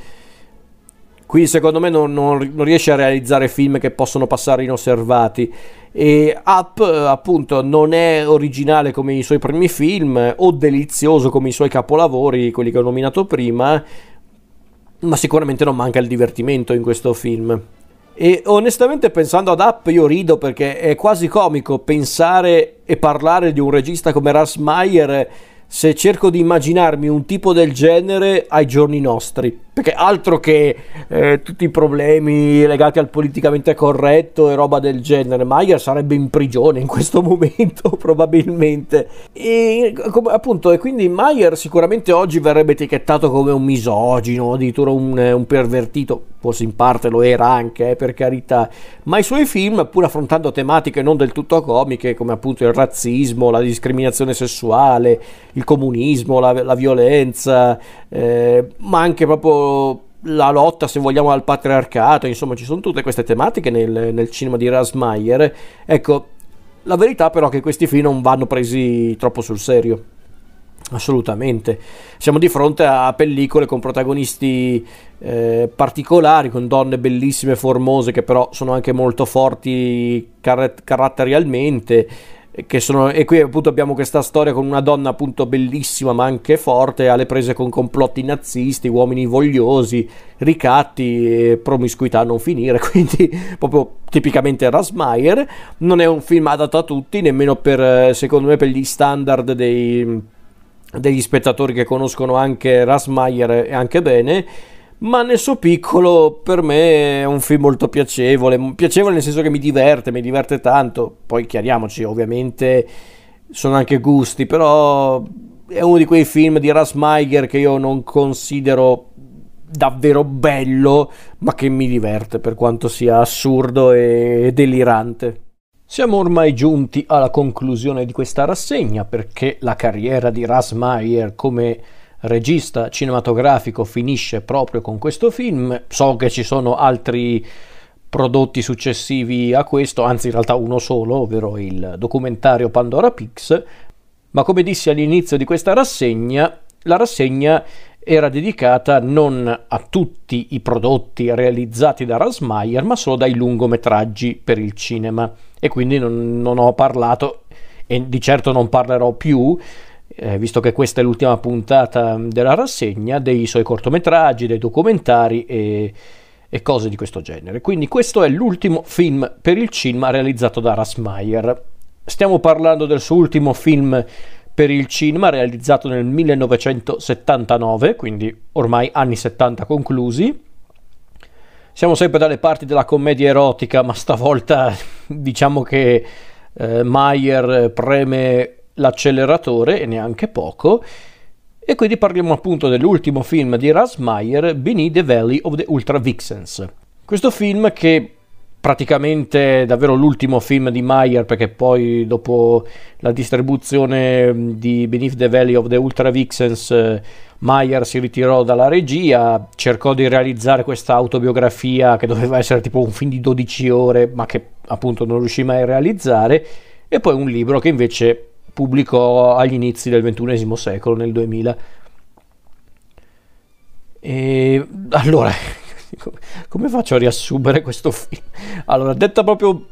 Qui secondo me non, non, non riesce a realizzare film che possono passare inosservati. E Up appunto non è originale come i suoi primi film o delizioso come i suoi capolavori, quelli che ho nominato prima, ma sicuramente non manca il divertimento in questo film. E onestamente pensando ad Up io rido perché è quasi comico pensare e parlare di un regista come Ras Meyer se cerco di immaginarmi un tipo del genere ai giorni nostri. Perché altro che eh, tutti i problemi legati al politicamente corretto e roba del genere, Mayer sarebbe in prigione in questo *laughs* momento probabilmente. E come, appunto, e quindi Mayer sicuramente oggi verrebbe etichettato come un misogino, addirittura un, un pervertito, forse in parte lo era anche, eh, per carità, ma i suoi film, pur affrontando tematiche non del tutto comiche, come appunto il razzismo, la discriminazione sessuale, il comunismo, la, la violenza, eh, ma anche proprio la lotta, se vogliamo, al patriarcato, insomma, ci sono tutte queste tematiche nel, nel cinema di Rasmayer. Ecco, la verità però è che questi film non vanno presi troppo sul serio. Assolutamente. Siamo di fronte a pellicole con protagonisti eh, particolari, con donne bellissime formose che però sono anche molto forti car- caratterialmente sono, e qui appunto abbiamo questa storia con una donna appunto bellissima ma anche forte alle prese con complotti nazisti, uomini vogliosi, ricatti e promiscuità a non finire, *laughs* quindi proprio tipicamente Rasmayer. Non è un film adatto a tutti, nemmeno per secondo me per gli standard dei, degli spettatori che conoscono anche Rasmayer e anche bene ma nel suo piccolo per me è un film molto piacevole, piacevole nel senso che mi diverte, mi diverte tanto, poi chiariamoci, ovviamente sono anche gusti, però è uno di quei film di Rasmeiger che io non considero davvero bello, ma che mi diverte per quanto sia assurdo e delirante. Siamo ormai giunti alla conclusione di questa rassegna perché la carriera di Rasmeier come regista cinematografico finisce proprio con questo film. So che ci sono altri prodotti successivi a questo, anzi in realtà uno solo, ovvero il documentario Pandora Pix, ma come dissi all'inizio di questa rassegna, la rassegna era dedicata non a tutti i prodotti realizzati da Rasmayer, ma solo dai lungometraggi per il cinema. E quindi non, non ho parlato, e di certo non parlerò più, eh, visto che questa è l'ultima puntata della rassegna, dei suoi cortometraggi, dei documentari e, e cose di questo genere. Quindi questo è l'ultimo film per il cinema realizzato da Rasmayer. Stiamo parlando del suo ultimo film per il cinema realizzato nel 1979, quindi ormai anni 70 conclusi. Siamo sempre dalle parti della commedia erotica, ma stavolta *laughs* diciamo che eh, Mayer preme l'acceleratore e neanche poco. E quindi parliamo appunto dell'ultimo film di Meyer, Beneath the Valley of the Ultra Vixens. Questo film che praticamente davvero l'ultimo film di Meyer perché poi dopo la distribuzione di Beneath the Valley of the Ultra Vixens Meyer si ritirò dalla regia, cercò di realizzare questa autobiografia che doveva essere tipo un film di 12 ore ma che appunto non riuscì mai a realizzare e poi un libro che invece pubblicò agli inizi del XXI secolo nel 2000. E allora *laughs* come faccio a riassumere questo film? Allora, detta proprio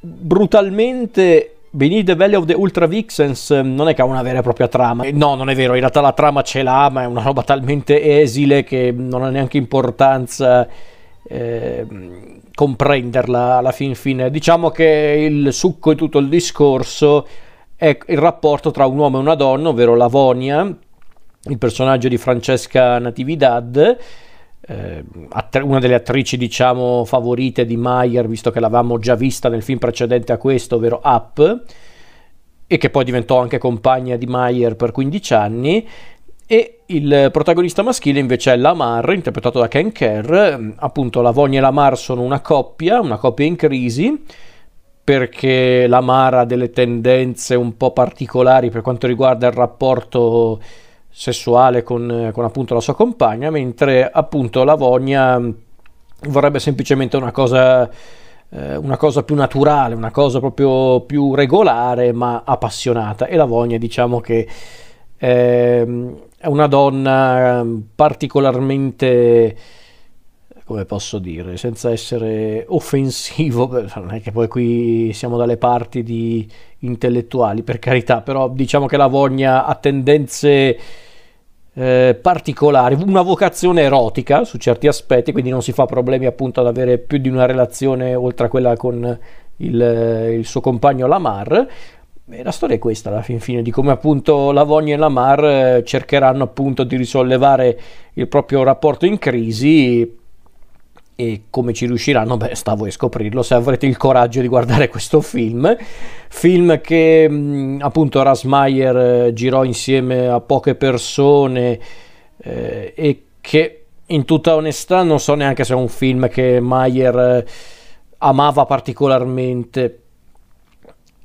brutalmente, Beneath the Valley of the Ultra Vixens ehm, non è che ha una vera e propria trama. Eh, no, non è vero, in realtà la trama ce l'ha, ma è una roba talmente esile che non ha neanche importanza eh, comprenderla alla fin fine. Diciamo che il succo di tutto il discorso è il rapporto tra un uomo e una donna, ovvero Lavonia, il personaggio di Francesca Natividad, eh, una delle attrici diciamo favorite di Mayer visto che l'avevamo già vista nel film precedente a questo ovvero Up e che poi diventò anche compagna di Mayer per 15 anni. E il protagonista maschile invece è Lamar interpretato da Ken Kerr. Appunto Lavonia e Lamar sono una coppia una coppia in crisi perché Lamar ha delle tendenze un po' particolari per quanto riguarda il rapporto sessuale con, con appunto la sua compagna, mentre appunto Lavonia vorrebbe semplicemente una cosa, eh, una cosa più naturale, una cosa proprio più regolare ma appassionata. E Lavonia diciamo che eh, è una donna particolarmente come posso dire, senza essere offensivo, *laughs* non è che poi qui siamo dalle parti di intellettuali, per carità, però diciamo che la Vogna ha tendenze eh, particolari, una vocazione erotica su certi aspetti, quindi non si fa problemi appunto ad avere più di una relazione oltre a quella con il, il suo compagno Lamar. E la storia è questa alla fin fine, di come appunto Lavogna e Lamar eh, cercheranno appunto di risollevare il proprio rapporto in crisi e come ci riusciranno, beh, sta a voi scoprirlo se avrete il coraggio di guardare questo film. Film che appunto Rasmayer eh, girò insieme a poche persone eh, e che in tutta onestà non so neanche se è un film che Mayer eh, amava particolarmente.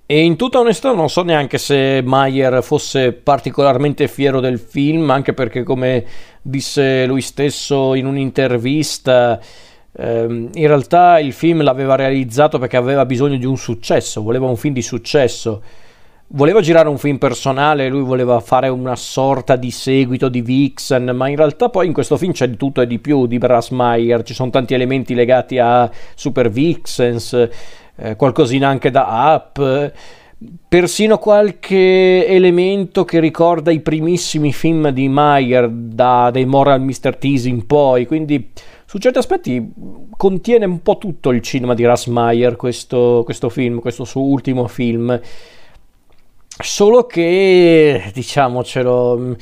E in tutta onestà non so neanche se Mayer fosse particolarmente fiero del film, anche perché come disse lui stesso in un'intervista, in realtà il film l'aveva realizzato perché aveva bisogno di un successo, voleva un film di successo. Voleva girare un film personale, lui voleva fare una sorta di seguito di Vixen, ma in realtà poi in questo film c'è di tutto e di più di Brass Meyer, ci sono tanti elementi legati a Super Vixens, eh, qualcosina anche da Up, persino qualche elemento che ricorda i primissimi film di Meyer, da dei Moral Mr. Tease in poi, quindi su certi aspetti contiene un po' tutto il cinema di Rasmayer questo, questo film, questo suo ultimo film. Solo che, diciamocelo,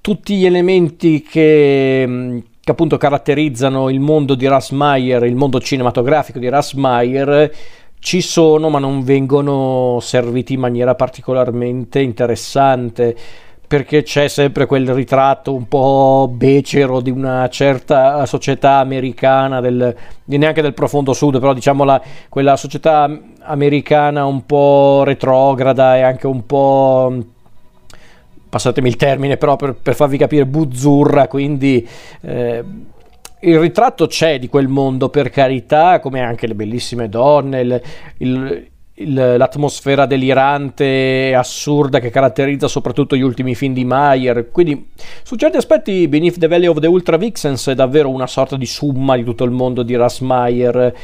tutti gli elementi che, che appunto caratterizzano il mondo di Rasmayer, il mondo cinematografico di Rasmayer, ci sono ma non vengono serviti in maniera particolarmente interessante perché c'è sempre quel ritratto un po' becero di una certa società americana, del, neanche del profondo sud, però diciamo la, quella società americana un po' retrograda e anche un po' passatemi il termine, però per, per farvi capire, buzzurra, quindi eh, il ritratto c'è di quel mondo per carità, come anche le bellissime donne, il, il l'atmosfera delirante e assurda che caratterizza soprattutto gli ultimi film di Mayer. Quindi, su certi aspetti, Beneath the Valley of the Ultra Vixens è davvero una sorta di summa di tutto il mondo di Russ Meyer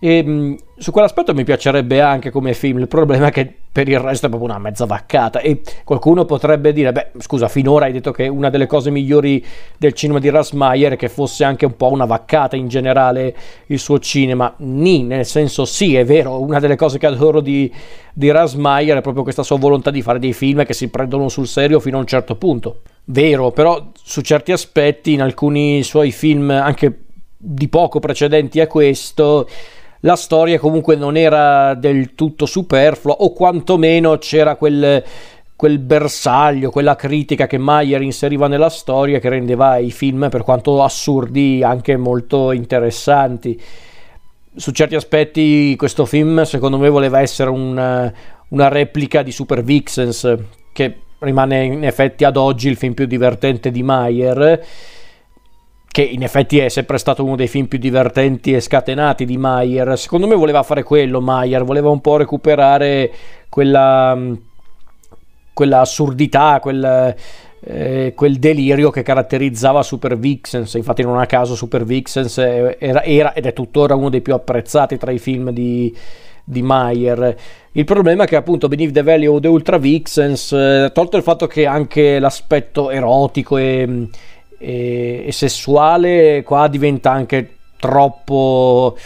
e mh, su quell'aspetto mi piacerebbe anche come film. Il problema è che per il resto è proprio una mezza vaccata. E qualcuno potrebbe dire: Beh, scusa, finora hai detto che una delle cose migliori del cinema di Rasmayer è che fosse anche un po' una vaccata in generale il suo cinema. Ni, nel senso, sì, è vero. Una delle cose che adoro di, di Rasmayer è proprio questa sua volontà di fare dei film che si prendono sul serio fino a un certo punto. Vero, però su certi aspetti, in alcuni suoi film, anche di poco precedenti a questo la storia comunque non era del tutto superflua o quantomeno c'era quel, quel bersaglio, quella critica che Mayer inseriva nella storia che rendeva i film, per quanto assurdi, anche molto interessanti. Su certi aspetti questo film secondo me voleva essere una, una replica di Super Vixens, che rimane in effetti ad oggi il film più divertente di Mayer che in effetti è sempre stato uno dei film più divertenti e scatenati di Mayer. Secondo me voleva fare quello Mayer, voleva un po' recuperare quella, quella assurdità, quel, eh, quel delirio che caratterizzava Super Vixens. Infatti non a caso Super Vixens era, era ed è tuttora uno dei più apprezzati tra i film di, di Mayer. Il problema è che appunto Beneath the Valley of the Ultra Vixens, eh, tolto il fatto che anche l'aspetto erotico e e, e sessuale qua diventa anche troppo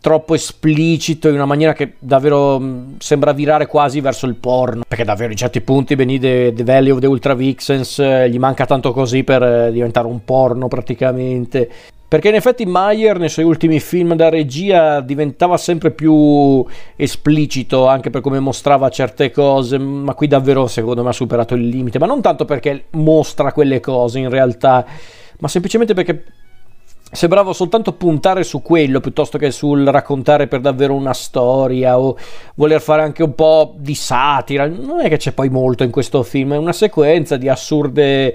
troppo esplicito in una maniera che davvero mm, sembra virare quasi verso il porno. Perché davvero in certi punti Benny the, the Valley of the Ultra Vixens eh, gli manca tanto così per eh, diventare un porno praticamente perché in effetti Mayer nei suoi ultimi film da regia diventava sempre più esplicito anche per come mostrava certe cose, ma qui davvero secondo me ha superato il limite, ma non tanto perché mostra quelle cose in realtà, ma semplicemente perché sembrava soltanto puntare su quello piuttosto che sul raccontare per davvero una storia o voler fare anche un po' di satira. Non è che c'è poi molto in questo film, è una sequenza di assurde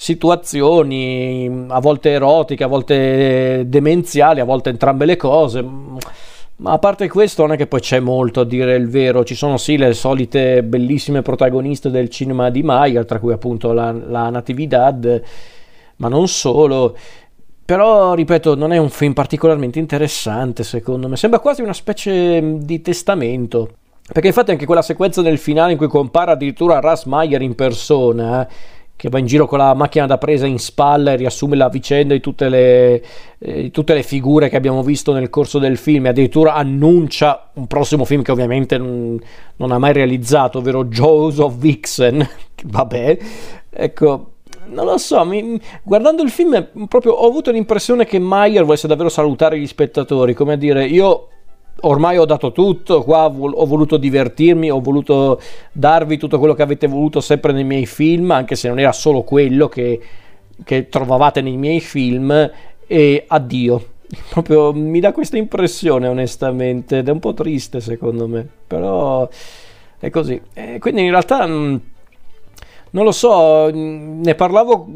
situazioni, a volte erotiche, a volte demenziali, a volte entrambe le cose. Ma a parte questo non è che poi c'è molto a dire il vero, ci sono sì le solite bellissime protagoniste del cinema di Mayer, tra cui appunto la, la Natividad, ma non solo. Però, ripeto, non è un film particolarmente interessante secondo me, sembra quasi una specie di testamento. Perché infatti anche quella sequenza del finale in cui compare addirittura Russ Meyer in persona che va in giro con la macchina da presa in spalla e riassume la vicenda di tutte le, eh, tutte le figure che abbiamo visto nel corso del film e addirittura annuncia un prossimo film che ovviamente non, non ha mai realizzato, ovvero Jaws of Vixen. *laughs* Vabbè, ecco, non lo so, mi, guardando il film proprio ho avuto l'impressione che Mayer volesse davvero salutare gli spettatori, come a dire io ormai ho dato tutto, qua ho voluto divertirmi, ho voluto darvi tutto quello che avete voluto sempre nei miei film, anche se non era solo quello che, che trovavate nei miei film, e addio. *laughs* Proprio mi dà questa impressione onestamente, ed è un po' triste secondo me, però è così. E quindi in realtà... Mh, non lo so, ne parlavo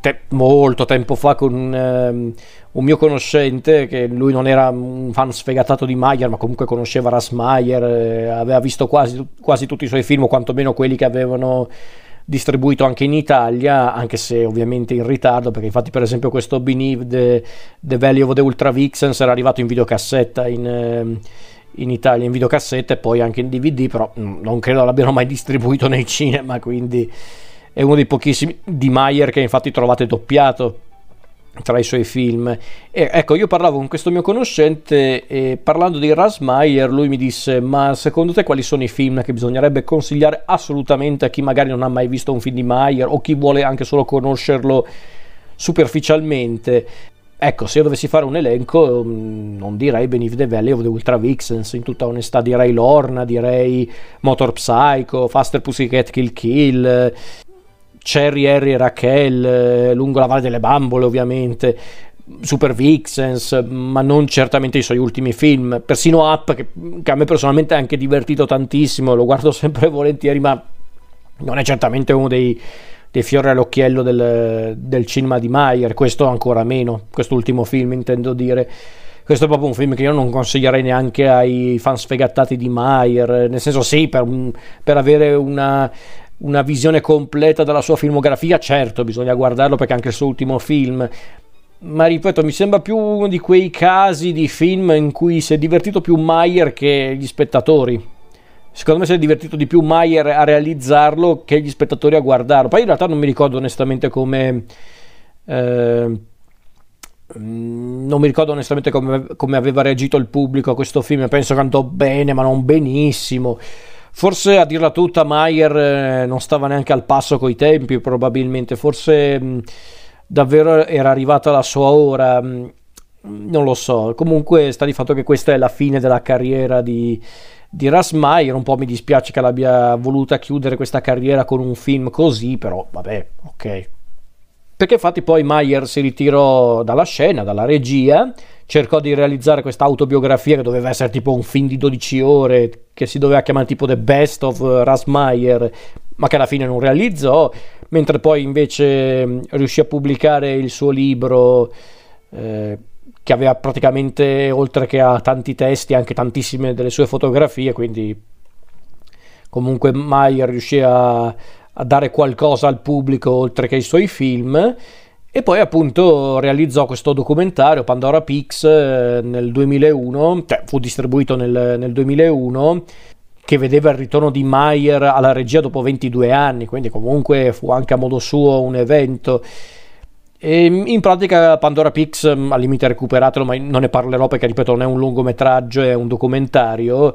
te- molto tempo fa con um, un mio conoscente che lui non era un fan sfegatato di Mayer, ma comunque conosceva Ras Mayer, eh, aveva visto quasi, quasi tutti i suoi film, o quantomeno quelli che avevano distribuito anche in Italia, anche se ovviamente in ritardo, perché infatti per esempio questo Beneath the, the Valley of the Ultra Vixens era arrivato in videocassetta in... Eh, in Italia in videocassetta e poi anche in DVD, però mm, non credo l'abbiano mai distribuito nei cinema, quindi è uno dei pochissimi di Mayer che infatti trovate doppiato tra i suoi film. E ecco, io parlavo con questo mio conoscente e parlando di Ras Meyer, lui mi disse: Ma secondo te quali sono i film che bisognerebbe consigliare assolutamente a chi magari non ha mai visto un film di Meyer o chi vuole anche solo conoscerlo superficialmente? Ecco, se io dovessi fare un elenco, mm, non direi Beneath the Valley of the Ultra Vixens, in tutta onestà direi Lorna, direi Motor Psycho, Faster Pussycat Kill Kill, Cherry, Harry e Raquel, eh, lungo la Valle delle Bambole ovviamente, Super Vixens, ma non certamente i suoi ultimi film, persino Up che, che a me personalmente ha anche divertito tantissimo, lo guardo *laughs* sempre volentieri, ma non è certamente uno dei dei fiori all'occhiello del, del cinema di Mayer, questo ancora meno, quest'ultimo film intendo dire. questo è proprio un film che io non consiglierei neanche ai fan sfegattati di Mayer, nel senso sì, per, per avere una, una visione completa della sua filmografia, certo, bisogna guardarlo perché anche il suo ultimo film ma ripeto, mi sembra più uno di quei casi di film in cui si è divertito più Mayer che gli spettatori. Secondo me si è divertito di più Mayer a realizzarlo che gli spettatori a guardarlo. Poi in realtà non mi ricordo onestamente come. Eh, non mi ricordo onestamente come, come, aveva reagito il pubblico a questo film. Penso che andò bene, ma non benissimo. Forse a dirla tutta, Mayer eh, non stava neanche al passo coi tempi, probabilmente. Forse. Mh, davvero era arrivata la sua ora. Mm, non lo so, comunque sta di fatto che questa è la fine della carriera di, di Rasmayer. Un po' mi dispiace che l'abbia voluta chiudere questa carriera con un film così, però vabbè, ok. Perché infatti poi Mayer si ritirò dalla scena, dalla regia, cercò di realizzare questa autobiografia che doveva essere tipo un film di 12 ore, che si doveva chiamare tipo The Best of Rasmayer, ma che alla fine non realizzò mentre poi invece mm, riuscì a pubblicare il suo libro eh, che aveva praticamente oltre che a tanti testi anche tantissime delle sue fotografie quindi comunque Mayer riuscì a, a dare qualcosa al pubblico oltre che ai suoi film e poi appunto realizzò questo documentario Pandora Pix eh, nel 2001, cioè fu distribuito nel, nel 2001 che vedeva il ritorno di Mayer alla regia dopo 22 anni, quindi comunque fu anche a modo suo un evento. E in pratica Pandora Pix, al limite recuperatelo, ma non ne parlerò perché ripeto non è un lungometraggio, è un documentario.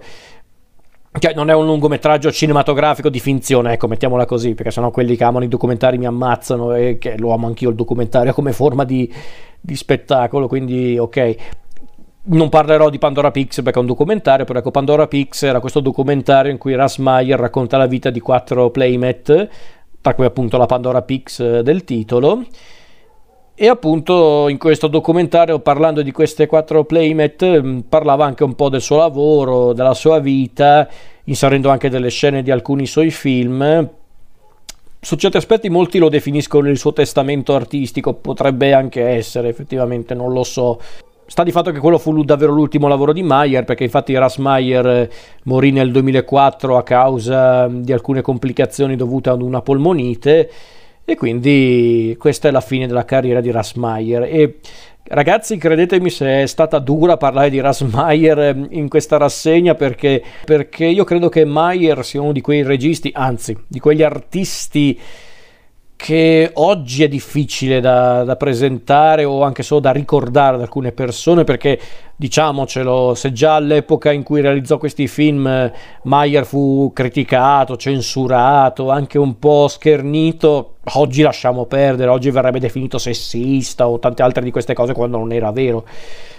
Cioè, non è un lungometraggio cinematografico di finzione, ecco, mettiamola così, perché sennò quelli che amano i documentari mi ammazzano e che lo amo anch'io il documentario come forma di, di spettacolo, quindi ok non parlerò di Pandora Pix perché è un documentario, però ecco Pandora Pix era questo documentario in cui Ras Meyer racconta la vita di quattro playmat, tra cui appunto la Pandora Pix eh, del titolo. E appunto in questo documentario, parlando di queste quattro playmat, mm, parlava anche un po' del suo lavoro, della sua vita, inserendo anche delle scene di alcuni suoi film. Su certi aspetti molti lo definiscono il suo testamento artistico, potrebbe anche essere, effettivamente, non lo so. Sta di fatto che quello fu davvero l'ultimo lavoro di Mayer, perché infatti Ras Mayer eh, morì nel 2004 a causa mm, di alcune complicazioni dovute ad una polmonite e quindi questa è la fine della carriera di Ras Mayer. E ragazzi, credetemi se è stata dura parlare di Ras Mayer mm, in questa rassegna perché, perché io credo che Mayer sia uno di quei registi, anzi, di quegli artisti che oggi è difficile da, da, presentare o anche solo da ricordare ad alcune persone perché diciamocelo se già all'epoca in cui realizzò questi film Mayer fu criticato, censurato, anche un po' schernito oggi lasciamo perdere, oggi verrebbe definito sessista o tante altre di queste cose quando non era vero.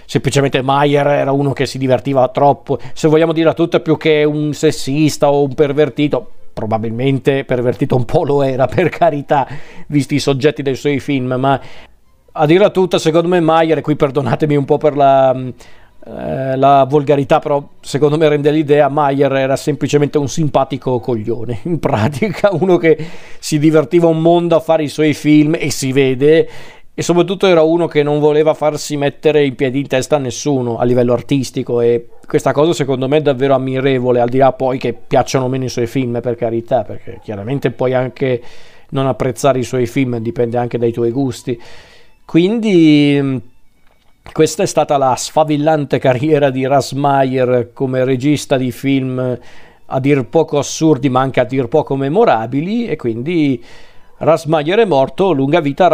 Semplicemente Mayer era uno che si divertiva troppo. Se vogliamo dire tutto più che un sessista o un pervertito probabilmente pervertito un po' lo era, per carità, visti i soggetti dei suoi film, ma a dirla tutta, secondo me Mayer, e qui perdonatemi un po' per la, eh, la volgarità, però secondo me rende l'idea, Mayer era semplicemente un simpatico coglione, in pratica uno che si divertiva un mondo a fare i suoi film e si vede e soprattutto era uno che non voleva farsi mettere i piedi in testa a nessuno a livello artistico e questa cosa secondo me è davvero ammirevole al di là poi che piacciono meno i suoi film per carità perché chiaramente puoi anche non apprezzare i suoi film dipende anche dai tuoi gusti. Quindi mm, questa è stata la sfavillante carriera di Rasmayer come regista di film a dir poco assurdi ma anche a dir poco memorabili e quindi Rasmayer è morto lunga vita a